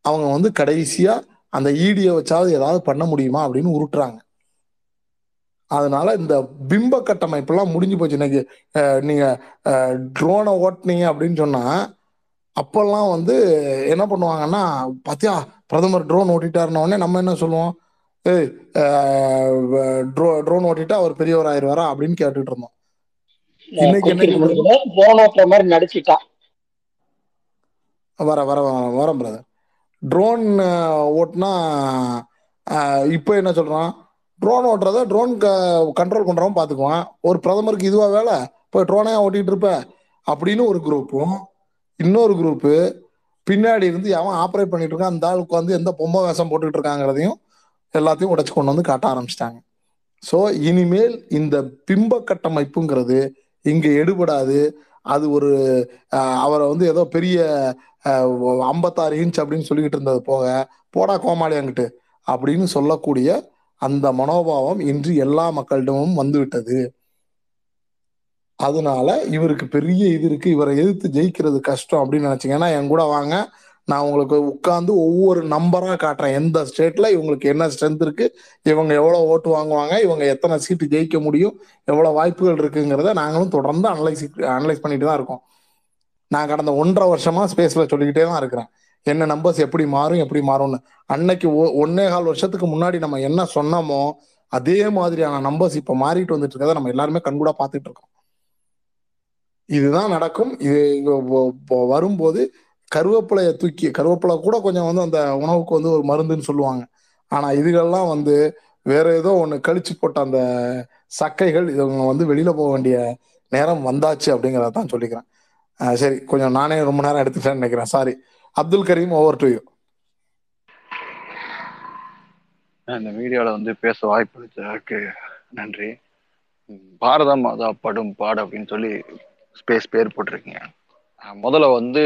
A: அவங்க வந்து கடைசியா அந்த ஈடியை வச்சாவது ஏதாவது பண்ண முடியுமா அப்படின்னு உருட்டுறாங்க. அதனால இந்த பிம்ப கட்டமைப்பெல்லாம் முடிஞ்சு போச்சு. இன்னைக்கு நீங்க ட்ரோனை ஓட்டுனீங்க அப்படின்னு சொன்னா அப்பெல்லாம் வந்து என்ன பண்ணுவாங்கன்னா பாத்தியா பிரதமர் ட்ரோன் ஓட்டிட்டாருன்ன உடனே நம்ம என்ன சொல்லுவோம்? ஏய் ட்ரோ ட்ரோன் ஓட்டிட்டா அவர் பெரியவர் ஆயிடுவாரா அப்படின்னு கேட்டுட்டு இருந்தோம். இன்னைக்கு
N: நடிச்சிட்டான்
A: வர வர வரேன் பிரதர் ட்ரோன் uh, ஓட்டுனா uh, இப்போ என்ன சொல்கிறான் ட்ரோன் ஓட்டுறத ட்ரோன் க கண்ட்ரோல் பண்ணுறவன் பார்த்துக்குவான் ஒரு பிரதமருக்கு இதுவாக வேலை? போய் ட்ரோனே ஓட்டிகிட்டு இருப்ப? அப்படின்னு ஒரு குரூப்பும் இன்னொரு குரூப்பு பின்னாடி இருந்து அவன் ஆப்ரேட் பண்ணிட்டு இருக்கான் அந்த ஆள் உட்காந்து எந்த பொம்மை வேஷம் போட்டுக்கிட்டு இருக்காங்கிறதையும் எல்லாத்தையும் உடச்சு கொண்டு வந்து காட்ட ஆரம்பிச்சிட்டாங்க. ஸோ இனிமேல் இந்த பிம்ப கட்டமைப்புங்கிறது இங்கே எடுபடாது. அது ஒரு uh, அவரை வந்து ஏதோ பெரிய ஐம்பத்தாறு இன்ச் அப்படின்னு சொல்லிக்கிட்டு இருந்தது போக போடா கோமாளி அங்கிட்டு அப்படின்னு சொல்லக்கூடிய அந்த மனோபாவம் இன்று எல்லா மக்களிடமும் வந்துவிட்டது. அதனால இவருக்கு பெரிய இது இருக்கு இவரை எதிர்த்து ஜெயிக்கிறது கஷ்டம் அப்படின்னு நினைச்சீங்கன்னா என் கூட வாங்க நான் உங்களுக்கு உட்காந்து ஒவ்வொரு நம்பரா காட்டுறேன். எந்த ஸ்டேட்ல இவங்களுக்கு என்ன ஸ்ட்ரென்த் இருக்கு இவங்க எவ்வளவு ஓட்டு வாங்குவாங்க இவங்க எத்தனை சீட்டு ஜெயிக்க முடியும் எவ்வளவு வாய்ப்புகள் இருக்குங்கிறத நாங்களும் தொடர்ந்து அனலைஸ் அனலைஸ் பண்ணிட்டு தான் இருக்கோம். நான் கடந்த ஒன்றரை வருஷமா ஸ்பேஸ்ல சொல்லிக்கிட்டே தான் இருக்கிறேன். என்ன நம்பர்ஸ் எப்படி மாறும் எப்படி மாறும்னு. அன்னைக்கு ஒ- ஒன்னே கால் வருஷத்துக்கு முன்னாடி நம்ம என்ன சொன்னோமோ அதே மாதிரியான நம்பர்ஸ் இப்ப மாறிட்டு வந்துட்டு இருக்கதை நம்ம எல்லாருமே கண்கூடா பார்த்துட்டு இருக்கோம். இதுதான் நடக்கும். இது வரும்போது கருவேப்பிலையை தூக்கி கருவேப்பிலை கூட கொஞ்சம் வந்து அந்த உணவுக்கு வந்து ஒரு மருந்துன்னு சொல்லுவாங்க. ஆனா இதுகள்லாம் வந்து வேற ஏதோ ஒண்ணு கழிச்சு போட்ட அந்த சக்கைகள் இவங்க வந்து வெளியில போக வேண்டிய நேரம் வந்தாச்சு அப்படிங்கிறத தான் சொல்லிக்கிறேன். சரி கொஞ்சம் நானே ரொம்ப நேரம் எடுத்துட்டேன்னு நினைக்கிறேன். Sorry Abdul Kareem over to you
C: இந்த மீடியாவில் வந்து பேச வாய்ப்பு அளித்ததற்கு நன்றி. பாரத மாதா படும் பாடு அப்படின்னு சொல்லி ஸ்பேஸ் பேர் போட்டிருக்கீங்க. முதல்ல வந்து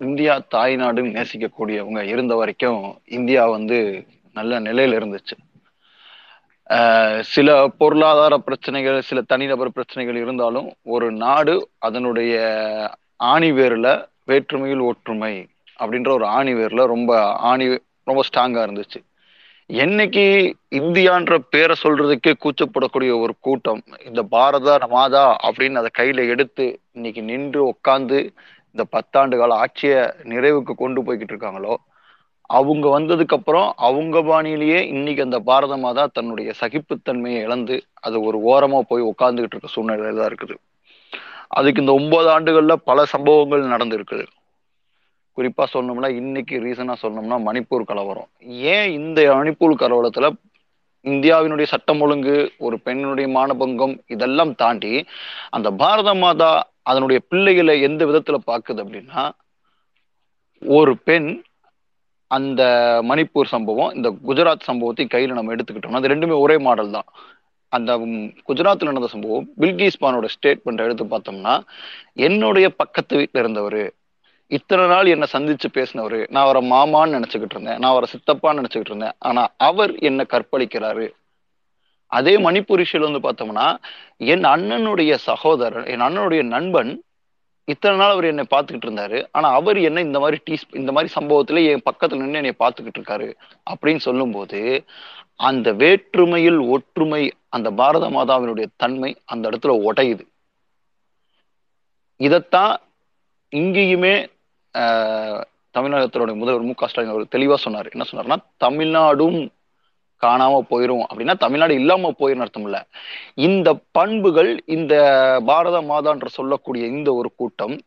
C: இந்தியா தாய்நாடுன்னு நேசிக்கக்கூடியவங்க இருந்த வரைக்கும் இந்தியா வந்து நல்ல நிலையில இருந்துச்சு. சில பொருளாதார பிரச்சனைகள் சில தனிநபர் பிரச்சனைகள் இருந்தாலும் ஒரு நாடு அதனுடைய ஆணிவேர்ல வேற்றுமையில் ஒற்றுமை அப்படின்ற ஒரு ஆணி வேர்ல ரொம்ப ஆணி ரொம்ப ஸ்ட்ராங்கா இருந்துச்சு. என்னைக்கு இந்தியான்ற பேரை சொல்றதுக்கே கூச்சப்படக்கூடிய ஒரு கூட்டம் இந்த பாரத மாதா அப்படின்னு அதை கையில எடுத்து இன்னைக்கு நின்று உட்காந்து இந்த பத்தாண்டு கால ஆட்சியை நிறைவுக்கு கொண்டு போய்கிட்டு இருக்காங்களோ அவங்க வந்ததுக்கு அப்புறம் அவங்க பாணியிலேயே இன்னைக்கு அந்த பாரத மாதா தன்னுடைய சகிப்புத்தன்மையை இழந்து அது ஒரு ஓரமா போய் உட்கார்ந்துகிட்டு இருக்க சூழ்நிலையில தான் இருக்குது. அதுக்கு இந்த ஒன்பது ஆண்டுகள்ல பல சம்பவங்கள் நடந்திருக்குது. குறிப்பா சொன்னோம்னா இன்னைக்கு ரீசனா சொன்னோம்னா மணிப்பூர் கலவரம். ஏன் இந்த மணிப்பூர் கலவரத்துல இந்தியாவினுடைய சட்டம் ஒழுங்கு ஒரு பெண்ணுடைய மானபங்கம் இதெல்லாம் தாண்டி அந்த பாரத மாதா அதனுடைய பிள்ளைகளை எந்த விதத்துல பாக்குது அப்படின்னா ஒரு பெண் அந்த மணிப்பூர் சம்பவம் இந்த குஜராத் சம்பவத்தை கையில் நம்ம எடுத்துக்கிட்டோம்னா அது ரெண்டுமே ஒரே மாடல் தான். அந்த குஜராத்தில் நடந்த சம்பவம் பில்கிஸ் பானோட ஸ்டேட்மெண்ட் எடுத்து பார்த்தோம்னா என்னுடைய பக்கத்து வீட்டில் இருந்தவர் இத்தனை நாள் என்னை சந்திச்சு பேசினவர் நான் அவரை மாமான்னு நினச்சிக்கிட்டு இருந்தேன் நான் அவரை சித்தப்பான்னு நினச்சிக்கிட்டு இருந்தேன் ஆனால் அவர் என்னை கற்பழிக்கிறாரு. அதே மணிப்பூர் இஷ்யூல வந்து பார்த்தோம்னா என் அண்ணனுடைய சகோதரர் என் அண்ணனுடைய நண்பன் இத்தனை நாள் அவர் என்னை பார்த்துக்கிட்டு இருந்தாரு. ஆனா அவர் என்ன இந்த மாதிரி டீஸ் இந்த மாதிரி சம்பவத்துல என் பக்கத்துல நின்று என்னை பார்த்துக்கிட்டு இருக்காரு அப்படின்னு சொல்லும்போது அந்த வேற்றுமையில் ஒற்றுமை அந்த பாரத மாதாவினுடைய தன்மை அந்த இடத்துல உடையுது. இதைத்தான் இங்கேயுமே ஆஹ், தமிழகத்தினுடைய முதல்வர் மு க ஸ்டாலின் அவர் தெளிவா சொன்னார். என்ன சொன்னார்னா தமிழ்நாடும் காணாம போயிரும். அப்படின்னா தமிழ்நாடு இல்லாம போயிரும் அர்த்தம் இல்ல. இந்த பண்புகள் இந்த பாரத மாதான்ற சொல்லக்கூடிய இந்த ஒரு கூட்டம்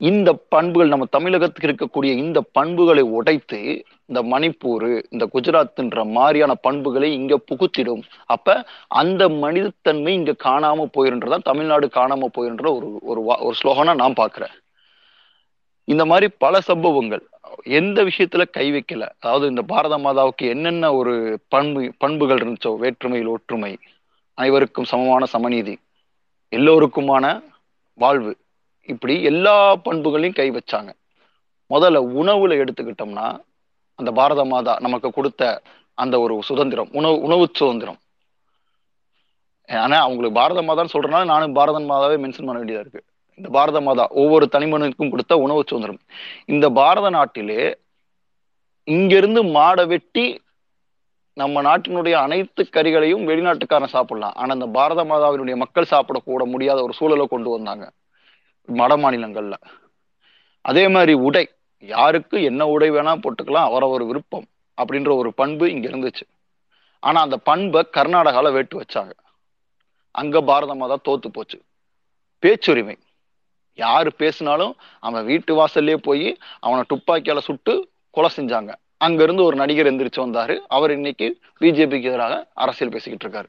C: இந்த பண்புகள் நம்ம தமிழகத்துக்கு இருக்கக்கூடிய இந்த பண்புகளை உடைத்து இந்த மணிப்பூர் இந்த குஜராத்ன்ற மாதிரியான பண்புகளை இங்க புகுத்திடும். அப்ப அந்த மனிதத்தன்மை இங்க காணாம போயிருன்றதான் தமிழ்நாடு காணாம போயிருன்ற ஒரு ஒரு ஸ்லோகனா நான் பாக்குறேன் இந்த மாதிரி பல சம்பவங்கள். எந்த விஷயத்துல கை வைக்கல? அதாவது இந்த பாரத மாதாவுக்கு என்னென்ன ஒரு பண்பு பண்புகள் இருந்துச்சோ? வேற்றுமையில் ஒற்றுமை அனைவருக்கும் சமமான சமநீதி எல்லோருக்குமான வாழ்வு இப்படி எல்லா பண்புகளையும் கை வச்சாங்க. முதல்ல உணவுல எடுத்துக்கிட்டோம்னா அந்த பாரத மாதா நமக்கு கொடுத்த அந்த ஒரு சுதந்திரம் உணவு உணவு சுதந்திரம். ஆனா அவங்களுக்கு பாரத மாதான்னு சொல்றதுனால நானும் பாரத மாதாவே மென்ஷன் பண்ண வேண்டியதா இருக்கு. இந்த பாரத மாதா ஒவ்வொரு தனிமனுக்கும் கொடுத்த உணவு சுதந்திரம். இந்த பாரத நாட்டிலே இங்கிருந்து மாடை வெட்டி நம்ம நாட்டினுடைய அனைத்து கறிகளையும் வெளிநாட்டுக்காரன் சாப்பிடலாம். ஆனா இந்த பாரத மாதாவினுடைய மக்கள் சாப்பிடக்கூட முடியாத ஒரு சூழலை கொண்டு வந்தாங்க. வட மாநிலங்கள்ல. அதே மாதிரி உடை. யாருக்கு என்ன உடை வேணா போட்டுக்கலாம். அவரவர் விருப்பம் அப்படின்ற ஒரு பண்பு இங்க இருந்துச்சு. ஆனா அந்த பண்பை கர்நாடகால வேட்டு வச்சாங்க. அங்க பாரத மாதா தோத்து போச்சு. பேச்சுரிமை. யாரு பேசினாலும் அவன் வீட்டு வாசல்லே போய் அவனை துப்பாக்கியால சுட்டு கொலை செஞ்சாங்க. அங்க இருந்து ஒரு நடிகர் எந்திரிச்சு வந்தாரு. அவர் இன்னைக்கு பிஜேபிக்கு எதிராக அரசியல் பேசிக்கிட்டு இருக்காரு.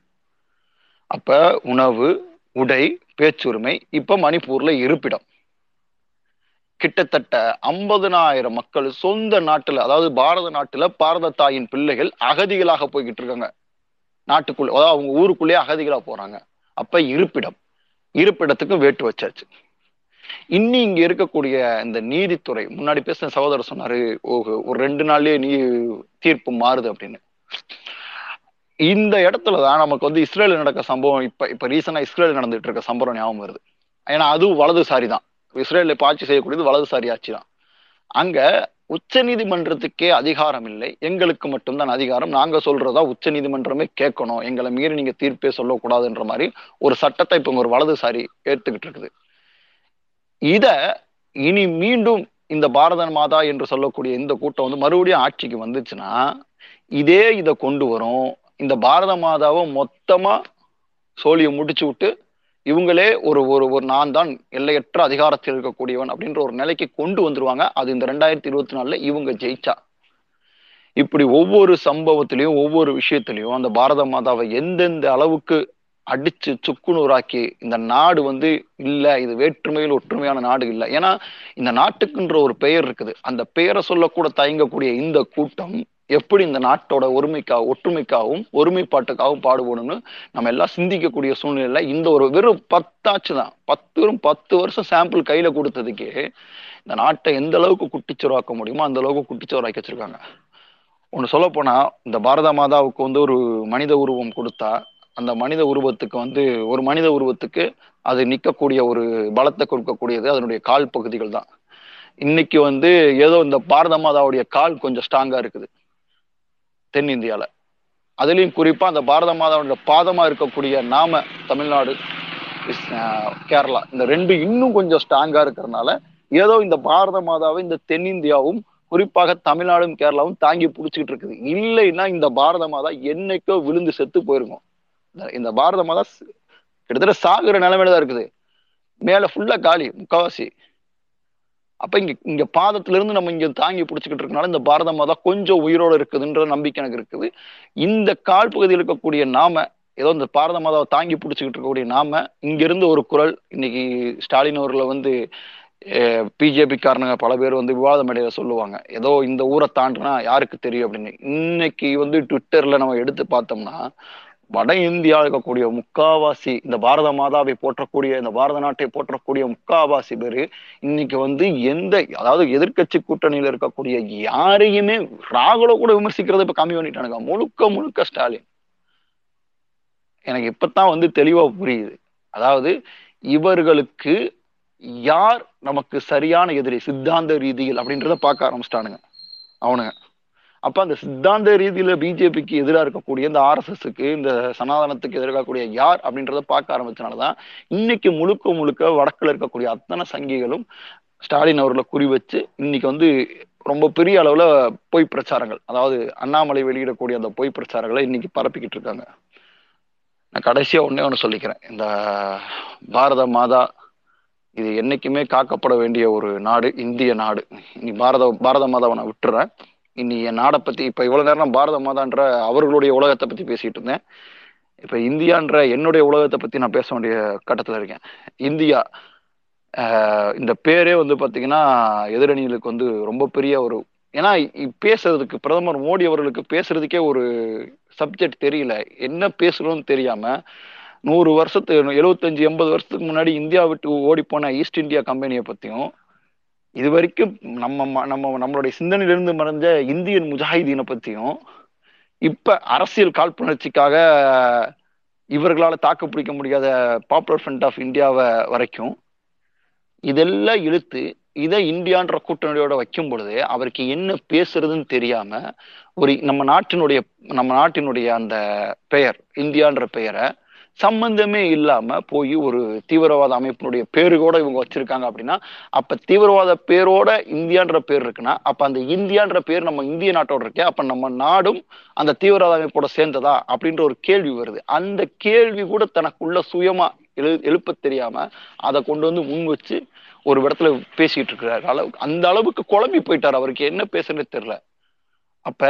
C: அப்ப உணவு உடை பேச்சுரிமை இப்ப மணிப்பூர்ல இருப்பிடம். கிட்டத்தட்ட ஐம்பதனாயிரம் மக்கள் சொந்த நாட்டுல அதாவது பாரத நாட்டுல பாரத தாயின் பிள்ளைகள் அகதிகளாக போய்கிட்டு இருக்காங்க. நாட்டுக்குள்ள அதாவது அவங்க ஊருக்குள்ளேயே அகதிகளா போறாங்க. அப்ப இருப்பிடம். இருப்பிடத்துக்கும் வேட்டு வச்சாச்சு. இன்னி இங்க இருக்கக்கூடிய இந்த நீதித்துறை முன்னாடி பேசின சகோதரர் சொன்னாரு ஒரு ரெண்டு நாள்லயே நீ தீர்ப்பு மாறுது அப்படின்னு. இந்த இடத்துல தான் நமக்கு வந்து இஸ்ரேல் நடக்க சம்பவம் இப்ப இப்ப ரீசனா இஸ்ரேல் நடந்துட்டு இருக்க சம்பவம் ஞாபகம் வருது. ஏன்னா அதுவும் வலதுசாரி தான். இஸ்ரேல இப்ப ஆட்சி செய்யக்கூடியது வலதுசாரி ஆட்சி தான். அங்க உச்ச நீதிமன்றத்துக்கே அதிகாரம் இல்லை. எங்களுக்கு மட்டும்தான் அதிகாரம். நாங்க சொல்றதா உச்ச நீதிமன்றமே கேட்கணும். எங்களை மீறி நீங்க தீர்ப்பே சொல்லக்கூடாதுன்ற மாதிரி ஒரு சட்டத்தை இப்ப ஒரு வலதுசாரி ஏத்துக்கிட்டு இருக்குது. இத இனி மீண்டும் இந்த பாரத மாதா என்று சொல்லக்கூடிய இந்த கூட்டம் வந்து மறுபடியும் ஆட்சிக்கு வந்துச்சுன்னா இதே இதை கொண்டு வரும். இந்த பாரத மாதாவை மொத்தமா சோழியை முடிச்சு விட்டு இவங்களே ஒரு ஒரு ஒரு நான் தான் எல்லையற்ற அதிகாரத்தில் இருக்கக்கூடியவன் அப்படின்ற ஒரு நிலைக்கு கொண்டு வந்துருவாங்க. அது இந்த ரெண்டாயிரத்தி இருபத்தி நாலுல இவங்க ஜெயிச்சா. இப்படி ஒவ்வொரு சம்பவத்திலையும் ஒவ்வொரு விஷயத்திலையும் அந்த பாரத மாதாவை எந்தெந்த அளவுக்கு அடிச்சு சுக்குநூறாக்கி இந்த நாடு வந்து இல்லை இது வேற்றுமையில் ஒற்றுமையான நாடு இல்லை. ஏன்னா இந்த நாட்டுக்குன்ற ஒரு பெயர் இருக்குது. அந்த பெயரை சொல்லக்கூட தயங்கக்கூடிய இந்த கூட்டம் எப்படி இந்த நாட்டோட ஒருமைக்கா ஒற்றுமைக்காகவும் ஒருமைப்பாட்டுக்காகவும் பாடுபடணும்னு நம்ம எல்லாம் சிந்திக்கக்கூடிய சூழ்நிலையில் இந்த ஒரு வெறும் பத்தாச்சு தான். பத்து வெறும் பத்து வருஷம் சாம்பிள் கையில கொடுத்ததுக்கே இந்த நாட்டை எந்த அளவுக்கு குட்டிச்சோராக்க முடியுமோ அந்த அளவுக்கு குட்டிச்சோராக்கி வச்சிருக்காங்க. ஒன்று சொல்ல போனா இந்த பாரத மாதாவுக்கு வந்து ஒரு மனித உருவம் கொடுத்தா அந்த மனித உருவத்துக்கு வந்து ஒரு மனித உருவத்துக்கு அது நிற்கக்கூடிய ஒரு பலத்தை கொடுக்கக்கூடியது அதனுடைய கால் பகுதிகள் தான். இன்னைக்கு வந்து ஏதோ இந்த பாரத மாதாவுடைய கால் கொஞ்சம் ஸ்ட்ராங்கா இருக்குது. தென்னிந்தியால. அதுலயும் குறிப்பா அந்த பாரத மாதாவுடைய பாதமா இருக்கக்கூடிய நாம தமிழ்நாடு கேரளா இந்த ரெண்டு இன்னும் கொஞ்சம் ஸ்ட்ராங்கா இருக்கிறதுனால ஏதோ இந்த பாரத மாதாவை இந்த தென்னிந்தியாவும் குறிப்பாக தமிழ்நாடும் கேரளாவும் தாங்கி பிடிச்சிக்கிட்டு இருக்குது. இல்லைன்னா இந்த பாரத மாதா என்னைக்கோ விழுந்து செத்து போயிருக்கும். இந்த- பாரத மாதா கிட்டத்தட்ட சாகுற நிலைமையில தான் இருக்குது. மேல ஃபுல்லா காலி முக்காவாசி. அப்ப இங்க இங்க பாதத்துல இருந்து நம்ம இங்க தாங்கி பிடிச்சிக்கிட்டு இருக்கனால இந்த பாரத மாதா கொஞ்சம் உயிரோட இருக்குதுன்ற நம்பிக்கை எனக்கு இருக்குது. இந்த கால் பகுதியில் இருக்கக்கூடிய நாம ஏதோ இந்த பாரத மாதாவை தாங்கி பிடிச்சிக்கிட்டு இருக்கக்கூடிய நாம இங்கிருந்து ஒரு குரல் இன்னைக்கு ஸ்டாலின் அவர்களை வந்து பிஜேபி காரணங்க பல பேர் வந்து விவாத மேடையில சொல்லுவாங்க. ஏதோ இந்த ஊரை தாண்டினா யாருக்கு தெரியும் அப்படின்னு. இன்னைக்கு வந்து ட்விட்டர்ல நம்ம எடுத்து பார்த்தோம்னா வட இந்தியா இருக்கக்கூடிய முக்காவாசி இந்த பாரத மாதாவை போற்றக்கூடிய இந்த பாரத நாட்டை போற்றக்கூடிய முக்காவாசி பேரு இன்னைக்கு வந்து எந்த அதாவது எதிர்க்கட்சி கூட்டணியில இருக்கக்கூடிய யாரையுமே ராகுல கூட விமர்சிக்கிறத இப்ப கம்மி பண்ணிட்டானுங்க. முழுக்க முழுக்க ஸ்டாலின். எனக்கு இப்பதான் வந்து தெளிவா புரியுது. அதாவது இவர்களுக்கு யார் நமக்கு சரியான எதிரி சித்தாந்த ரீதியில் அப்படின்றத பார்க்க ஆரம்பிச்சிட்டானுங்க. அவனுங்க. அப்ப அந்த சித்தாந்த ரீதியில பிஜேபிக்கு எதிராக இருக்கக்கூடிய இந்த ஆர்எஸ்எஸ்க்கு இந்த சனாதனத்துக்கு எதிராக யார் அப்படின்றத பார்க்க ஆரம்பிச்சனாலதான் இன்னைக்கு முழுக்க முழுக்க வடக்குல இருக்கக்கூடிய அத்தனை சங்கிகளும் ஸ்டாலின் அவர்களை குறி வச்சு இன்னைக்கு வந்து ரொம்ப பெரிய அளவுல பொய் பிரச்சாரங்கள் அதாவது அண்ணாமலை வெளியிடக்கூடிய அந்த பொய் பிரச்சாரங்களை இன்னைக்கு பரப்பிக்கிட்டு இருக்காங்க. நான் கடைசியா ஒன்னே ஒண்ணு சொல்லிக்கிறேன். இந்த பாரத மாதா இது என்னைக்குமே காக்கப்பட வேண்டிய ஒரு நாடு இந்திய நாடு. இனி பாரத பாரத மாதாவை நான் விட்டுறேன். இனி என் நாடை பத்தி இப்ப இவ்வளவு நேரம் பாரத மாதான்ற அவர்களுடைய உலகத்தை பத்தி பேசிட்டு இருந்தேன். இப்ப இந்தியான்ற என்னுடைய உலகத்தை பத்தி நான் பேச வேண்டிய கட்டத்துல இருக்கேன். இந்தியா இந்த பேரே வந்து பாத்தீங்கன்னா எதிரணிகளுக்கு வந்து ரொம்ப பெரிய ஒரு ஏன்னா பேசுறதுக்கு பிரதமர் மோடி அவர்களுக்கு பேசுறதுக்கே ஒரு சப்ஜெக்ட் தெரியல. என்ன பேசுறோம்னு தெரியாம நூறு வருஷத்து எழுபத்தஞ்சு எண்பது வருஷத்துக்கு முன்னாடி இந்தியா விட்டு ஓடி போன ஈஸ்ட் இந்தியா கம்பெனியை பத்தியும் இது வரைக்கும் நம்ம ம- நம்ம நம்மளுடைய சிந்தனையிலிருந்து மறைஞ்ச இந்தியன் முஜாஹிதீனை பத்தியும் இப்ப அரசியல் காழ்ப்புணர்ச்சிக்காக இவர்களால தாக்கு பிடிக்க முடியாத பாப்புலர் ஃப்ரண்ட் ஆஃப் இந்தியாவை வரைக்கும் இதெல்லாம் இழுத்து இதை இந்தியான்ற கூட்டணியோட வைக்கும் பொழுது அவருக்கு என்ன பேசுறதுன்னு தெரியாம ஒரு நம்ம நாட்டினுடைய நம்ம நாட்டினுடைய அந்த பெயர் இந்தியான்ற பெயரை சம்பந்தமே இல்லாம போய் ஒரு தீவிரவாத அமைப்பினுடைய பேரு கூட இவங்க வச்சிருக்காங்க அப்படின்னா அப்ப தீவிரவாத பேரோட இந்தியான்ற பேர் இருக்குன்னா அப்ப அந்த இந்தியான்ற பேர் நம்ம இந்திய நாட்டோட இருக்கே அப்ப நம்ம நாடும் அந்த தீவிரவாத அமைப்போட சேர்ந்ததா அப்படின்ற ஒரு கேள்வி வருது. அந்த கேள்வி கூட தனக்குள்ள சுயமா எழு எழுப்ப தெரியாம அதை கொண்டு வந்து முன் வச்சு ஒரு இடத்துல பேசிட்டு இருக்கிறாரு. அளவு அந்த அளவுக்கு குழம்பி போயிட்டார். அவருக்கு என்ன பேசுறதுன்னு தெரியல. அப்ப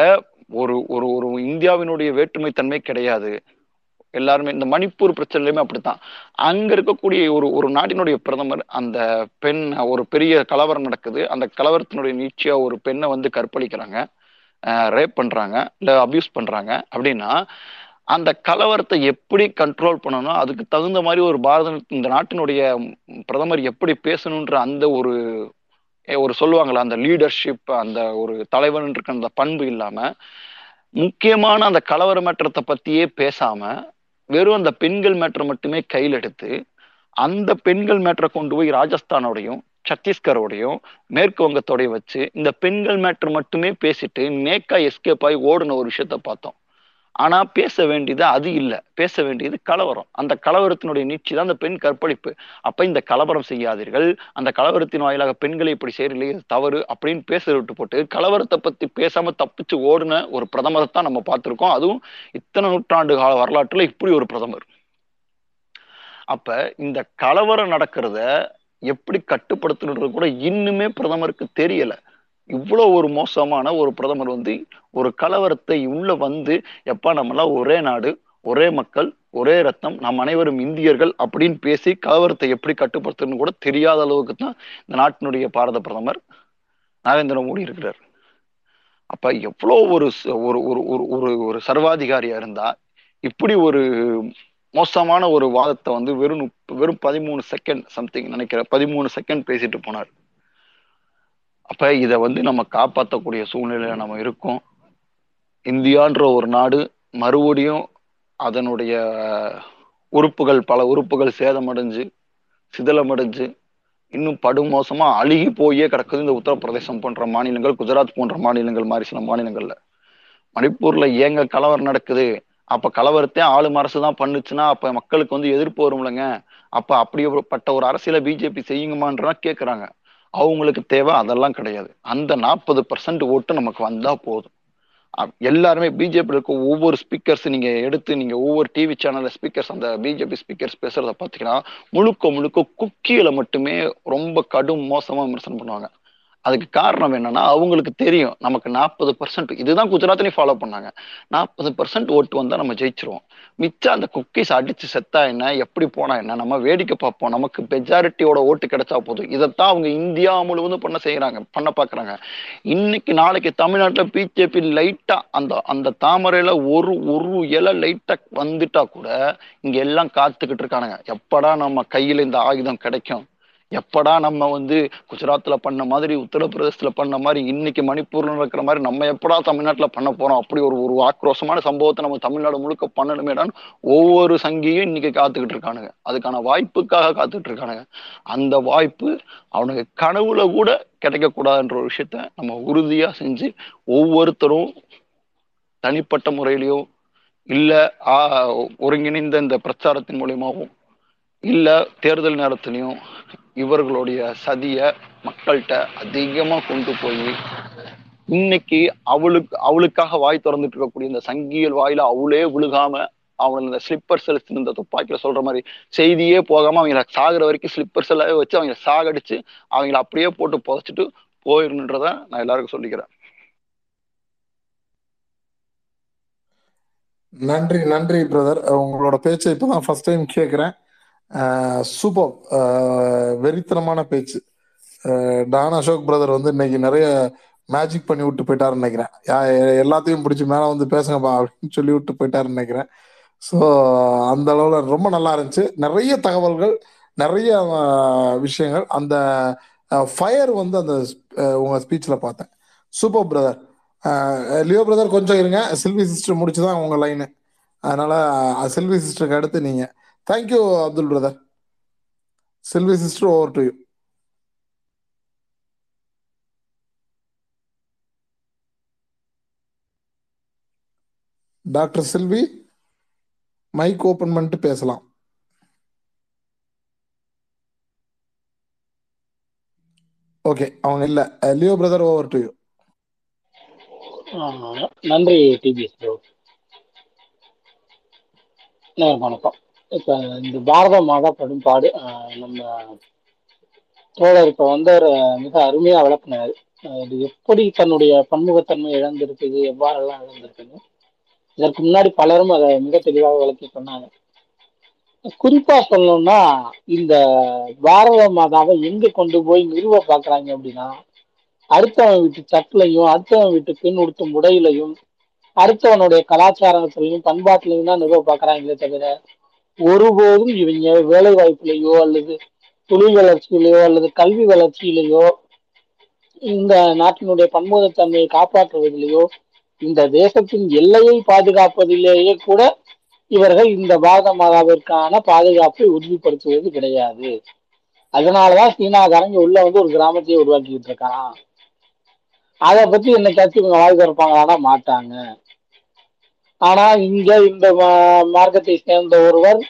C: ஒரு ஒரு ஒரு இந்தியாவினுடைய வேற்றுமை தன்மை கிடையாது. எல்லாருமே இந்த மணிப்பூர் பிரச்சனையிலுமே அப்படித்தான். அங்க இருக்கக்கூடிய ஒரு ஒரு நாட்டினுடைய பிரதமர் அந்த பெண் ஒரு பெரிய கலவரம் நடக்குது. அந்த கலவரத்தினுடைய நீட்சியா ஒரு பெண்ணை வந்து கற்பழிக்கிறாங்க. ரேப் பண்றாங்க இல்ல அபியூஸ் பண்றாங்க. அப்படின்னா அந்த கலவரத்தை எப்படி கண்ட்ரோல் பண்ணணும் அதுக்கு தகுந்த மாதிரி ஒரு பாரத இந்த நாட்டினுடைய பிரதமர் எப்படி பேசணுன்ற அந்த ஒரு ஏ, ஒரு சொல்லுவாங்களா அந்த லீடர்ஷிப் அந்த ஒரு தலைவன் இருக்க அந்த பண்பு இல்லாம முக்கியமான அந்த கலவர மேற்றத்தை பத்தியே பேசாம வெறும் அந்த பெண்கள் மேட்டரை மட்டுமே கையில் எடுத்து அந்த பெண்கள் மேட்டரை கொண்டு போய் ராஜஸ்தானோடையும் சத்தீஸ்கரோடையும் மேற்கு வங்கத்தோடையும் வச்சு இந்த பெண்கள் மேட்டர் மட்டுமே பேசிட்டு நேக்கா எஸ்கேப் ஆகி ஓடுன ஒரு விஷயத்த பார்த்தோம். ஆனா பேச வேண்டியது அது இல்ல. பேச வேண்டியது கலவரம். அந்த கலவரத்தினுடைய நீட்சி தான் அந்த பெண் கற்பழிப்பு. அப்ப இந்த கலவரம் செய்யாதீர்கள். அந்த கலவரத்தின் வாயிலாக பெண்களை இப்படி செய்யறீங்களே தவறு அப்படின்னு பேச விட்டு போட்டு கலவரத்தை பத்தி பேசாம தப்பிச்சு ஓடுன ஒரு பிரதமரை தான் நம்ம பார்த்திருக்கோம். அதுவும் இத்தனை நூற்றாண்டு கால வரலாற்றுல இப்படி ஒரு பிரதமர். அப்ப இந்த கலவரம் நடக்கிறத எப்படி கட்டுப்படுத்தணுன்றது கூட இன்னுமே பிரதமருக்கு தெரியலை. இவ்வளோ ஒரு மோசமான ஒரு பிரதமர் வந்து ஒரு கலவரத்தை உள்ள வந்து எப்பா நம்மளாம் ஒரே நாடு ஒரே மக்கள் ஒரே ரத்தம் நாம் அனைவரும் இந்தியர்கள் அப்படின்னு பேசி கலவரத்தை எப்படி கட்டுப்படுத்தணும்னு கூட தெரியாத அளவுக்கு தான் இந்த நாட்டினுடைய பாரத பிரதமர் நரேந்திர மோடி இருக்கிறார். அப்ப எவ்வளோ ஒரு ச- ஒரு ஒரு ஒரு ஒரு ஒரு சர்வாதிகாரியா இருந்தா இப்படி ஒரு மோசமான ஒரு வாதத்தை வந்து வெறும் வெறும் பதிமூணு செகண்ட் சம்திங் நினைக்கிற பதிமூணு செகண்ட் பேசிட்டு போனார். அப்ப இதை வந்து நம்ம காப்பாற்றக்கூடிய சூழ்நிலையில நம்ம இருக்கோம். இந்தியான்ற ஒரு நாடு மறுபடியும் அதனுடைய உறுப்புகள் பல உறுப்புகள் சேதமடைஞ்சு சிதலமடைஞ்சு இன்னும் படுமோசமா அழுகி போயே கிடக்குது இந்த உத்தரப்பிரதேசம் போன்ற மாநிலங்கள் குஜராத் போன்ற மாநிலங்கள் மாதிரி சில மாநிலங்கள்ல. மணிப்பூர்ல ஏங்க கலவரம் நடக்குது? அப்ப கலவரத்தை ஆளும் அரசு தான் பண்ணுச்சுன்னா அப்ப மக்களுக்கு வந்து எதிர்ப்பு வரும்லங்க. அப்ப அப்படிப்பட்ட ஒரு அரசியல பிஜேபி செய்யுங்கமான்றா கேக்குறாங்க. அவங்களுக்கு தேவை அதெல்லாம் கிடையாது. அந்த நாற்பது பர்சன்ட் ஓட்டு நமக்கு வந்தா போதும். எல்லாருமே பிஜேபி இருக்க ஒவ்வொரு ஸ்பீக்கர்ஸ் நீங்க எடுத்து நீங்க ஒவ்வொரு டிவி சேனல்ல ஸ்பீக்கர்ஸ் அந்த பிஜேபி ஸ்பீக்கர்ஸ் பேசுறத பாத்தீங்கன்னா முழுக்க முழுக்க குக்கியில மட்டுமே ரொம்ப கடும் மோசமா விமர்சனம் பண்ணுவாங்க. அதுக்கு காரணம் என்னன்னா அவங்களுக்கு தெரியும். நமக்கு நாற்பது பர்சன்ட் இதுதான் குஜராத்லயும் ஃபாலோ பண்ணாங்க. நாற்பது பர்சன்ட் ஓட்டு வந்தா நம்ம ஜெயிச்சிருவோம். மிச்சம் அந்த குக்கீஸ் அடிச்சு செத்தா என்ன? எப்படி போனா என்ன? நம்ம வேடிக்கை பார்ப்போம். நமக்கு மெஜாரிட்டியோட ஓட்டு கிடைச்சா போதும். இதைத்தான் அவங்க இந்தியா முழுவதும் பண்ண செய்யறாங்க பண்ண பாக்குறாங்க இன்னைக்கு நாளைக்கு தமிழ்நாட்டுல பிஜேபி லைட்டா அந்த அந்த தாமரையில ஒரு ஒரு இலை லைட்டா வந்துட்டா கூட இங்க எல்லாம் காத்துக்கிட்டு இருக்கானுங்க. எப்படா நம்ம கையில இந்த ஆயுதம் கிடைக்கும்? எப்படா நம்ம வந்து குஜராத்ல பண்ண மாதிரி உத்தரப்பிரதேசத்துல பண்ண மாதிரி இன்னைக்கு மணிப்பூர்ல நடக்கிற மாதிரி நம்ம எப்படா தமிழ்நாட்டுல பண்ண போறோம்? அப்படி ஒரு ஒரு ஆக்ரோஷமான சம்பவத்தை நம்ம தமிழ்நாடு முழுக்க பண்ணணுமேடான்னு ஒவ்வொரு சங்கியும் இன்னைக்கு காத்துக்கிட்டு இருக்கானுங்க. அதுக்கான வாய்ப்புக்காக காத்துக்கிட்டு இருக்கானுங்க. அந்த வாய்ப்பு அவனுக்கு கனவுல கூட கிடைக்க கூடாதுன்ற ஒரு விஷயத்த நம்ம உறுதியா செஞ்சு ஒவ்வொருத்தரும் தனிப்பட்ட முறையிலையோ இல்ல ஆஹ், ஒருங்கிணைந்த இந்த பிரச்சாரத்தின் மூலியமாகவும் இல்ல தேர்தல் நேரத்திலையும் இவர்களுடைய சதிய மக்கள்கிட்ட அதிகமா கொண்டு போய் இன்னைக்கு அவளுக்கு அவளுக்காக வாய் திறந்துட்டு இருக்கக்கூடிய இந்த சங்கியல் வாயில அவளே விழுகாம அவன் இந்த ஸ்லிப்பர்ஸ் இந்த துப்பாக்கியில சொல்ற மாதிரி செய்தியே போகாம அவங்கள சாகுற வரைக்கும் ஸ்லிப்பர்ஸ் எல்லாம் வச்சு அவங்கள சாகடிச்சு அவங்கள அப்படியே போட்டு புதைச்சிட்டு போயிருன்றத நான் எல்லாருக்கும் சொல்லிக்கிறேன்.
A: நன்றி நன்றி பிரதர் உங்களோட பேச்சை இப்பதான் ஃபர்ஸ்ட் டைம் கேட்குறேன் சூப்பர். வெறித்தனமான பேச்சு. டான் அசோக் பிரதர் வந்து இன்னைக்கு நிறைய மேஜிக் பண்ணி விட்டு போயிட்டாருன்னு நினைக்கிறேன். எல்லாத்தையும் பிடிச்சி மேலே வந்து பேசுங்கப்பா அப்படின்னு சொல்லி விட்டு போயிட்டாருன்னு நினைக்கிறேன். ஸோ அந்த அளவில் ரொம்ப நல்லா இருந்துச்சு. நிறைய தகவல்கள் நிறைய விஷயங்கள். அந்த ஃபயர் வந்து அந்த உங்கள் ஸ்பீச்சில் பார்த்தேன். Super brother. லியோ பிரதர் கொஞ்சம் இருங்க. சில்வி சிஸ்டர் முடிச்சு தான் உங்கள் லைனு அதனால் சில்வி சிஸ்டருக்கு அடுத்து நீங்கள் thank you Abdul brother Silvi sister over to you doctor Silvi mike open பண்ணிட்டு பேசலாம். ஓகே அவங்க இல்ல. Leo brother over to you
N: நன்றி டிபிஎஸ் வணக்கம். இப்ப இந்த பாரத மாதா படும்பாடு ஆஹ் நம்ம தோழர் இப்ப வந்து ஒரு மிக அருமையா விளக்குனாரு. இது எப்படி தன்னுடைய பன்முகத்தன்மை இழந்திருக்குது எவ்வாறெல்லாம் இழந்திருக்குது இதற்கு முன்னாடி பலரும் அதை மிக தெளிவாக விளக்கி சொன்னாங்க. குறிப்பா சொல்லணும்னா இந்த பாரத மாதாவை எங்க கொண்டு போய் நிறுவ பாக்குறாங்க அப்படின்னா அடுத்தவன் வீட்டு சட்டிலையும் அடுத்தவன் வீட்டு பெண் உடுத்தும் உடையிலையும் அடுத்தவனுடைய கலாச்சாரத்திலையும் பண்பாட்டிலையும் தான் நிறுவ பாக்குறாங்களே தவிர ஒருபோதும் இவங்க வேலை வாய்ப்புலையோ அல்லது தொழில் வளர்ச்சியிலையோ அல்லது கல்வி வளர்ச்சியிலையோ இந்த நாட்டினுடைய பன்முகத்தன்மையை காப்பாற்றுவதிலேயோ இந்த தேசத்தின் எல்லையை பாதுகாப்பதிலேயே கூட இவர்கள் இந்த பாரத மாதாவிற்கான பாதுகாப்பை உறுதிப்படுத்துவது கிடையாது. அதனாலதான் சீனாக்காரங்க உள்ள வந்து ஒரு கிராமத்தையே உருவாக்கிட்டு இருக்கான். அதை பத்தி என்னைக்காச்சும் இவங்க வாய் திறப்பாங்களான்னா மாட்டாங்க. ஆனா இங்க இந்த மா- மார்க்கத்தை சேர்ந்த ஒருவர்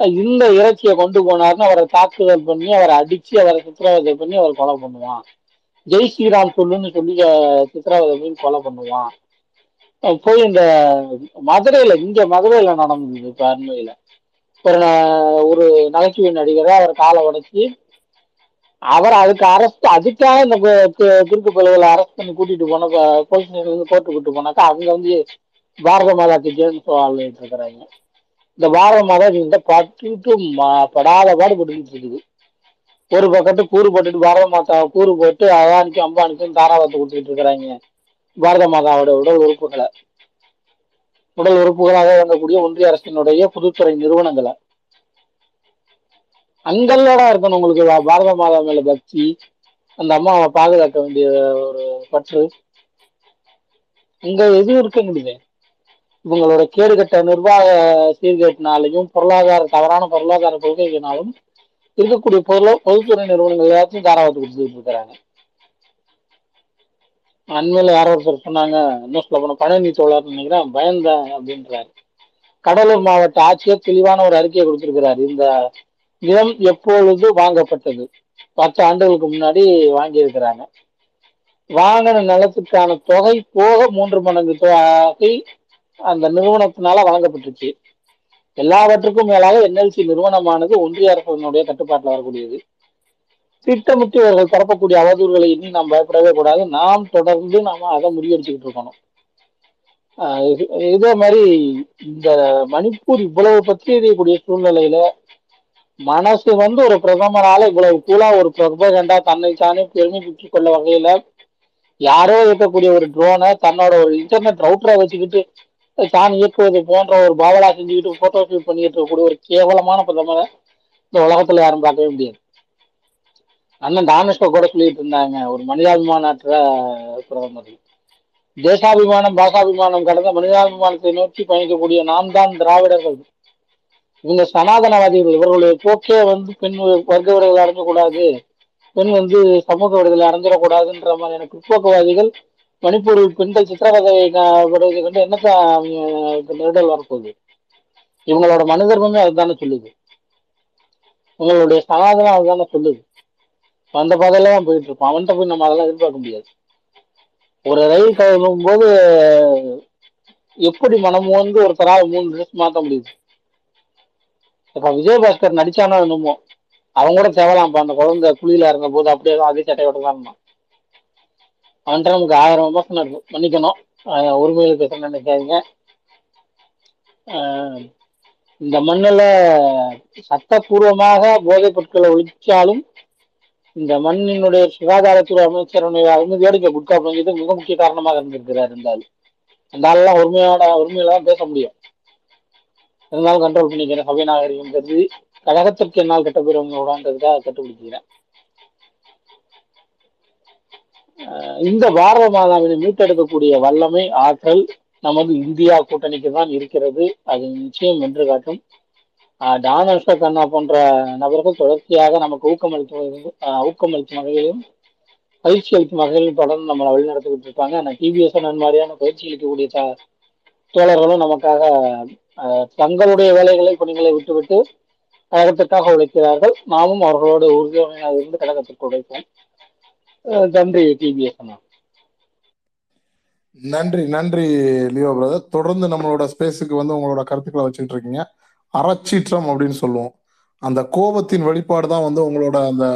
N: இந்த இறைச்சியை கொண்டு போனாருன்னு அவரை தாக்குதல் பண்ணி அவரை அடிச்சு அவரை சித்திரவதை பண்ணி அவர் கொலை பண்ணுவான். ஜெய் ஸ்ரீராம் சொல்லுன்னு சொல்லி சித்திரவதை பண்ணி கொலை பண்ணுவான். போய் இந்த மதுரையில இங்க மதுரையில நடந்தது இப்ப அண்மையில. ஒரு ஒரு நகைச்சுவை நடிகரை அவர் காலை உடைச்சி அவர் அதுக்கு அரெஸ்ட் அதுக்காக இந்த குறுக்கு பிள்ளைகளை அரெஸ்ட் பண்ணி கூட்டிட்டு போன போலீஸ் ஸ்டேஷன்ல இருந்து கோர்ட்டு கூட்டு போனாக்கா அவங்க வந்து பாரத மாதாக்கு ஜேம்ஸ் வாழ்ந்துட்டு இருக்கிறாங்க இந்த பாரத மாதா இவங்க பட்டுட்டு படாத பாடுபட்டுக்கிட்டு இருக்குது. ஒரு பக்கத்து கூறு போட்டுட்டு பாரத மாதா கூறு போட்டு அதானிக்கும் அம்பானிக்கும் தாராவத்தை கொடுத்துக்கிட்டு இருக்கிறாங்க. பாரத மாதாவோட உடல் உறுப்புகளை. உடல் உறுப்புகளாக வழங்கக்கூடிய ஒன்றிய அரசினுடைய பொதுத்துறை நிறுவனங்களை. அங்கல்லடா இருக்கணும் உங்களுக்கு பாரத மாதா மேல பக்தி. அந்த அம்மாவை பாதுகாக்க வேண்டிய ஒரு பற்று. அங்க எதுவும் இருக்க முடியுது? இவங்களோட கேடுகட்ட நிர்வாக சீர்கேட்டினாலையும் பொருளாதார தவறான பொருளாதார கொள்கைகளாலும் இருக்கக்கூடிய பொருள பொதுத்துறை நிறுவனங்கள் எல்லாத்தையும் தாராளத்து கொடுத்துட்டு இருக்கிறாங்க. அண்மையில யாரோ ஒருத்தர் சொன்னாங்க இன்னும் சொல்ல போன பழனி தோழர் நினைக்கிறேன் பயந்தேன் அப்படின்றாரு. கடலூர் மாவட்ட ஆட்சியர் தெளிவான ஒரு அறிக்கையை கொடுத்திருக்கிறார். இந்த நிலம் எப்பொழுது வாங்கப்பட்டது? பத்து ஆண்டுகளுக்கு முன்னாடி வாங்கியிருக்கிறாங்க. வாங்கின நிலத்துக்கான தொகை போக மூன்று மடங்கு தொகை அந்த நிறுவனத்தினால வழங்கப்பட்டுச்சு. எல்லாவற்றுக்கும் மேலாக என்எல்சி நிறுவனமானது ஒன்றிய அரசினுடைய கட்டுப்பாட்டில் வரக்கூடியது. திட்டமிட்டு இவர்கள் பரப்பக்கூடிய அவதூறுகளை இனி நாம் பயப்படவே கூடாது. நாம் தொடர்ந்து நாம அதை முறியடிச்சுக்கிட்டு இருக்கணும். ஆஹ் இதே மாதிரி இந்த மணிப்பூர் இவ்வளவு பற்றி எறியக்கூடிய சூழ்நிலையில மனசு வந்து ஒரு பிரதமரால இவ்வளவு கூலா ஒரு பிரபகண்டா தன்னை தானே பெருமை பெற்றுக் கொள்ள வகையில யாரோ இருக்கக்கூடிய ஒரு ட்ரோனை தன்னோட ஒரு இன்டர்நெட் ரவுட்டரை வச்சுக்கிட்டு தான் இயக்குவது போன்ற ஒரு பாவலா செஞ்சுக்கிட்டு போட்டோ ஷூட் பண்ணிட்டு இருக்கக்கூடிய ஒரு கேவலமான பிரதமரை இந்த உலகத்துல யாரும் பார்க்கவே முடியாது. அண்ணன் தானுஷ்கா கூட சொல்லிட்டு இருந்தாங்க ஒரு மனிதாபிமானற்ற பிரதமர். தேசாபிமானம் பாசாபிமானம் கடந்த மனிதாபிமானத்தை நோக்கி பயணிக்கக்கூடிய நாம் தான் திராவிடர்கள். இவங்க சனாதனவாதிகள் இவர்களுடைய போக்கே வந்து பெண் வர்க்க விடுதலை அடைஞ்சக்கூடாது பெண் வந்து சமூக விடுதலை அடைஞ்சிடக்கூடாதுன்ற மாதிரியான பிற்போக்குவாதிகள் மணிப்பூர் பெண்கள் சித்திரவதை படுவதை கண்டு என்னத்தான் நெருடல் வரப்போகுது? இவங்களோட மனிதர்மமே அதுதானே சொல்லுது. உங்களுடைய சனாதனம் அதுதானே சொல்லுது. அந்த பாதையில தான் போயிட்டு இருப்போம் அவன்கிட்ட போய் நம்ம அதெல்லாம் எதிர்பார்க்க முடியாது. ஒரு ரயில் கிளம்பும் போது எப்படி மனம் வந்து ஒருத்தரால் மூணு ட்ரெஸ் மாற்ற முடியுது? இப்ப விஜயபாஸ்கர் நடிச்சானோ என்னமோ. அவங்க கூட தேவலாம்ப்பா. அந்த குழந்தை குழியில இருந்த போது அப்படியே அதே சட்டையோட தான் இருந்தான். அவன்கிட்ட நமக்கு ஆயிரம் விமர்சனம் இருக்கு மன்னிக்கணும். ஆஹ் உரிமையில பேச நினைக்காதீங்க. ஆஹ் இந்த மண்ணுல சட்டப்பூர்வமாக போதைப் பொருட்களை ஒழிச்சாலும் இந்த மண்ணினுடைய சுகாதாரத்துறை அமைச்சருடைய அனுமதியோடு இங்க குட்கா பங்கியது மிக முக்கிய காரணமாக இருந்திருக்கிறார் இருந்தாலும் அந்த ஆளெல்லாம் உரிமையோட உரிமையில தான் பேச முடியும். இருந்தாலும் கண்ட்ரோல் பண்ணிக்கிறேன் சபை நாகரிகம் கருதி கழகத்திற்கு என்னால் கட்டப்பெறுவங்களோடன்றதுக்காக கட்டுப்பிடிக்கிறேன் இந்த பாரத மாதாவினை மீட்டெடுக்கக்கூடிய வல்லமை ஆற்றல் நமது இந்தியா கூட்டணிக்கு தான் இருக்கிறது. அது நிச்சயம் வென்று காட்டும். ஆஹ் டான் அஷ்ரப் கண்ணா போன்ற நபர்கள் தொடர்ச்சியாக நமக்கு ஊக்கமளிக்கும் ஊக்கமளிக்கும் வகையிலும் பயிற்சி அளிக்கும் வகையிலும் தொடர்ந்து நம்மளை வழிநடத்திக்கிட்டு இருப்பாங்க ஆனால் டிபிஎஸ் மாதிரியான பயிற்சி அளிக்கக்கூடிய தோழர்களும் நமக்காக தங்களுடைய வேலைகளை பணிகளை விட்டுவிட்டு கழகத்திற்காக உழைக்கிறார்கள். நாமும் அவர்களோடு உறுதியாக இருந்து கழகத்திற்கு உழைப்போம். நன்றி டிபிஎஸ்
A: நன்றி நன்றி லியோ பிரதர் தொடர்ந்து நம்மளோட ஸ்பேஸுக்கு வந்து உங்களோட கருத்துக்களை வச்சுட்டு இருக்கீங்க. அறச்சீற்றம் அப்படின்னு சொல்லுவோம். அந்த கோபத்தின் வெளிப்பாடு தான் வந்து உங்களோட அந்த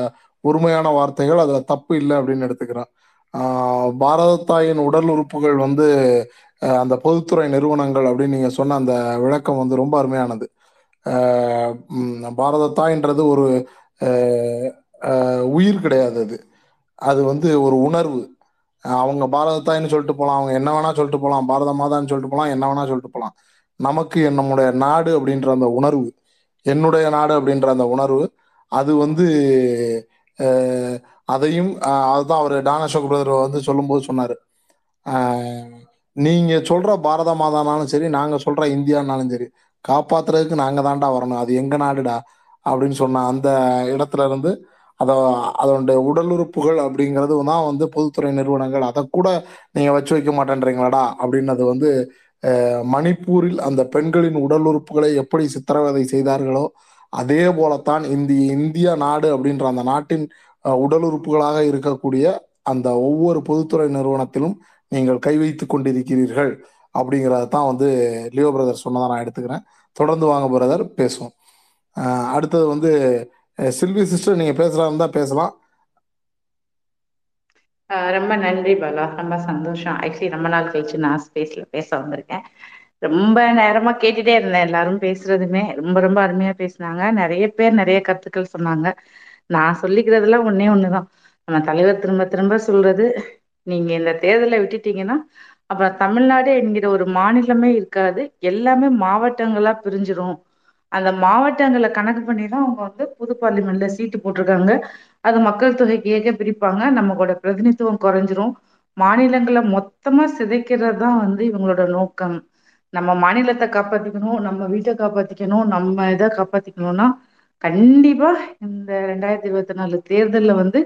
A: உரிமையான வார்த்தைகள். அதுல தப்பு இல்லை அப்படின்னு எடுத்துக்கிறேன். ஆஹ் பாரத தாயின் உடல் உறுப்புகள் வந்து அஹ், அந்த பொதுத்துறை நிறுவனங்கள் அப்படின்னு நீங்க சொன்ன அந்த விளக்கம் வந்து ரொம்ப அருமையானது. ஆஹ் பாரத தாயின்றது ஒரு ஆஹ் ஆஹ் உயிர் கிடையாது அது. அது வந்து ஒரு உணர்வு. அவங்க பாரத சொல்லிட்டு போகலாம் அவங்க என்ன வேணா சொல்லிட்டு போகலாம் பாரத மாதான்னு சொல்லிட்டு போகலாம் என்ன வேணா சொல்லிட்டு போகலாம் நமக்கு நம்முடைய நாடு அப்படின்ற அந்த உணர்வு என்னுடைய நாடு அப்படின்ற அந்த உணர்வு அது வந்து அதையும் அதுதான் அவர் டான அசோக் பிரதர் வந்து சொல்லும்போது சொன்னார். நீங்கள் நீங்க சொல்ற பாரத மாதானாலும் சரி நாங்க சொல்ற இந்தியானாலும் சரி காப்பாத்துறதுக்கு நாங்க தான்டா வரணும் அது எங்க நாடுடா? அப்படின்னு சொன்ன அந்த இடத்துல இருந்து அதை அதனுடைய உடல் உறுப்புகள் அப்படிங்கிறது தான் வந்து பொதுத்துறை நிறுவனங்கள். அதை கூட நீங்கள் வச்சு வைக்க மாட்டேன்றீங்களாடா? அப்படின்னது வந்து மணிப்பூரில் அந்த பெண்களின் உடல் உறுப்புகளை எப்படி சித்திரவதை செய்தார்களோ அதே போலத்தான் இந்திய இந்தியா நாடு அப்படின்ற அந்த நாட்டின் உடல் உறுப்புகளாக இருக்கக்கூடிய அந்த ஒவ்வொரு பொதுத்துறை நிறுவனத்திலும் நீங்கள் கை வைத்து கொண்டிருக்கிறீர்கள் அப்படிங்கிறத தான் வந்து லியோ பிரதர் சொன்னதான் நான் எடுத்துக்கிறேன். தொடர்ந்து வாங்க பிரதர் பேசுவோம். அடுத்தது வந்து சில்வி சிஸ்டர் நீங்க பேசுறதா இருந்தா பேசலாம்.
O: ஆஹ் ரொம்ப நன்றி பாலா. ரொம்ப சந்தோஷம். ஆக்சுவலி ரொம்ப நாள் கழிச்சு நான் ஸ்பேஸ்ல பேச வந்திருக்கேன். ரொம்ப நேரமா கேட்டுட்டே இருந்தேன் எல்லாரும் பேசுறதுமே. ரொம்ப ரொம்ப அருமையா பேசுனாங்க. நிறைய பேர் நிறைய கருத்துக்கள் சொன்னாங்க. நான் சொல்லிக்கிறதுலாம் ஒண்ணே ஒண்ணுதான். நம்ம தலைவர் திரும்ப திரும்ப சொல்றது நீங்க இந்த தேர்தலை விட்டுட்டீங்கன்னா அப்புறம் தமிழ்நாடு என்கிற ஒரு மாநிலமே இருக்காது. எல்லாமே மாவட்டங்களா பிரிஞ்சிரும். அந்த மாவட்டங்களை கணக்கு பண்ணி தான் அவங்க வந்து புது பார்லிமெண்ட்ல சீட்டு போட்டிருக்காங்க. அது மக்கள் தொகைக்கு ஏக பிரிப்பாங்க. நம்மளோட பிரதிநிதித்துவம் குறைஞ்சிரும். மாநிலங்களை மொத்தமா சிதைக்கிறது தான் வந்து இவங்களோட நோக்கம். நம்ம மாநிலத்தை காப்பாத்திக்கணும் நம்ம வீட்டை காப்பாத்திக்கணும் நம்ம இதை காப்பாத்திக்கணும்னா கண்டிப்பா இந்த ரெண்டாயிரத்தி இருபத்தி நாலு தேர்தல்ல வந்து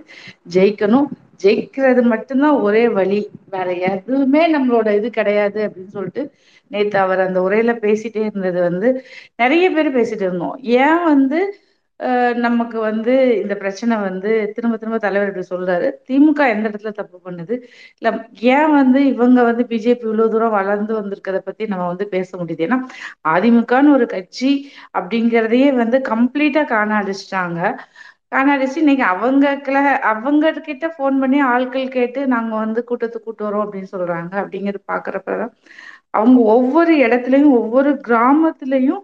O: ஜெயிக்கணும். ஜெயிக்கிறது மட்டும்தான் ஒரே வழி. வேற எதுவுமே நம்மளோட இது கிடையாது அப்படின்னு சொல்லிட்டு நேத்து அவர் அந்த உரையில பேசிட்டே இருந்தது வந்து நிறைய பேர் பேசிட்டு இருந்தோம். ஏன் வந்து நமக்கு வந்து இந்த பிரச்சனை வந்து திரும்ப திரும்ப தலைவர் இப்படி சொல்றாரு. திமுக எந்த இடத்துல தப்பு பண்ணுது? இல்ல ஏன் வந்து இவங்க வந்து பிஜேபி இவ்வளவு தூரம் வளர்ந்து வந்திருக்கிறத பத்தி நம்ம வந்து பேச முடியுது? ஏன்னா அதிமுகன்னு ஒரு கட்சி அப்படிங்கிறதையே வந்து கம்ப்ளீட்டா காண அடிச்சிட்டாங்க காண அடிச்சு இன்னைக்கு அவங்க கிள அவங்க கிட்ட போன் பண்ணி ஆட்கள் கேட்டு நாங்க வந்து கூட்டத்துக்கு கூட்டு வரோம் அப்படின்னு சொல்றாங்க அப்படிங்கிறது பாக்குறப்பதான் அவங்க ஒவ்வொரு இடத்துலயும் ஒவ்வொரு கிராமத்துலயும்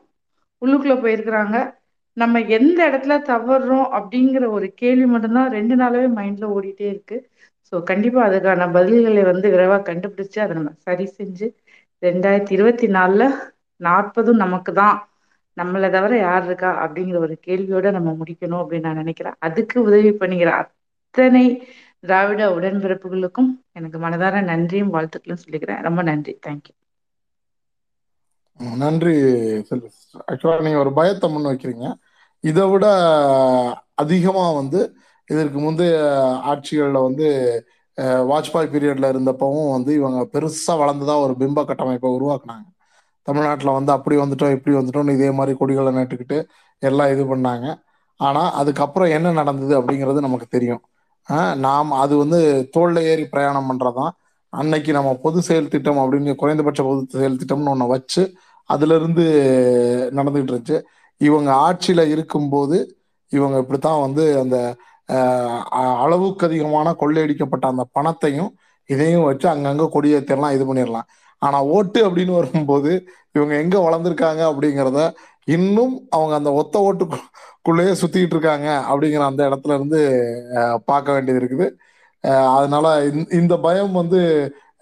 O: உள்ளுக்குள்ள போயிருக்கிறாங்க. நம்ம எந்த இடத்துல தவறுறோம் அப்படிங்கிற ஒரு கேள்வி மட்டும்தான் ரெண்டு நாளாவே மைண்ட்ல ஓடிட்டே இருக்கு. ஸோ கண்டிப்பா அதுக்கான பதில்களை வந்து விரைவா கண்டுபிடிச்சு அதை நம்ம சரி செஞ்சு ரெண்டாயிரத்தி இருபத்தி நாலுல நாற்பதும் நமக்கு தான் நம்மளை தவிர யார் இருக்கா அப்படிங்கிற ஒரு கேள்வியோட நம்ம முடிக்கணும் அப்படின்னு நான் நினைக்கிறேன். அதுக்கு உதவி பண்ணுகிற அத்தனை திராவிட உடன்பிறப்புகளுக்கும் எனக்கு மனதார நன்றியும் வாழ்த்துக்களும் சொல்லிக்கிறேன். ரொம்ப நன்றி. தேங்க்யூ
A: நன்றி செல்வி ஆக்சுவலாக நீங்கள் ஒரு பயத்தை முன் வைக்கிறீங்க. இதை விட அதிகமாக வந்து இதற்கு முந்தைய ஆட்சிகளில் வந்து வாஜ்பாய் பீரியட்ல இருந்தப்பவும் வந்து இவங்க பெருசாக வளர்ந்ததா ஒரு பிம்ப கட்டமைப்பை உருவாக்குனாங்க. தமிழ்நாட்டில் வந்து அப்படி வந்துட்டோம் இப்படி வந்துட்டோம்னு இதே மாதிரி கொடிகளை நட்டுக்கிட்டு எல்லாம் இது பண்ணாங்க. ஆனால் அதுக்கப்புறம் என்ன நடந்தது அப்படிங்கிறது நமக்கு தெரியும். நாம் அது வந்து தோளில் ஏறி பிரயாணம் பண்ணுறதான் அன்னைக்கு நம்ம பொது செயல் திட்டம் அப்படின்னு குறைந்தபட்ச பொது செயல் திட்டம்னு ஒன்று வச்சு அதுல இருந்து நடந்துகிட்டு இருந்துச்சு. இவங்க ஆட்சியில இருக்கும்போது இவங்க இப்படித்தான் வந்து அந்த அளவுக்கு அதிகமான கொள்ளையடிக்கப்பட்ட அந்த பணத்தையும் இதையும் வச்சு அங்கங்க கொடியேற்றலாம் இது பண்ணிடலாம். ஆனா ஓட்டு அப்படின்னு வரும்போது இவங்க எங்க வளர்ந்துருக்காங்க அப்படிங்கிறத இன்னும் அவங்க அந்த ஒத்த ஓட்டுக்குள்ளேயே சுற்றிக்கிட்டு இருக்காங்க அப்படிங்கிற அந்த இடத்துல இருந்து பார்க்க வேண்டியது இருக்குது. அதனால இந்த பயம் வந்து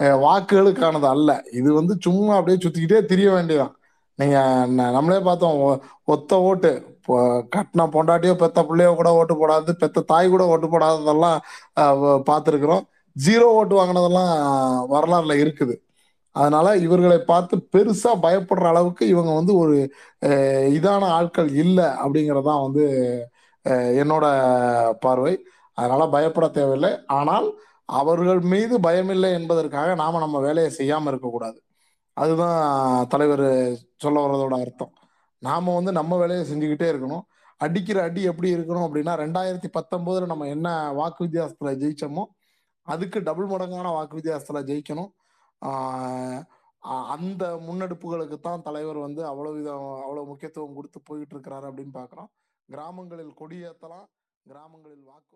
A: வாக்குகளுக்கானது அல்ல. இது வந்து சும்மா அப்படியே சுத்திக்கிட்டே திரிய வேண்டியதான் நீங்க நம்மளே பார்த்தோம் ஒ- ஒத்த ஓட்டு இப்போ கட்டின பொண்டாட்டியோ பெத்த பிள்ளையோ கூட ஓட்டு போடாது பெத்த தாய் கூட ஓட்டு போடாததெல்லாம் பார்த்துருக்குறோம். ஜீரோ ஓட்டு வாங்கினதெல்லாம் வரலாறுல இருக்குது. அதனால இவர்களை பார்த்து பெருசா பயப்படுற அளவுக்கு இவங்க வந்து ஒரு இதான ஆட்கள் இல்லை அப்படிங்கறதான் வந்து என்னோட பார்வை. அதனால பயப்பட தேவையில்லை. ஆனால் அவர்கள் மீது பயமில்லை என்பதற்காக நாம நம்ம வேலையை செய்யாம இருக்கக்கூடாது. அதுதான் தலைவர் சொல்ல வர்றதோட அர்த்தம். நாம வந்து நம்ம வேலையை செஞ்சுக்கிட்டே இருக்கணும். அடிக்கிற அடி எப்படி இருக்கணும் அப்படின்னா ரெண்டாயிரத்தி பத்தொன்பதுல நம்ம என்ன வாக்கு வித்தியாசத்துல ஜெயிச்சோமோ அதுக்கு டபுள் மடங்கான வாக்கு வித்தியாசத்துல ஜெயிக்கணும். அந்த முன்னெடுப்புகளுக்கு தான் தலைவர் வந்து அவ்வளவு விதம் அவ்வளவு முக்கியத்துவம் கொடுத்து போயிட்டு இருக்கிறாரு அப்படின்னு பார்க்குறோம். கிராமங்களில் கொடியேற்றலாம். கிராமங்களில் வாக்கு